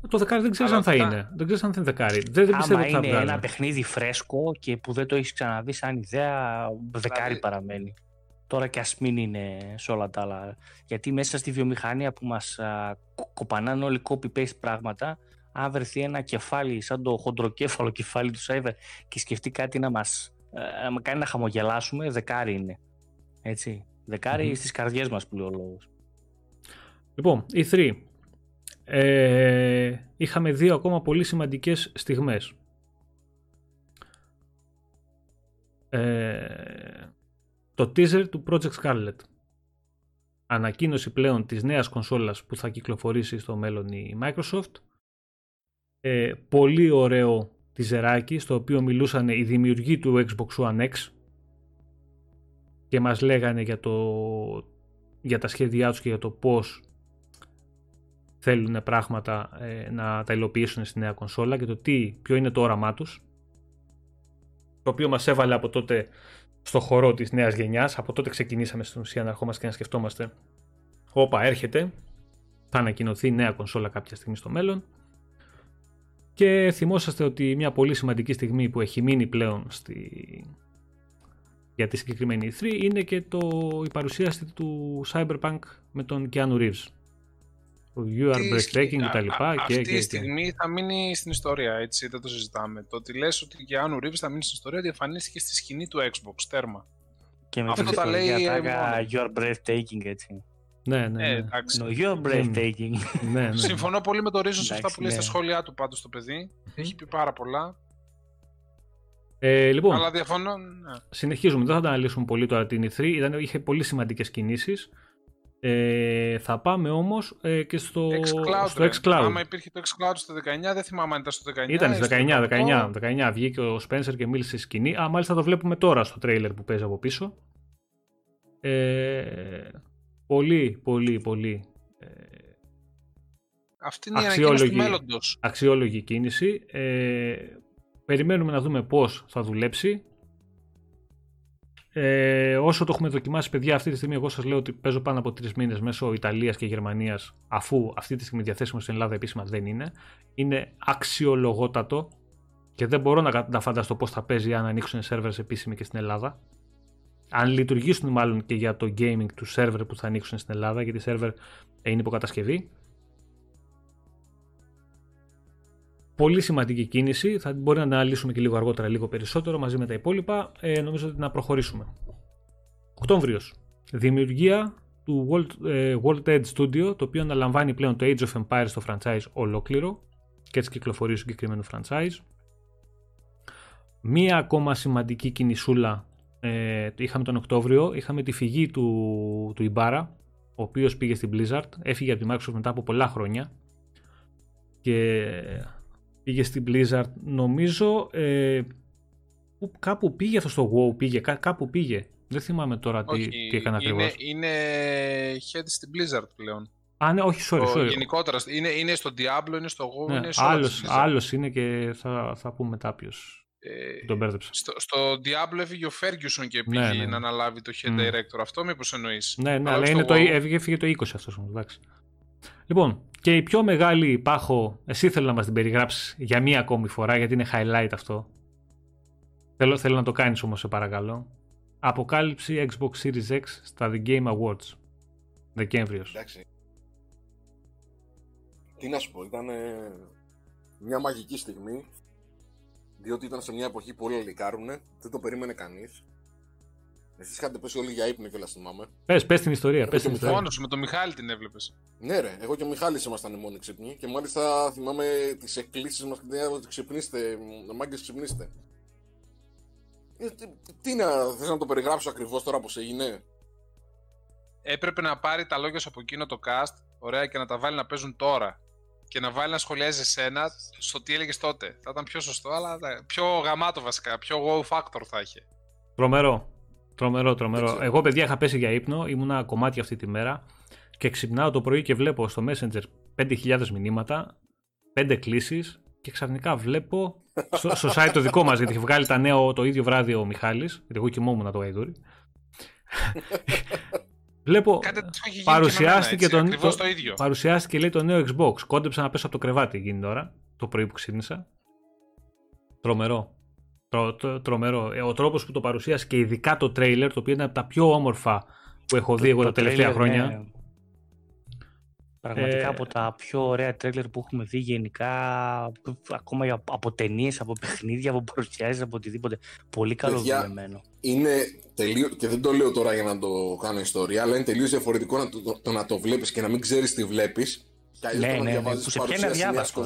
Το δεκάρι δεν ξέρεις Αλλά αν θα αυτά- είναι. Δεν ξέρεις αν θα είναι δεκάρι. Δεν, δεν πιστεύω Άμα ότι θα είναι βγάλουν. ένα παιχνίδι φρέσκο και που δεν το έχεις ξαναδεί σαν ιδέα, δεκάρι Δηλαδή- παραμένει. Τώρα και ας μην είναι σε όλα τα άλλα. Γιατί μέσα στη βιομηχανία που μας α, κο- κοπανάνε όλοι copy-paste πράγματα, αν βρεθεί ένα κεφάλι σαν το χοντροκέφαλο κεφάλι του Cyber και σκεφτεί κάτι να μας ε, να κάνει να χαμογελάσουμε, δεκάρι είναι. Έτσι. Δεκάρι Μμμ. στις καρδιές μας που λέει ο λόγος. Λοιπόν, η 3. Ε, είχαμε δύο ακόμα πολύ σημαντικές στιγμές. Ε, το teaser του Project Scarlet. Ανακοίνωση πλέον της νέας κονσόλας που θα κυκλοφορήσει στο μέλλον η Microsoft. Ε, πολύ ωραίο τιζεράκι στο οποίο μιλούσαν οι δημιουργοί του Xbox One X και μας λέγανε για, το, για τα σχέδιά τους και για το πώς θέλουν πράγματα ε, να τα υλοποιήσουν στη νέα κονσόλα και το τι, ποιο είναι το όραμά τους. Το οποίο μας έβαλε από τότε στο χορό της νέας γενιάς. Από τότε ξεκινήσαμε στην ουσία να ερχόμαστε και να σκεφτόμαστε όπα έρχεται θα ανακοινωθεί νέα κονσόλα κάποια στιγμή στο μέλλον και θυμόσαστε ότι μια πολύ σημαντική στιγμή που έχει μείνει πλέον στη... για τη συγκεκριμένη E3 είναι και το... η παρουσίαση του Cyberpunk με τον Keanu Reeves. Το You are Τι breathtaking σκη- και τα λοιπά. α- και, Αυτή και, η και. στιγμή θα μείνει στην ιστορία, έτσι, δεν το συζητάμε. Το ότι λες ότι και Anu Reeves θα μείνει στην ιστορία ότι εμφανίστηκε στη σκηνή του Xbox, τέρμα. Και με Αυτό την τα λέει, ιστορία ε, τάγα μόνο. You are breathtaking, έτσι. Ναι, ναι, Ε, ναι. εντάξει. No, you are breathtaking. ναι, ναι. Συμφωνώ πολύ με το Ρίζο σε αυτά Εντάξει, που λέει στα ναι. σχόλιά του πάντως το παιδί. Έχει πει πάρα πολλά. Ε, λοιπόν, Αλλά διαφωνώ. ναι. συνεχίζουμε. Δεν θα τα αναλύσουμε πολύ τώρα την E3. Ήταν, είχε πολύ σημαντικές κινήσεις. Ε, θα πάμε όμως ε, και στο, Xcloud, στο ρε. xCloud. Άμα υπήρχε το xCloud στο 19, δεν θυμάμαι αν ήταν στο 19. Ήταν ή στις στο 19, 18. 19, 19. Βγήκε ο Spencer και μίλησε στη σκηνή. Α, μάλιστα το βλέπουμε τώρα στο τρέιλερ που παίζει από πίσω. Ε, πολύ, πολύ, πολύ ε, Αυτή είναι η ανακοίνωση του Αξιόλογη. μέλλοντος. αξιόλογη κίνηση. Ε, περιμένουμε να δούμε πώς θα δουλέψει. Ε, όσο το έχουμε δοκιμάσει, παιδιά, αυτή τη στιγμή εγώ σας λέω ότι παίζω πάνω από τρεις μήνες μέσω Ιταλίας και Γερμανίας, αφού αυτή τη στιγμή διαθέσιμος στην Ελλάδα επίσημα δεν είναι. Είναι αξιολογότατο και δεν μπορώ να, να φανταστώ πώς θα παίζει αν ανοίξουν σερβέρ επίσημοι και στην Ελλάδα. Αν λειτουργήσουν μάλλον και για το gaming του σερβέρ που θα ανοίξουν στην Ελλάδα, γιατί σερβέρ είναι υποκατασκευή. Πολύ σημαντική κίνηση. Θα μπορεί να αναλύσουμε και λίγο αργότερα, λίγο περισσότερο μαζί με τα υπόλοιπα. Ε, νομίζω ότι να προχωρήσουμε. Οκτώβριος. Δημιουργία του World, ε, World Edge Studio, το οποίο αναλαμβάνει πλέον το Age of Empires στο franchise ολόκληρο και έτσι κυκλοφορεί συγκεκριμένος franchise. Μία ακόμα σημαντική κινησούλα ε, είχαμε τον Οκτώβριο, είχαμε τη φυγή του, του Ibarra, ο οποίος πήγε στην Blizzard, έφυγε από τη Microsoft μετά από πολλά χρόνια και πήγε στην Blizzard νομίζω ε, που κάπου πήγε αυτό στο WoW πήγε, κά, κάπου πήγε δεν θυμάμαι τώρα τι, τι έκανε είναι, είναι head στην Blizzard πλέον Α, ναι, όχι, sorry, sorry. Γενικότερα, είναι, είναι στο Diablo, είναι στο WoW, ναι, είναι σε άλλος, άλλος είναι και θα, θα πούμε μετά ποιος ε, τον μπέρδεψα. Στο, στο Diablo έφυγε ο Ferguson και πήγε ναι, ναι. να αναλάβει το head mm. director. Αυτό μήπως εννοείς. Ναι, ναι, αλλά, είναι το, έφυγε, έφυγε το 20 αυτός όμως, εντάξει. Λοιπόν, και η πιο μεγάλη πάχο, εσύ θέλω να μας την περιγράψεις για μία ακόμη φορά, γιατί είναι highlight αυτό. Θέλω, θέλω να το κάνεις όμως, σε παρακαλώ. Αποκάλυψη Xbox Series X στα The Game Awards. Δεκέμβριος. Εντάξει. Τι να σου πω, ήταν μια μαγική στιγμή. Διότι ήταν σε μια εποχή που όλοι λικάρουνε, δεν το περίμενε κανείς. Εσείς είχατε πέσει όλοι για ύπνο κιόλας θυμάμαι. Πες, πες την ιστορία. Πες την ιστορία. Μόνος με τον Μιχάλη την έβλεπες. Ναι, ρε. Εγώ και ο Μιχάλης ήμασταν μόνοι ξυπνοί. Και μάλιστα θυμάμαι τις εκκλήσεις μας και την ότι ξυπνήστε. Μάγκε ξυπνήστε. Ε, τι, τι να, θες να το περιγράψω ακριβώς τώρα πώς έγινε; Έπρεπε να πάρει τα λόγια σου από εκείνο το cast, ωραία, και να τα βάλει να παίζουν τώρα. Και να βάλει να σχολιάζει εσένα στο τι έλεγες τότε. Θα ήταν πιο σωστό, αλλά πιο γαμάτο βασικά. Πιο wow factor θα είχε. Τρομερό. Τρομερό, τρομερό. Εγώ, παιδιά, είχα πέσει για ύπνο, ήμουνα κομμάτι αυτή τη μέρα και ξυπνάω το πρωί και βλέπω στο Messenger 5.000 μηνύματα, 5 κλήσεις και ξαφνικά βλέπω στο, στο site το δικό μας, γιατί έχει βγάλει τα νέα το ίδιο βράδυ ο Μιχάλης, γιατί εγώ κοιμόμουν το Γαϊδούρι. [LAUGHS] Βλέπω, παρουσιάστηκε, το, το, το ίδιο. παρουσιάστηκε λέει το νέο Xbox. Κόντεψα να πέσω από το κρεβάτι εκείνη τώρα, το πρωί που ξύπνησα. Τρομερό. Τρο, τρο, τρομερό. Ε, ο τρόπος που το παρουσίασε και ειδικά το τρέιλερ, το οποίο είναι από τα πιο όμορφα που έχω δει εγώ τα τελευταία χρόνια. Ναι. Πραγματικά ε... από τα πιο ωραία τρέιλερ που έχουμε δει γενικά, ακόμα από ταινίες, από παιχνίδια, από παρουσιάσεις, από οτιδήποτε. Πολύ καλό δουλεμένο. Είναι τελείω. και δεν το λέω τώρα για να το κάνω ιστορία, αλλά είναι τελείως διαφορετικό να το, το, να το βλέπεις και να μην ξέρεις τι βλέπεις. Ναι, ναι, ναι, που σε πιάνει αδιάβαστο.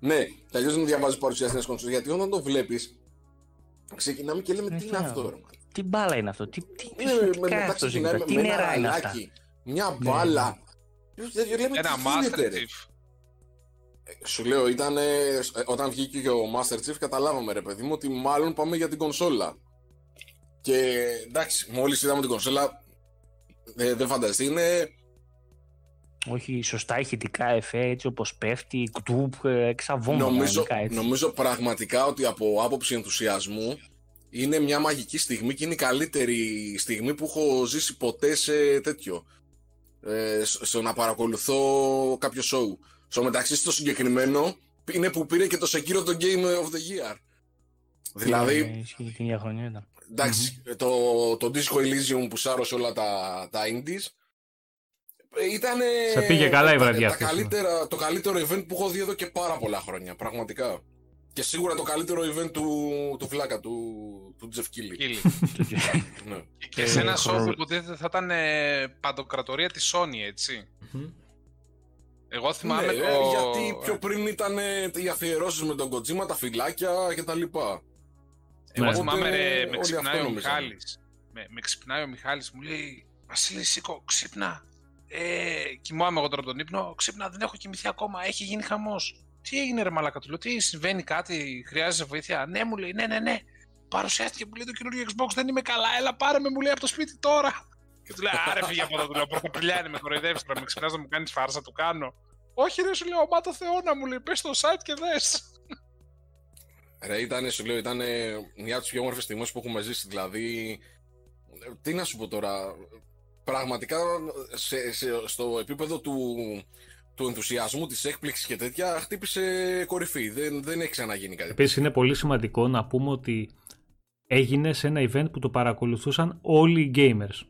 Ναι, και αλλιώς δεν διαβάζεις παρουσιάσει νέα κονσόλας. Γιατί όταν το βλέπεις, ξεκινάμε και λέμε τι είναι αυτό. Τι μπάλα είναι αυτό, τι, τι, τι, αυτό, τι νερά είναι αυτά. Μια μπάλα. Ένα Master Chief. Σου λέω, ήταν, όταν βγήκε και ο Master Chief, καταλάβαμε ρε παιδί μου ότι μάλλον πάμε για την κονσόλα. Και εντάξει, μόλις είδαμε την κονσόλα, δεν φανταστεί, είναι όχι σωστά ηχητικά εφέ, έτσι όπως πέφτει, κτουπ, εξαβόμβα. Νομίζω, έτσι. νομίζω πραγματικά ότι από άποψη ενθουσιασμού είναι μια μαγική στιγμή και είναι η καλύτερη στιγμή που έχω ζήσει ποτέ σε τέτοιο. Ε, στο να παρακολουθώ κάποιο show. Στο μεταξύ στο συγκεκριμένο είναι που πήρε και το Sekiro το Game of the Year. Δηλαδή. Ναι, την ίδια χρονιά ήταν. Εντάξει, mm-hmm. το, το Disco Elysium που σάρωσε όλα τα, τα indies ήταν. Σε πήγε καλά η βραδιά αυτή. Το καλύτερο event που έχω δει εδώ και πάρα πολλά χρόνια. Πραγματικά. Και σίγουρα το καλύτερο event του, του φλάκα, του, του Jeff Keighley. ναι. Και σε ένα show που θα ήταν ε, παντοκρατορία της Sony, έτσι. Εγώ θυμάμαι ναι, το... γιατί πιο πριν ήταν οι αφιερώσεις με τον Kojima, τα φυλάκια κτλ. Εγώ θυμάμαι, ρε, με ξυπνάει ο Μιχάλης. Με, με ξυπνάει ο Μιχάλης, μου λέει Βασίλη, σήκω, ξύπνα. Ε, κοιμάμαι εγώ τώρα τον ύπνο. Ξύπνα, δεν έχω κοιμηθεί ακόμα. Έχει γίνει χαμός. Τι έγινε, ρε Μαλάκα, του λέω, Τι συμβαίνει, κάτι, χρειάζεσαι βοήθεια. Ναι, μου λέει, ναι, ναι, ναι. Παρουσιάστηκε, μου λέει το καινούργιο Xbox, δεν είμαι καλά. Έλα, πάρε με, μου λέει από το σπίτι τώρα. Και του λέει, Άρε, φύγε από εδώ, του λέω, Πρωτοπηλιάνη, με κοροϊδεύεις τώρα, με ξυπνάς να μου κάνεις φάρσα, του κάνω. Όχι, ρε, σου λέω, Μα το Θεό να μου λέει, πες στο site και δες. Ρε, ήταν, σου λέω, ήταν μια από τις πιο όμορφες στιγμές που έχουμε ζήσει. Δηλαδή, τι να σου πω τώρα, πραγματικά σε, σε, στο επίπεδο του, του ενθουσιασμού, της έκπληξης και τέτοια, χτύπησε κορυφή. Δεν, δεν έχει ξαναγίνει κάτι. Επίσης είναι πολύ σημαντικό να πούμε ότι έγινε σε ένα event που το παρακολουθούσαν όλοι οι gamers.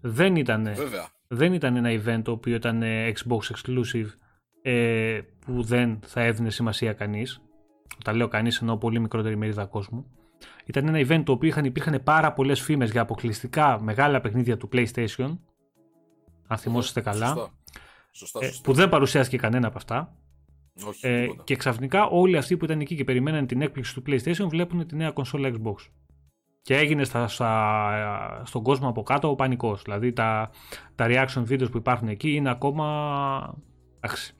Δεν ήταν, Βέβαια. δεν ήταν ένα event το οποίο ήταν ε, Xbox exclusive ε, που δεν θα έδινε σημασία κανείς. Όταν λέω κανείς εννοώ πολύ μικρότερη μερίδα κόσμου. Ήταν ένα event το οποίο είχαν, υπήρχαν πάρα πολλές φήμες για αποκλειστικά μεγάλα παιχνίδια του PlayStation. Αν θυμόσαστε καλά. Σωστά. Σωστά, ε, σωστά. που δεν παρουσιάστηκε κανένα από αυτά. Όχι, Ε, τίποτα. και ξαφνικά όλοι αυτοί που ήταν εκεί και περιμέναν την έκπληξη του PlayStation βλέπουν τη νέα κονσόλα Xbox. Και έγινε στα, στα- στον κόσμο από κάτω ο πανικός. Δηλαδή τα, τα reaction videos που υπάρχουν εκεί είναι ακόμα... Εντάξει.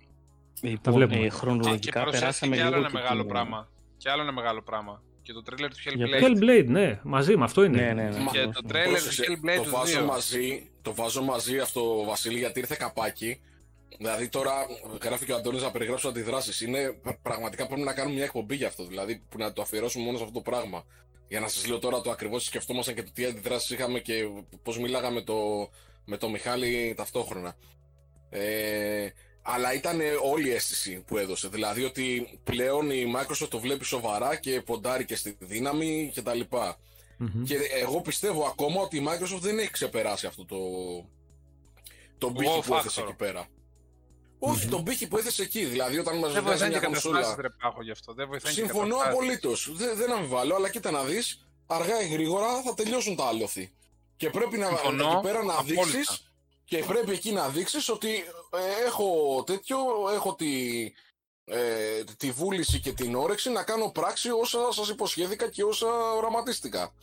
Λοιπόν, βλέπουμε. ε, Α, και χρονολογικά παρουσιάστηκε περάσαμε και άλλο λίγο ένα και μεγάλο την- πράγμα. Και άλλο ένα μεγάλο πράγμα. Και το τρέλερ του Για Hellblade. Hellblade, ναι, μαζί με αυτό είναι. Ναι, ναι, ναι. Μα- Και ναι, το ναι. τρέλερ του Πρόσεξε, Hellblade το τους βάζω 2. μαζί, το βάζω μαζί αυτό, Βασίλη, γιατί ήρθε καπάκι. Δηλαδή τώρα γράφει και ο Αντώνης να περιγράψει αντιδράσεις. Είναι πρα- πραγματικά πρέπει να κάνουμε μια εκπομπή γι' αυτό. Δηλαδή που να το αφιερώσουμε μόνο σε αυτό το πράγμα. Για να σας λέω τώρα το ακριβώς σκεφτόμασταν και το τι αντιδράσεις είχαμε και πώς μιλάγαμε το, με τον Μιχάλη ταυτόχρονα. Ε, αλλά ήταν όλη η αίσθηση που έδωσε. Δηλαδή ότι πλέον η Microsoft το βλέπει σοβαρά και ποντάρει και στη δύναμη κτλ. Μμμ. Και εγώ πιστεύω ακόμα ότι η Microsoft δεν έχει ξεπεράσει αυτό το. τον πύχη Wow που έθεσε factor. εκεί πέρα. Όχι, τον πύχη που έθεσε εκεί. Δηλαδή, όταν μας Δεν βγάζει βοηθάει και μια καταστάσει, κονσόλα. ρε Πάχο, γι' αυτό. Δεν βοηθάει και Συμφωνώ καταστάσεις. απολύτως. Δεν, δεν αμφιβάλλω, αλλά κοίτα να δεις, αργά ή γρήγορα θα τελειώσουν τα άλοθη. Και πρέπει να, Συμφωνώ εκεί πέρα να απόλυτα. δείξεις. Και πρέπει εκεί να δείξεις ότι ε, έχω τέτοιο, έχω τη, ε, τη βούληση και την όρεξη να κάνω πράξη όσα σας υποσχέθηκα και όσα οραματίστηκα.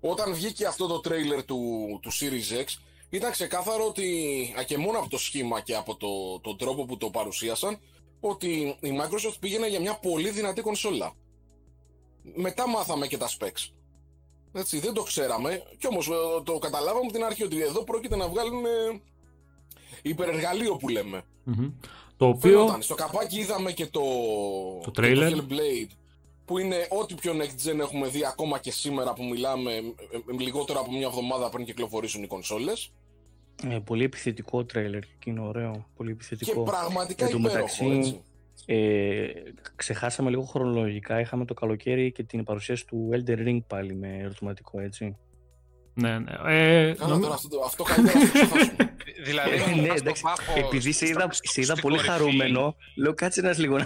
Όταν βγήκε αυτό το τρέιλερ του, του Series X, ήταν ξεκάθαρο ότι, α, και μόνο από το σχήμα και από το, τον τρόπο που το παρουσίασαν, ότι η Microsoft πήγαινε για μια πολύ δυνατή κονσόλα. Μετά μάθαμε και τα specs. Έτσι, δεν το ξέραμε, κι όμως ε, το καταλάβαμε από την αρχή ότι εδώ πρόκειται να βγάλουν ε, υπερεργαλείο που λέμε. Μμμ. Το οποίο... Φαινόταν. Στο καπάκι είδαμε και το, Το και trailer. το Hellblade που είναι ό,τι πιο next gen έχουμε δει ακόμα και σήμερα που μιλάμε ε, ε, λιγότερο από μια εβδομάδα πριν κυκλοφορήσουν οι κονσόλες Ε, πολύ επιθετικό τρέλερ και είναι ωραίο. Πολύ και επιθετικό. πραγματικά Εν τω υπέροχο μεταξύ, έτσι. Ε, ξεχάσαμε λίγο χρονολογικά. Είχαμε το καλοκαίρι και την παρουσίαση του Elden Ring πάλι με ερωτηματικό, έτσι. Ναι, ναι. Ε, Καλά, νομι- τώρα αυτό, το- αυτό καλύτερα να το ξεχάσουμε. [LAUGHS] Δηλαδή, Ε, όταν ναι, πας στον εντάξει, Πάχο, Επειδή σε στα- είδα, στο- σε είδα στην πολύ κορυφή χαρούμενο, λέω κάτσε ένας λίγο να,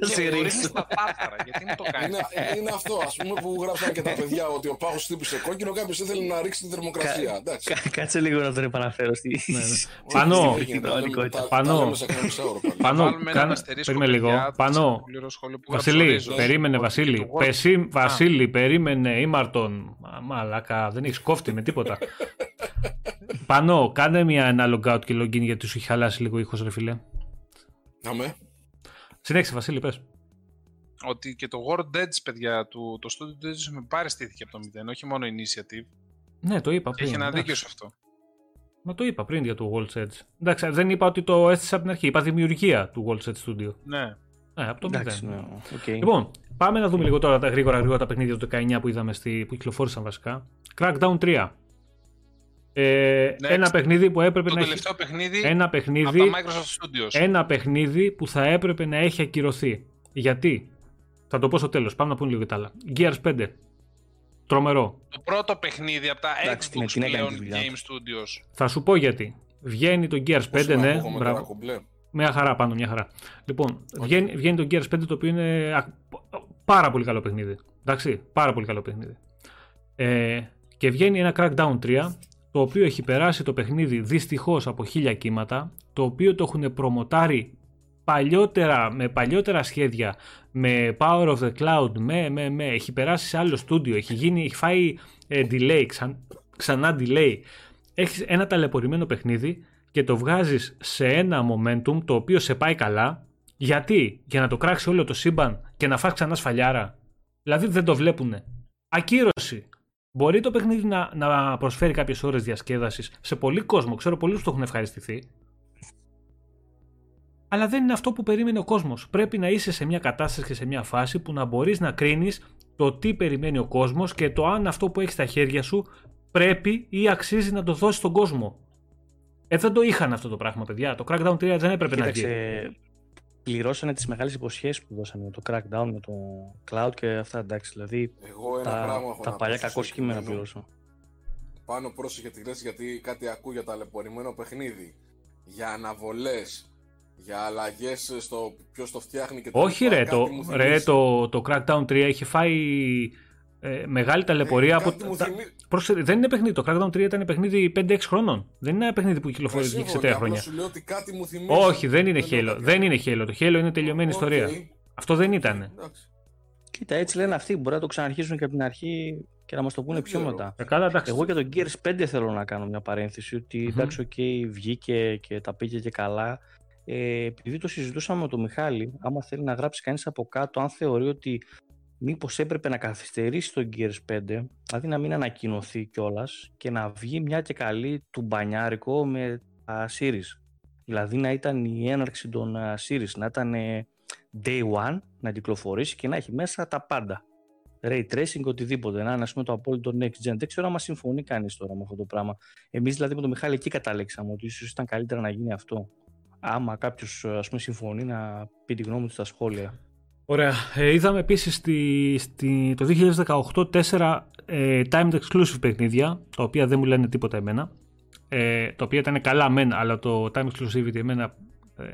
να σε Και ρίχνεις ρίξω. τα πάθαρα, γιατί μου το κάνεις; είναι, είναι αυτό, ας πούμε, που γράψαν και τα παιδιά ότι ο πάγος χτύπησε κόκκινο, κάποιος ήθελε να ρίξει τη θερμοκρασία. Εντάξει. Κα- Κάτσε λίγο να τον επαναφέρω στη. Ναι, ναι. στη Πανώ. έγινε, τα λέμε- πραγματικότητα. τα- Πανώ. τα λέμε σε κανένα μισάωρο πάλι. Πανώ, Βάλουμε έναν κάνε- αστερίσκο, περίμενε λίγο. παιδιά, το Πανώ. ξεπλήρω σχόλιο που Βασίλη, γραψορίζω. περίμενε, Ότι Βασίλη. το Word- Πεσί, Βασίλη, περίμενε, ήμαρτον. Μα- Μαλάκα, δεν έχεις κόφτη με τίποτα. Πανώ, κάνε μια ένα logout και login γιατί σου έχει χαλάσει λίγο ήχος ρε φίλε. Αμέ. Συνέχισε Βασίλη, πες. Ότι και το World Edge, παιδιά, του, το Studio Edge με πάρει στήθηκε από το 0, όχι μόνο Initiative. Ναι, το είπα πριν. Έχει ένα εντάξει. δίκιο σε αυτό. Μα το είπα πριν για το World's Edge. Εντάξει, δεν είπα ότι το έστησα από την αρχή. Είπα δημιουργία του World's Edge Studio. Ναι. Ναι, από το Εντάξει, μηδέν. ναι, οκ. Λοιπόν, πάμε να δούμε λίγο τώρα τα γρήγορα, γρήγορα τα παιχνίδια του 19 που είδαμε στη, που κυκλοφόρησαν βασικά. Crackdown 3. Ε, Next. ένα παιχνίδι που έπρεπε Το να έχει. τελευταίο παιχνίδι Ένα από παιχνίδι, τα Microsoft Studios. ένα παιχνίδι που θα έπρεπε να έχει ακυρωθεί. Γιατί, θα το πω στο τέλος, πάμε να πούμε λίγο τα άλλα. Gears 5. Τρομερό. Το πρώτο παιχνίδι από τα Εντάξει, Xbox ναι, την έκανε πλέον τη δουλειά Game τους. Studios. Θα σου πω γιατί. Βγαίνει το Gears 5, Πώς να ναι. ακούγομαι τώρα, Μπράβο. Κουμπλέ. Μια χαρά πάνω, μια χαρά. Λοιπόν, βγαίνει, βγαίνει το Gears 5 το οποίο είναι α, πάρα πολύ καλό παιχνίδι. Εντάξει, πάρα πολύ καλό παιχνίδι. Ε, και βγαίνει ένα Crackdown 3 το οποίο έχει περάσει το παιχνίδι δυστυχώς από χίλια κύματα το οποίο το έχουν προμοτάρει παλιότερα, με παλιότερα σχέδια με Power of the Cloud, με, με, με, έχει περάσει σε άλλο στούντιο, έχει, γίνει, έχει φάει ε, delay, ξαν, ξανά delay. Έχεις ένα ταλαιπωρημένο παιχνίδι και το βγάζεις σε ένα momentum το οποίο σε πάει καλά. Γιατί; Για να το κράξει όλο το σύμπαν και να φας ξανά σφαλιάρα. Δηλαδή δεν το βλέπουνε. Ακύρωση. Μπορεί το παιχνίδι να, να προσφέρει κάποιες ώρες διασκέδασης σε πολύ κόσμο. Ξέρω πολλούς που το έχουν ευχαριστηθεί. Αλλά δεν είναι αυτό που περίμενε ο κόσμος. Πρέπει να είσαι σε μια κατάσταση και σε μια φάση που να μπορείς να κρίνεις το τι περιμένει ο κόσμος και το αν αυτό που έχεις στα χέρια σου πρέπει ή αξίζει να το δώσεις στον κόσμο. Ε, δεν το είχαν αυτό το πράγμα, παιδιά. Το Crackdown 3 δεν έπρεπε να γίνει. Πληρώσανε τις μεγάλες υποσχέσεις που δώσανε με το Crackdown, με το Cloud και αυτά. Εντάξει, δηλαδή. Εγώ ένα τα, πράγμα έχω τα να παλιά πω στο κακό κείμενα συγκεκριμένο. πληρώσω. Πάνω πρόσεχε τη λέξη γιατί κάτι ακούω για ταλαιπωρημένο παιχνίδι. Για αναβολές. Για αλλαγές στο ποιος το φτιάχνει και τα Όχι λοιπά. ρε, Κάτι το, μου ρε θυμίζει. το, το Crackdown 3 έχει φάει ε, μεγάλη ταλαιπωρία Ε, από... κάτι μου τα- θυμίζει- Πρόσεχε, δεν είναι παιχνίδι. Το Crackdown 3 ήταν παιχνίδι 5-6 χρόνων. Δεν είναι ένα παιχνίδι που κυκλοφορεί Σύμφωνοι, σε 3 απλώς χρόνια. Σου λέω ότι κάτι μου θυμίζει. Όχι, δεν είναι λέω Halo. κάτι Δεν άλλο. είναι Halo. Το Halo είναι τελειωμένη Οκ. ιστορία. Αυτό δεν ήταν. Εντάξει. Κοίτα, έτσι λένε αυτοί. Μπορεί να το ξαναρχίσουν και από την αρχή και να μας το πούνε Δεν πιο ξέρω. μετά. Ε, καλά, εντάξει. Εγώ για τον Gears 5 θέλω να κάνω μια παρένθεση ότι Μμμ. εντάξει, οκ, βγήκε και τα πήγε και καλά. Ε, επειδή το συζητούσαμε με τον Μιχάλη, άμα θέλει να γράψει κανείς από κάτω, αν θεωρεί ότι μήπως έπρεπε να καθυστερήσει το Gears 5, δηλαδή να μην ανακοινωθεί κιόλας και να βγει μια και καλή του μπανιάρικο με τα series. Δηλαδή να ήταν η έναρξη των α, series, να ήταν ε, day one, να κυκλοφορήσει και να έχει μέσα τα πάντα ray tracing, οτιδήποτε. Να είναι ας πούμε, το απόλυτο next gen. Δεν ξέρω αν συμφωνεί κανείς τώρα με αυτό το πράγμα. Εμείς δηλαδή με τον Μιχάλη εκεί καταλήξαμε ότι ίσως ήταν καλύτερα να γίνει αυτό. Άμα κάποιος συμφωνεί να πει τη γνώμη του στα σχόλια. Ωραία. Ε, είδαμε επίσης στη, στη, το 2018 τέσσερα ε, timed exclusive παιχνίδια, τα οποία δεν μου λένε τίποτα εμένα. Ε, τα οποία ήταν καλά μεν, αλλά το time exclusivity εμένα ε,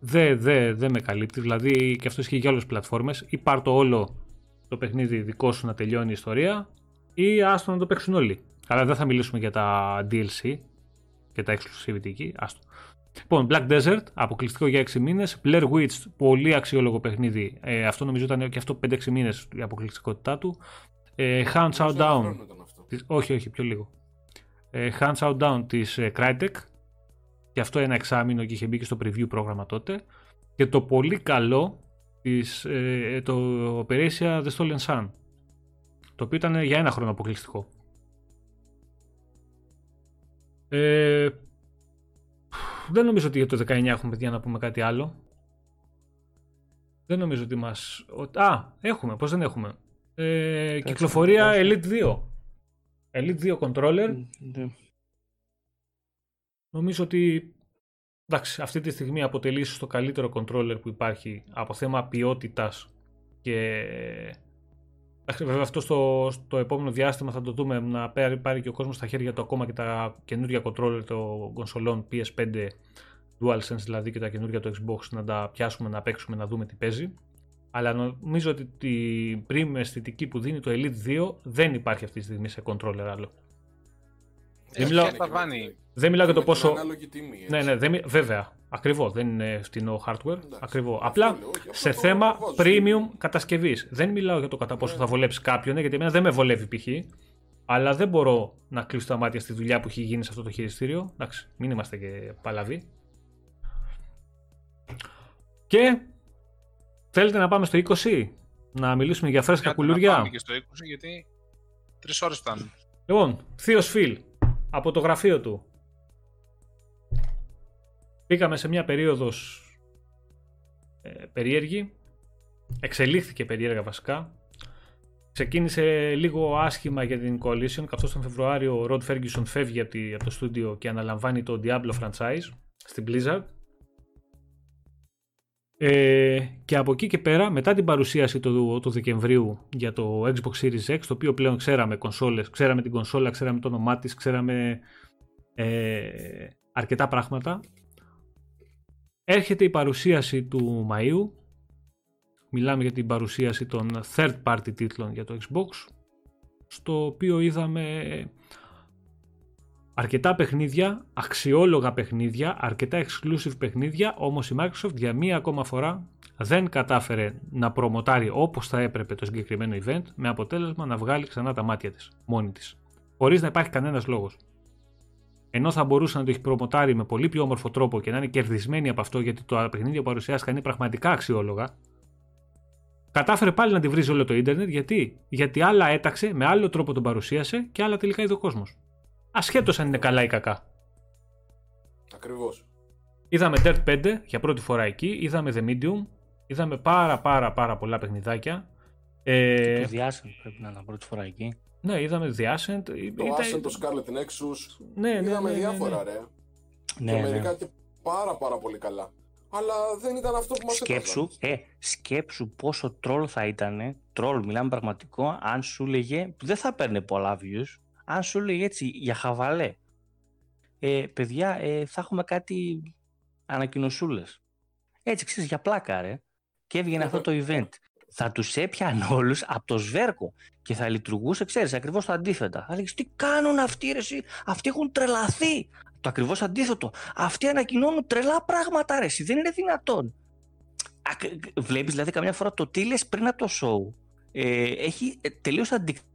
δεν δε, δε με καλύπτει. Δηλαδή και αυτό ισχύει για όλες τις πλατφόρμες. Ή πάρ το όλο το παιχνίδι δικό σου να τελειώνει η ιστορία, ή άστο να το παίξουν όλοι. Αλλά δεν θα μιλήσουμε για τα DLC και τα exclusivity εκεί. Άστο. Λοιπόν, Black Desert, αποκλειστικό για 6 μήνες. Blair Witch, πολύ αξιόλογο παιχνίδι. Ε, αυτό νομίζω ήταν και αυτό 5-6 μήνες η αποκλειστικότητά του. Ε, Hands Out Νομίζω ένα Down. χρόνο ήταν αυτό; Της, όχι, όχι, πιο λίγο. Ε, Hands Out Down της ε, Crytek. Και αυτό ένα εξάμεινο και είχε μπει και στο preview πρόγραμμα τότε. Και το πολύ καλό της, ε, το Operation The Stolen Sun. Το οποίο ήταν για ένα χρόνο αποκλειστικό. Ε, δεν νομίζω ότι για το 19 έχουμε παιδιά να πούμε κάτι άλλο. Δεν νομίζω ότι μας... ο- Α, έχουμε, πώς δεν έχουμε; Ε, κυκλοφορία να το Elite 2. Elite 2 controller. Ναι. Νομίζω ότι εντάξει, αυτή τη στιγμή αποτελεί ίσως το καλύτερο controller που υπάρχει από θέμα ποιότητας και εντάξει, βέβαια αυτό στο, στο επόμενο διάστημα θα το δούμε να πάρει, πάρει και ο κόσμος στα χέρια του ακόμα και τα καινούργια controller των κονσολών PS5 DualSense δηλαδή και τα καινούργια του Xbox να τα πιάσουμε, να παίξουμε, να δούμε τι παίζει. Αλλά νομίζω ότι την premium αισθητική που δίνει το Elite 2 δεν υπάρχει αυτή τη στιγμή σε controller άλλο. Ε, μιλάω- και τα βάνει. Δεν μιλάω για το Με την πόσο. ανάλογη τιμή, έτσι. Ναι, ναι, δεν, μι- βέβαια. Ακριβώς. Δεν είναι φτηνό hardware. Εντάξει. Ακριβώς. Αυτό Απλά λέω, όχι, αυτό σε το θέμα βάζω. premium κατασκευής. Δεν μιλάω για το κατά πόσο θα βολέψει κάποιον, ναι, γιατί εμένα δεν με βολεύει π.χ. Αλλά δεν μπορώ να κλείσω τα μάτια στη δουλειά που έχει γίνει σε αυτό το χειριστήριο. Εντάξει, μην είμαστε και παλαβοί. Και θέλετε να πάμε στο 20, να μιλήσουμε για φρέσκα Άντε, Να κουλούρια; πάμε και στο 20 γιατί τρεις ώρες φτάνουν. Λοιπόν, Θείος Φιλ, από το γραφείο του. Μπήκαμε σε μια περίοδος ε, περίεργη. Εξελίχθηκε περίεργα βασικά. Ξεκίνησε λίγο άσχημα για την Coalition, καθώς τον Φεβρουάριο ο Rod Ferguson φεύγει από, τη- από το στούντιο και αναλαμβάνει το Diablo franchise στην Blizzard. Ε, και από εκεί και πέρα, μετά την παρουσίαση του, του Δεκεμβρίου για το Xbox Series X, το οποίο πλέον ξέραμε κονσόλες, ξέραμε την κονσόλα, ξέραμε το όνομά της, ξέραμε ε, αρκετά πράγματα. Έρχεται η παρουσίαση του Μαΐου. Μιλάμε για την παρουσίαση των third party τίτλων για το Xbox, στο οποίο είδαμε αρκετά παιχνίδια, αξιόλογα παιχνίδια, αρκετά exclusive παιχνίδια, όμως η Microsoft για μία ακόμα φορά δεν κατάφερε να προμοτάρει όπως θα έπρεπε το συγκεκριμένο event, με αποτέλεσμα να βγάλει ξανά τα μάτια της, μόνη της, χωρίς να υπάρχει κανένας λόγος. Ενώ θα μπορούσε να το έχει προμοτάρει με πολύ πιο όμορφο τρόπο και να είναι κερδισμένη από αυτό, γιατί το παιχνίδια που παρουσιάστηκαν είναι πραγματικά αξιόλογα, κατάφερε πάλι να τη βρίζει όλο το ίντερνετ. Γιατί; Γιατί άλλα έταξε, με άλλο τρόπο τον παρουσίασε και άλλα τελικά είδε ο κόσμος. Ασχέτως αν είναι καλά ή κακά. Ακριβώς. Είδαμε Dirt 5 για πρώτη φορά εκεί, είδαμε The Medium, είδαμε πάρα πάρα πάρα πολλά παιχνιδάκια. Ε, Το διάσημο πρέπει να ήταν πρώτη φορά εκεί. Ναι, είδαμε The Ascent. Το Ήταν- Ascent, το Scarlet Nexus. Ναι, ναι, Είδαμε ναι, ναι, ναι. διάφορα, ρε. Ναι, και ναι. μερικά και πάρα πάρα πολύ καλά. Αλλά δεν ήταν αυτό που μας Σκέψου, ε, σκέψου πόσο τρόλ θα ήταν, τρόλ μιλάμε πραγματικό, αν σου λέγε, που δεν θα παίρνει πολλά views, αν σου λέγε έτσι για χαβαλέ. Ε, παιδιά, ε, θα έχουμε κάτι ανακοινωσούλες. Έτσι, ξέρεις, για πλάκα, ρε. Και έβγαινε αυτό το event. Θα τους έπιαν όλους από το σβέρκο και θα λειτουργούσε, ξέρεις, ακριβώς το αντίθετα. Θα λέγεις, τι κάνουν αυτοί, ρε, εσύ, αυτοί έχουν τρελαθεί. Το ακριβώς αντίθετο. Αυτοί ανακοινώνουν τρελά πράγματα, ρε, εσύ, δεν είναι δυνατόν. Ακ- Βλέπεις δηλαδή καμιά φορά το τι λες πριν από το show. Ε, έχει ε, τελείως αντίκτυπο.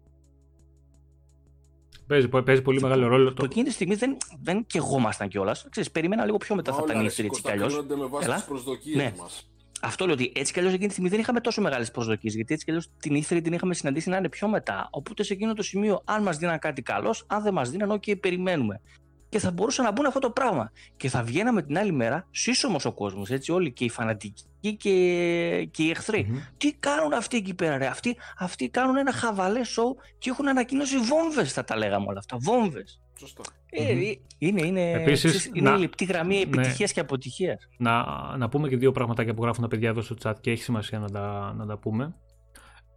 Παίζει, παίζει πολύ μεγάλο ρόλο. Το Το... εκείνη τη στιγμή δεν, δεν και εγώ ήμασταν κιόλα. Περίμενα λίγο πιο μετά θα ήταν η E3 έτσι κι αλλιώς. κρίνονται με βάση Έλα. τις προσδοκίες Ναι. μας. Αυτό λέω ότι έτσι κι αλλιώς εκείνη τη στιγμή δεν είχαμε τόσο μεγάλες προσδοκίες. Γιατί έτσι κι αλλιώς την ήθελε την είχαμε συναντήσει να είναι πιο μετά. Οπότε σε εκείνο το σημείο, αν μας δίναν κάτι καλός, αν δεν μας δίναν, OK, περιμένουμε. Και θα μπορούσαν να μπουν αυτό το πράγμα. Και θα βγαίναμε την άλλη μέρα, σύσσωμος ο κόσμος, έτσι, όλοι και οι φανατικοί και, και οι εχθροί. Μμμ. Τι κάνουν αυτοί εκεί πέρα, ρε; Αυτοί, αυτοί κάνουν ένα χαβαλέ σοου και έχουν ανακοινώσει βόμβες, θα τα λέγαμε όλα αυτά. Βόμβες. Σωστά. Ε, Μμμ. ε, είναι, είναι, Επίσης, ξέρεις, είναι να- η λεπτή γραμμή ναι. επιτυχίας και αποτυχίας. να, να πούμε και δύο πραγματάκια που γράφουν τα παιδιά εδώ στο chat και έχει σημασία να τα, να τα πούμε.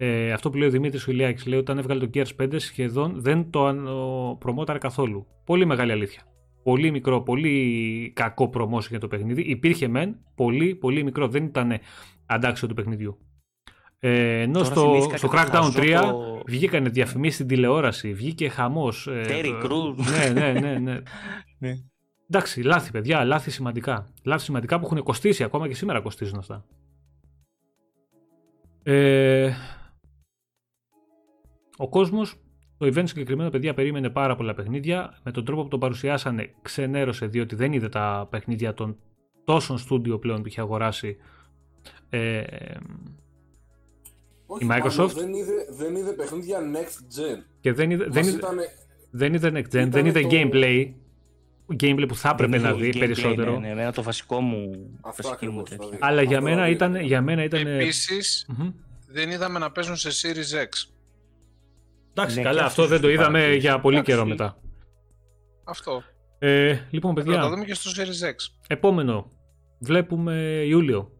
Ε, αυτό που λέει ο Δημήτρης Ουλιάκης λέει ότι όταν έβγαλε το Gears 5 σχεδόν δεν το αν- προμόταρε καθόλου. Πολύ μεγάλη αλήθεια. Πολύ μικρό, πολύ κακό promotion για το παιχνίδι. Υπήρχε μεν, πολύ, πολύ μικρό. Δεν ήταν αντάξιο του παιχνιδιού. Ε, ενώ Τώρα στο, θυμήθηκα στο και το Crackdown 3 χαζό βγήκανε διαφημίσεις στην τηλεόραση, βγήκε χαμός. ε, Terry Crews. Ναι, ναι, ναι. ναι. [LAUGHS] Ναι. Εντάξει, λάθη παιδιά, λάθη σημαντικά. Λάθη σημαντικά που έχουν κοστίσει, ακόμα και σήμερα κοστίζουν αυτά. Ε, ο κόσμος, το event συγκεκριμένο παιδιά περίμενε πάρα πολλά παιχνίδια. Με τον τρόπο που το παρουσιάσανε ξενέρωσε διότι δεν είδε τα παιχνίδια των τόσων στούντιο πλέον που είχε αγοράσει ε, Όχι, Η μάλλον Microsoft. δεν είδε, δεν είδε παιχνίδια next gen. και δεν είδε, δεν Μας είδε, ήτανε- δεν είδε next gen, δεν Ήτανε είδε το- gameplay. Gameplay που θα έπρεπε Δεν να είχε δει gameplay, περισσότερο. Ναι, ναι, εμένα το βασικό μου. Αυτό βασική μου ακριβώς, τέτοια. δηλαδή. Αλλά για Αυτό μένα, δηλαδή. ήταν, για μένα ήταν. Επίσης, Μμμ. δεν είδαμε να παίζουν σε Series X. Εντάξει, Ναι, καλά, και αυτό αυτή δεν το την είδαμε παρατήρηση. για πολύ Εντάξει. καιρό μετά. Αυτό. Ε, λοιπόν, Θα παιδιά, το δούμε και στο Series X. επόμενο. Βλέπουμε Ιούλιο.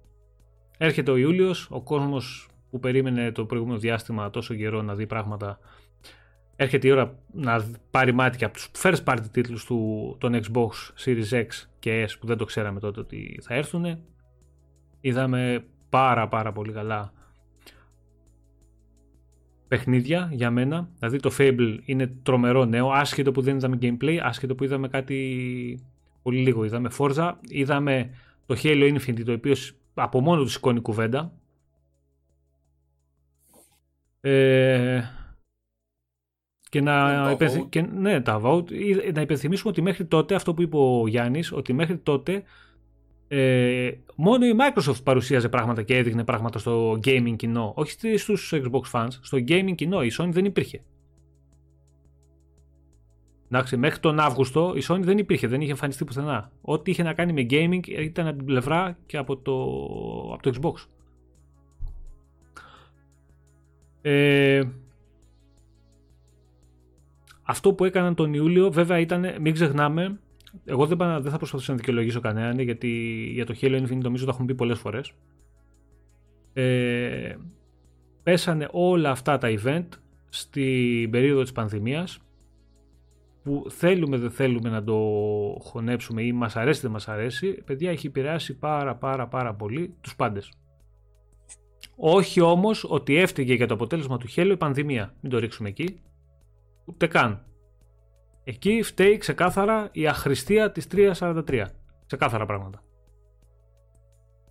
Έρχεται ο Ιούλιος, ο κόσμος που περίμενε το προηγούμενο διάστημα τόσο καιρό να δει πράγματα. Έρχεται η ώρα να πάρει μάτι και από τους first party τίτλους του, των Xbox Series X και S που δεν το ξέραμε τότε ότι θα έρθουν. Είδαμε πάρα πάρα πολύ καλά παιχνίδια για μένα. Δηλαδή το Fable είναι τρομερό νέο, άσχετο που δεν είδαμε gameplay, άσχετο που είδαμε κάτι πολύ λίγο. Είδαμε Forza, είδαμε το Halo Infinite, το οποίο σ- από μόνο του σηκώνει κουβέντα. Ε, και να, Ναι, τα υπενθυ- vote. και, ναι, τα vote. Ή- Να υπενθυμίσουμε ότι μέχρι τότε, αυτό που είπε ο Γιάννης, ότι μέχρι τότε ε, μόνο η Microsoft παρουσίαζε πράγματα και έδειχνε πράγματα στο gaming κοινό. Όχι στη- στους Xbox fans, στο gaming κοινό. Η Sony δεν υπήρχε. Εντάξει, μέχρι τον Αύγουστο η Sony δεν υπήρχε, δεν είχε εμφανιστεί πουθενά. Ό,τι είχε να κάνει με gaming ήταν από την πλευρά και από το, από το Xbox. Ε, αυτό που έκαναν τον Ιούλιο βέβαια ήταν, μην ξεχνάμε, εγώ δεν, πα- δεν θα προσπαθήσω να δικαιολογήσω κανέναν γιατί για το Halo Infinite νομίζω το έχουμε πει πολλές φορές. Ε, πέσανε όλα αυτά τα event στην περίοδο της πανδημίας που θέλουμε δεν θέλουμε να το χωνέψουμε ή μας αρέσει δεν μας αρέσει παιδιά έχει επηρεάσει πάρα πάρα πάρα πολύ τους πάντες. Όχι όμως ότι έφταιγε για το αποτέλεσμα του Halo η πανδημία. Μην το ρίξουμε εκεί. Ούτε καν εκεί φταίει ξεκάθαρα η αχρηστία της 343 ξεκάθαρα πράγματα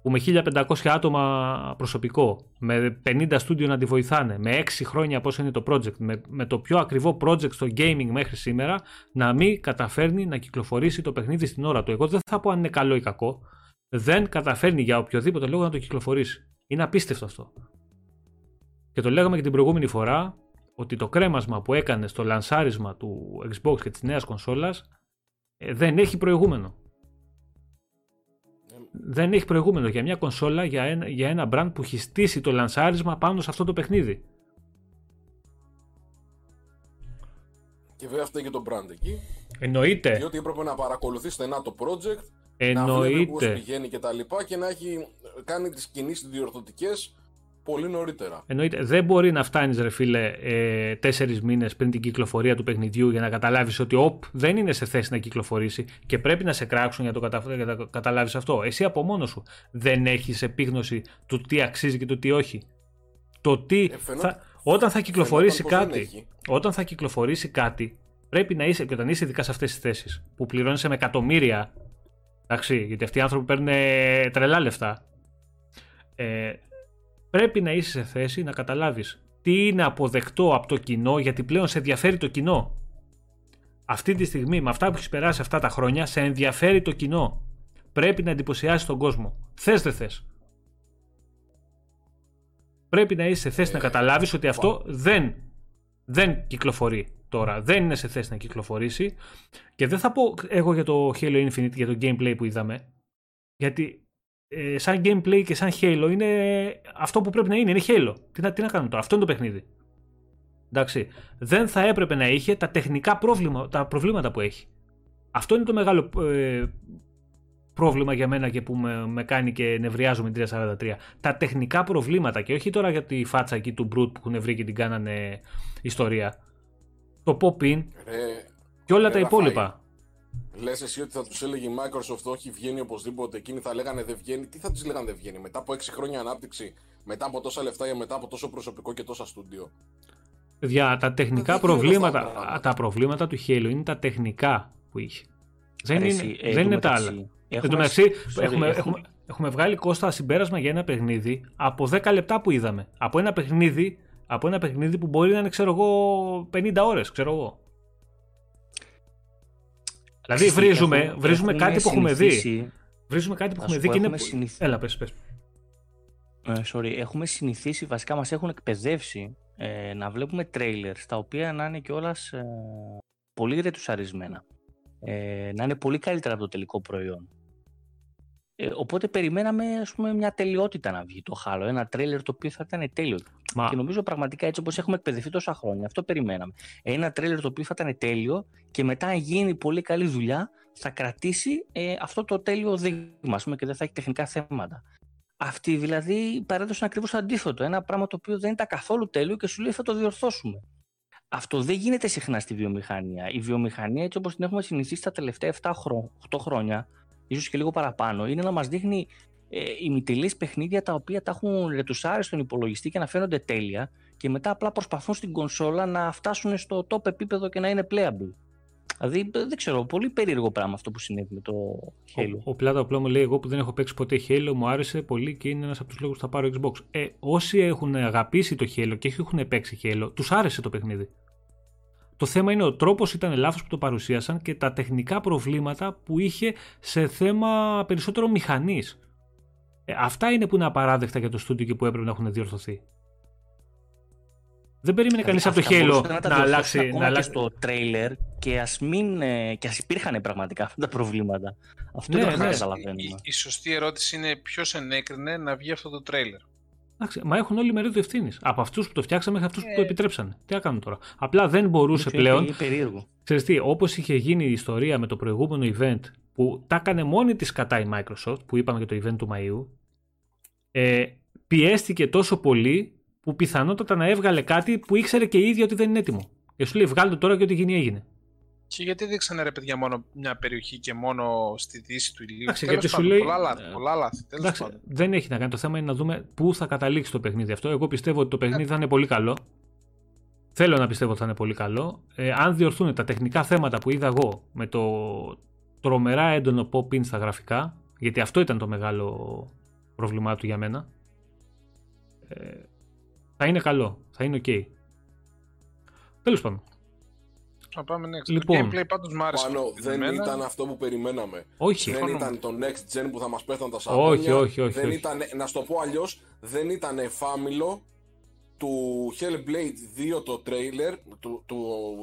που με 1500 άτομα προσωπικό, με 50 στούντιο να τη βοηθάνε, με 6 χρόνια πώς είναι το project, με, με το πιο ακριβό project στο gaming μέχρι σήμερα, να μην καταφέρνει να κυκλοφορήσει το παιχνίδι στην ώρα του. Εγώ δεν θα πω αν είναι καλό ή κακό. Δεν καταφέρνει για οποιοδήποτε λόγο να το κυκλοφορήσει. Είναι απίστευτο αυτό. Και το λέγαμε και την προηγούμενη φορά ότι το κρέμασμα που έκανε στο λανσάρισμα του Xbox και της νέας κονσόλας ε, δεν έχει προηγούμενο δεν έχει προηγούμενο για μια κονσόλα, για ένα, για ένα brand που έχει στήσει το λανσάρισμα πάνω σε αυτό το παιχνίδι. Και βέβαια φταίει και το brand εκεί. Εννοείται. Διότι έπρεπε να παρακολουθείς στενά το project, να βλέπει πώς Εννοείται. πηγαίνει και τα λοιπά και να έχει κάνει τις κινήσεις διορθωτικές πολύ νωρίτερα. Εννοείται. Δεν μπορεί να φτάνεις, ρε φίλε, ε, τέσσερις μήνες πριν την κυκλοφορία του παιχνιδιού για να καταλάβεις ότι οπ, δεν είναι σε θέση να κυκλοφορήσει και πρέπει να σε κράξουν για, το κατα... για να το καταλάβεις αυτό. Εσύ από μόνος σου δεν έχεις επίγνωση του τι αξίζει και του τι όχι. Το τι. Ε, φαινό- θα... Όταν θα κυκλοφορήσει φαινόταν πως δεν κάτι, έχει. όταν θα κυκλοφορήσει κάτι, πρέπει να είσαι, και όταν είσαι ειδικά σε αυτές τις θέσεις, που πληρώνεσαι με εκατομμύρια. Εντάξει, γιατί αυτοί οι άνθρωποι παίρνουν ε, τρελά λεφτά. Ε, πρέπει να είσαι σε θέση να καταλάβεις τι είναι αποδεκτό από το κοινό, γιατί πλέον σε ενδιαφέρει το κοινό. Αυτή τη στιγμή, με αυτά που έχεις περάσει αυτά τα χρόνια, σε ενδιαφέρει το κοινό. Πρέπει να εντυπωσιάσεις τον κόσμο. Θες δεν θες. Πρέπει να είσαι σε θέση να καταλάβεις ότι αυτό δεν, δεν κυκλοφορεί τώρα. Δεν είναι σε θέση να κυκλοφορήσει. Και δεν θα πω εγώ για το Halo Infinite, για το gameplay που είδαμε. Γιατί ε, σαν gameplay και σαν Halo είναι αυτό που πρέπει να είναι. Είναι Halo. Τι να, τι να κάνουμε τώρα. Αυτό είναι το παιχνίδι. Εντάξει. Δεν θα έπρεπε να είχε τα τεχνικά πρόβλημα, τα προβλήματα που έχει. Αυτό είναι το μεγάλο ε, πρόβλημα για μένα και που με, με κάνει και νευριάζω με την 343. Τα τεχνικά προβλήματα και όχι τώρα για τη φάτσα εκεί του Brute που έχουν βρει και την κάνανε ιστορία. Το pop-in Ρε, και όλα Ρε, τα Ραφαήλ. υπόλοιπα. Λες εσύ ότι θα τους έλεγε η Microsoft όχι βγαίνει οπωσδήποτε, εκείνοι θα λέγανε δεν βγαίνει. Τι θα τους λέγανε δεν βγαίνει, μετά από 6 χρόνια ανάπτυξη, μετά από τόσα λεφτά ή μετά από τόσο προσωπικό και τόσα στούντιο. Παιδιά, τα τεχνικά Δεν γίνονται αυτά τα προβλήματα, πράγματα. τα προβλήματα του Halo είναι τα τεχνικά που είχε. Δεν Ρε, είναι, εσύ, ε, δεν είναι τα εντωμεταξύ, άλλα. Εν έχουμε- τω μεταξύ, sorry, έχουμε, έχουμε, έχουμε βγάλει κόστα συμπέρασμα για ένα παιχνίδι από 10 λεπτά που είδαμε. Από ένα παιχνίδι, από ένα παιχνίδι που μπορεί να είναι, ξέρω εγώ, 50 ώρες, ξέρω εγώ. Δηλαδή Ξέρεις τι, βρίζουμε, έχουμε- βρίζουμε έχουμε κάτι που έχουμε δει. συνηθίσει- Βρίζουμε κάτι που Να έχουμε σου δει πω, και είναι... έχουμε συνηθ- Έλα, πες, πες. Ε, sorry, έχουμε συνηθίσει, βασικά μας έχουν εκπαιδεύσει ε, να βλέπουμε trailers τα οποία να είναι κιόλας ε, πολύ ρετουσαρισμένα. Ε, να είναι πολύ καλύτερα από το τελικό προϊόν. Ε, οπότε περιμέναμε ας πούμε, μια τελειότητα να βγει το Halo, ένα τρέιλερ το οποίο θα ήταν τέλειο. Μα, Και νομίζω πραγματικά έτσι όπως έχουμε εκπαιδευτεί τόσα χρόνια, αυτό περιμέναμε. Ένα τρέιλερ το οποίο θα ήταν τέλειο και μετά αν γίνει πολύ καλή δουλειά θα κρατήσει ε, αυτό το τέλειο δείγμα ας πούμε, και δεν θα έχει τεχνικά θέματα. Αυτοί δηλαδή παρέδωσαν ακριβώς το αντίθετο. Ένα πράγμα το οποίο δεν ήταν καθόλου τέλειο και σου λέει θα το διορθώσουμε. Αυτό δεν γίνεται συχνά στη βιομηχανία. Η βιομηχανία έτσι όπως την έχουμε συνηθίσει τα τελευταία 7 χρό- 8 χρόνια, ίσως και λίγο παραπάνω, είναι να μας δείχνει ε, ημιτελείς παιχνίδια τα οποία τα έχουν ρετουσάρει στον υπολογιστή και να φαίνονται τέλεια και μετά απλά προσπαθούν στην κονσόλα να φτάσουν στο top επίπεδο και να είναι playable. Δηλαδή ε, δεν ξέρω, πολύ περίεργο πράγμα αυτό που συνέβη με το Halo. Ο, ο Πλάτα απλό μου λέει: Εγώ που δεν έχω παίξει ποτέ Halo, μου άρεσε πολύ και είναι ένας από τους λόγους που θα πάρω Xbox. Ε, όσοι έχουν αγαπήσει το Halo και έχουν παίξει Halo, τους άρεσε το παιχνίδι. Το θέμα είναι ο τρόπος ήταν λάθος που το παρουσίασαν και τα τεχνικά προβλήματα που είχε σε θέμα περισσότερο μηχανής. Ε, αυτά είναι που είναι απαράδεκτα για το στούντιο και που έπρεπε να έχουν διορθωθεί. Δεν περίμενε κανείς από το Αυτά μπορούσαν Halo να, τα να, διορθώσουν αλλάξει. ακόμα Να και αλλάξει... στο τρέιλερ και ας μην. ε, και ας υπήρχαν πραγματικά αυτά τα προβλήματα. Αυτό Ναι, δεν ναι. το Η, καταλαβαίνουμε. η σωστή ερώτηση είναι ποιος ενέκρινε να βγει αυτό το τρέιλερ. Εντάξει, μα έχουν όλοι μερίδιο ευθύνης. Από αυτούς που το φτιάξαμε μέχρι αυτούς που Ε. το επιτρέψανε. Τι να κάνουμε τώρα. Απλά δεν μπορούσε Είναι πλέον. πολύ περίεργο. Ξέρεις τι, όπως είχε γίνει η ιστορία με το προηγούμενο event που τα έκανε μόνη της κατά η Microsoft, που είπαμε για το event του Μαΐου, ε, πιέστηκε τόσο πολύ που πιθανότατα να έβγαλε κάτι που ήξερε και η ίδια ότι δεν είναι έτοιμο. Και σου λέει βγάλτε το τώρα και ό,τι γίνει έγινε. Και γιατί δείξανε ρε παιδιά μόνο μια περιοχή και μόνο στη δύση του ηλίου; Εντάξει, Τέλος γιατί σου πάντων, λέει- Πολλά λάθη. ε, Πολλά λάθη. Τέλος Εντάξει, πάντων. δεν έχει να κάνει. Το θέμα είναι να δούμε πού θα καταλήξει το παιχνίδι αυτό. Εγώ πιστεύω ότι το παιχνίδι θα είναι πολύ καλό. Θέλω να πιστεύω ότι θα είναι πολύ καλό. Ε, αν διορθούν τα τεχνικά θέματα που είδα εγώ με το τρομερά έντονο pop-in στα γραφικά, γιατί αυτό ήταν το μεγάλο πρόβλημά του για μένα, ε, θα είναι καλό. Θα είναι ok. Τέλος πάντων. Να πάμε next. Λοιπόν. Το gameplay πάντως μου άρεσε. Πάνω δεν Εμένα- ήταν αυτό που περιμέναμε. Όχι. Δεν Συμφωνώ. ήταν το next gen που θα μας πέθαν τα Όχι, σαγόνια. όχι, όχι, Δεν όχι. ήταν, να σου το πω αλλιώς, δεν ήταν φάμιλο του Hellblade 2 το trailer, του, του,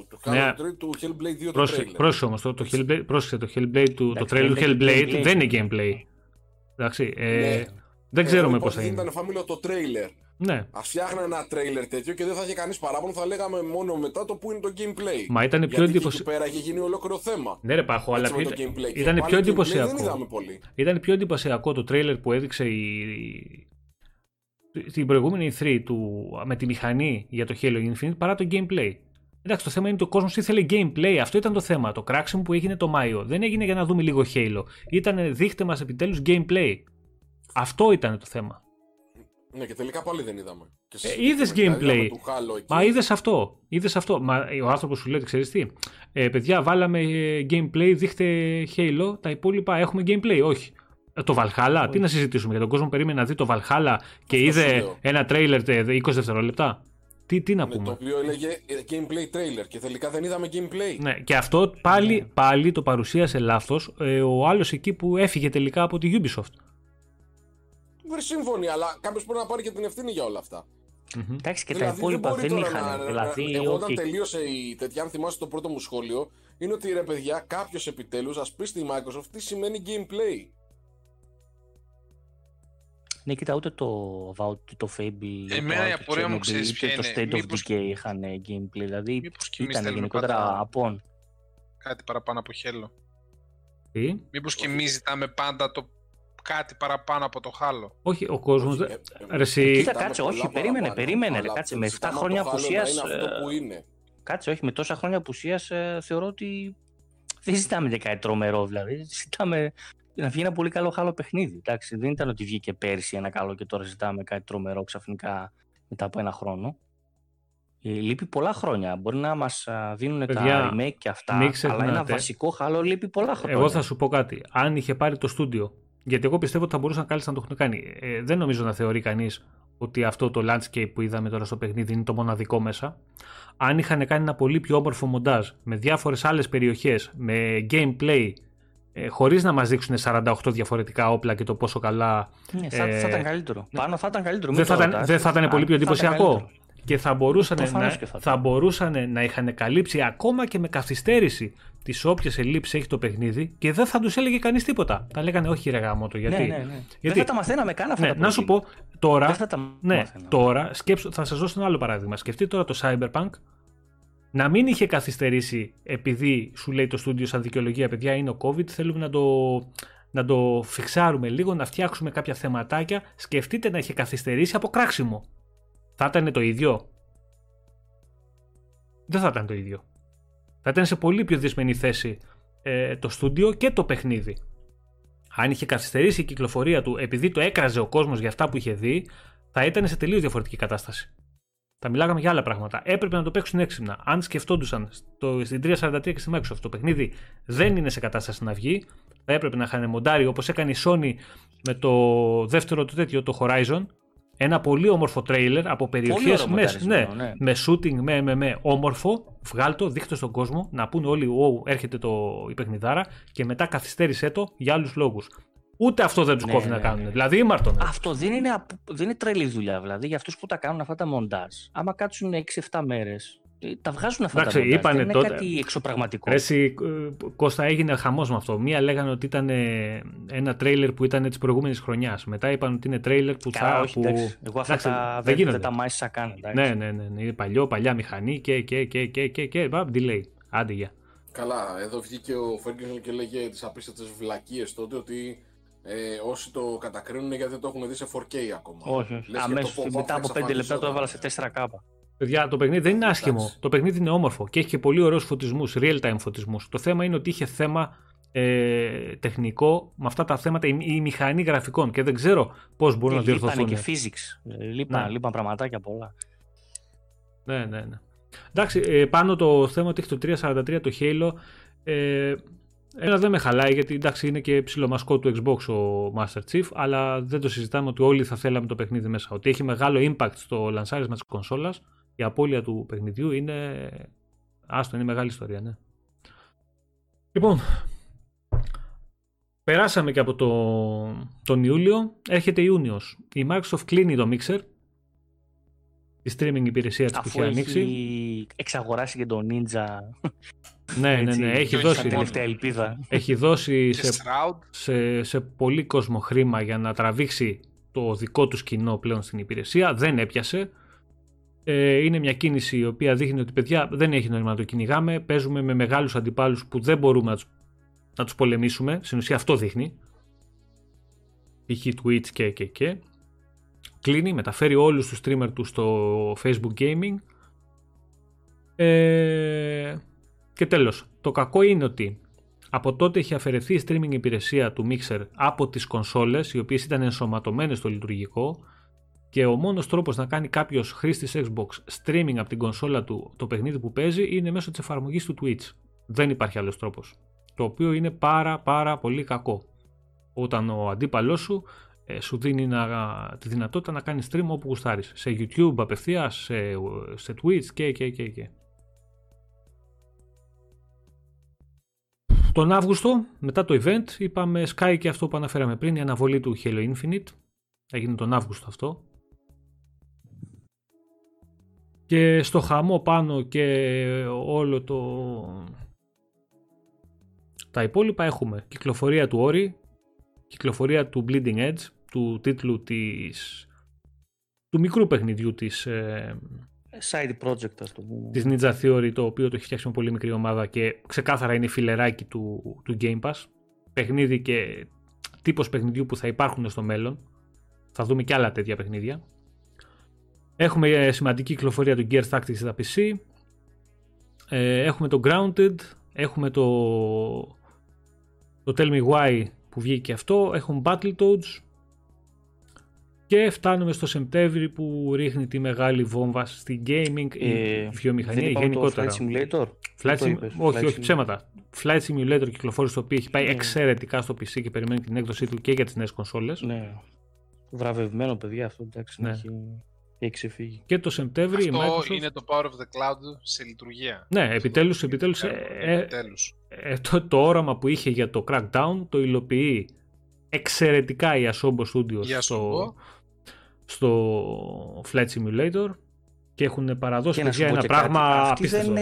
του, Halo Ναι. 3, του Hellblade 2 το Πρόσεξε, trailer. πρόσεξε όμως, το, το Hellblade, πρόσεξε, το Hellblade του, το Εντάξει, trailer του δεν έχει Hellblade gameplay. δεν είναι gameplay. Εντάξει, ε, Ναι. Δεν ξέρουμε Εδώ πώς θα υπόθηκε είναι. Ήταν φάμιλο το τρέιλερ. Ναι, Α φτιάχνανε ένα τρέιλερ τέτοιο και δεν θα είχε κανείς παράπονο, θα λέγαμε μόνο μετά το που είναι το gameplay. Μα ήταν πιο Γιατί εκεί εντυπωσι- πέρα έχει γίνει ολόκληρο θέμα. ναι, ρε Πάχο, αλλά Έτσι, με ήταν, το gameplay. Και ήταν πάλι πιο gameplay Δεν εντυπωσιακό. είδαμε πολύ. Ήταν πιο εντυπωσιακό το τρέιλερ που έδειξε η... στην προηγούμενη E3 του, με τη μηχανή για το Halo Infinite παρά το gameplay. Εντάξει, το θέμα είναι ότι ο κόσμος ήθελε gameplay. Αυτό ήταν το θέμα. Το κράξιμο που έγινε το Μάιο δεν έγινε για να δούμε λίγο Halo. Ήταν δείχτε μας επιτέλους gameplay. Αυτό ήταν το θέμα. Ναι, και τελικά πάλι δεν είδαμε. Και Ε, συζητήσαμε, είδες δηλαδή, gameplay. είδαμε του Halo εκεί. Μα είδες αυτό. Είδες αυτό. Μα ο άνθρωπος σου λέει, ξέρεις τι; Ε, παιδιά, βάλαμε ε, gameplay, δείχτε Halo. Τα υπόλοιπα έχουμε gameplay. Όχι. Ε, Το Valhalla, τι να συζητήσουμε για τον κόσμο; Περίμενε να δει το Valhalla και Αυτό σου είδε λέω. ένα τρέιλερ τε- 20 δευτερόλεπτα. Τι, τι να Ναι, το πούμε. οποίο έλεγε ε, gameplay trailer και τελικά δεν είδαμε gameplay. Ναι, και αυτό πάλι, πάλι το παρουσίασε λάθος ο άλλος εκεί που έφυγε τελικά από τη Ubisoft. Βρε σύμφωνοι, αλλά κάποιος πρέπει να πάρει και την ευθύνη για όλα αυτά. Μμμ. Εντάξει και τα Δηλαδή, υπόλοιπα μπορεί δεν τώρα είχαν. να- Δηλαδή, εγώ όταν ότι- τελείωσε η τέτοια, αν θυμάσαι το πρώτο μου σχόλιο, είναι ότι ρε παιδιά, κάποιος επιτέλους ας πεις στη Microsoft τι σημαίνει gameplay. Ναι, κοίτα, ούτε το About το Fable, Εμένα η το απορία μου Chernobyl, ξέρεις ούτε ποια το είναι. State of Μήπως- Decay είχαν gameplay. Δηλαδή Μήπως και εμείς ήταν θέλουμε γενικότερα πάντα απόν. κάτι παραπάνω από χέλο. Τι; Μήπως και εμείς ζητάμε πάντα το κάτι παραπάνω από το χάλο. Όχι, ο κόσμος. Όχι, ε, ε, Ρε, εσύ, Κοίτα, ζητάμε κάτσε, πολλά όχι, περίμενε, παραπάνω, περίμενε, ρε, αλλά κάτσε, με ζητάμε 7 από το χρόνια Halo να απουσίας, Είναι αυτό ε, που είναι. Κάτσε, όχι, με τόσα χρόνια απουσίας θεωρώ ότι δεν ζητάμε για κάτι τρομερό. Δηλαδή, ζητάμε να βγει ένα πολύ καλό χάλο παιχνίδι. Εντάξει, δεν ήταν ότι βγήκε πέρσι ένα καλό και τώρα ζητάμε κάτι τρομερό ξαφνικά μετά από ένα χρόνο. Ε, λείπει πολλά χρόνια. Μπορεί να μας δίνουν Παιδιά, τα remake και αυτά, μην αλλά ξεχνάτε. ένα βασικό χάλο λείπει πολλά χρόνια. Εγώ θα σου πω κάτι. Αν είχε πάρει το στούντιο, γιατί εγώ πιστεύω ότι θα μπορούσαν κάλλιστα να το έχουν κάνει. Ε, δεν νομίζω να θεωρεί κανείς ότι αυτό το landscape που είδαμε τώρα στο παιχνίδι είναι το μοναδικό μέσα. Αν είχαν κάνει ένα πολύ πιο όμορφο μοντάζ με διάφορες άλλες περιοχές, με gameplay, ε, χωρίς να μας δείξουν 48 διαφορετικά όπλα και το πόσο καλά. Ναι, θα, ε, θα ήταν καλύτερο. Πάνω θα ήταν καλύτερο. δεν μην θα το ήταν- ρωτάς. δεν θα ήταν πολύ πιο Θα ήταν εντυπωσιακό. καλύτερο. Και θα μπορούσαν, Προφανώς να, και θα θα ήταν. μπορούσαν να είχαν καλύψει ακόμα και με καθυστέρηση τις όποιες ελλείψεις έχει το παιχνίδι και δεν θα τους έλεγε κανείς τίποτα. Θα λέγανε όχι, ρε γάμο το γιατί. Ναι, ναι, ναι. Δεν Γιατί- θα τα μαθαίναμε καν αυτά Ναι, τα να σου προτείνει. πω τώρα. Δεν θα τα ναι, μάθαινα. τώρα σκέψου, θα σας δώσω ένα άλλο παράδειγμα. Σκεφτείτε τώρα το Cyberpunk να μην είχε καθυστερήσει επειδή σου λέει το στούντιο σαν δικαιολογία, παιδιά, είναι ο COVID, θέλουμε να το, να το φιξάρουμε λίγο, να φτιάξουμε κάποια θεματάκια. Σκεφτείτε να είχε καθυστερήσει από κράξιμο. Θα ήταν το ίδιο; Δεν θα ήταν το ίδιο. Θα ήταν σε πολύ πιο δυσμενή θέση ε, το στούντιο και το παιχνίδι. Αν είχε καθυστερήσει η κυκλοφορία του επειδή το έκραζε ο κόσμος για αυτά που είχε δει, θα ήταν σε τελείως διαφορετική κατάσταση. Θα μιλάγαμε για άλλα πράγματα. Έπρεπε να το παίξουν έξυπνα. Αν σκεφτόντουσαν στο, στην 343 και στη Microsoft το παιχνίδι δεν είναι σε κατάσταση να βγει, θα έπρεπε να είχαν μοντάρει όπως έκανε η Sony με το δεύτερο του τέτοιο, το Horizon. Ένα πολύ όμορφο τρέιλερ από περιοχές ωραίο με, ναι, μοντάρισμένο, ναι. με shooting, με, με, με όμορφο. Βγάλ το, δείχτες στον κόσμο να πούνε όλοι: Wow, έρχεται το, η παιχνιδάρα και μετά καθυστέρησέ το για άλλους λόγους. Ούτε αυτό δεν τους Ναι, κόβει ναι, να κάνουν. ναι. Δηλαδή, ήμαρτον. Αυτό δεν είναι, απ- δεν είναι τρελή δουλειά. Δηλαδή για αυτούς που τα κάνουν αυτά τα μοντάζ, άμα κάτσουν 6-7 μέρες, τα βγάζουν αυτά Εντάξει, τα μοντάζ. είπανε δεν είναι τότε- κάτι εξωπραγματικό. Ρε εσύ, ε, Κώστα, έγινε χαμός με αυτό. Μία λέγανε ότι ήταν ε, ένα τρέιλερ που ήταν της προηγούμενης χρονιάς. Μετά είπαν ότι είναι τρέιλερ που Καλά, θα. όχι, που... εντάξει. Εγώ αυτά Εντάξει, τα, δεν δεν, γίνονται. δεν τα μάθησα καν. εντάξει. Ναι, ναι, ναι, ναι. Είναι παλιό, παλιά μηχανή και. και, και, και, και, και μπαμ, delay. Άντε, γεια. Καλά, εδώ βγήκε ο Ferguson και λέγε τις απίστευτες βλακίες τότε ότι ε, όσοι το κατακρίνουν είναι γιατί δεν το έχουν δει σε 4K ακόμα. Όχι, Λες και αμέσως το pop-up μετά από 5 λεπτά το εξαφανιζόταν. έβαλα σε 4K. Παιδιά, το παιχνίδι δεν είναι Εντάξει. άσχημο. Το παιχνίδι είναι όμορφο και έχει και πολύ ωραίους φωτισμούς, real time φωτισμούς. Το θέμα είναι ότι είχε θέμα ε, τεχνικό με αυτά τα θέματα, η, η μηχανή γραφικών και δεν ξέρω πώς μπορούν να Ε, Λείπανε διορθωθούν. και physics. Ε, Λείπαν, Ναι. λείπαν πραγματάκια πολλά. Ναι, ναι, ναι. Εντάξει, ε, πάνω το θέμα ότι έχει το 343 το Halo. Ε, ένα δεν με χαλάει γιατί εντάξει είναι και ψιλομασκό του Xbox ο Master Chief, αλλά δεν το συζητάμε ότι όλοι θα θέλαμε το παιχνίδι μέσα. Ότι έχει μεγάλο impact στο λανσάρισμα της κονσόλας, η απώλεια του παιχνιδιού είναι. Άστο, είναι μεγάλη ιστορία, ναι. Λοιπόν, περάσαμε και από το, τον Ιούλιο, έρχεται Ιούνιος. Η Microsoft κλείνει το Mixer, τη streaming υπηρεσία της που Αφού είχε ανοίξει. έχει εξαγοράσει και τον Ninja. Ναι, ναι, έτσι, ναι, έχει και δώσει, όχι Σαν τελευταία ελπίδα. έχει δώσει Και σε, Shroud. σε, σε πολύ κόσμο χρήμα για να τραβήξει το δικό τους κοινό πλέον στην υπηρεσία. Δεν έπιασε. Ε, είναι μια κίνηση η οποία δείχνει ότι παιδιά δεν έχει νόημα να το κυνηγάμε. Παίζουμε με μεγάλους αντιπάλους που δεν μπορούμε να τους, να τους πολεμήσουμε. Στην ουσία αυτό δείχνει. Π.χ. Twitch και και και. Κλείνει, μεταφέρει όλους τους streamer του στο Facebook Gaming. Ε, και τέλος, το κακό είναι ότι από τότε έχει αφαιρεθεί η streaming υπηρεσία του Mixer από τις κονσόλες οι οποίες ήταν ενσωματωμένες στο λειτουργικό και ο μόνος τρόπος να κάνει κάποιος χρήστης Xbox streaming από την κονσόλα του το παιχνίδι που παίζει είναι μέσω της εφαρμογής του Twitch. Δεν υπάρχει άλλος τρόπος. Το οποίο είναι πάρα πάρα πολύ κακό. Όταν ο αντίπαλός σου ε, σου δίνει να, τη δυνατότητα να κάνει stream όπου γουστάρεις. Σε YouTube απευθείας, σε, σε Twitch και και και και. Τον Αύγουστο, μετά το event, είπαμε Sky και αυτό που αναφέραμε πριν, η αναβολή του Halo Infinite. Έγινε τον Αύγουστο αυτό. Και στο χαμό πάνω και όλο το... Τα υπόλοιπα έχουμε κυκλοφορία του Ori, κυκλοφορία του Bleeding Edge, του τίτλου της... του μικρού παιχνιδιού της ε, side project ας το πούμε. Της Ninja Theory το οποίο το έχει φτιάξει με πολύ μικρή ομάδα και ξεκάθαρα είναι φιλεράκι του, του Game Pass. Παιχνίδι και τύπος παιχνιδιού που θα υπάρχουν στο μέλλον. Θα δούμε και άλλα τέτοια παιχνίδια. Έχουμε ε, σημαντική κυκλοφορία του Gears Tactics στα PC. Ε, έχουμε το Grounded. Έχουμε το, το Tell Me Why που βγήκε αυτό. Έχουμε Battletoads. Και φτάνουμε στο Σεπτέμβρη που ρίχνει τη μεγάλη βόμβα στη gaming ε, βιομηχανία δεν γενικότερα. Το Flight Simulator. Flight Sim... όχι, Flight όχι, ψέματα. Flight Simulator κυκλοφόρησε το οποίο έχει πάει ναι. εξαιρετικά στο PC και περιμένει την έκδοσή του και για τις νέες κονσόλες. Ναι. Βραβευμένο παιδιά αυτό, εντάξει, ναι. έχει, έχει ξεφύγει. Και το Σεπτέμβρη αυτό Microsoft... είναι το Power of the Cloud σε λειτουργία. Ναι, επιτέλους, επιτέλους, ε, ε, ε, το, το όραμα που είχε για το Crackdown το υλοποιεί εξαιρετικά η Asobo Studios στο, στο Flight Simulator και έχουν παραδώσει και παιδιά ένα πράγμα κάτι, δεν,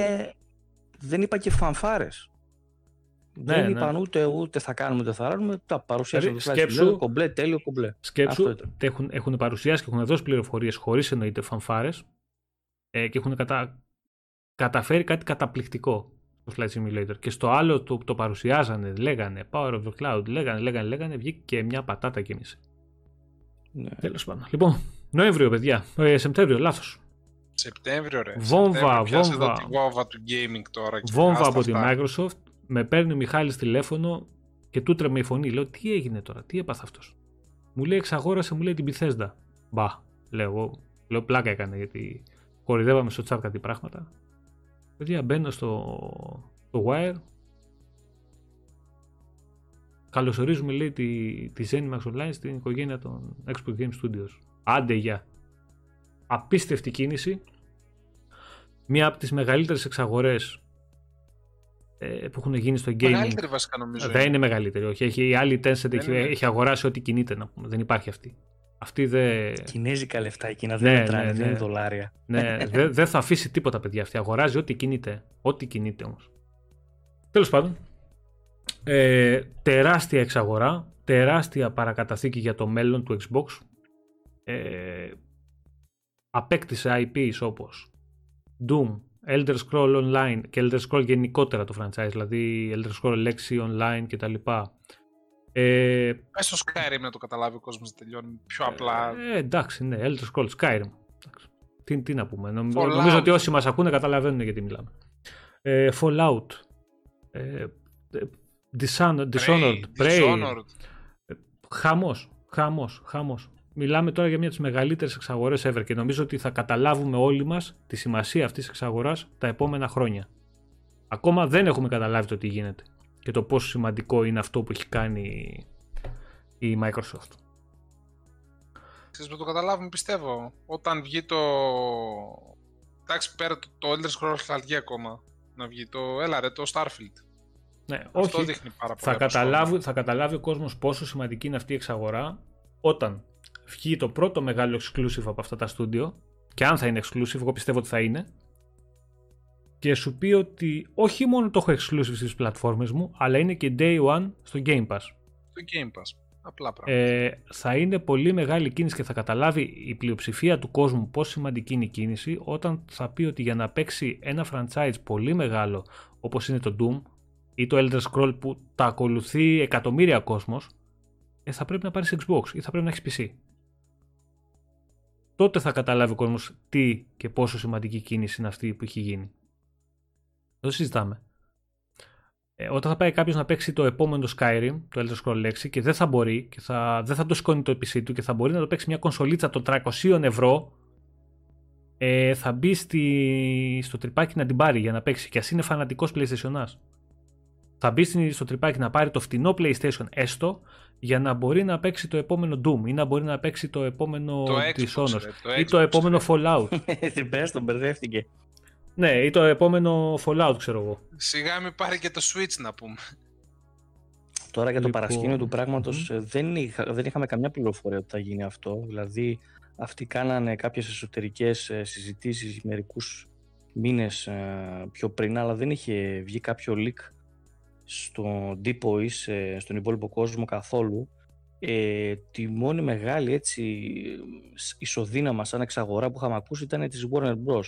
δεν είπα και φανφάρες. Ναι, δεν ναι. είπαν ούτε, ούτε θα κάνουμε ούτε θα κάνουμε. Τα παρουσιάσαν το Simulator, κομπλέ, τέλειο κομπλέ. Σκέψου, έχουν, έχουν παρουσιάσει και έχουν δώσει πληροφορίες χωρίς εννοείται φανφάρες ε, και έχουν κατα... καταφέρει κάτι καταπληκτικό στο Flight Simulator. Και στο άλλο το, το παρουσιάζανε, λέγανε Power of the Cloud, λέγανε, λέγανε, λέγανε, βγήκε και μια πατάτα κίνηση. Ναι. Τέλος πάντων. Λοιπόν, Νοέμβριο, παιδιά. Ε, Σεπτέμβριο, λάθος. Σεπτέμβριο, ρε. Βόμβα, βόμβα. Τη βόμβα του gaming τώρα. Βόμβα από τη Microsoft. Με παίρνει ο Μιχάλης τηλέφωνο και του τρέμε η φωνή. Λέω, τι έγινε τώρα, τι έπαθε αυτός; Μου λέει, εξαγόρασε, μου λέει την Bethesda. Μπα, λέω εγώ. Λέω, πλάκα έκανε γιατί κορυδεύαμε στο chat κάτι πράγματα. Παιδιά, μπαίνω στο, στο Wire, Καλωσορίζουμε λέει τη, τη Zenimax Online στην οικογένεια των Xbox Game Studios. Άντε για. Απίστευτη κίνηση. Μία από τις μεγαλύτερες εξαγορές ε, που έχουν γίνει στο gaming. Μεγαλύτερη βασικά νομίζω. Δεν είναι μεγαλύτερη, όχι. Έχει, η άλλη Tencent έχει, έχει αγοράσει ό,τι κινείται να πούμε. Δεν υπάρχει αυτή. Αυτή δεν... Κινέζικα λεφτά εκείνα, δεν ναι, μετράνε, ναι, δεν είναι δολάρια. Ναι, δεν δε θα αφήσει τίποτα παιδιά αυτή. Αγοράζει ό,τι κινείται. Ό,τι κινείται όμως. Τέλος πάντων, ε, τεράστια εξαγορά, τεράστια παρακαταθήκη για το μέλλον του Xbox. Ε, απέκτησε IPs όπως Doom, Elder Scroll Online και Elder Scroll γενικότερα το franchise, δηλαδή Elder Scroll Lexi Online κτλ. Ε, Πες στο Skyrim να το καταλάβει ο κόσμος να τελειώνει πιο απλά. Ε, εντάξει, ναι, Elder Scroll Skyrim. Τι, τι να πούμε, νομίζω ότι όσοι μας ακούνε καταλαβαίνουν γιατί μιλάμε. Ε, Fallout, ε, Dishonored, Dishonored, Prey. Χαμός, χαμός, χαμός. Μιλάμε τώρα για μια από τις μεγαλύτερες εξαγορές ever και νομίζω ότι θα καταλάβουμε όλοι μας τη σημασία αυτής της εξαγοράς τα επόμενα χρόνια. Ακόμα δεν έχουμε καταλάβει το τι γίνεται και το πόσο σημαντικό είναι αυτό που έχει κάνει η Microsoft. Ξέρεις που το καταλάβουμε πιστεύω. Όταν βγει το... Εντάξει πέρα το, το Elder Scrolls θα βγει ακόμα. Να βγει το... Έλα ρε το Starfield. Ναι, Αυτό όχι. δείχνει πάρα θα, καταλάβει, θα καταλάβει ο κόσμος πόσο σημαντική είναι αυτή η εξαγορά όταν βγει το πρώτο μεγάλο exclusive από αυτά τα studio και αν θα είναι exclusive, εγώ πιστεύω ότι θα είναι και σου πει ότι όχι μόνο το έχω exclusive στις πλατφόρμες μου αλλά είναι και day one στο Game Pass. Στο Game Pass. Απλά πράγματα. Ε, θα είναι πολύ μεγάλη κίνηση και θα καταλάβει η πλειοψηφία του κόσμου πόσο σημαντική είναι η κίνηση όταν θα πει ότι για να παίξει ένα franchise πολύ μεγάλο όπως είναι το Doom ή το Elder Scroll που τα ακολουθεί εκατομμύρια κόσμος ε, θα πρέπει να πάρεις Xbox ή θα πρέπει να έχεις PC. Τότε θα καταλάβει ο κόσμος τι και πόσο σημαντική κίνηση είναι αυτή που έχει γίνει. Δεν το συζητάμε. Ε, όταν θα πάει κάποιος να παίξει το επόμενο Skyrim, το Elder Scrolls 6 και δεν θα μπορεί και θα, δεν θα το σηκώνει το PC του και θα μπορεί να το παίξει μια κονσολίτσα των 300 ευρώ ε, θα μπει στη, στο τρυπάκι να την πάρει για να παίξει και ας είναι φανατικός PlayStation Θα μπει στο τρυπάκι να πάρει το φτηνό PlayStation έστω για να μπορεί να παίξει το επόμενο Doom ή να μπορεί να παίξει το επόμενο Το Dishonored Xbox, ρε, το ή το Xbox, επόμενο ρε. Fallout. [LAUGHS] Την πες, τον μπερδεύτηκε. ναι, ή το επόμενο Fallout ξέρω εγώ. Σιγά μην πάρει και το Switch να πούμε. Τώρα για το Λοιπόν, παρασκήνιο του πράγματος ε, δεν, είχα, δεν είχαμε καμιά πληροφορία ότι θα γίνει αυτό. Δηλαδή αυτοί κάνανε κάποιες εσωτερικές ε, συζητήσεις μερικούς μήνες ε, πιο πριν, αλλά δεν είχε βγει κάποιο leak στον τύπο ή σε- στον υπόλοιπο κόσμο καθόλου. Ε, τη μόνη μεγάλη έτσι σ- ισοδύναμα σαν εξαγορά που είχαμε ακούσει ήταν της Warner Bros.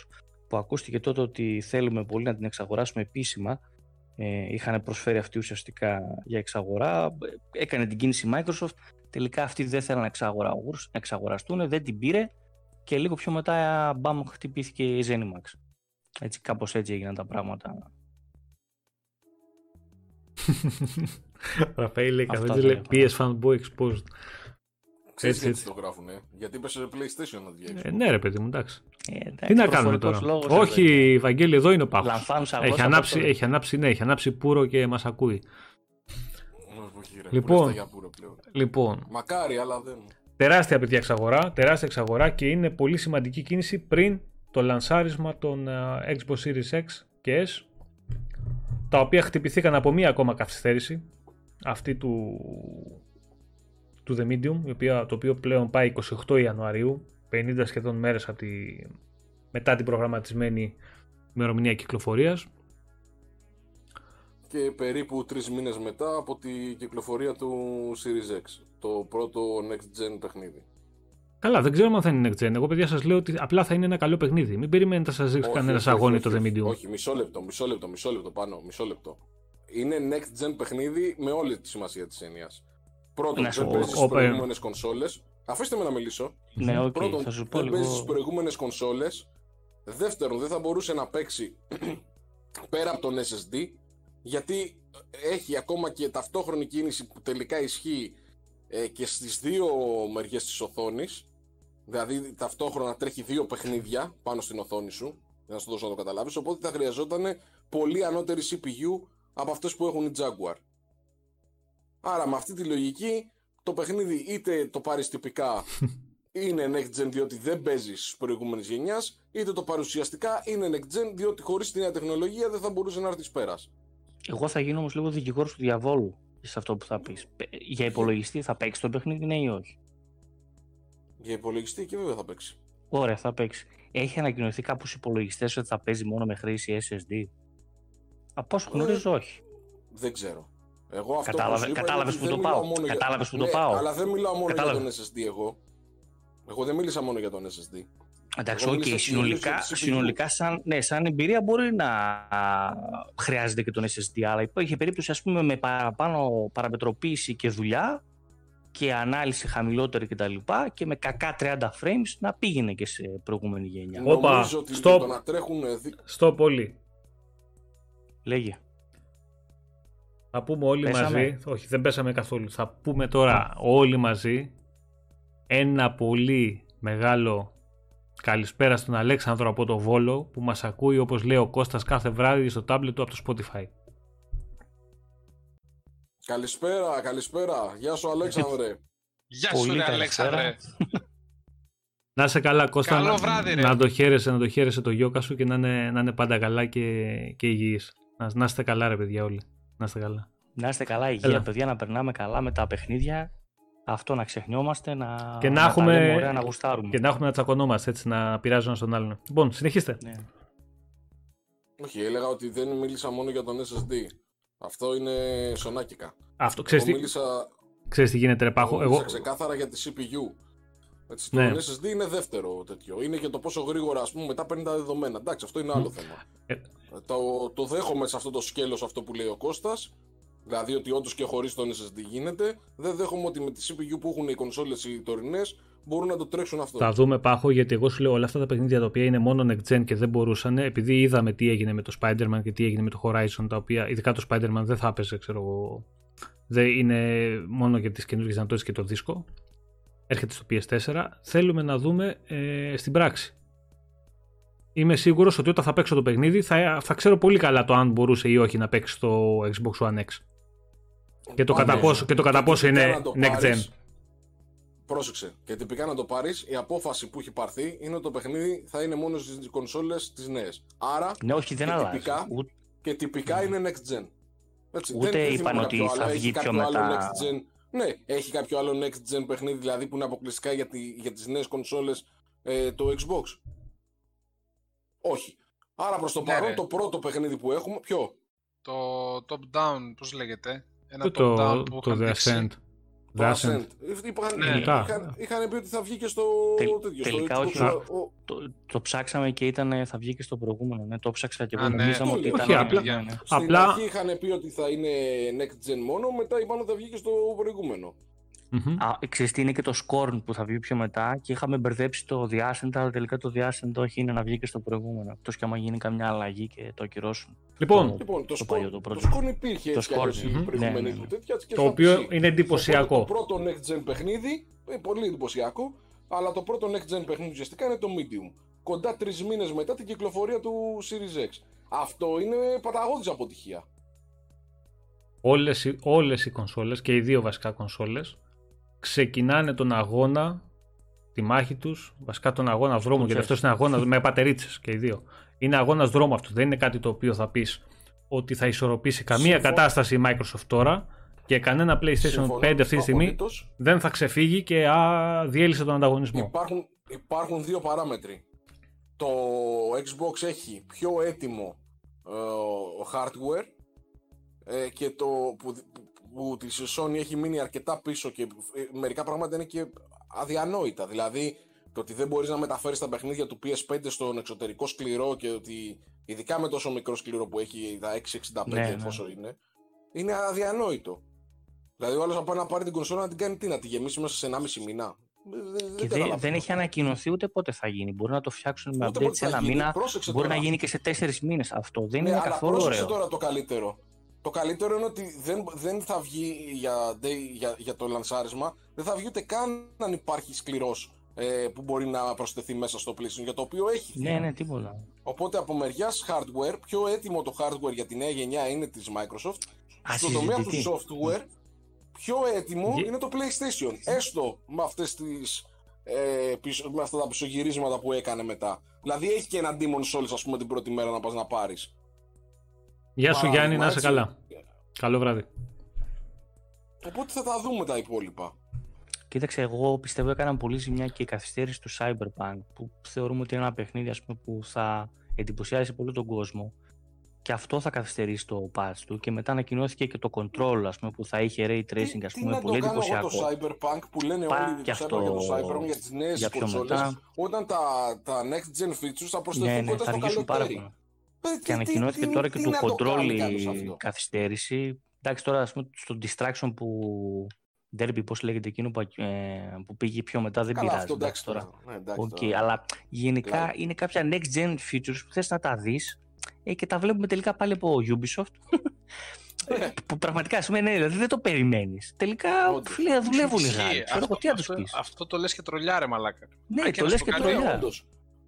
που ακούστηκε τότε ότι θέλουμε πολύ να την εξαγοράσουμε επίσημα ε, είχαν προσφέρει αυτοί ουσιαστικά για εξαγορά. Ε, Έκανε την κίνηση η Microsoft. Τελικά αυτοί δεν θέλαν να εξαγορα- να εξαγοραστούν, δεν την πήρε και λίγο πιο μετά μπαμ χτυπήθηκε η Zenimax. Έτσι, κάπως έτσι έγιναν τα πράγματα. [LAUGHS] Ραφαήλ λέει Αυτά καθόλου λέει θα PS fanboy exposed. Ξέρεις Έτσι, γιατί έτσι. το γράφουνε; Γιατί είπες σε PlayStation να βγει Ε, ναι ρε παιδί μου, εντάξει. Ε, εντάξει, Τι να κάνουμε τώρα; προφορικός λόγος, Όχι, Βαγγέλη, εδώ είναι ο πάχος. Λανθάνουσα Έχει γλώσσα ανάψει, από αυτό. έχει, ανάψει, ναι, έχει ανάψει πουρο και μας ακούει. Λοιπόν, Λοιπόν. για πουρο πλέον. Λοιπόν, Μακάρι, αλλά δεν. τεράστια παιδιά εξαγορά, τεράστια εξαγορά και είναι πολύ σημαντική κίνηση πριν το λανσάρισμα των ε, Xbox Series X και S τα οποία χτυπηθήκαν από μία ακόμα καθυστέρηση αυτή του, του The Medium η οποία, το οποίο πλέον πάει 28 Ιανουαρίου 50 σχεδόν μέρες από τη, μετά την προγραμματισμένη ημερομηνία κυκλοφορίας Και περίπου τρεις μήνες μετά από τη κυκλοφορία του Series X. Το πρώτο next gen παιχνίδι. Καλά, δεν ξέρω αν θα είναι next gen. Εγώ, παιδιά, σας λέω ότι απλά θα είναι ένα καλό παιχνίδι. Μην περιμένετε να σας ρίξει Όχι, κανένας όχι, αγώνι όχι, το The όχι, Medium. Όχι, μισό λεπτό, μισό λεπτό, μισό λεπτό πάνω, μισό λεπτό. Είναι next gen παιχνίδι με όλη τη σημασία της έννοιας. Πρώτον, Να σου δεν πω, παίζεις ο- στις ο- προηγούμενες κονσόλες. Αφήστε με να μιλήσω. Ναι, οκ, Πρώτον, θα σου πω δεν παίζεις στις λίγο. προηγούμενες κονσόλες. Δεύτερον, δεν θα μπορούσε να παίξει [CLEARS THROAT] πέρα από τον SSD γιατί έχει ακόμα και ταυτόχρονη κίνηση που τελικά ισχύει ε, και στις δύο μεριές της οθόνης δηλαδή ταυτόχρονα τρέχει δύο παιχνίδια πάνω στην οθόνη σου για να σου δώσω να το καταλάβεις οπότε θα χρειαζόταν πολύ ανώτερη CPU από αυτές που έχουν οι Jaguar άρα με αυτή τη λογική το παιχνίδι είτε το πάρεις τυπικά [LAUGHS] είναι next gen διότι δεν παίζεις στις προηγούμενες γενιάς, είτε το παρουσιαστικά είναι next gen διότι χωρίς τη νέα τεχνολογία δεν θα μπορούσε να έρθεις πέρας. Εγώ θα γίνω όμως λίγο δικηγόρος του διαβόλου σε αυτό που θα πεις. Για υπολογιστή θα παίξεις το παιχνίδι, ναι ή όχι; Για υπολογιστή και βέβαια θα παίξει. Ωραία, θα παίξει. Έχει ανακοινωθεί κάπου στους υπολογιστές ότι θα παίζει μόνο με χρήση SSD. Από όσο Ε, γνωρίζω, όχι. Δεν ξέρω. Εγώ αυτό Κατάλαβε- που σου είπα κατάλαβες είναι που ότι το δεν πάω. μιλάω μόνο για- Κατάλαβες που το Ναι, πάω. Αλλά δεν μιλάω μόνο Κατάλαβες. για τον SSD εγώ. Εγώ δεν μίλησα μόνο για τον SSD. Εντάξει, Εγώ οκ, μίλησα συνολικά, κυρίως για τη CPU. συνολικά σαν, ναι, σαν εμπειρία μπορεί να α, χρειάζεται και τον SSD, αλλά υπάρχει περίπτωση ας πούμε με παραπάνω παραμετροποίηση και δουλειά και ανάλυση χαμηλότερη κτλ. Και, και με κακά 30 frames να πήγαινε και σε προηγούμενη γενιά. Όπα, Νομίζω ότι stop. το να τρέχουν. ε, δι- Στο πολύ. Λέγε. Θα πούμε όλοι Πέσαμε; μαζί. Όχι, δεν πέσαμε καθόλου. Θα πούμε τώρα όλοι μαζί ένα πολύ μεγάλο καλησπέρα στον Αλέξανδρο από το Βόλο που μας ακούει όπως λέει ο Κώστας κάθε βράδυ στο τάμπλετ του από το Spotify. Καλησπέρα, καλησπέρα. Γεια σου, Αλέξανδρε. [LAUGHS] Γεια Πολύ σου, ρε καλησπέρα. Αλέξανδρε. [LAUGHS] Να είσαι καλά Κώστα, Καλό να, βράδυ, ρε. να το χαίρεσαι, να το χαίρεσαι το γιώκα σου και να είναι, να είναι πάντα καλά και, και υγιής. Να, να είστε καλά ρε παιδιά όλοι. Να είστε καλά. Να είστε καλά, υγεία, Έλα. παιδιά, να περνάμε καλά με τα παιχνίδια. Αυτό να ξεχνιόμαστε, να, Και να τα έχουμε- λέμε ωραία, να γουστάρουμε. Και να έχουμε να τσακωνόμαστε έτσι, να πειράζουν ένα στον άλλον. Λοιπόν, συνεχίστε. Ναι. Όχι, έλεγα ότι δεν μίλησα μόνο για τον SSD. Αυτό είναι σονάκικα. Αυτό ξέρεις Εγώ τι, μίλησα. Ξέρεις τι γίνεται, ρε Πάχο; Εγώ... Εγώ... ξεκάθαρα για τη CPU. Έτσι, Ναι. Το SSD είναι δεύτερο τέτοιο. Είναι και το πόσο γρήγορα ας πούμε, μετά παίρνει τα δεδομένα. Εντάξει, αυτό είναι άλλο θέμα. Ε. Το, το δέχομαι σε αυτό το σκέλος αυτό που λέει ο Κώστας. Δηλαδή ότι όντως και χωρίς τον SSD γίνεται. Δεν δέχομαι ότι με τη CPU που έχουν οι κονσόλες οι τωρινές μπορούν να το τρέξουν αυτό. Θα δούμε Πάχο γιατί εγώ σου λέω όλα αυτά τα παιχνίδια τα οποία είναι μόνο next gen και δεν μπορούσαν επειδή είδαμε τι έγινε με το Spider-Man και τι έγινε με το Horizon τα οποία ειδικά το Spider-Man δεν θα έπαιζε ξέρω εγώ δεν είναι μόνο για τις καινούργιες δυνατότητες και το δίσκο. Έρχεται στο PS4 θέλουμε να δούμε ε, στην πράξη. Είμαι σίγουρος ότι όταν θα παίξω το παιχνίδι θα, θα ξέρω πολύ καλά το αν μπορούσε ή όχι να παίξει στο Xbox One X. Και το Πάμε. κατά πόσο, και το κατά Και πόσο τυπικά είναι να το next gen. πάρεις- Πρόσεξε. Και τυπικά να το πάρεις, η απόφαση που έχει πάρθει είναι ότι το παιχνίδι θα είναι μόνο στις κονσόλες τις νέες. Άρα Ναι, όχι, δεν Και αλλάζει. τυπικά- Ούτε- και τυπικά είναι next gen. Έτσι, Ούτε δεν, δεν είπαν θυμάμαι ότι κάποιο θα άλλο. βγει Έχει πιο κάποιο άλλο μετά. next gen. Ναι, έχει κάποιο άλλο next gen παιχνίδι δηλαδή που είναι αποκλειστικά για, τη, για τις νέες κονσόλες ε, το Xbox. Όχι. Άρα προς το Ναι, παρόν ρε. το πρώτο παιχνίδι που έχουμε, ποιο; Το top down, πώς λέγεται; Ένα το, top down το, που το είχαν The δείξει. Ascent Το The Ascent. Ascent. Είχαν, Ναι. είχαν, είχαν πει ότι θα βγει και στο Τελ- τέτοιο, τελικά στο όχι. Xbox, Α. ο- Το, το ψάξαμε και ήταν, θα βγει και στο προηγούμενο. Ναι, το ψάξα και εγώ. Α, ναι. Νομίζαμε Αυτό ότι λέω. ήταν. Όχι, απλά- ναι, ναι. Στην Απλά- αρχή είχαν πει ότι θα είναι next gen μόνο, μετά είπαν ότι θα βγει και στο προηγούμενο. Μμμ. Α, ξέρεις τι είναι και το Scorn που θα βγει πιο μετά και είχαμε μπερδέψει το The Ascent, αλλά τελικά το The Ascent όχι είναι να βγει και στο προηγούμενο. Εκτός και άμα γίνει καμιά αλλαγή και το ακυρώσουν. Λοιπόν, Λοιπόν, το, Το Scorn- παλιό, το το πρώτο. Scorn υπήρχε Το έτσι κι αλλιώς Scorn, η μμμ. προηγούμενη Ναι, ναι, ναι. του τέτοια και το στα οποίο PC. είναι εντυπωσιακό. Το πρώτο next gen παιχνίδι, ε, πολύ εντυπωσιακό, αλλά το πρώτο next gen παιχνίδι ουσιαστικά είναι το Medium. Κοντά τρεις μήνες μετά την κυκλοφορία του Series X. Αυτό είναι παταγώδης αποτυχία. όλες, οι- όλες οι κονσόλες και οι δύο βασικά κονσόλες ξεκινάνε τον αγώνα, τη μάχη τους, βασικά τον αγώνα δρόμου, γιατί ξέρεις. αυτός είναι αγώνας με πατερίτσες και οι δύο. Είναι αγώνας δρόμου αυτός, δεν είναι κάτι το οποίο θα πεις ότι θα ισορροπήσει καμία Συμφω- κατάσταση η Microsoft τώρα και κανένα PlayStation Συμφωνώ 5 αυτή τη στιγμή απολύτως. δεν θα ξεφύγει και α, διέλυσε τον ανταγωνισμό. Υπάρχουν, υπάρχουν δύο παράμετροι. Το Xbox έχει πιο έτοιμο ε, hardware ε, και το που, που τη Sony έχει μείνει αρκετά πίσω και ε, μερικά πράγματα είναι και αδιανόητα. Δηλαδή το ότι δεν μπορείς να μεταφέρεις τα παιχνίδια του PS5 στον εξωτερικό σκληρό και ότι ειδικά με τόσο μικρό σκληρό που έχει τα 665 Ναι, ναι. πόσο είναι είναι αδιανόητο. Δηλαδή ο άλλος να πάει να πάρει την κονσόλα να την κάνει τι, να τη γεμίσει μέσα σε 1,5 μήνα. Δεν- δεν- Και δεν δεν, καταλαβαίνω. δεν έχει ανακοινωθεί ούτε πότε θα γίνει. Μπορεί να το φτιάξουν με Ούτε update πότε σε θα ένα γίνει. μήνα. Πρόσεξε Μπορεί τώρα. να γίνει και σε τέσσερις μήνες. Αυτό δεν Ναι, είναι αλλά καθόλου πρόσεξε ωραίο. τώρα το καλύτερο. Το καλύτερο είναι ότι δεν, δεν θα βγει για, day- για, για το λανσάρισμα, δεν θα βγει ούτε καν αν υπάρχει σκληρός ε, που μπορεί να προσθεθεί μέσα στο PlayStation, για το οποίο έχει. Ναι, ναι, τίποτα. Οπότε από μεριάς hardware, πιο έτοιμο το hardware για τη νέα γενιά είναι της Microsoft. Στο τομέα του Ασυζητητή. software, πιο έτοιμο Γε- είναι το PlayStation. Έστω με, αυτές τις, ε, πισω- με αυτά τα πισωγυρίσματα που έκανε μετά. Δηλαδή έχει και ένα Demon Souls, ας πούμε, την πρώτη μέρα να πας να πάρεις. Γεια σου Παράδειγμα, Γιάννη, να είσαι έτσι. καλά. Καλό βράδυ. Οπότε θα τα δούμε τα υπόλοιπα. Κοίταξε, εγώ πιστεύω έκαναν πολύ ζημιά και η καθυστέρηση του Cyberpunk που θεωρούμε ότι είναι ένα παιχνίδι ας πούμε, που θα εντυπωσιάσει πολύ τον κόσμο και αυτό θα καθυστερήσει το patch του και μετά ανακοινώθηκε και το control ας πούμε, που θα είχε ray tracing ας τι πούμε, να πολύ το κάνω εγώ εντυπωσιακό. το Cyberpunk που λένε Πά- όλοι και το αυτό Cyberpunk για το Cyberpunk για τις νέες για πιο κονσόλες μετά. όταν τα, τα next gen features θα προσθεθούν Ναι, ναι, κοντά θα στο αργήσουν πάρα καλοκαίρι. πολύ. Ε, τι- Και τι- ανακοινώθηκε τι- τώρα και τι του να το control κάνει κάποιος η αυτό. καθυστέρηση. Εντάξει, τώρα ας πούμε, στο distraction που. Derby, πώς λέγεται εκείνο που, ε, που πήγε πιο μετά, δεν Καλά, πειράζει. αυτό εντάξει, εντάξει τώρα. τώρα. Ναι, εντάξει Οκ, τώρα. αλλά γενικά Κλάδι. είναι κάποια next gen features που θες να τα δεις ε, και τα βλέπουμε τελικά πάλι από Ubisoft. Ναι. [LAUGHS] που πραγματικά, ας πούμε, ναι, δηλαδή δεν το περιμένεις. Τελικά, Όντως. φίλε, δουλεύουν οι Ισχύει. Γάλλοι. Ξέρω Αυτό- εγώ τι να τους αυτό- πεις. Αυτό το λες και τρολιάρε μαλάκα. Ναι, Α, και το να λες σου και πω κάτι, τρολιά.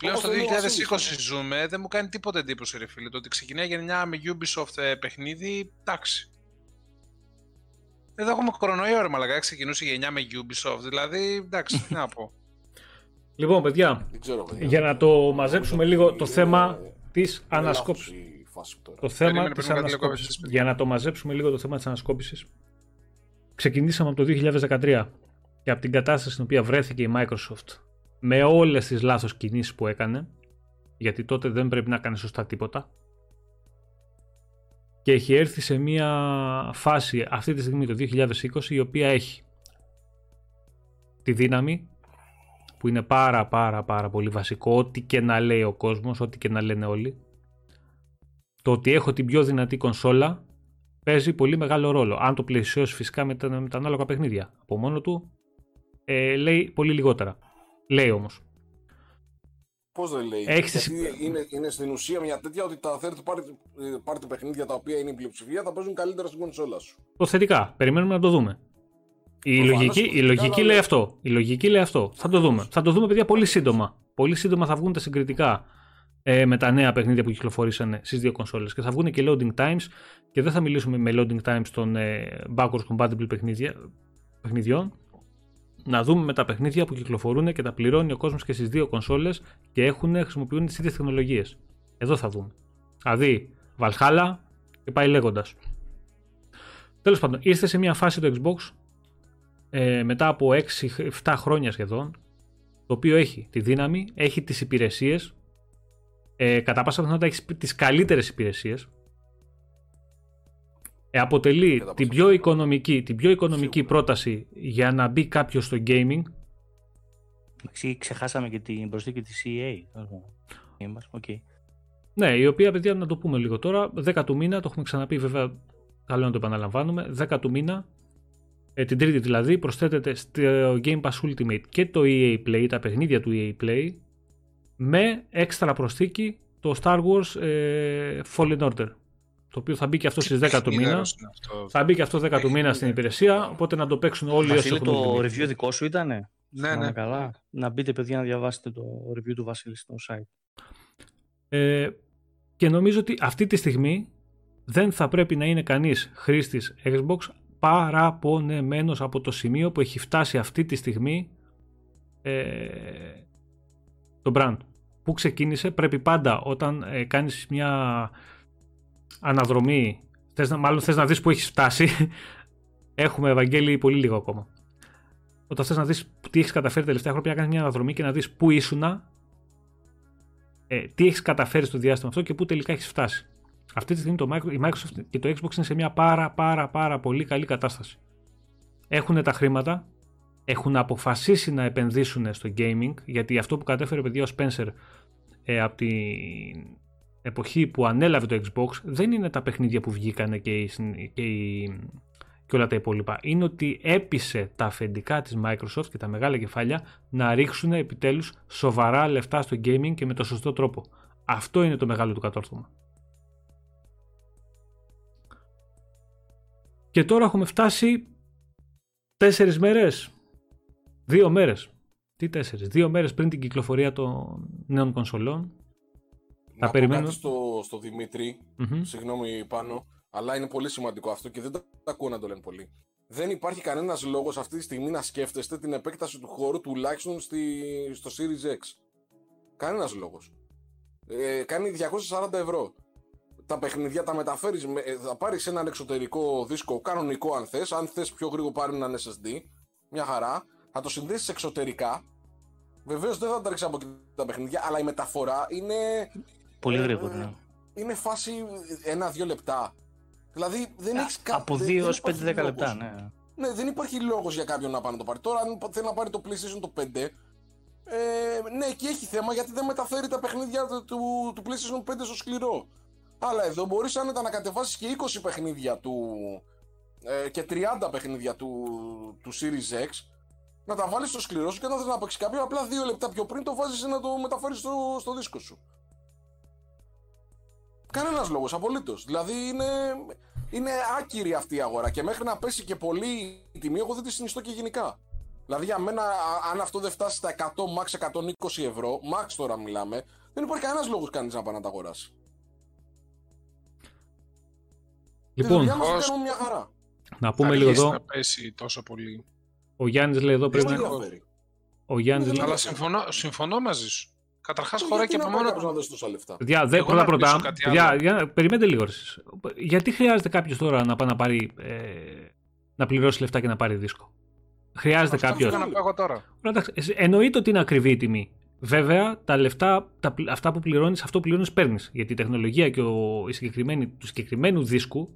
Όντως. Πλέον Όπως στο το λέει ο 2020 Βασίλης. ζούμε, δεν μου κάνει τίποτα εντύπωση ρε φίλε. Το ότι ξεκινάει γενιά με Ubisoft ε, παιχνίδι, εντάξει. Εδώ έχουμε κορονοϊό ρε μαλακά, ξεκινούσε η γενιά με Ubisoft, δηλαδή εντάξει, τι να πω. [LAUGHS] Λοιπόν, παιδιά, Δεν ξέρω, παιδιά. για να το μαζέψουμε λίγο το Είναι- θέμα της είναι ανασκόπησης. λάθος η φάση τώρα. Το θέμα Περίμενε, της περίμενε κάτι λίγο ανασκόπησης. κόβεσες, Για να το μαζέψουμε λίγο το θέμα της ανασκόπησης. Ξεκινήσαμε από το 2013 και από την κατάσταση στην οποία βρέθηκε η Microsoft με όλες τις λάθος κινήσεις που έκανε γιατί τότε δεν πρέπει να κάνει σωστά τίποτα και έχει έρθει σε μια φάση αυτή τη στιγμή το 2020 η οποία έχει τη δύναμη, που είναι πάρα πάρα πάρα πολύ βασικό, ό,τι και να λέει ο κόσμος, ό,τι και να λένε όλοι. Το ότι έχω την πιο δυνατή κονσόλα παίζει πολύ μεγάλο ρόλο. Αν το πλαισιώσει φυσικά με τα, με τα ανάλογα παιχνίδια από μόνο του, ε, λέει πολύ λιγότερα. Λέει όμως. Πώς δεν λέει; Έχεις Γιατί είναι, είναι στην ουσία μια τέτοια ότι τα third party, ε, party παιχνίδια τα οποία είναι η πλειοψηφία θα παίζουν καλύτερα στην κονσόλα σου. Το θετικά. Περιμένουμε να το δούμε. Η Προφανώς λογική, η θετικά, λογική αλλά- λέει αυτό. Η λογική λέει αυτό. Θα το δούμε. Θα το δούμε, παιδιά, πολύ σύντομα. Πολύ σύντομα θα βγουν τα συγκριτικά ε, με τα νέα παιχνίδια που κυκλοφορήσαν στις δύο κονσόλες. Και θα βγουν και loading times. Και δεν θα μιλήσουμε με loading times των ε, backwards compatible παιχνίδια, παιχνιδιών. Να δούμε με τα παιχνίδια που κυκλοφορούν και τα πληρώνει ο κόσμος και στις δύο κονσόλες και έχουν, χρησιμοποιούν τις ίδιες τεχνολογίες. Εδώ θα δούμε. Δηλαδή, Valhalla και πάει λέγοντας. Τέλος πάντων, ήρθε σε μια φάση το Xbox ε, μετά από 6-7 χρόνια σχεδόν, το οποίο έχει τη δύναμη, έχει τις υπηρεσίες, ε, κατά πάσα πιθανότητα έχει τις καλύτερες υπηρεσίες, ε, αποτελεί Κατά την πάσα πιο, οικονομική, την πιο οικονομική Σίγουρα. πρόταση για να μπει κάποιος στο gaming. Εντάξει, ξεχάσαμε και την προσθήκη της EA. Είμαστε, οκ. Ναι, η οποία, παιδιά, να το πούμε λίγο τώρα, 10 του μήνα, το έχουμε ξαναπεί βέβαια, καλό να το επαναλαμβάνουμε, 10 του μήνα, ε, την τρίτη δηλαδή, προσθέτεται στο Game Pass Ultimate και το EA Play, τα παιχνίδια του EA Play, με έξτρα προσθήκη το Star Wars ε, Fallen Order, το οποίο θα μπει και αυτό στις 10 του μήνα. Παιχνιδάρα είναι αυτό. Θα μπει και αυτό 10 του μήνα στην υπηρεσία, οπότε να το παίξουν όλοι όσοι Βασίλη, έχουν το Ultimate. review δικό σου ήτανε; Ναι, Θυμάμαι ναι. Καλά. Να μπείτε, παιδιά, να διαβάσετε το review του Βασίλη στο site. Ε, και νομίζω ότι αυτή τη στιγμή δεν θα πρέπει να είναι κανείς χρήστης Xbox παραπονεμένος από το σημείο που έχει φτάσει αυτή τη στιγμή ε, το brand. Πού ξεκίνησε, πρέπει πάντα όταν ε, κάνεις μια αναδρομή, θες να, μάλλον θες να δεις που έχεις φτάσει, [LAUGHS] έχουμε Ευαγγέλη πολύ λίγο ακόμα. Όταν θες να δεις τι έχεις καταφέρει τα τελευταία χρόνια, πρέπει να κάνεις μια αναδρομή και να δεις πού ήσουνα ε, τι έχεις καταφέρει στο διάστημα αυτό και πού τελικά έχεις φτάσει. Αυτή τη στιγμή το, Micro- η Microsoft και το Xbox είναι σε μια πάρα πάρα πάρα πολύ καλή κατάσταση. Έχουν τα χρήματα, έχουν αποφασίσει να επενδύσουν στο gaming, γιατί αυτό που κατέφερε παιδιά ο Spencer ε, από την εποχή που ανέλαβε το Xbox δεν είναι τα παιχνίδια που βγήκανε και, οι, συν- και, οι- και όλα τα υπόλοιπα. Είναι ότι έπεισε τα αφεντικά της Microsoft και τα μεγάλα κεφάλια να ρίξουν επιτέλους σοβαρά λεφτά στο gaming και με το σωστό τρόπο. Αυτό είναι το μεγάλο του κατόρθωμα. Και τώρα έχουμε φτάσει τέσσερις μέρες, δύο μέρες. Τι τέσσερις, δύο μέρες πριν την κυκλοφορία των νέων κονσολών. Να πω περιμένω. κάτι στο, στο Δημήτρη, Μμμ. συγγνώμη πάνω, αλλά είναι πολύ σημαντικό αυτό και δεν το ακούω να το λένε πολύ. Δεν υπάρχει κανένας λόγος αυτή τη στιγμή να σκέφτεστε την επέκταση του χώρου τουλάχιστον στη, στο Series X. Κανένας λόγος. Ε, κάνει 240 ευρώ. Τα παιχνιδιά τα μεταφέρεις, θα πάρεις έναν εξωτερικό δίσκο κανονικό αν θες. Αν θες πιο γρήγορα πάρει έναν SSD. Μια χαρά. Θα το συνδέσεις εξωτερικά. Βεβαίως δεν θα τα ρίξεις από εκεί τα παιχνίδια, αλλά η μεταφορά είναι Πολύ ε, γρήγορα. ε, ναι. είναι φάση ένα-δύο λεπτά. Δηλαδή δεν έχεις κάτι. Από 2 έως 5-10 λεπτά, ναι. Ναι, δεν υπάρχει λόγος για κάποιον να πάει να το πάρει. Τώρα, αν θέλει να πάρει το PlayStation το 5, ε, ναι, εκεί έχει θέμα γιατί δεν μεταφέρει τα παιχνίδια του, του, του PlayStation 5 στο σκληρό. Αλλά εδώ μπορείς άνετα να κατεβάσεις και 20 παιχνίδια του. Ε, και 30 παιχνίδια του, του Series X να τα βάλεις στο σκληρό σου και όταν θέλει να παίξεις κάποιο, απλά δύο λεπτά πιο πριν το βάζεις να το μεταφέρεις στο, στο δίσκο σου. Κανένας λόγος, απολύτως. Δηλαδή είναι, είναι άκυρη αυτή η αγορά και μέχρι να πέσει και πολύ η τιμή, εγώ δεν τη συνιστώ και γενικά. Δηλαδή για μένα, α- αν αυτό δεν φτάσει στα 100 max 120 ευρώ, max τώρα μιλάμε, δεν υπάρχει κανένας λόγος κανείς να πάει να τα αγοράσει. Τη Λοιπόν, δουλειά μας την Ως- κάνουμε μια χαρά. να πούμε Θα λίγο αρχίσει εδώ. να πέσει τόσο πολύ. Ο Γιάννης λέει εδώ Δεν πρέπει με να... ενδιαφέρει; Ο Γιάννης Δεν λέει... με Αλλά συμφωνώ, συμφωνώ μαζί σου. Καταρχάς Ε, χωράει γιατί και να από πάει μόνο κάποιος να του. δώσει τόσα λεφτά; Παιδιά, δε, Εγώ πρώτα να ρωτήσω πρώτα. κάτι Παιδιά, άλλο. για, περιμένετε λίγο. εσείς. Γιατί χρειάζεται κάποιος τώρα να πάει να πάρει. Ε, να πληρώσει λεφτά και να πάρει δίσκο; Χρειάζεται Αυτό κάποιος; πήγα να πω εγώ τώρα. Εννοείται ότι είναι ακριβή η τιμή. Βέβαια, τα λεφτά, τα, πλ- αυτά που πληρώνεις, αυτό που πληρώνεις, παίρνεις. Γιατί η τεχνολογία και ο, η συγκεκριμένη, του συγκεκριμένου δίσκου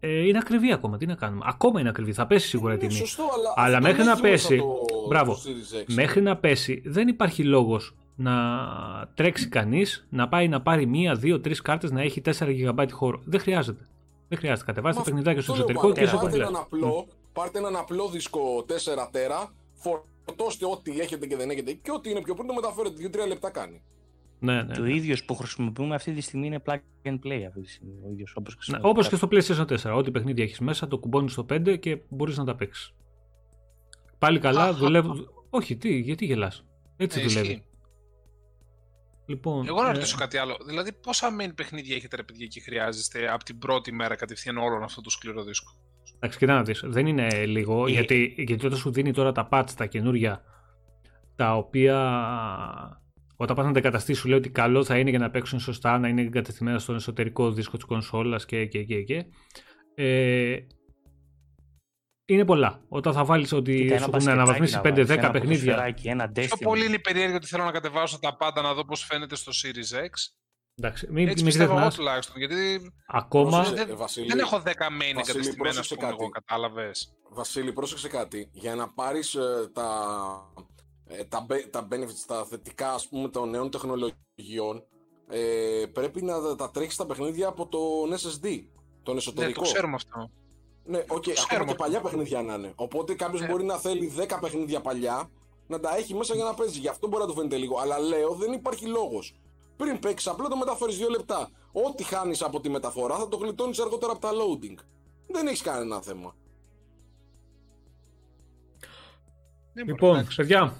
ε, είναι ακριβή ακόμα. Τι να κάνουμε; Ακόμα είναι ακριβή. Θα πέσει σίγουρα η Είναι τιμή. σωστό, αλλά, Αλλά αυτό μέχρι δεν να έχει μέσα πέσει- Το, μπράβο. στο Series X. Μέχρι να πέσει, δεν υπάρχει λόγος να τρέξει κανείς, να πάει να πάρει μία, δύο, τρεις κάρτες να έχει 4 GB χώρο. Δεν χρειάζεται. Δεν χρειάζεται. Κατεβάζει τα Μα παιχνιδάκια στο αυτό λέω εσωτερικό πάντα. και είσαι πάρτε κομπλέ. έναν, απλό, πάρτε έναν απλό δίσκο 4 τέρα, φορτώστε ό,τι έχετε και δεν έχετε και ό,τι είναι πιο πριν το μεταφέρετε. 2-3 λεπτά κάνει. Ναι, ναι. Και ο ίδιος που χρησιμοποιούμε αυτή τη στιγμή είναι plug and play. Αυτή τη στιγμή, ο ίδιος, όπως Ναι, χρησιμοποιούμε. Όπως και στο PlayStation 4. Ό,τι παιχνίδια έχεις μέσα, το κουμπώνεις στο 5 και μπορείς να τα παίξεις. Πάλι καλά, Αχα. δουλεύουν. Όχι, τι, γιατί γελάς. Έτσι Ναι, δουλεύει. Ισχύει. Λοιπόν, Εγώ να ε, ρωτήσω κάτι άλλο. Δηλαδή, πόσα main παιχνίδια έχετε ρε παιδιά και χρειάζεστε από την πρώτη μέρα κατευθείαν όλον αυτό το σκληρό δίσκο; Εντάξει, κοιτά να δεις, δεν είναι λίγο, Ε, γιατί, γιατί όταν σου δίνει τώρα τα patch, τα καινούρια, τα οποία όταν πας να τα εγκαταστήσεις σου λέει ότι καλό θα είναι για να παίξουν σωστά, να είναι εγκατεστημένα στον εσωτερικό δίσκο της κονσόλας και και και και. Ε, είναι πολλά. Όταν θα βάλεις ότι Κοίτα, σου ένα έχουν μπασκετάκι αναβαθμίσει να 5-10 βάλεις, ένα παιχνίδια. ποδοσφαιράκι, Ένα Πιο Destiny. πολύ είναι περίεργο ότι θέλω να κατεβάσω τα πάντα να δω πώς φαίνεται στο Series X. Εντάξει, μην, Έτσι μην πιστεύω εγώ ξεχνάς, τουλάχιστον. Γιατί ακόμα... Πρόσεξε, δεν, ε, Βασίλη, δεν έχω 10 main Βασίλη, εγκατεστημένα, ας πρόσεξε πούμε, κάτι. εγώ, κατάλαβες. Βασίλη, πρόσεξε κάτι. Για να πάρεις ε, τα, ε, τα, be- τα benefits, τα θετικά ας πούμε των νέων τεχνολογιών, ε, πρέπει να τα- τα τρέχεις τα παιχνίδια από τον SSD, τον Ναι, εσωτερικό. το ξέρουμε αυτό. Ναι, οκ, ακόμα ξέρουμε και αυτό. παλιά παιχνίδια να είναι. Οπότε κάποιος Ναι. μπορεί να θέλει 10 παιχνίδια παλιά να τα έχει μέσα για να παίζει. Γι' αυτό μπορεί να του φαίνεται λίγο. Αλλά λέω δεν υπάρχει λόγος. Πριν παίξεις, απλά το μεταφέρεις 2 λεπτά. Ό,τι χάνεις από τη μεταφορά θα το γλιτώνεις αργότερα από τα loading. Δεν έχεις κανένα θέμα. Ναι, Λοιπόν, μωρέ, εντάξει. παιδιά,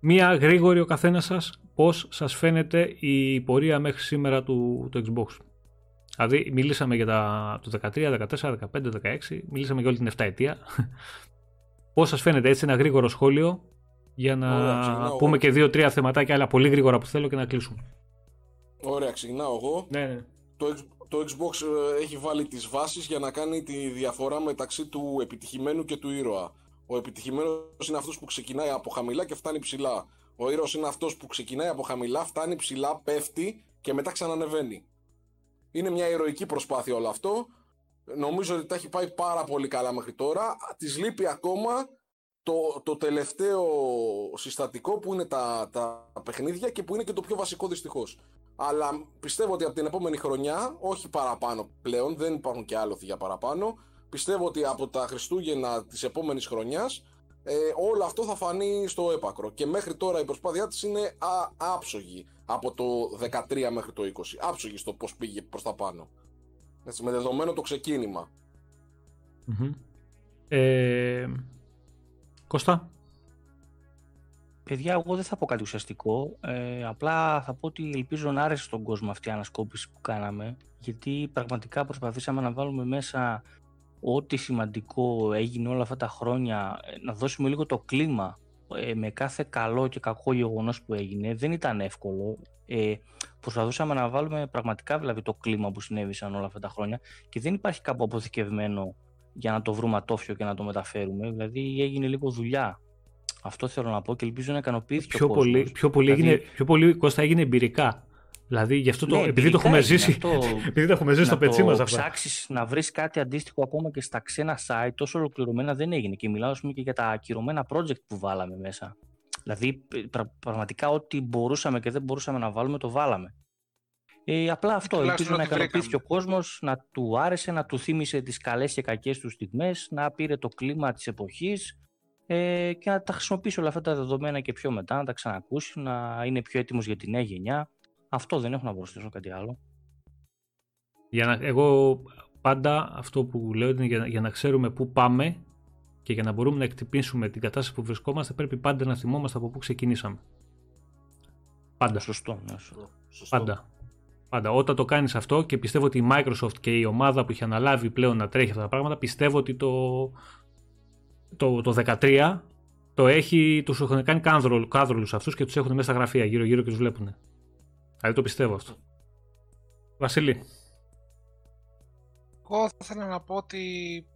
μία γρήγορη ο καθένας σας πώς σας φαίνεται η πορεία μέχρι σήμερα του, του Xbox; Δηλαδή, μιλήσαμε για τα, το 13, 14, 15, 16, μιλήσαμε για όλη την 7 ετία. πώς σας φαίνεται έτσι ένα γρήγορο σχόλιο για να Ωραία, ξεκινάω πούμε εγώ. και 2-3 θεματάκια, αλλά πολύ γρήγορα που θέλω και να κλείσουμε. Ωραία, ξεκινάω εγώ. Ναι, ναι. Το, X- το Xbox ε, έχει βάλει τις βάσεις για να κάνει τη διαφορά μεταξύ του επιτυχημένου και του ήρωα. Ο επιτυχημένος είναι αυτός που ξεκινάει από χαμηλά και φτάνει ψηλά. Ο ήρωας είναι αυτός που ξεκινάει από χαμηλά, φτάνει ψηλά, πέφτει και μετά ξανανεβαίνει. Είναι μια ηρωική προσπάθεια όλο αυτό. Νομίζω ότι τα έχει πάει πάρα πολύ καλά μέχρι τώρα. Της λείπει ακόμα το, το τελευταίο συστατικό που είναι τα, τα παιχνίδια και που είναι και το πιο βασικό δυστυχώς. Αλλά πιστεύω ότι από την επόμενη χρονιά, όχι παραπάνω πλέον, δεν υπάρχουν και άλοθη για παραπάνω, πιστεύω ότι από τα Χριστούγεννα της επόμενης χρονιάς ε, όλο αυτό θα φανεί στο έπακρο. Και μέχρι τώρα η προσπάθειά της είναι α, άψογη από το 13 μέχρι το 20. Άψογη στο πώς πήγε προς τα πάνω. Έτσι, με δεδομένο το ξεκίνημα. Μμμ. Ε, Κώστα. Παιδιά, εγώ δεν θα πω κάτι ουσιαστικό. Ε, απλά θα πω ότι ελπίζω να άρεσε στον κόσμο αυτή η ανασκόπηση που κάναμε. Γιατί πραγματικά προσπαθήσαμε να βάλουμε μέσα ό,τι σημαντικό έγινε όλα αυτά τα χρόνια, ε, να δώσουμε λίγο το κλίμα ε, με κάθε καλό και κακό γεγονός που έγινε. Δεν ήταν εύκολο. Ε, προσπαθούσαμε να βάλουμε πραγματικά δηλαδή το κλίμα που συνέβησαν όλα αυτά τα χρόνια και δεν υπάρχει κάπου αποθηκευμένο για να το βρούμε ατόφιο και να το μεταφέρουμε. Δηλαδή έγινε λίγο δουλειά. Αυτό θέλω να πω και ελπίζω να ικανοποιήθηκε Πιο ο κόσμος. πολύ, πιο, πολύ Δηλαδή- έγινε, πιο πολύ, Κώστα, έγινε εμπειρικά. Δηλαδή, γι' αυτό το, Ναι, επειδή το εμπειρικά έχουμε έγινε ζήσει, αυτό. [LAUGHS] επειδή το έχουμε ζήσει στο να πετσί μας το αυτά. ψάξεις να βρεις κάτι αντίστοιχο ακόμα και στα ξένα site τόσο ολοκληρωμένα δεν έγινε και μιλάω ας πούμε, και για τα ακυρωμένα project που βάλαμε μέσα δηλαδή πρα- πραγματικά ό,τι μπορούσαμε και δεν μπορούσαμε να βάλουμε το βάλαμε ε, απλά αυτό, Τουλάχιστον ελπίζω να ό,τι ικανοποιήθηκε ο βρήκαμε. κόσμος, να του άρεσε, να του θύμισε τις καλές και κακές του στιγμές, να πήρε το κλίμα της εποχής ε, και να τα χρησιμοποιήσει όλα αυτά τα δεδομένα και πιο μετά, να τα ξανακούσει, να είναι πιο έτοιμος για τη νέα γενιά. Αυτό δεν έχω να προσθέσω κάτι άλλο. Για να, εγώ πάντα αυτό που λέω είναι για, να- για να ξέρουμε πού πάμε και για να μπορούμε να εκτυπήσουμε την κατάσταση που βρισκόμαστε πρέπει πάντα να θυμόμαστε από πού ξεκινήσαμε. Πάντα. Σωστό. ναι, σωστό. Σωστό. Πάντα. Πάντα. Όταν το κάνεις αυτό και πιστεύω ότι η Microsoft και η ομάδα που έχει αναλάβει πλέον να τρέχει αυτά τα πράγματα πιστεύω ότι το, το, το 13 το έχει, τους έχουν κάνει κάνδρο, κάνδρολους αυτούς και τους έχουν μέσα στα γραφεία γύρω γύρω και τους βλέπουν. Δηλαδή το πιστεύω αυτό. Βασίλη. Εγώ θα ήθελα να πω ότι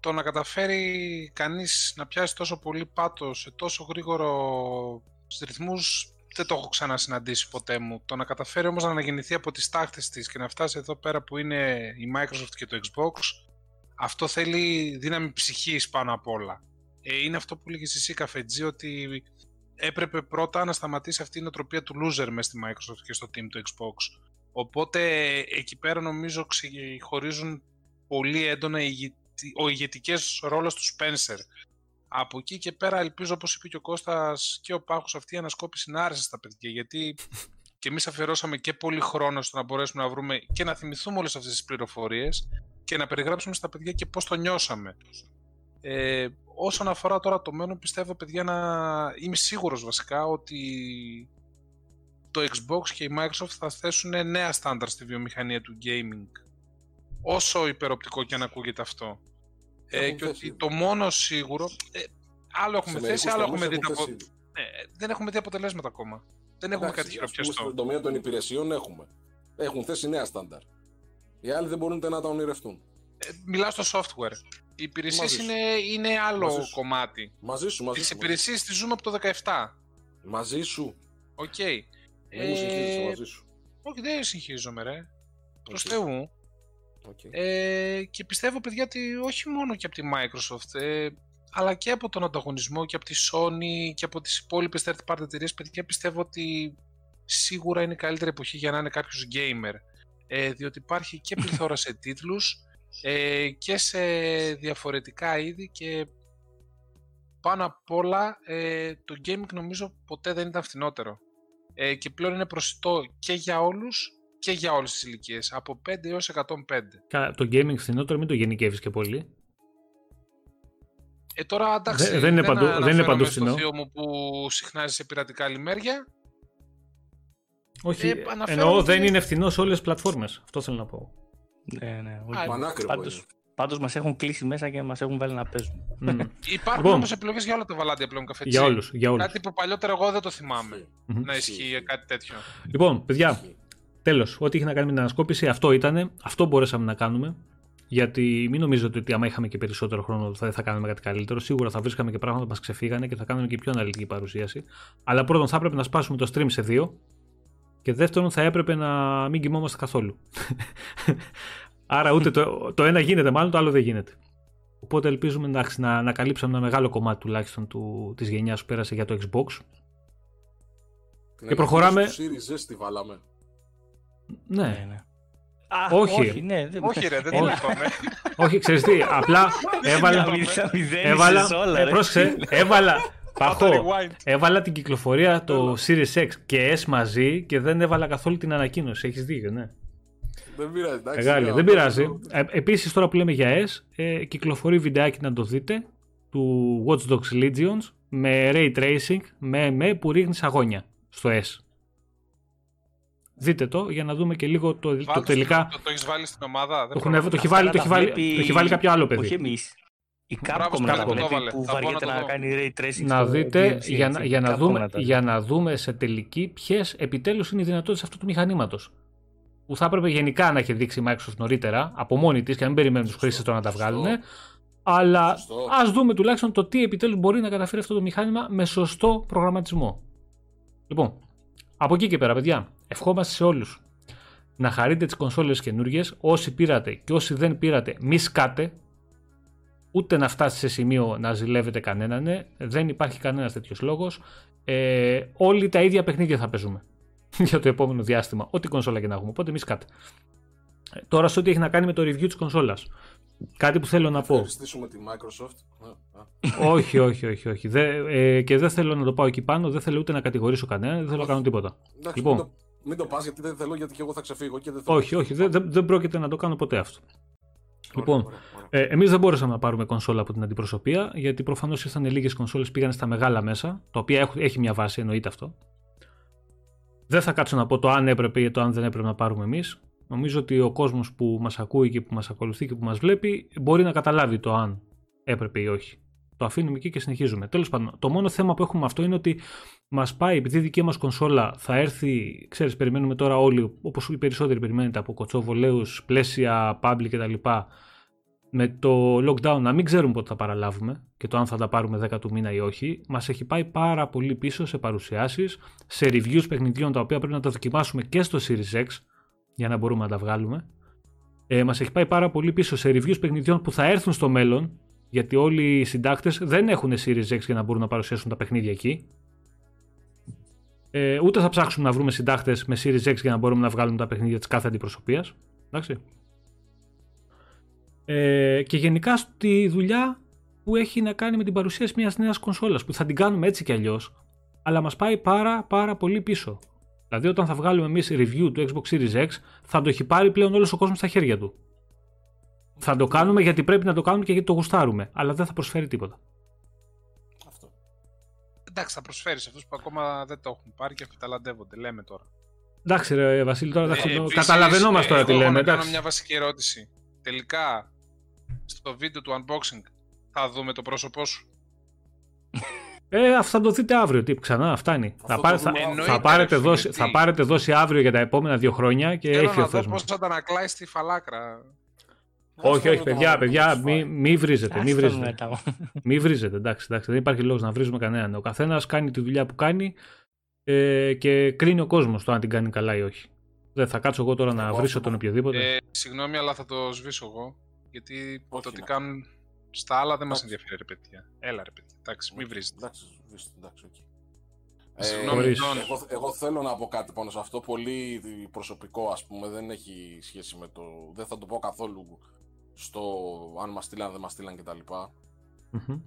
το να καταφέρει κανείς να πιάσει τόσο πολύ πάτος σε τόσο γρήγορο ρυθμούς δεν το έχω ξανασυναντήσει ποτέ μου. Το να καταφέρει όμως να αναγεννηθεί από τις τάχτες της και να φτάσει εδώ πέρα που είναι η Microsoft και το Xbox αυτό θέλει δύναμη ψυχής πάνω απ' όλα. ε, είναι αυτό που λέγεις εσύ καφετζή ότι έπρεπε πρώτα να σταματήσει αυτή η νοοτροπία του loser μέσα στη Microsoft και στο team του Xbox. Οπότε εκεί πέρα νομίζω χωρίζουν πολύ έντονα ο ηγετικές ρόλος του Spencer. Από εκεί και πέρα ελπίζω όπως είπε και ο Κώστας και ο Πάχος αυτή η ανασκόπηση να άρεσε στα παιδιά γιατί και εμείς αφιερώσαμε και πολύ χρόνο στο να μπορέσουμε να βρούμε και να θυμηθούμε όλες αυτές τις πληροφορίες και να περιγράψουμε στα παιδιά και πώς το νιώσαμε. Ε, όσον αφορά τώρα το μέλλον, πιστεύω παιδιά να είμαι σίγουρος βασικά ότι το Xbox και η Microsoft θα θέσουν νέα στάνταρ στη βιομηχανία του gaming. Όσο υπεροπτικό και αν ακούγεται αυτό. Ε, και ότι το μόνο σίγουρο. Ε, άλλο έχουμε θέσει, άλλο έχουμε δει. Απο... Ε, δεν έχουμε δει αποτελέσματα ακόμα. Δεν έχουμε κάτι χειροπιαστό. Στον τομέα των υπηρεσιών έχουμε. Έχουν θέσει νέα στάνταρ. Οι άλλοι δεν μπορούν να τα ονειρευτούν. Ε, μιλάω στο software. Οι υπηρεσίες είναι, είναι άλλο μαζί κομμάτι. Μαζί σου, μαζί Τις σου. υπηρεσίες τις ζούμε από το 17. Μαζί σου. Οκ. Okay. Δεν μου συγχύζεσαι μαζί σου. Όχι, δεν συγχύζομαι, ρε. Προς Θεού. Okay. Ε, και πιστεύω, παιδιά, ότι όχι μόνο και από τη Microsoft, ε, αλλά και από τον ανταγωνισμό και από τη Sony και από τις υπόλοιπες third party εταιρείες, παιδιά, πιστεύω ότι σίγουρα είναι η καλύτερη εποχή για να είναι κάποιος gamer. Ε, διότι υπάρχει και πληθώρα σε τίτλους ε, και σε διαφορετικά είδη και πάνω απ' όλα ε, το gaming νομίζω ποτέ δεν ήταν φθηνότερο. Ε, και πλέον είναι προσιτό και για όλους και για όλες τις ηλικίες, από 5 έως 105. Το gaming φθηνότερο μην το γενικεύεις και πολύ. Ε, τώρα εντάξει, δεν, δεν είναι παντού, δεν είναι παντού στο θείο μου που συχνάζει σε πειρατικά λιμέρια. Όχι, ε, εννοώ δεν είναι φθηνός σε όλες τις πλατφόρμες. Αυτό θέλω να πω. Ναι, ναι. Όχι. Πάντως, πάντως μας έχουν κλείσει μέσα και μας έχουν βάλει να παίζουμε. Mm. [LAUGHS] Υπάρχουν λοιπόν, όμως επιλογές για όλα τα βαλάντια πλέον καφέτσι. Για όλους, για όλους. Κάτι που παλιότερα εγώ δεν το θυμάμαι mm-hmm. να ισχύει κάτι τέτοιο. Λοιπόν, παιδιά, τέλος, ό,τι είχε να κάνει με την ανασκόπηση, αυτό ήταν. Αυτό μπορέσαμε να κάνουμε. Γιατί μην νομίζετε ότι άμα είχαμε και περισσότερο χρόνο θα, θα κάνουμε κάτι καλύτερο. Σίγουρα θα βρίσκαμε και πράγματα που μας ξεφύγανε και θα κάνουμε και πιο αναλυτική παρουσίαση. Αλλά πρώτον θα έπρεπε να σπάσουμε το stream σε δύο. Και δεύτερον θα έπρεπε να μην κοιμόμαστε καθόλου. [LAUGHS] Άρα ούτε το, το ένα γίνεται μάλλον, το άλλο δεν γίνεται. Οπότε ελπίζουμε εντάξει, να, να καλύψαμε ένα μεγάλο κομμάτι τουλάχιστον του, της γενιάς που πέρασε για το Xbox. και προχωράμε... Το Series S τη βάλαμε. Ναι. ναι, ναι. όχι. όχι, ναι, δεν... όχι ρε, δεν όχι. όχι, ξέρεις τι, απλά [LAUGHS] έβαλα... έβαλα, όλα, ρε. πρόσεξε, έβαλα... Παχώ, έβαλα την κυκλοφορία το Series X και S μαζί και δεν έβαλα καθόλου την ανακοίνωση. Έχεις δίκιο, ναι. Δεν πειράζει, εντάξει. Μεγάλη, δεν πειράζει. Ε, Επίσης, τώρα που λέμε για S, ε, κυκλοφορεί βιντεάκι να το δείτε του Watch Dogs Legions με ray tracing, με, με που ρίχνει αγώνια στο S. Δείτε το για να δούμε και λίγο το, το τελικά. Το, το έχεις βάλει στην ομάδα. Δεν το, το, έχει βάλει, το, έχει βάλει, το έχει βάλει κάποιο άλλο παιδί. Όχι εμείς. Η Capcom να τα βλέπει που βαριέται να, να κάνει ray tracing Να δείτε για, να, για, να δούμε, για να δούμε σε τελική ποιες επιτέλους είναι οι δυνατότητες αυτού του μηχανήματος που θα έπρεπε γενικά να έχει δείξει η Microsoft νωρίτερα από μόνη της και να μην περιμένουν τους χρήστες τώρα να τα βγάλουν. Αλλά ας δούμε τουλάχιστον το τι επιτέλους μπορεί να καταφέρει αυτό το μηχάνημα με σωστό προγραμματισμό. Λοιπόν, από εκεί και πέρα, παιδιά, ευχόμαστε σε όλους να χαρείτε τις κονσόλες καινούργιες. Όσοι πήρατε και όσοι δεν πήρατε, μη σκάτε. Ούτε να φτάσει σε σημείο να ζηλεύετε κανέναν. Ναι. Δεν υπάρχει κανένας τέτοιος λόγος. Ε, όλοι τα ίδια παιχνίδια θα παίζουμε. [LAUGHS] για το επόμενο διάστημα, ό,τι κονσόλα και να έχουμε. Οπότε μη σκάτε. Ε, τώρα, σε ό,τι έχει να κάνει με το review της κονσόλας. Κάτι που θέλω να πω. Ευχαριστήσουμε τη Microsoft. όχι, όχι, όχι. όχι. Δε, ε, και δεν θέλω να το πάω εκεί πάνω, δεν θέλω ούτε να κατηγορήσω κανένα, δεν θέλω να κάνω τίποτα. Εντάξει, λοιπόν, μην το, μην το πας γιατί δεν θέλω, γιατί και εγώ θα ξεφύγω και δεν θέλω. Όχι, όχι, δεν, δεν, δεν πρόκειται να το κάνω ποτέ αυτό. Λοιπόν, ε, εμείς δεν μπορούσαμε να πάρουμε κονσόλα από την αντιπροσωπεία, γιατί προφανώς ήρθαν λίγες κονσόλες, πήγαν στα μεγάλα μέσα, τα οποία έχει μια βάση, εννοείται αυτό. Δεν θα κάτσω να πω το αν έπρεπε ή το αν δεν έπρεπε να πάρουμε εμείς. Νομίζω ότι ο κόσμος που μας ακούει και που μας ακολουθεί και που μας βλέπει μπορεί να καταλάβει το αν έπρεπε ή όχι. Το αφήνουμε εκεί και συνεχίζουμε. Τέλος πάντων, το μόνο θέμα που έχουμε αυτό είναι ότι μας πάει, επειδή η δική μας κονσόλα θα έρθει, ξέρεις, περιμένουμε τώρα όλοι, όπως οι περισσότεροι περιμένετε από κοτσόβολέου, πλαίσια, public κτλ με το lockdown να μην ξέρουμε πότε θα παραλάβουμε και το αν θα τα πάρουμε 10 του μήνα ή όχι, μας έχει πάει πάρα πολύ πίσω σε παρουσιάσεις, σε reviews παιχνιδιών τα οποία πρέπει να τα δοκιμάσουμε και στο Series X για να μπορούμε να τα βγάλουμε. Ε, μας έχει πάει πάρα πολύ πίσω σε reviews παιχνιδιών που θα έρθουν στο μέλλον Γιατί όλοι οι συντάκτες δεν έχουν Series X για να μπορούν να παρουσιάσουν τα παιχνίδια εκεί. Ε, ούτε θα ψάξουμε να βρούμε συντάκτε με Series X για να μπορούμε να βγάλουμε τα παιχνίδια της κάθε αντιπροσωπείας. Εντάξει. Ε, και γενικά στη δουλειά που έχει να κάνει με την παρουσίαση μιας νέας κονσόλας που θα την κάνουμε έτσι κι αλλιώς, αλλά μας πάει πάρα πάρα πολύ πίσω. Δηλαδή, όταν θα βγάλουμε εμείς review του Xbox Series X, θα το έχει πάρει πλέον όλος ο κόσμος στα χέρια του. Θα το κάνουμε γιατί πρέπει να το κάνουμε και γιατί το γουστάρουμε, αλλά δεν θα προσφέρει τίποτα. Αυτό. Εντάξει, θα προσφέρεις σε αυτούς που ακόμα δεν το έχουν πάρει και αφιταλαντεύονται. Λέμε τώρα. Εντάξει, ρε Βασίλη, τώρα εντάξει, Ε, το- επίσης, καταλαβαίνόμαστε τώρα ε, τι εγώ λέμε. Να κάνω εντάξει. μια βασική ερώτηση. Τελικά, στο βίντεο του unboxing, θα δούμε το πρόσωπό σου; Ε, αυτό θα το δείτε αύριο. Τι, ξανά, φτάνει. Αυτό Θα, το πάρε- δούμε θα, αύριο. θα Εννοείται, πάρετε ρε φίλε, δόση, τι; θα πάρετε δόση αύριο για τα επόμενα δύο χρόνια και Θέλω έχει να ο δω θες πώς μου. θα τα ανακλάεις στη φαλάκρα. Όχι, όχι, το παιδιά, μάτι παιδιά, που τους μη, φάει. μη βρίζετε, μη Άστα με βρίζετε. μετά. [LAUGHS] Μη βρίζετε, εντάξει, εντάξει, δεν υπάρχει λόγος να βρίζουμε κανέναν. Ο καθένας κάνει τη δουλειά που κάνει ε, και κρίνει ο κόσμος το αν την κάνει καλά ή όχι. Δεν θα κάτσω εγώ τώρα να Εγώ βρίσω αυτό τον που- οποιοδήποτε. Ε, συγγνώμη, αλλά θα το σβήσω εγώ. Γιατί Όχι, το τι να. κάνουν στα άλλα δεν μας Εντάξει. ενδιαφέρει, ρε παιδιά. Έλα, ρε παιδιά. Εντάξει, μην βρίζετε. Εντάξει, βρίζετε, εντάξει, οκ. Συγγνώμη, Χωρίς. Ντόν. εγώ, εγώ θέλω να πω κάτι πάνω σε αυτό, πολύ προσωπικό ας πούμε, δεν έχει σχέση με το... Δεν θα το πω καθόλου στο αν μας στείλαν, δεν μας στείλαν κτλ. Μμμ.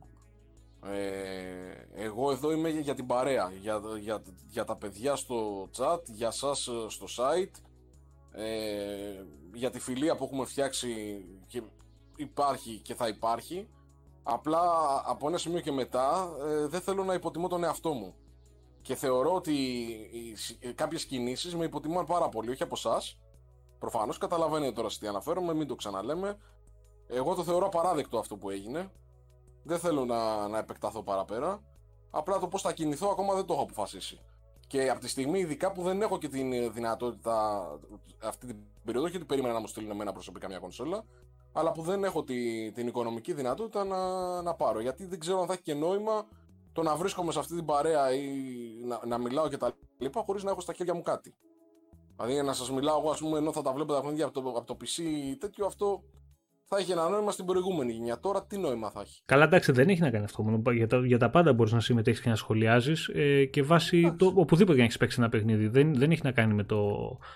Ε, εγώ εδώ είμαι για, για την παρέα, για, για, για τα παιδιά στο chat, για σας ε, στο site, ε, για τη φιλία που έχουμε φτιάξει και υπάρχει και θα υπάρχει. Απλά από ένα σημείο και μετά ε, δεν θέλω να υποτιμώ τον εαυτό μου. Και θεωρώ ότι οι, σ- ε, κάποιες κινήσεις με υποτιμούν πάρα πολύ, όχι από εσά. Προφανώς καταλαβαίνετε τώρα σε τι αναφέρομαι, μην το ξαναλέμε. Εγώ το θεωρώ απαράδεκτο αυτό που έγινε. Δεν θέλω να, να επεκταθώ παραπέρα. Απλά το πώς θα κινηθώ ακόμα δεν το έχω αποφασίσει. Και από τη στιγμή, ειδικά που δεν έχω και την ε, δυνατότητα αυτή την περίοδο, γιατί περίμενα να μου στείλουν εμένα προσωπικά μια κονσόλα, αλλά που δεν έχω τη, την οικονομική δυνατότητα να, να πάρω. Γιατί δεν ξέρω αν θα έχει και νόημα το να βρίσκομαι σε αυτή την παρέα ή να, να μιλάω και τα λοιπά χωρίς να έχω στα χέρια μου κάτι. Δηλαδή να σας μιλάω εγώ, ας πούμε, ενώ θα τα βλέπω τα παιχνίδια από το, από το PC ή τέτοιο, αυτό θα είχε ένα νόημα στην προηγούμενη γενιά. Τώρα τι νόημα θα έχει; Καλά, εντάξει, δεν έχει να κάνει αυτό μόνο. Για τα, για τα πάντα μπορείς να συμμετέχεις και να σχολιάζεις ε, και βάσει Εντάξει. το, οπουδήποτε και να έχεις παίξει ένα παιχνίδι. Δεν, δεν έχει να κάνει με το.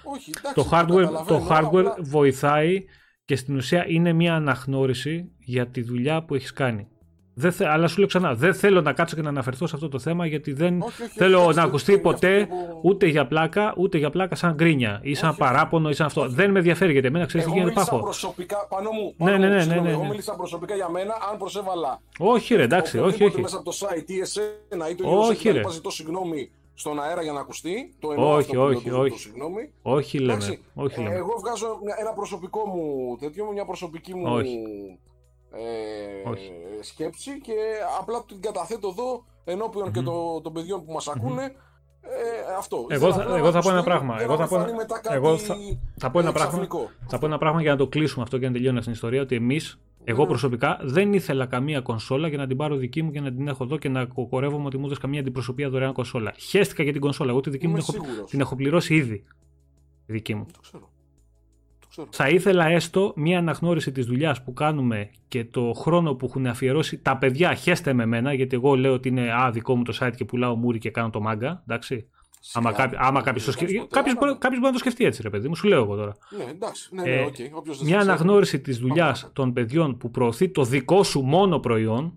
Όχι, εντάξει, Το hardware, καταλαβαίνω, το hardware απλά- βοηθάει και στην ουσία είναι μια αναγνώριση για τη δουλειά που έχεις κάνει. Δεν θε, αλλά σου λέω ξανά, δεν θέλω να κάτσω και να αναφερθώ σε αυτό το θέμα γιατί δεν Όχι, όχι, θέλω εντάξει, να το- ακουστεί το- ποτέ αυτό που- ούτε για πλάκα, ούτε για πλάκα σαν γκρίνια ή σαν Όχι, παράπονο ή σαν αυτό. όχι. Δεν με ενδιαφέρει γιατί εμένα ξέρεις τι Εγώ γίνεται μίλησα πάχω. προσωπικά, πάνω μου, Ναι, πάνω ναι, μου, ναι, ναι, συγγνώμη, ναι, Εγώ ναι. μίλησα προσωπικά για μένα, αν προσέβαλα Όχι, ρε, εντάξει, όχι, οποιοδήποτε όχι. μέσα από το site ή εσένα ή το Όχι, όχι, ρε. να ζητώ συγγνώμη στον αέρα για να ακουστεί. Το εννοώ Όχι, αυτό που λέω, όχι, το ζητώ όχι. Συγγνώμη. Όχι λέμε. Εντάξει, Όχι Ε, λέμε. εγώ βγάζω μια- ένα προσωπικό μου τέτοιο, μια προσωπική μου Όχι. Ε, Όχι. σκέψη και απλά την καταθέτω εδώ ενώπιον και το- των παιδιών που μας ακούνε. Ε, αυτό. Εγώ Ήθελα θα- απλά εγώ να θα πω ένα ακουστεί πράγμα. και Εγώ να θα μην πω ένα- φανεί μετά κάτι, εγώ θα- θα πω ένα ε, πράγμα. ξαφνικό. Θα πω ένα πράγμα για να το κλείσουμε αυτό και να τελειώνει αυτή την ιστορία. Ότι εμείς, εγώ Ναι. προσωπικά, δεν ήθελα καμία κονσόλα για να την πάρω δική μου και να την έχω εδώ και να κοκορεύομαι ότι μου έδωσε καμία αντιπροσωπεία δωρεάν κονσόλα. Χαίστηκα για την κονσόλα. Εγώ τη δική μου Είμαι την έχω, σίγουρος. την έχω πληρώσει ήδη. Τη δική μου. Το ξέρω. Το ξέρω. Θα ήθελα έστω μία αναγνώριση της δουλειάς που κάνουμε και το χρόνο που έχουν αφιερώσει τα παιδιά. Χέστε με εμένα, γιατί εγώ λέω ότι είναι α, δικό μου το site και πουλάω μούρη και κάνω το μάγκα. Εντάξει. Άμα, Σιγά, κάποι, άμα δεν κάποιος, το το κάνεις σκεφτεί, ποτέ, κάποιος, αλλά- μπορεί, κάποιος μπορεί να το σκεφτεί έτσι, ρε παιδί μου, σου λέω εγώ τώρα. Ναι, εντάξει. Ναι, ναι, Ε, οκ. Όποιος δεν Μια σε ξέρει. αναγνώριση της δουλειάς των παιδιών που προωθεί το δικό σου μόνο προϊόν,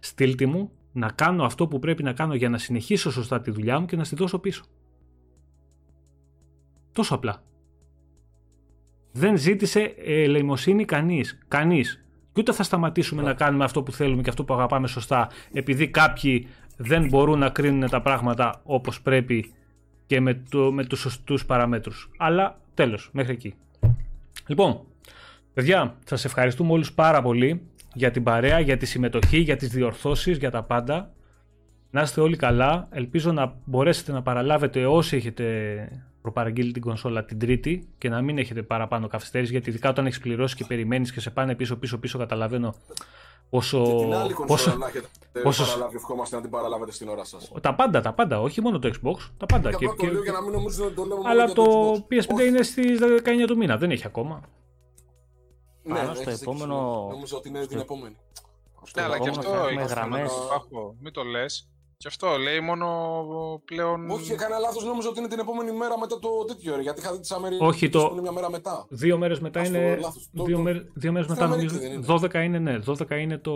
στείλτε μου να κάνω αυτό που πρέπει να κάνω για να συνεχίσω σωστά τη δουλειά μου και να στη δώσω πίσω. Τόσο απλά. Δεν ζήτησε ε, ελεημοσύνη κανείς. Κανείς. Και ούτε θα σταματήσουμε να κάνουμε αυτό που θέλουμε και αυτό που αγαπάμε σωστά επειδή κάποιοι δεν μπορούν να κρίνουν τα πράγματα όπως πρέπει και με, το, με τους σωστούς παραμέτρους. Αλλά τέλος, μέχρι εκεί. Λοιπόν, παιδιά, σας ευχαριστούμε όλους πάρα πολύ για την παρέα, για τη συμμετοχή, για τις διορθώσεις, για τα πάντα. Να είστε όλοι καλά. Ελπίζω να μπορέσετε να παραλάβετε όσοι έχετε προπαραγγείλει την κονσόλα την Τρίτη και να μην έχετε παραπάνω καθυστέρηση, γιατί ειδικά όταν έχεις πληρώσει και περιμένεις και σε πάνε πίσω, πίσω, πίσω, καταλαβαίνω πόσο. Και την άλλη κονσόλα πόσο... να έχετε πόσο- παραλάβει, ευχόμαστε να την παραλάβετε στην ώρα σας. Τα πάντα, τα πάντα, όχι μόνο το Xbox, τα πάντα. Και Και, απλά το και- λέω για να μην νομίζετε ότι το λέμε μόνο Αλλά για το Xbox. PS5 Όχι. είναι στις 19 του μήνα, δεν έχει ακόμα. Ναι, Πάνω έχεις στο δίκιο, επόμενο- Νομίζω ότι είναι την επόμενη. Ναι, αλλά και Όμως αυτό έχουμε έχει γραμμές. γραμμές. Μην το λες. Και αυτό λέει μόνο πλέον. Όχι, έκανα λάθος. Νόμιζα ότι είναι την επόμενη μέρα μετά το τέτοιο. ρε, Γιατί είχα δει τις Αμερική. Όχι, το- που είναι μια μέρα μετά. Δύο μέρες μετά Ας το είναι. λάθος. Το- Δύο, το- μέρες, δύο μέρες Στην μετά Αμερική νομίζω. δεν είναι. 12 είναι, ναι. 12 είναι το.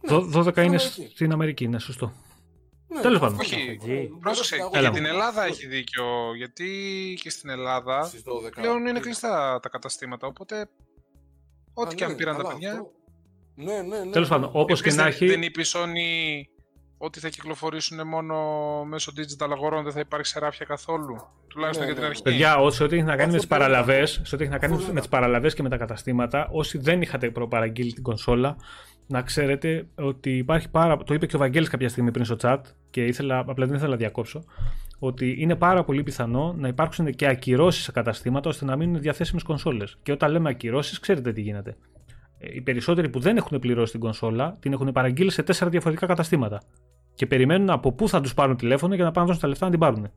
Ναι, Δω- 12 στην είναι Αμερική. στην Αμερική, ναι, σωστό. Ναι, Τέλος πάντων. αυτό. Όχι, Εκεί. Πρόσεξε, Εγώ- Έλα για μου. την Ελλάδα έχει δίκιο. Γιατί και στην Ελλάδα Στις 12. πλέον είναι κλειστά τα καταστήματα. Οπότε, ό,τι Α, και αν ναι, πήραν τα καλά, παιδιά. Αυτό. Ναι, ναι, ναι. Τέλος πάντων, όπως και Επίσης, να δεν- έχει. Δεν είπε η Sony ότι θα κυκλοφορήσουν μόνο μέσω digital αγορών, δεν θα υπάρχει σεράφια καθόλου. Τουλάχιστον Ναι, για την ναι, αρχή. Παιδιά, όσο ό,τι έχει να κάνει με τις Αυτό πρέπει να- παραλαβές, σε ό,τι έχει να κάνει Αυτό με πρέπει τις παραλαβές και με τα καταστήματα, όσοι δεν είχατε προπαραγγείλει την κονσόλα, να ξέρετε ότι υπάρχει πάρα. Το είπε και ο Βαγγέλης κάποια στιγμή πριν στο chat και ήθελα, απλά δεν ήθελα να διακόψω. Ότι είναι πάρα πολύ πιθανό να υπάρξουν και ακυρώσεις σε καταστήματα ώστε να μείνουν διαθέσιμες κονσόλες. Και όταν λέμε ακυρώσεις, ξέρετε τι γίνεται. Ε, Οι περισσότεροι που δεν έχουν πληρώσει την κονσόλα την έχουν παραγγείλει σε τέσσερα διαφορετικά καταστήματα. Και περιμένουν από πού θα τους πάρουν τηλέφωνο για να πάνε να δώσουν τα λεφτά να την πάρουν.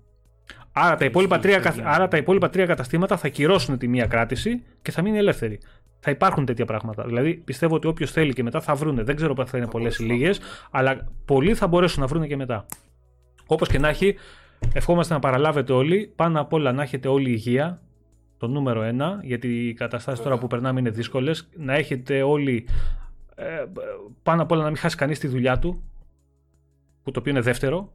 Άρα τα, υπόλοιπα τρία, καθ- άρα τα υπόλοιπα τρία καταστήματα θα κυρώσουν τη μία κράτηση και θα μείνει ελεύθερη. Θα υπάρχουν τέτοια πράγματα. Δηλαδή πιστεύω ότι όποιος θέλει και μετά θα βρούνε. Δεν ξέρω αν θα είναι Θα πολλές ή μπορέσουν να λίγες, αλλά πολλοί θα μπορέσουν να βρούνε και μετά. Όπως και να έχει, ευχόμαστε να παραλάβετε όλοι. Πάνω απ' όλα να έχετε όλη υγεία. Το νούμερο ένα, γιατί οι καταστάσεις τώρα Βέβαια. που περνάμε είναι δύσκολες. Να έχετε όλοι. Ε, πάνω απ' όλα να μην χάσει κανείς τη δουλειά του. Που το οποίο είναι δεύτερο.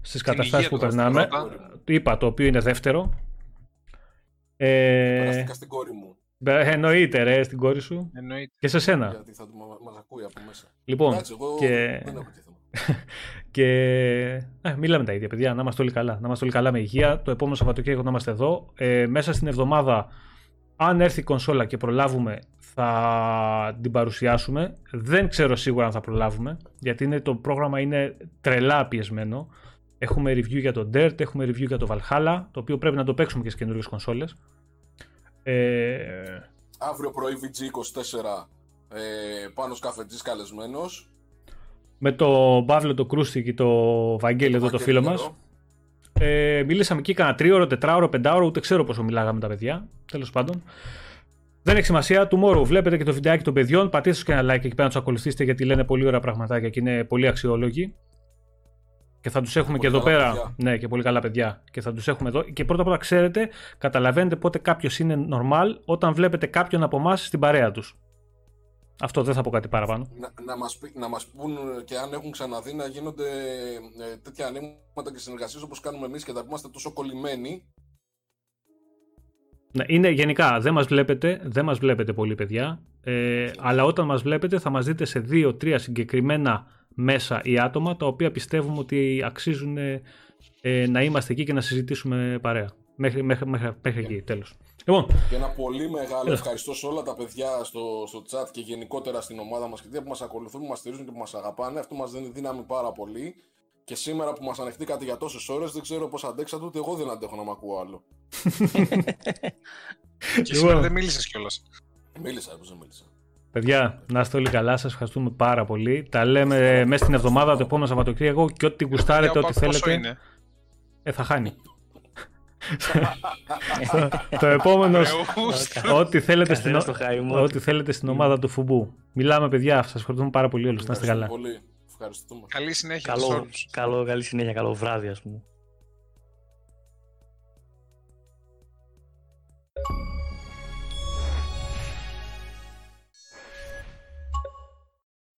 Στις καταστάσεις υγεία που του περνάμε. πρώτα. Είπα το οποίο είναι δεύτερο. Ε, Περαστικά στην κόρη μου. ε, εννοείται ρε στην κόρη σου Εννοείται. και σε σένα. Γιατί θα μα μας ακούει από μέσα. Λοιπόν, Εντάξει, εγώ και, δεν έχω τίθεμο. Και ε, μιλάμε τα ίδια παιδιά, να είμαστε όλοι καλά. Να είμαστε όλοι καλά με υγεία. Το επόμενο Σαββατοκύριακο να είμαστε εδώ. Ε, μέσα στην εβδομάδα, αν έρθει η κονσόλα και προλάβουμε, θα την παρουσιάσουμε. Δεν ξέρω σίγουρα αν θα προλάβουμε, γιατί είναι, το πρόγραμμα είναι τρελά πιεσμένο. Έχουμε review για το Dirt, έχουμε review για το Valhalla, το οποίο πρέπει να το παίξουμε και στις καινούργιες κονσόλες. Ε, Αύριο πρωί VG24 ε, πάνω καφετζής καλεσμένος. Με το Παύλο, το Κρούστη και το Βαγγέλη εδώ το φίλο μας. Βαγγέλη Ε, μιλήσαμε εκεί κανένα τρίωρο, τετράωρο, πεντάωρο, ούτε ξέρω πόσο μιλάγαμε τα παιδιά. Τέλος πάντων. Δεν έχει σημασία. Tomorrow βλέπετε και το βιντεάκι των παιδιών. Πατήστε τους και ένα like εκεί πέρα να τους ακολουθήσετε γιατί λένε πολύ ωραία πραγματάκια και είναι πολύ αξιόλογοι. Και θα τους έχουμε και Πολύ εδώ καλά πέρα. παιδιά. Ναι, και πολύ καλά παιδιά. Και θα τους έχουμε εδώ. Και πρώτα απ' όλα ξέρετε, καταλαβαίνετε πότε κάποιος είναι normal όταν βλέπετε κάποιον από εμάς στην παρέα τους. Αυτό δεν θα πω κάτι παραπάνω. Να, να, μας, πει- να μας πούν και αν έχουν ξαναδεί να γίνονται ε, τέτοια ανοίγματα και συνεργασίες όπως κάνουμε εμείς και τα που είμαστε τόσο κολλημένοι. Ναι, είναι γενικά, δεν μας βλέπετε, δεν μας βλέπετε πολύ παιδιά, ε, αλλά όταν μας βλέπετε θα μας δείτε σε δύο-τρία συγκεκριμένα μέσα ή άτομα τα οποία πιστεύουμε ότι αξίζουν ε, ε, να είμαστε εκεί και να συζητήσουμε παρέα. Μέχρι, μέχρι, μέχρι, μέχρι εκεί, τέλος. Λοιπόν, Και ένα πολύ μεγάλο Ε. ευχαριστώ σε όλα τα παιδιά στο, στο chat και γενικότερα στην ομάδα μας και τέτοια που μας ακολουθούν, που μας στηρίζουν και που μας αγαπάνε. Αυτό μας δίνει δύναμη πάρα πολύ. Και σήμερα που μας ανεχτήκατε για τόσες ώρες, δεν ξέρω πώς αντέξατε, ούτε εγώ δεν αντέχω να μ' ακούω άλλο. Και σήμερα δεν μίλησες κιόλας. Μίλησα, πώς δεν μίλησα. παιδιά, να είστε όλοι καλά, σας ευχαριστούμε πάρα πολύ. Τα λέμε μέσα στην εβδομάδα, το επόμενο Σαββατοκύριακο και ό,τι γουστάρετε, ό,τι θέλετε, Είναι; ε, θα χάνει το επόμενο. ό,τι, θέλετε στην, ό,τι θέλετε στην ομάδα του φουμπού. Μιλάμε, παιδιά. Σας ευχαριστούμε πάρα πολύ όλους. Να είστε καλά. Ευχαριστούμε. Καλή συνέχεια. Καλό, καλό, καλή συνέχεια. Καλό βράδυ, ας πούμε.